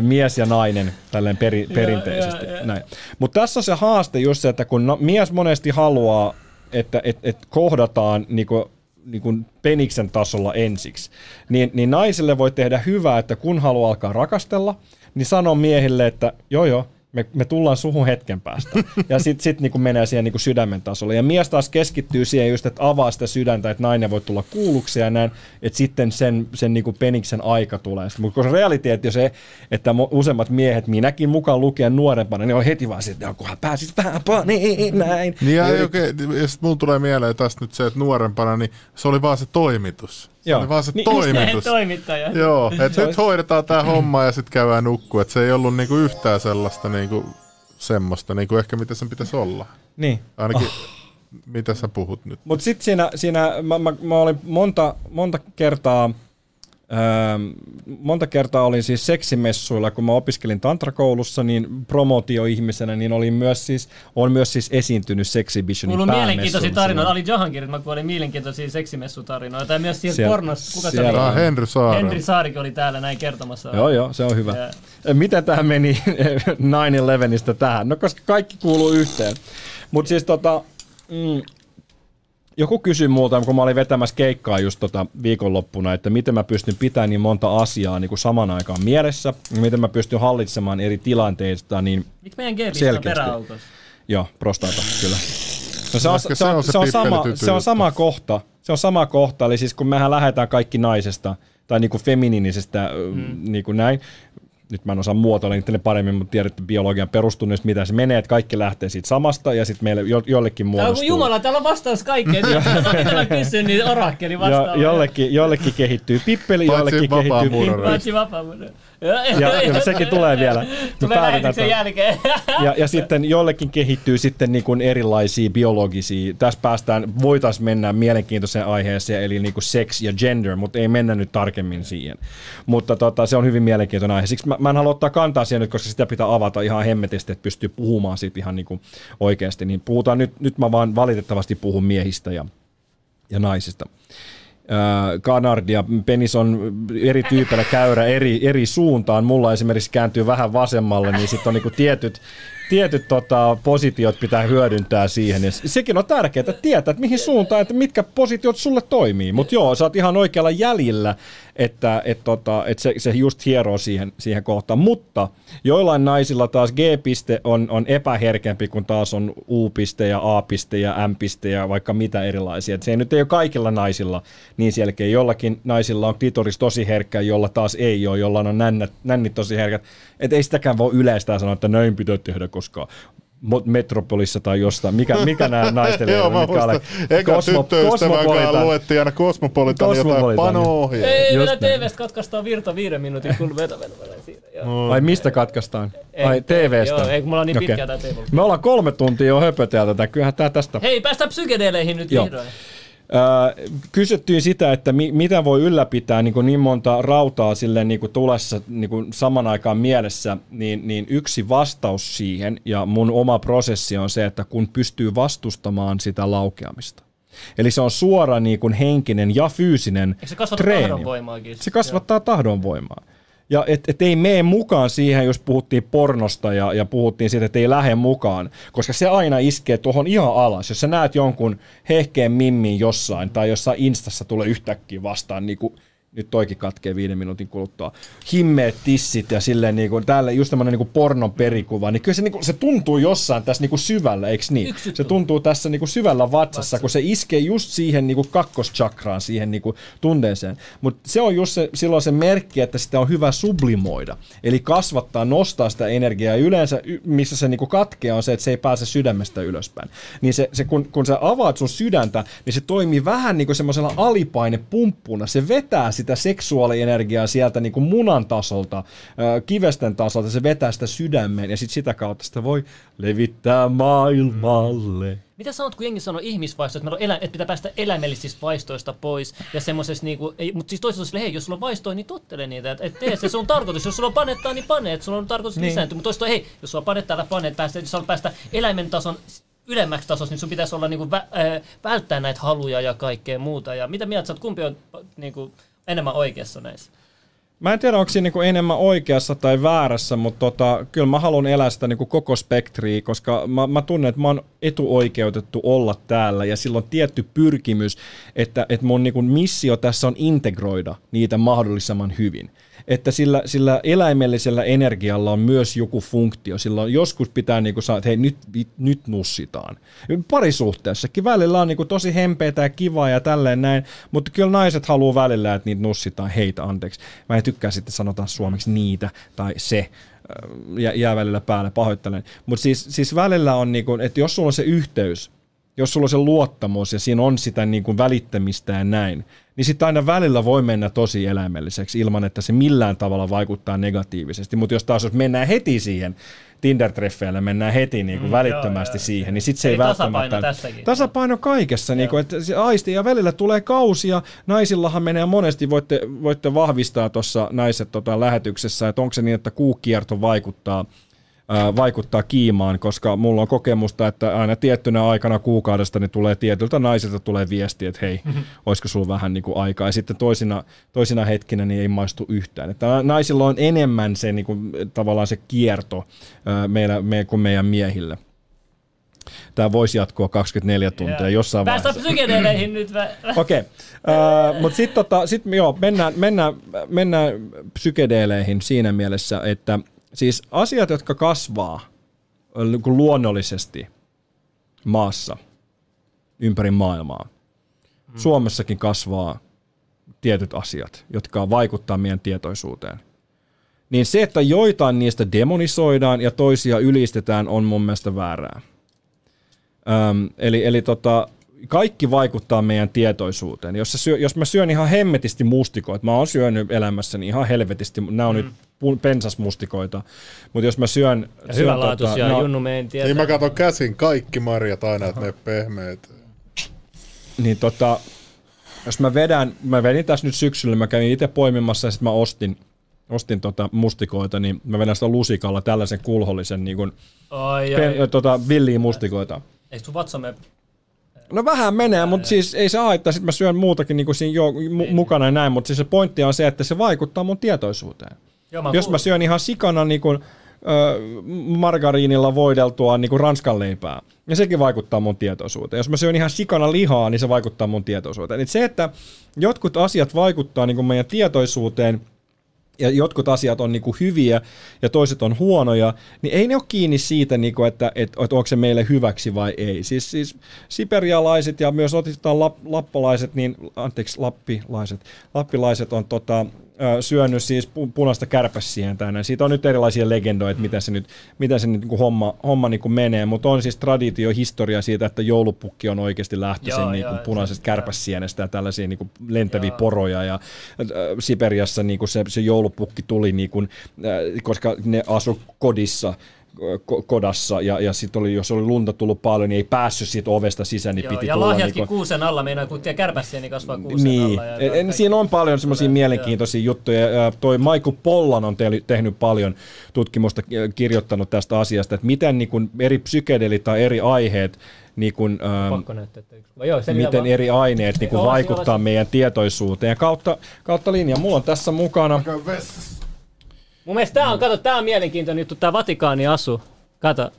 mies ja nainen tälleen peri, perinteisesti. Näin. Mutta tässä on se haaste just se, että kun no, mies monesti haluaa, että et, et kohdataan niinku, niinku peniksen tasolla ensiksi, niin, niin naiselle voi tehdä hyvää, että kun haluaa alkaa rakastella, niin sanoo miehille, että joo joo, me, me tullaan suhun hetken päästä. *laughs* Ja sitten sit niinku menee siihen niinku sydämen tasolle. Ja mies taas keskittyy siihen just, että avaa sitä sydäntä, että nainen voi tulla kuulluksi ja näin, että sitten sen, sen niinku peniksen aika tulee. Mutta koska realiteetti on se, että mo- useimmat miehet, minäkin mukaan lukien nuorempana, niin on heti vaan sitten, että kunhan pääsit vähän niin näin. Niin ja, Ja- okay, ja sit mulla tulee mieleen tästä nyt se, että nuorempana, niin se oli vaan se toimitus. Se Joo. oli vaan se Niin, toimitus. toimittaja. Joo, *laughs* että nyt hoidetaan tämä homma ja sitten käydään nukkua. Että se ei ollut niinku yhtään sellaista niinku semmoista, niinku ehkä mitä sen pitäisi olla. Niin. Ainakin, mitä sä puhut nyt. Mutta sitten siinä, siinä mä, mä, mä olin monta, monta kertaa, monta kertaa olin siis seksimessuilla, kun mä opiskelin tantrakoulussa, niin promootioihmisenä, niin olin myös siis, on myös siis esiintynyt Sexibitionin Mulla on mielenkiintoisia tarinoita. silloin. Ali Jahankirit, mä kuulin mielenkiintoisia seksimessutarinoita. Ja myös siellä Siellä- pornossa, kuka se siellä- oli? Ah, Henry Saaren. Henri Saarikin oli täällä näin kertomassa. Joo, joo, se on hyvä. Ja- Miten tämä meni *laughs* 9-11 tähän? No koska kaikki kuuluu yhteen. Mutta siis tota, mm, joku kysyi multa, kun mä olin vetämässä keikkaa just tota viikonloppuna, että miten mä pystyn pitämään niin monta asiaa niin kuin saman aikaan mielessä, ja miten mä pystyn hallitsemaan eri tilanteista, niin Miksi meidän G-pistä on peräautossa? joo, prostata, kyllä. No se, on, se, on, se se, on sama, se on sama kohta. Se on sama kohta, eli siis kun mehän lähdetään kaikki naisesta, tai niinku feminiinisestä, mm. niinku näin, nyt mä en osaa muotoilla niitä paremmin, mutta tiedätte biologian perustunnista, mitä se menee, että kaikki lähtee siitä samasta ja sitten meille jo, jollekin muodostuu. kuin Jumala, täällä on vastaus kaikkeen. *laughs* Mitä mä kysyn, niin orakkeli jo, vastaa. jollekin, jollekin kehittyy pippeli, jollekin kehittyy. Paitsi vapaamuuden. Ja, ja sekin tulee vielä. Tulee lähetyksen tuon. jälkeen. *laughs* ja, ja sitten jollekin kehittyy sitten niin kuin erilaisia biologisia. Tässä päästään, voitaisiin mennä mielenkiintoiseen aiheeseen, eli niin kuin sex ja gender, mutta ei mennä nyt tarkemmin siihen. Mutta tota, se on hyvin mielenkiintoinen aihe. Siksi mä, mä en halua ottaa kantaa siihen nyt, koska sitä pitää avata ihan hemmetisti, että pystyy puhumaan siitä ihan niin kuin oikeasti. Niin puhutaan nyt, nyt mä vaan valitettavasti puhun miehistä ja, ja naisista. Äh, Kanard ja penis on eri tyypeillä käyrä eri, eri suuntaan. Mulla esimerkiksi kääntyy vähän vasemmalle, niin sitten on niinku tietyt, tietyt tota, positiot pitää hyödyntää siihen. Ja sekin on tärkeää tietää, että mihin suuntaan, että mitkä positiot sulle toimii. Mutta joo, sä oot ihan oikealla jäljellä, että et, tota, et se, se just hieroo siihen, siihen kohtaan. Mutta joillain naisilla taas G-piste on, on epäherkempi, kun taas on U-piste ja A-piste ja M-piste ja vaikka mitä erilaisia. Et se nyt ei ole kaikilla naisilla niin selkeä. Jollakin naisilla on klitoris tosi herkkä, jolla taas ei ole, jolla on nännät, nännit tosi herkät. Et ei sitäkään voi yleistää sanoa, että näin pitää tehdä, koska Metropolissa tai jostain. Mikä, mikä nämä naisten *laughs* Joo, mä mitkä muistan. Eka tyttöystävän kanssa luettiin aina Cosmopolitan jotain Cosmopolitan. Ei. Just vielä. TVstä katkaistaan virta viiden minuutin kun veto siinä. Joo. Ai mistä katkaistaan? Ei, Ai TVstä? Joo, ei kun mulla on niin Okei. pitkä tää TV. Me ollaan kolme tuntia jo höpöteltä tätä. Kyllähän tää tästä... Hei, päästään psykedeleihin nyt Joo. vihdoin. Öö, kysyttiin sitä, että mi- mitä voi ylläpitää niin, kuin niin monta rautaa sille niin kuin tulessa niin kuin saman aikaan mielessä, niin, niin yksi vastaus siihen ja mun oma prosessi on se, että kun pystyy vastustamaan sitä laukeamista. Eli se on suora niin kuin henkinen ja fyysinen Eikö se kasvata treeni. tahdonvoimaakin? Se kasvattaa tahdonvoimaa. Ja et, et ei mene mukaan siihen, jos puhuttiin pornosta ja, ja puhuttiin siitä, että ei lähde mukaan, koska se aina iskee tuohon ihan alas. Jos sä näet jonkun hehkeen mimmin jossain tai jossain instassa tulee yhtäkkiä vastaan, niin kuin nyt toikin katkee viiden minuutin kuluttua, himmeet tissit ja silleen niin kuin, täällä just tämmöinen niin kuin pornon perikuva, niin kyllä se, niin kuin, se tuntuu jossain tässä niin kuin syvällä, eikö niin? Se tuntuu tässä niin kuin syvällä vatsassa, kun se iskee just siihen niin kuin kakkoschakraan, siihen niin kuin tunteeseen. Mutta se on just se, silloin se merkki, että sitä on hyvä sublimoida. Eli kasvattaa, nostaa sitä energiaa. Yleensä, missä se niin kuin katkeaa, on se, että se ei pääse sydämestä ylöspäin. Niin se, se kun, kun sä avaat sun sydäntä, niin se toimii vähän niin kuin semmoisella alipainepumppuna. Se vetää sitä seksuaalienergiaa sieltä niin kuin munan tasolta, kivesten tasolta, se vetää sitä sydämeen ja sit sitä kautta sitä voi levittää maailmalle. Mitä sanot, kun jengi sanoo ihmisvaistoista, että, elä, että pitää päästä eläimellisistä vaistoista pois ja semmoisessa niinku, ei, mutta siis toisaalta sille, hei, jos sulla on vaistoja, niin tottele niitä, että et tee se, se on tarkoitus, jos sulla on panettaa, niin pane, että sulla on tarkoitus niin. lisääntyä, mutta toisaalta, hei, jos sulla on panettaa, älä pane, että päästä, jos haluat päästä eläimen tason ylemmäksi tasossa, niin sun pitäisi olla niinku vä, äh, välttää näitä haluja ja kaikkea muuta. Ja mitä mieltä sä oot, kumpi on niinku, enemmän oikeassa näissä? Mä en tiedä, onko siinä niinku enemmän oikeassa tai väärässä, mutta tota, kyllä mä haluan elää sitä niinku koko spektriä, koska mä, mä tunnen, että mä oon etuoikeutettu olla täällä ja sillä on tietty pyrkimys, että, että mun niinku missio tässä on integroida niitä mahdollisimman hyvin. Että sillä, sillä eläimellisellä energialla on myös joku funktio. Sillä on, joskus pitää niinku sanoa, että hei nyt, nyt, nussitaan. Parisuhteessakin välillä on niinku tosi hempeitä ja kivaa ja tälleen näin, mutta kyllä naiset haluaa välillä, että niitä nussitaan heitä, anteeksi. Mä en tykkää sitten sanotaan suomeksi niitä tai se ja jää välillä päälle, pahoittelen. Mutta siis, siis välillä on, niinku, että jos sulla on se yhteys, jos sulla on se luottamus ja siinä on sitä niin kuin välittämistä ja näin, niin sitten aina välillä voi mennä tosi eläimelliseksi ilman, että se millään tavalla vaikuttaa negatiivisesti. Mutta jos taas jos mennään heti siihen Tinder-treffeille, mennään heti niin kuin Mm, välittömästi joo, joo. siihen, niin sitten se Eli ei tasapaino välttämättä... tässäkin. Tasapaino kaikessa, niin kuin, että aisti ja välillä tulee kausia. Naisillahan menee monesti, voitte, voitte vahvistaa tuossa naiset tota, lähetyksessä, että onko se niin, että kuukierto vaikuttaa vaikuttaa kiimaan, koska mulla on kokemusta, että aina tiettynä aikana kuukaudesta niin tulee tietyltä naisilta tulee viesti, että hei, olisiko sulla vähän niin kuin aikaa. Ja sitten toisina, toisina hetkinä niin ei maistu yhtään. Että naisilla on enemmän se niin kuin, tavallaan se kierto meillä, me, kuin meidän miehillä. Tämä voisi jatkua 24 tuntia Joo. jossain Päästään vaiheessa. psykedeleihin nyt. *laughs* Okei, okay. mutta sitten tota, sit, joo, mennään, mennään, mennään psykedeeleihin siinä mielessä, että siis asiat, jotka kasvaa niin luonnollisesti maassa ympäri maailmaa. Hmm. Suomessakin kasvaa tietyt asiat, jotka vaikuttaa meidän tietoisuuteen. niin se, että joitain niistä demonisoidaan ja toisia ylistetään, on mun mielestä väärää. Öm, eli eli tota, kaikki vaikuttaa meidän tietoisuuteen. Jos, syö, jos mä syön ihan hemmetisti mustikoita, mä oon syönyt elämässäni ihan helvetisti, nämä on mm. nyt pensasmustikoita, mutta jos mä syön... Ja syön hyvälaatuisia, tota, no, Junnu meidän tietää. Niin mä katson käsin kaikki marjat aina, että ne pehmeät. niin tota, jos mä vedän, mä vedin tässä nyt syksyllä, mä kävin itse poimimassa ja sitten mä ostin, ostin tota mustikoita, niin mä vedän sitä lusikalla tällaisen kulhollisen niin kuin, Ai, pen, ai. tota, villiä mustikoita. Eikö sun vatsamme... No vähän menee, mutta siis ei se haittaa, sitten mä syön muutakin niin kuin siinä jo, mu- mukana ja näin, mutta siis se pointti on se, että se vaikuttaa mun tietoisuuteen. Joo, mä Jos mä syön ihan sikana niin kuin, margariinilla voideltua niin kuin ranskan leipää, ja sekin vaikuttaa mun tietoisuuteen. Jos mä syön ihan sikana lihaa, niin se vaikuttaa mun tietoisuuteen. Et se, että jotkut asiat vaikuttaa niin kuin meidän tietoisuuteen, ja jotkut asiat on niinku hyviä ja toiset on huonoja, niin ei ne ole kiinni siitä, niinku, että, että, että onko se meille hyväksi vai ei. Siis, siis siperialaiset ja myös otetaan lap, lappalaiset, niin, anteeksi, lappilaiset, lappilaiset on tota, syönyt siis pu- punaista kärpäsientä. ja Siitä on nyt erilaisia legendoja, että miten se nyt, miten se nyt niin homma, homma niin menee, mutta on siis traditio, historia siitä, että joulupukki on oikeasti lähtöisin Joo, niin joo, punaisesta se- kärpäsienestä ja tällaisia niin lentäviä Joo. poroja. Ja, äh, Siperiassa niin se, se joulupukki tuli, niin kuin, äh, koska ne asu kodissa, ko- kodassa ja, ja sitten oli, jos oli lunta tullut paljon, niin ei päässyt siitä ovesta sisään, niin Joo, piti ja tulla lahjatkin niinku- kuusen alla, meinaa kun kärpäsiä, niin kasvaa kuusen niin, alla. Ja en, en, siinä on paljon semmoisia mielenkiintoisia juttuja. Ja toi Michael Pollan on te- tehnyt paljon tutkimusta, kirjoittanut tästä asiasta, että miten niin kuin eri psykedelit tai eri aiheet, niin kuin, ähm. Joo, miten vielä eri aineet niin kuin Joo, vaikuttaa meidän tietoisuuteen. Ja kautta, kautta linja, mulla on tässä mukana, Mun mielestä tää on, kato, tää on mielenkiintoinen juttu, tää Vatikaani asu. Kato,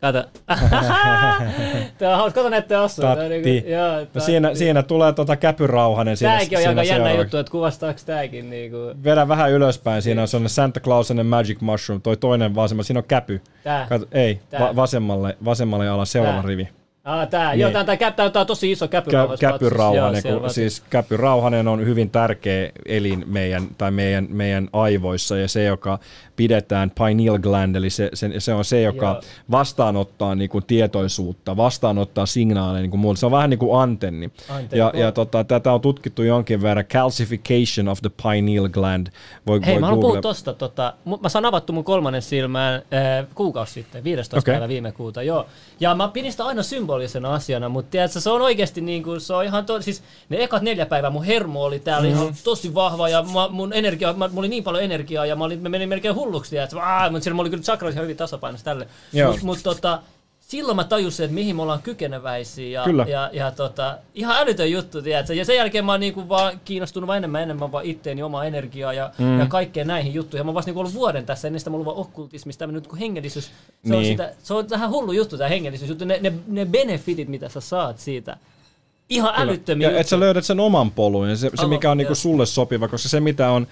kato. *laughs* tää on hauska, kato näette asu. Tää on Tatti. niinku- joo, no tatti. siinä, siinä tulee tota käpyrauhanen. Siinä, Tääkin on siinä aika jännä seuraavaksi. juttu, että kuvastaako tääkin niinku... Vedä vähän ylöspäin, siinä on sellainen Santa Clausen Magic Mushroom, toi toinen vasemmalle, siinä on käpy. Tää. Kato, ei, Tää. va- vasemmalle, vasemmalle ala seuraava Tää. rivi. Ah, tää. Niin. Joo, tää, tää, tää, tää on tosi iso Kä- käpyrauhas. käpyrauhanen, Joo, kun, siis käpyrauhanen on hyvin tärkeä elin meidän, tai meidän, meidän aivoissa ja se, joka pidetään pineal gland, eli se, se, se on se, joka Joo. vastaanottaa niin kuin tietoisuutta, vastaanottaa signaaleja niin kuin muulle. Se on vähän niin kuin antenni. Antenni. Ja, ja tota, tätä on tutkittu jonkin verran, calcification of the pineal gland. Voi, Hei, voi mä haluan puhua tosta. Tota, mä saan avattu mun kolmannen silmään äh, kuukausi sitten, 15. Okei. päivä viime kuuta, joo. Ja mä pidin sitä aina symbolisena asiana, mutta tiedätkö, se on oikeasti niin kuin, se on ihan to, siis ne ekat neljä päivää mun hermo oli täällä mm-hmm. ihan tosi vahva ja mä, mun energia, mä, mulla oli niin paljon energiaa ja mä, olin, mä menin melkein hulluksi, tiedätkö, Aa, mutta siellä mulla oli kyllä chakrat ihan hyvin tasapainossa tälle. Mutta mut, tota, silloin mä tajusin, että mihin me ollaan kykeneväisiä ja, Kyllä. ja, ja tota, ihan älytön juttu, tiedätkö? Ja sen jälkeen mä oon niinku vaan kiinnostunut vaan enemmän enemmän vaan itteeni, omaa energiaa ja, mm. ja kaikkeen näihin juttuihin. Mä oon vasta niinku ollut vuoden tässä, ennen sitä mulla on vaan okkultismista, tämmönen niinku hengellisyys. Se, on Niin. sitä, se on vähän hullu juttu tää hengellisyys juttu, ne, ne, ne benefitit, mitä sä saat siitä. Ihan älyttömiä Ja että sä löydät sen oman polun ja se, se mikä on niinku sulle sopiva, koska se mitä on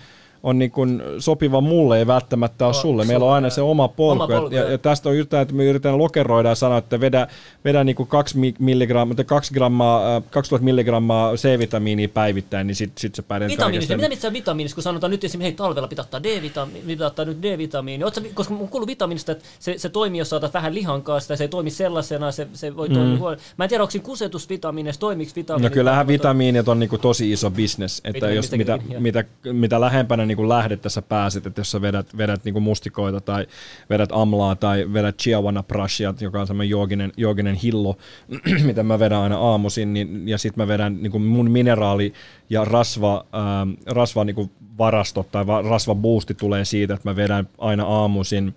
on niin kuin sopiva mulle, ei välttämättä ole O- sulle. Meillä on aina se oma polku. Oma polku, ja, ja, tästä on yritetään, että me yritetään lokeroida ja sanoa, että vedä, vedä niin kuin 2 milligrammaa, 2 grammaa, äh, 2000 milligrammaa C-vitamiinia päivittäin, niin sitten sit sä pärjät Vitamiinista, mitä mitä vitamiinista, kun sanotaan nyt esimerkiksi, hei talvella pitää ottaa D-vitamiini, pitää ottaa nyt D-vitamiini, koska mun kuuluu vitamiinista, että se, se toimii, jos sä otat vähän lihan kanssa, se ei toimi sellaisena, se, se voi toimia huono. Mä en tiedä, onko siinä kusetusvitamiineissa, toimiiko vitamiinit. No kyllähän vitamiinit on niinku tosi iso bisnes, että jos mitä, joo. mitä, mitä lähempänä niinku lähdettä sä pääset, että jos sä vedät, vedät niinku mustikoita tai vedät amlaa tai vedät chiawana prashia, joka on semmoinen jooginen, jooginen hillo, *clears throat* mitä mä vedän aina aamuisin, niin, ja sitten mä vedän niinku mun mineraali ja rasva, ähm, rasva niinku varastot tai va, rasvaboosti tulee siitä, että mä vedän aina aamuisin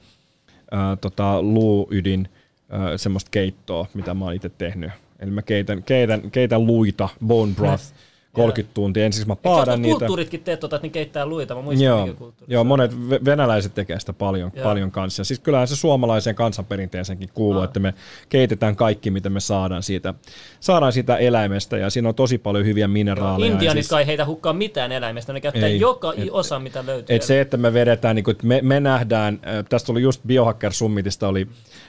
äh, tota, luuydin äh, semmoista keittoa, mitä mä oon itse tehnyt. Eli mä keitän, keitän, keitän luita, bone broth, 30 tuntia. Ensiksi mä paadan niitä. kulttuuritkin teet tota, että ne keittää luita? Mä muistan, Joo, joo monet ve- venäläiset tekee sitä paljon, Joo. paljon kanssa. Siis kyllähän se suomalaiseen kansanperinteeseenkin kuuluu, Ah. että me keitetään kaikki, mitä me saadaan siitä, saadaan siitä eläimestä, ja siinä on tosi paljon hyviä mineraaleja. ja Intianit siis- kai heitä hukkaa mitään eläimestä, ne käyttää Ei. joka Et- osa, mitä löytyy. Et se, että me vedetään, niin kuin, että me, me nähdään, äh, tästä tuli just Biohacker Summitista oli,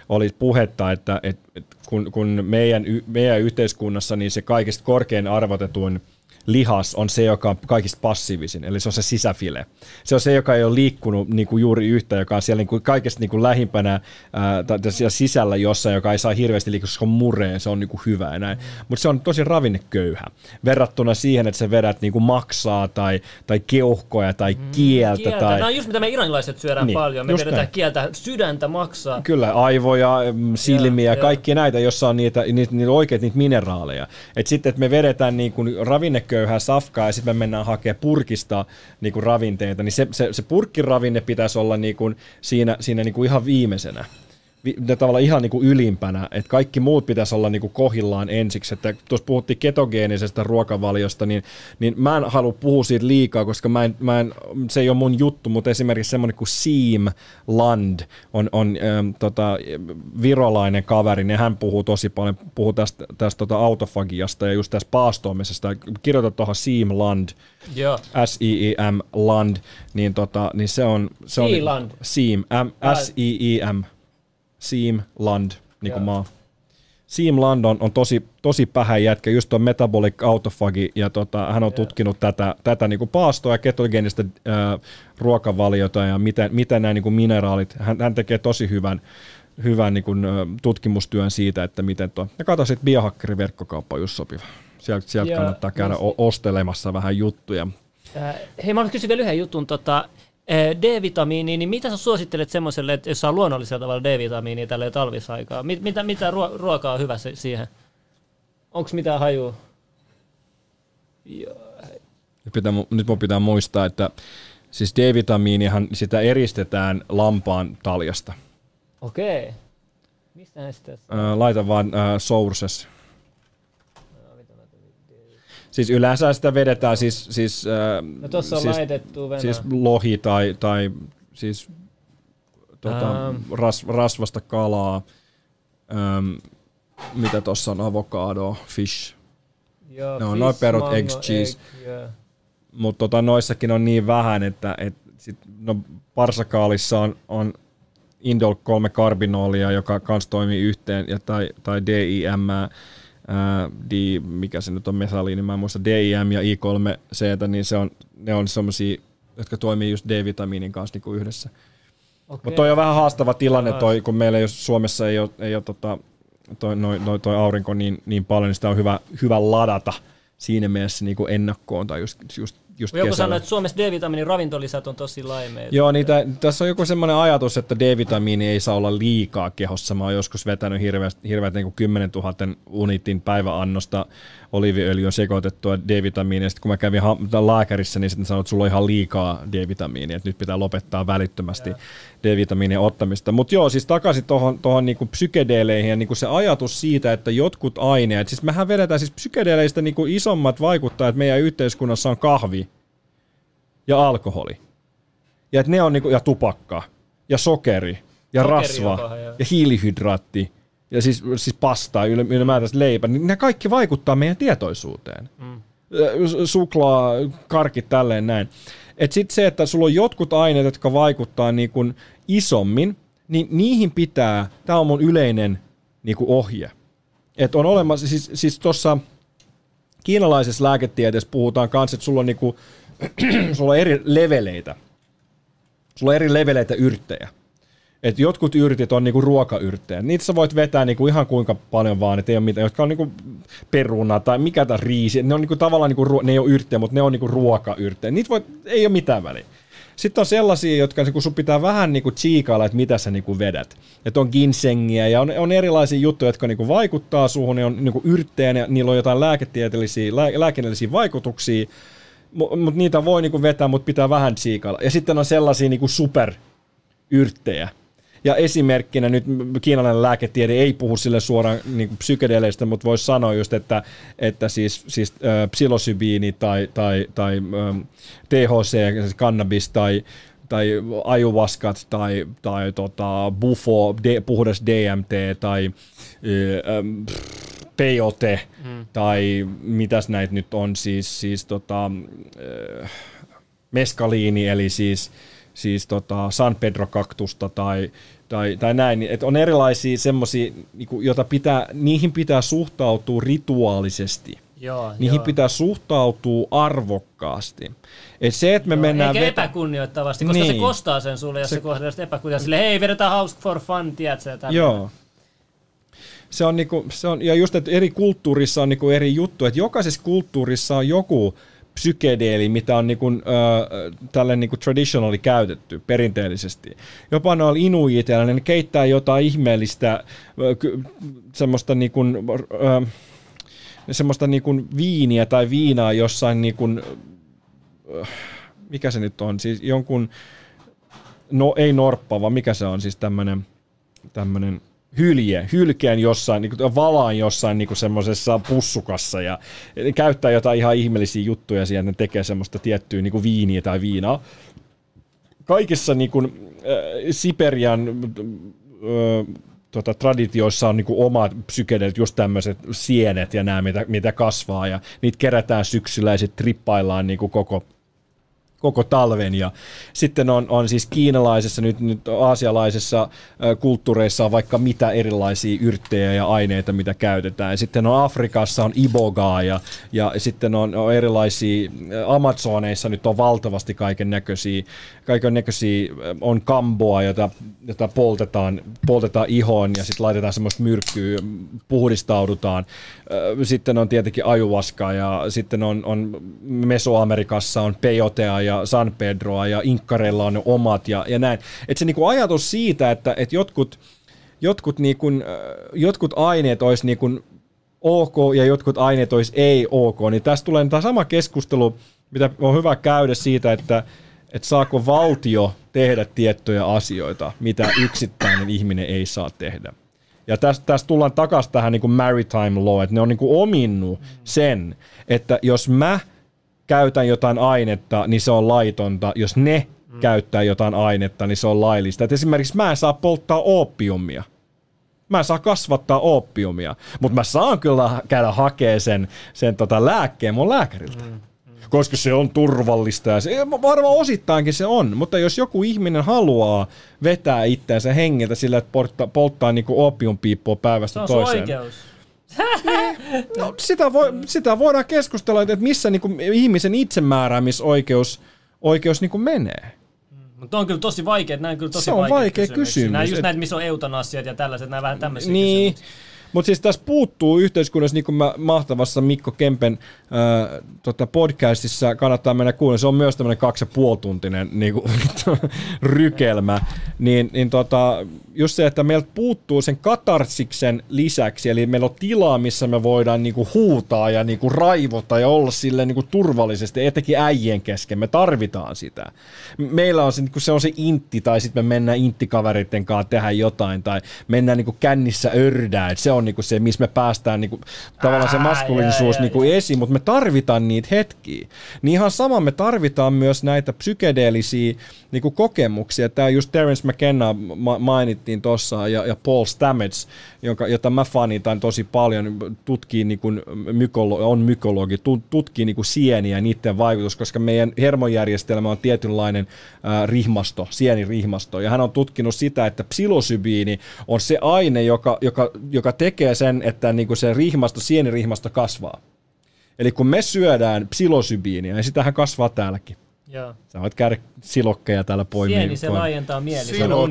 oli puhetta, että, että, että kun, kun meidän, meidän yhteiskunnassa niin se kaikista korkein arvotetuin lihas on se, joka on kaikista passiivisin, eli se on se sisäfile. Se on se, joka ei ole liikkunut niin kuin juuri yhtä, joka on siellä niin kuin kaikesta niin kuin lähimpänä ää, tai siellä sisällä jossain, joka ei saa hirveästi liikkua, koska on mureen, se on niin kuin hyvä ja näin. Mutta se on tosi ravinneköyhä verrattuna siihen, että sä vedät niin kuin maksaa tai, tai keuhkoja tai mm, kieltä. kieltä. Tai... Nämä on just mitä me iranilaiset syödään niin, paljon. Me vedetään näin. kieltä, sydäntä, maksaa. Kyllä, aivoja, mm, silmiä, ja, kaikki ja. näitä, jossa on niitä, niitä, niitä oikeat niitä mineraaleja. Et sitten, että me vedetään niin kuin ravinneköyhä köyhää safkaa ja sitten me mennään hakemaan purkista niin kuin ravinteita, niin se, se, se purkkiravinne pitäisi olla niin kuin siinä, siinä niin kuin ihan viimeisenä tavallaan ihan niin kuin ylimpänä, että kaikki muut pitäisi olla niin kuin kohillaan ensiksi. Että tuossa puhuttiin ketogeenisestä ruokavaliosta, niin, niin mä en halua puhua siitä liikaa, koska mä en, mä en, se ei ole mun juttu, mutta esimerkiksi semmoinen kuin Seam Land on, on ähm, tota, virolainen kaveri, niin hän puhuu tosi paljon, puhuu tästä, tästä tota autofagiasta ja just tästä paastoamisesta. Kirjoita tuohon Seam Land, S-I-I-M Land, niin, tota, niin se on... Se on Sealand. Seam, S-I-I-M. Seam Land, niin kuin maa. Seam Land on, on tosi, tosi pähä jätkä, just tuon metabolic autofagi, ja tota, hän on tutkinut tätä, tätä niin kuin paastoa ja ketogeenistä ää, ruokavaliota ja miten, miten nämä niin kuin mineraalit, hän, hän tekee tosi hyvän, hyvän niin kuin, tutkimustyön siitä, että miten tuo. Ja katso sitten biohakkerin verkkokauppa just sopiva. Sieltä, sieltä kannattaa käydä just... ostelemassa vähän juttuja. Äh, hei, mä haluaisin kysyä vielä yhden jutun. Tota, D-vitamiini, niin mitä sä suosittelet semmoiselle, että jos saa luonnollisella tavalla D-vitamiinia tälle talvisaikaa? Mit, mitä, mitä ruokaa on hyvä siihen? Onko mitään hajua? Pitää, nyt mun pitää muistaa, että siis D-vitamiinihan sitä eristetään lampaan taljasta. Okei. Mistä näistä? Laita vaan uh, sources. Siis yleensä sitä vedetään siis... siis no tuossa on siis, laitettu Venä. Siis lohi tai, tai siis tuota, ähm. ras, rasvasta kalaa. Ähm, mitä tuossa on? Avokado, fish. Joo, ne on noin perut, mango, eggs, cheese. Egg, yeah. Mutta tota, noissakin on niin vähän, että et, sit, no, parsakaalissa on, on indol 3 karbinolia, joka kans toimii yhteen, ja, tai, tai DIM, D, mikä se nyt on mesaliini, mä en muista DIM ja I3C, niin se on, ne on semmoisia, jotka toimii just D-vitamiinin kanssa niin kuin yhdessä. Okay. Mutta toi on vähän haastava tilanne, toi, kun meillä jos Suomessa ei ole, ei ole tota, toi, noi, noi, toi aurinko niin, niin paljon, niin sitä on hyvä, hyvä ladata siinä mielessä niin kuin ennakkoon tai just, just just Joku sanoi, että Suomessa D-vitamiinin ravintolisät on tosi laimeita. Joo, niitä, tässä on joku semmoinen ajatus, että D-vitamiini ei saa olla liikaa kehossa. Mä oon joskus vetänyt hirveät, hirveät niin 10 000 unitin päiväannosta oliiviöljyä sekoitettua D-vitamiinia. Sitten kun mä kävin ha- lääkärissä, niin sitten sanoin, että sulla on ihan liikaa D-vitamiinia, että nyt pitää lopettaa välittömästi D-vitamiinien ottamista. Mutta joo, siis takaisin tuohon tohon niinku psykedeeleihin ja niinku se ajatus siitä, että jotkut aineet, siis mehän vedetään siis psykedeleistä niinku isommat vaikuttajat meidän yhteiskunnassa on kahvi ja alkoholi. Ja, ne on niinku, ja tupakka ja sokeri ja sokeri rasva ja hiilihydraatti ja siis, siis pasta, ylipäätänsä leipä, niin ne kaikki vaikuttaa meidän tietoisuuteen. Mm. Suklaa, karkit, tälleen näin. Et sitten se, että sulla on jotkut aineet, jotka vaikuttaa niin kuin isommin, niin niihin pitää, tämä on mun yleinen niin kuin ohje. Että on olemassa, siis, siis tuossa kiinalaisessa lääketieteessä puhutaan kanssa, että sulla on, niin kuin, *clears throat* sulla on eri leveleitä. Sulla on eri leveleitä yrttejä. Et jotkut yrtit on niinku ruokayrttejä. Niitä sä voit vetää niinku ihan kuinka paljon vaan, että ei ole mitään, jotka on niinku peruna tai mikä tämä riisi. Ne on niinku tavallaan, niinku, ne ei ole yrttejä, mutta ne on niinku ruokayrttejä. Niitä voit, ei ole mitään väliä. Sitten on sellaisia, jotka niinku, sun pitää vähän niinku tsiikailla, että mitä sä niinku vedät. Että on ginsengiä ja on, on erilaisia juttuja, jotka niinku vaikuttaa suhun, ne on niinku yrttejä, ja niillä on jotain lääketieteellisiä, lää, lääkinnällisiä vaikutuksia, mutta mut niitä voi niinku vetää, mutta pitää vähän tsiikailla. Ja sitten on sellaisia niinku superyrttejä, ja esimerkkinä nyt kiinalainen lääketiede ei puhu sille suoraan niin psykedeleistä, mutta voisi sanoa just, että, että siis, siis äh, psilosybiini tai, tai, tai ähm, THC, siis kannabis tai, tai ajuvaskat tai, tai tota, bufo, de, puhdas DMT tai ähm, peyote mm. tai mitäs näitä nyt on, siis, siis tota, äh, meskaliini eli siis siis tota San Pedro-kaktusta tai, tai, tai näin, että on erilaisia semmoisia, niin joita pitää, niihin pitää suhtautua rituaalisesti. Joo, niihin joo. pitää suhtautua arvokkaasti. Et se, että me mennään... Eikä vetä- epäkunnioittavasti, koska Niin. se kostaa sen sulle, jos se, se kohdelee sitä epäkunnioittavasti. Silleen, hei, vedetään hauska for fun, tiedätkö? Joo. Se on niinku, se on, ja just, että eri kulttuurissa on niinku eri juttu, että jokaisessa kulttuurissa on joku psykedeeli, mitä on niinku, äh, tälle niinku traditionally käytetty perinteellisesti. Jopa noilla inuiteilla, ne keittää jotain ihmeellistä äh, semmoista niinku, äh, semmoista niinku viiniä tai viinaa jossain niinku, äh, mikä se nyt on, siis jonkun, no ei norppa, vaan mikä se on, siis tämmönen, tämmönen hylje, hylkeen jossain, niin kuin valaan jossain niin kuin semmoisessa pussukassa ja ne käyttää jotain ihan ihmeellisiä juttuja siihen, että ne tekee semmoista tiettyä niin kuin viiniä tai viinaa. Kaikissa niin kuin, äh, Siperian äh, tota, traditioissa on niin omat psykedelit, just tämmöiset sienet ja nämä, mitä, mitä kasvaa ja niitä kerätään syksyllä ja sitten trippaillaan niin koko koko talven. Ja sitten on, on siis kiinalaisessa, nyt, nyt aasialaisessa kulttuureissa on vaikka mitä erilaisia yrttejä ja aineita, mitä käytetään. Ja sitten on Afrikassa on ibogaa ja, ja sitten on, on erilaisia, Amazoneissa nyt on valtavasti kaiken näköisiä, kaiken näköisiä on kamboa, jota, jota poltetaan, poltetaan ihoon ja sitten laitetaan semmoista myrkkyä, puhdistaudutaan. Sitten on tietenkin ajuaskaa ja sitten on, on Mesoamerikassa on peyotea ja San Pedroa ja Inkkareilla on ne omat ja, ja näin. Et se niinku ajatus siitä, että et jotkut, jotkut, niinku, jotkut aineet olisi niinku ok ja jotkut aineet olisi ei ok, niin tästä tulee tämä sama keskustelu, mitä on hyvä käydä siitä, että että saako valtio tehdä tiettyjä asioita, mitä yksittäinen ihminen ei saa tehdä. Ja tästä, tästä tullaan takaisin tähän niin kuin maritime law, että ne on niin kuin ominnut sen, että jos mä käytän jotain ainetta, niin se on laitonta. Jos ne mm. käyttää jotain ainetta, niin se on laillista. Et esimerkiksi mä en saa polttaa oopiumia. Mä en saa kasvattaa oopiumia, mutta mä saan kyllä käydä hakee sen, sen tota lääkkeen mun lääkäriltä. Mm. Koska se on turvallista ja se, varmaan osittainkin se on, mutta jos joku ihminen haluaa vetää itseänsä hengiltä sillä, että polttaa, polttaa niinku oopiumpiippua Se päivästä on sun toiseen. oikeus. No, sitä, voi, sitä voidaan keskustella, että missä niinku ihmisen itsemääräämisoikeus oikeus niinku menee. Mutta on kyllä tosi vaikea, nämä on kyllä tosi Se on vaikea kysymys, Nämä just et- näitä, missä on eutanasiat ja tällaiset, nämä vähän tämmöisiä Niin, kysymyksiä. Mutta siis tässä puuttuu yhteiskunnassa, niin kuin mä mahtavassa Mikko Kempen äh, tota podcastissa kannattaa mennä kuulemaan, se on myös tämmöinen kaksi ja puoli tuntinen niin kuin, *laughs* rykelmä, niin, niin tota, just se, että meiltä puuttuu sen katarsiksen lisäksi, eli meillä on tilaa, missä me voidaan niin kuin, huutaa ja niin kuin, raivota ja olla sille niin kuin, turvallisesti, etenkin äijien kesken, me tarvitaan sitä. Meillä on se, niin kuin, se on se intti, tai sitten me mennään inttikavereiden kanssa tehdä jotain, tai mennään niin kuin, kännissä ördää, että se on niin kuin, se, missä me päästään niin kuin, tavallaan se maskuliinisuus niin esiin, mutta me tarvitaan niitä hetkiä. Niin ihan sama me tarvitaan myös näitä psykedeellisiä niin kuin kokemuksia. Tämä just Terence McKenna ma- mainittiin tuossa ja, ja Paul Stamets, jonka, jota mä fanitan tosi paljon, tutkii niin kuin mykolo- on mykologi, tu- tutkii niin kuin sieniä ja niiden vaikutus, koska meidän hermojärjestelmä on tietynlainen äh, rihmasto, sienirihmasto. Ja hän on tutkinut sitä, että psilosybiini on se aine, joka, joka, joka tekee sen, että niin kuin se rihmasto, sienirihmasto kasvaa. Eli kun me syödään psilosybiiniä, ja sitähän kasvaa täälläkin. Joo. Sä voit käydä silokkeja täällä poimia. Sieni se laajentaa mieli, se on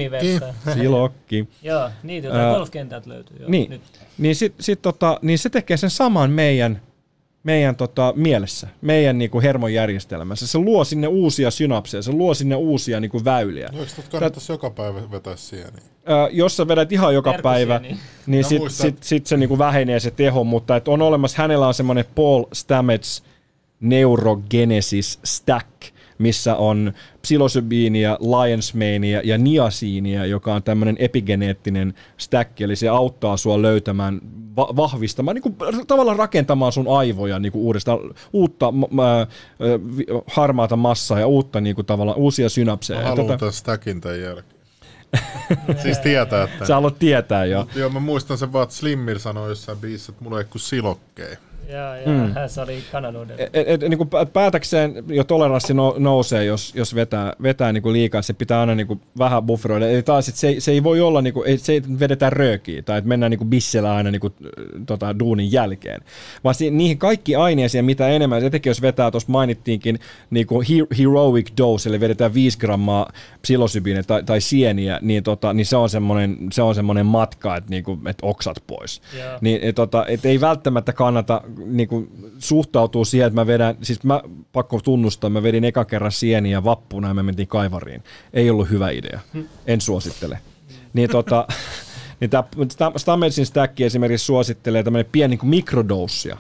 Silokki. Joo, niitä jotain Ää, golfkentältä löytyy. Joo, Niin, Nyt. niin, sit, sit tota, niin se tekee sen saman meidän, meidän tota, mielessä, meidän niinku hermojärjestelmässä. Se luo sinne uusia synapseja, se luo sinne uusia niinku väyliä. No, eikö kannattaisi joka päivä vetää sieniä? Jos sä vedät ihan joka Terkkusieni. päivä, niin Mä sit, sit, sit se niinku vähenee se teho, mutta et on olemassa, hänellä on semmoinen Paul Stamets neurogenesis stack, missä on psilosybiinia, lion's manea ja niasiinia, joka on tämmöinen epigeneettinen stack, eli se auttaa sua löytämään, va- vahvistamaan, niin kuin, tavallaan rakentamaan sun aivoja niin kuin uudestaan, uutta vi- harmaata massaa ja uutta niin kuin, tavallaan uusia synapseja. Mä Ja haluan tota, tämän stackin tämän jälkeen. *laughs* siis tietää, että... sä haluat tietää jo. Joo, mä muistan sen vaan, että Slimmir sanoi jossain biisissä, että mulla ei kuin silokkei. Joo, joo. Mm. se oli kananuudelle. Et, et, niin kuin päätäkseen jo toleranssi no, nousee, jos, jos vetää, vetää niin kuin liikaa, se pitää aina niin kuin vähän bufferoida. Eli taas, että se, se, ei voi olla, niin kuin, se ei vedetä röökiä tai että mennään niin kuin bissellä aina niin kuin, tota, duunin jälkeen. Vaan si, niihin kaikki aineisiin, mitä enemmän, etenkin jos vetää, tuossa mainittiinkin niin kuin heroic dose, eli vedetään 5 grammaa psilosybiiniä tai, tai sieniä, niin, tota, niin se on semmoinen, se on semmoinen matka, että, niin kuin, että oksat pois. Yeah. Niin, et, tota, et ei välttämättä kannata niin kuin, suhtautua siihen, että mä vedän, siis mä pakko tunnustaa, mä vedin eka kerran sieniä vappuna ja me mentiin kaivariin. Ei ollut hyvä idea. Hmm. En suosittele. Niin tota, *laughs* niin tämä stack esimerkiksi suosittelee tämmöinen pieni niin mikrodoussia.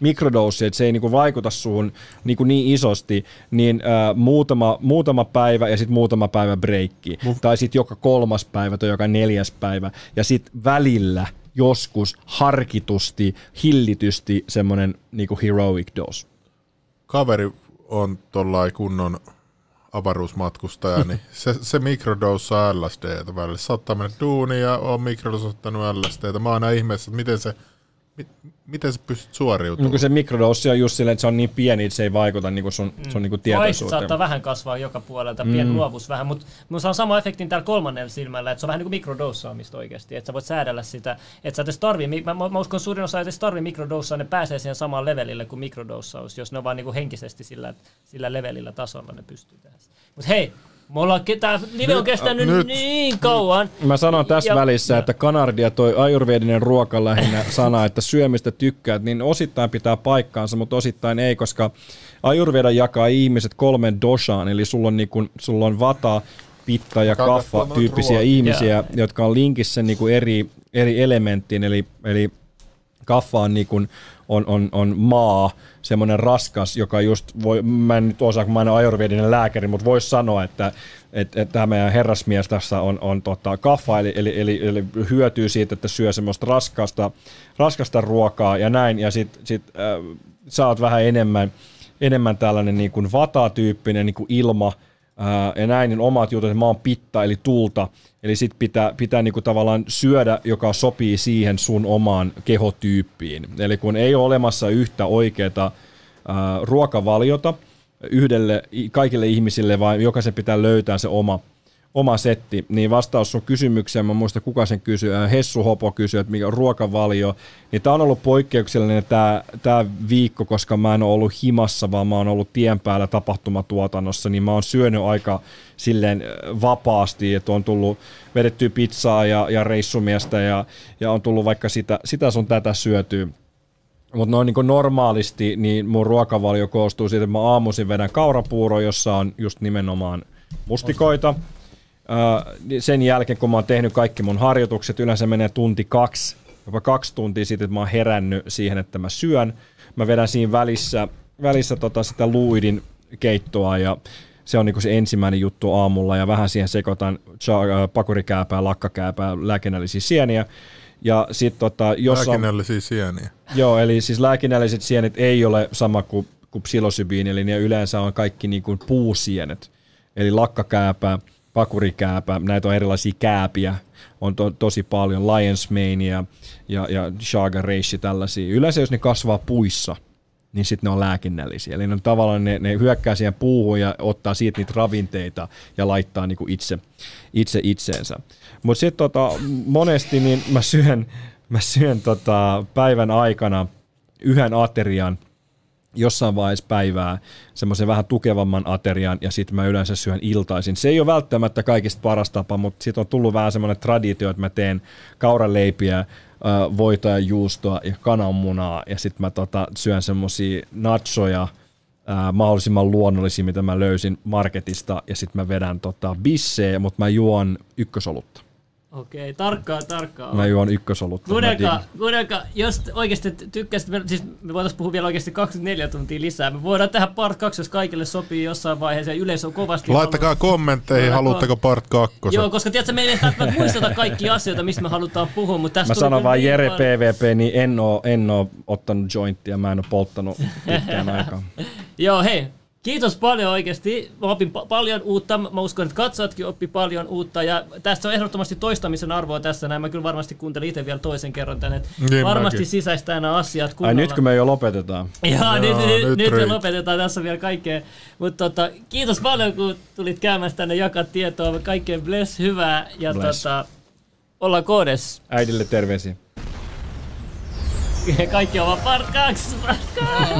Mikrodoussia, että se ei niin kuin vaikuta suhun niin, kuin niin isosti, niin äh, muutama, muutama päivä ja sitten muutama päivä breikki. Tai sitten joka kolmas päivä tai joka neljäs päivä. Ja sitten välillä joskus harkitusti, hillitysti semmoinen niin heroic dose. Kaveri on tuollainen kunnon avaruusmatkustaja, niin *laughs* se, se mikrodossaa LSDtä välillä. Saattaa mennä duuniin ja on mikrodosattanut LSDtä. Mä oon aina ihmeessä, että miten se miten sä pystyt suoriutumaan? No, se mikrodossi on just silleen, että se on niin pieni, että se ei vaikuta niin kuin sun, mm. sun niin kuin tietoisuuteen. saattaa vähän kasvaa joka puolelta, mm. pieni luovuus vähän, mutta mulla on sama efektin täällä kolmannella silmällä, että se on vähän niin kuin mikrodossaamista oikeasti, että sä voit säädellä sitä, että sä edes tarvii, mä, mä uskon suurin osa edes tarvii mikrodossaa, ne pääsee siihen samaan levelille kuin mikrodossaus, jos ne on vaan niin kuin henkisesti sillä, sillä levelillä tasolla ne pystyy tehdä. Mutta hei, me ollaan, tämä live on kestänyt nyt. niin kauan. Mä sanon tässä ja, välissä, että kanardia toi ajurvedinen ruoka lähinnä *laughs* sana, että syömistä tykkäät, niin osittain pitää paikkaansa, mutta osittain ei, koska ajurveda jakaa ihmiset kolmen doshaan, eli sulla on, niinku, sulla on vata, pitta ja kaffa tyyppisiä ihmisiä, yeah. jotka on linkissä niinku eri, eri elementtiin, eli, eli kaffa on, niinku, on, on, on maa, semmoinen raskas, joka just voi, mä en nyt osaa, kun mä en ole lääkäri, mutta voisi sanoa, että että et tämä meidän herrasmies tässä on, on tota, kaffa, eli, eli, eli, eli, hyötyy siitä, että syö semmoista raskasta, raskasta ruokaa ja näin, ja sitten sit, äh, saat vähän enemmän, enemmän tällainen niin kuin vata-tyyppinen niin kuin ilma, ja näin, niin omat jutut, että mä oon pitta, eli tulta, eli sit pitää, pitää niinku tavallaan syödä, joka sopii siihen sun omaan kehotyyppiin. Eli kun ei ole olemassa yhtä oikeaa ruokavaliota yhdelle, kaikille ihmisille, vaan jokaisen pitää löytää se oma, oma setti, niin vastaus sun kysymykseen, mä muista kuka sen kysyi, Hessu Hopo kysyi, että mikä on ruokavalio, niin tää on ollut poikkeuksellinen tää, tää viikko, koska mä en ole ollut himassa, vaan mä oon ollut tien päällä tapahtumatuotannossa, niin mä oon syönyt aika silleen vapaasti, että on tullut vedettyä pizzaa ja, ja reissumiestä ja, ja on tullut vaikka sitä, sitä sun tätä syötyä. Mutta noin niin normaalisti, niin mun ruokavalio koostuu siitä, että mä aamuisin vedän kaurapuuro, jossa on just nimenomaan mustikoita. Sen jälkeen, kun mä oon tehnyt kaikki mun harjoitukset, yleensä menee tunti kaksi, jopa kaksi tuntia siitä, että mä oon herännyt siihen, että mä syön. Mä vedän siinä välissä, välissä tota sitä luidin keittoa ja se on niinku se ensimmäinen juttu aamulla ja vähän siihen sekoitan pakurikääpää, lakkakääpää, lääkinnällisiä sieniä. Ja sit tota, jos Lääkinnällisiä on, sieniä. Joo, eli siis lääkinnälliset sienet ei ole sama kuin, kuin psilosybiini, eli ne yleensä on kaikki niin kuin puusienet. Eli lakkakääpä, pakurikääpä, näitä on erilaisia kääpiä, on to, tosi paljon, Lions Mane ja, ja, Chaga Reishi tällaisia. Yleensä jos ne kasvaa puissa, niin sitten ne on lääkinnällisiä. Eli ne on tavallaan ne, ne hyökkää siihen puuhun ja ottaa siitä niitä ravinteita ja laittaa niinku itse, itse itseensä. Mutta sitten tota, monesti niin mä syön, mä syön tota päivän aikana yhden aterian jossain vaiheessa päivää semmoisen vähän tukevamman aterian ja sitten mä yleensä syön iltaisin. Se ei ole välttämättä kaikista paras tapa, mutta sitten on tullut vähän semmoinen traditio, että mä teen kauraleipiä, voita ja juustoa ja kananmunaa ja sitten mä tota, syön semmoisia nachoja, mahdollisimman luonnollisia, mitä mä löysin marketista ja sitten mä vedän tota, bissejä, mutta mä juon ykkösolutta. Okei, tarkkaa, tarkkaa. Mä juon ykkösolutta. Kuunnelkaa, kuunnelkaa, jos oikeasti tykkäsit, siis me voitaisiin puhua vielä oikeasti 24 tuntia lisää. Me voidaan tehdä part 2, jos kaikille sopii jossain vaiheessa ja yleisö on kovasti Laittakaa halunnut. kommentteihin, haluatteko part 2. Joo, koska tiedätkö, me ei edes muisteta kaikki asioita, mistä me halutaan puhua, mutta tässä Mä sanon vaan niin Jere paljon. PVP, niin en oo, en oo ottanut jointtia, mä en oo polttanut pitkään aikaa. *laughs* Joo, hei, Kiitos paljon oikeasti. Mä opin pa- paljon uutta. Mä uskon, että katsojatkin oppi paljon uutta. Ja tässä on ehdottomasti toistamisen arvoa tässä näin. Mä kyllä varmasti kuuntelin itse vielä toisen kerran tänne. Niin varmasti mäkin. sisäistää nämä asiat Ai kunnolla. nyt kun me jo lopetetaan. Jaa, nyt, Joo, nyt, nyt nyt me lopetetaan tässä vielä kaikkea. Mutta tota, kiitos paljon, kun tulit käymään tänne jakaa tietoa. Kaikkeen bless, hyvää. Ja Bless. tota, ollaan koodes. Äidille terveisiä. *laughs* Kaikki on vaan part 2. Part 2.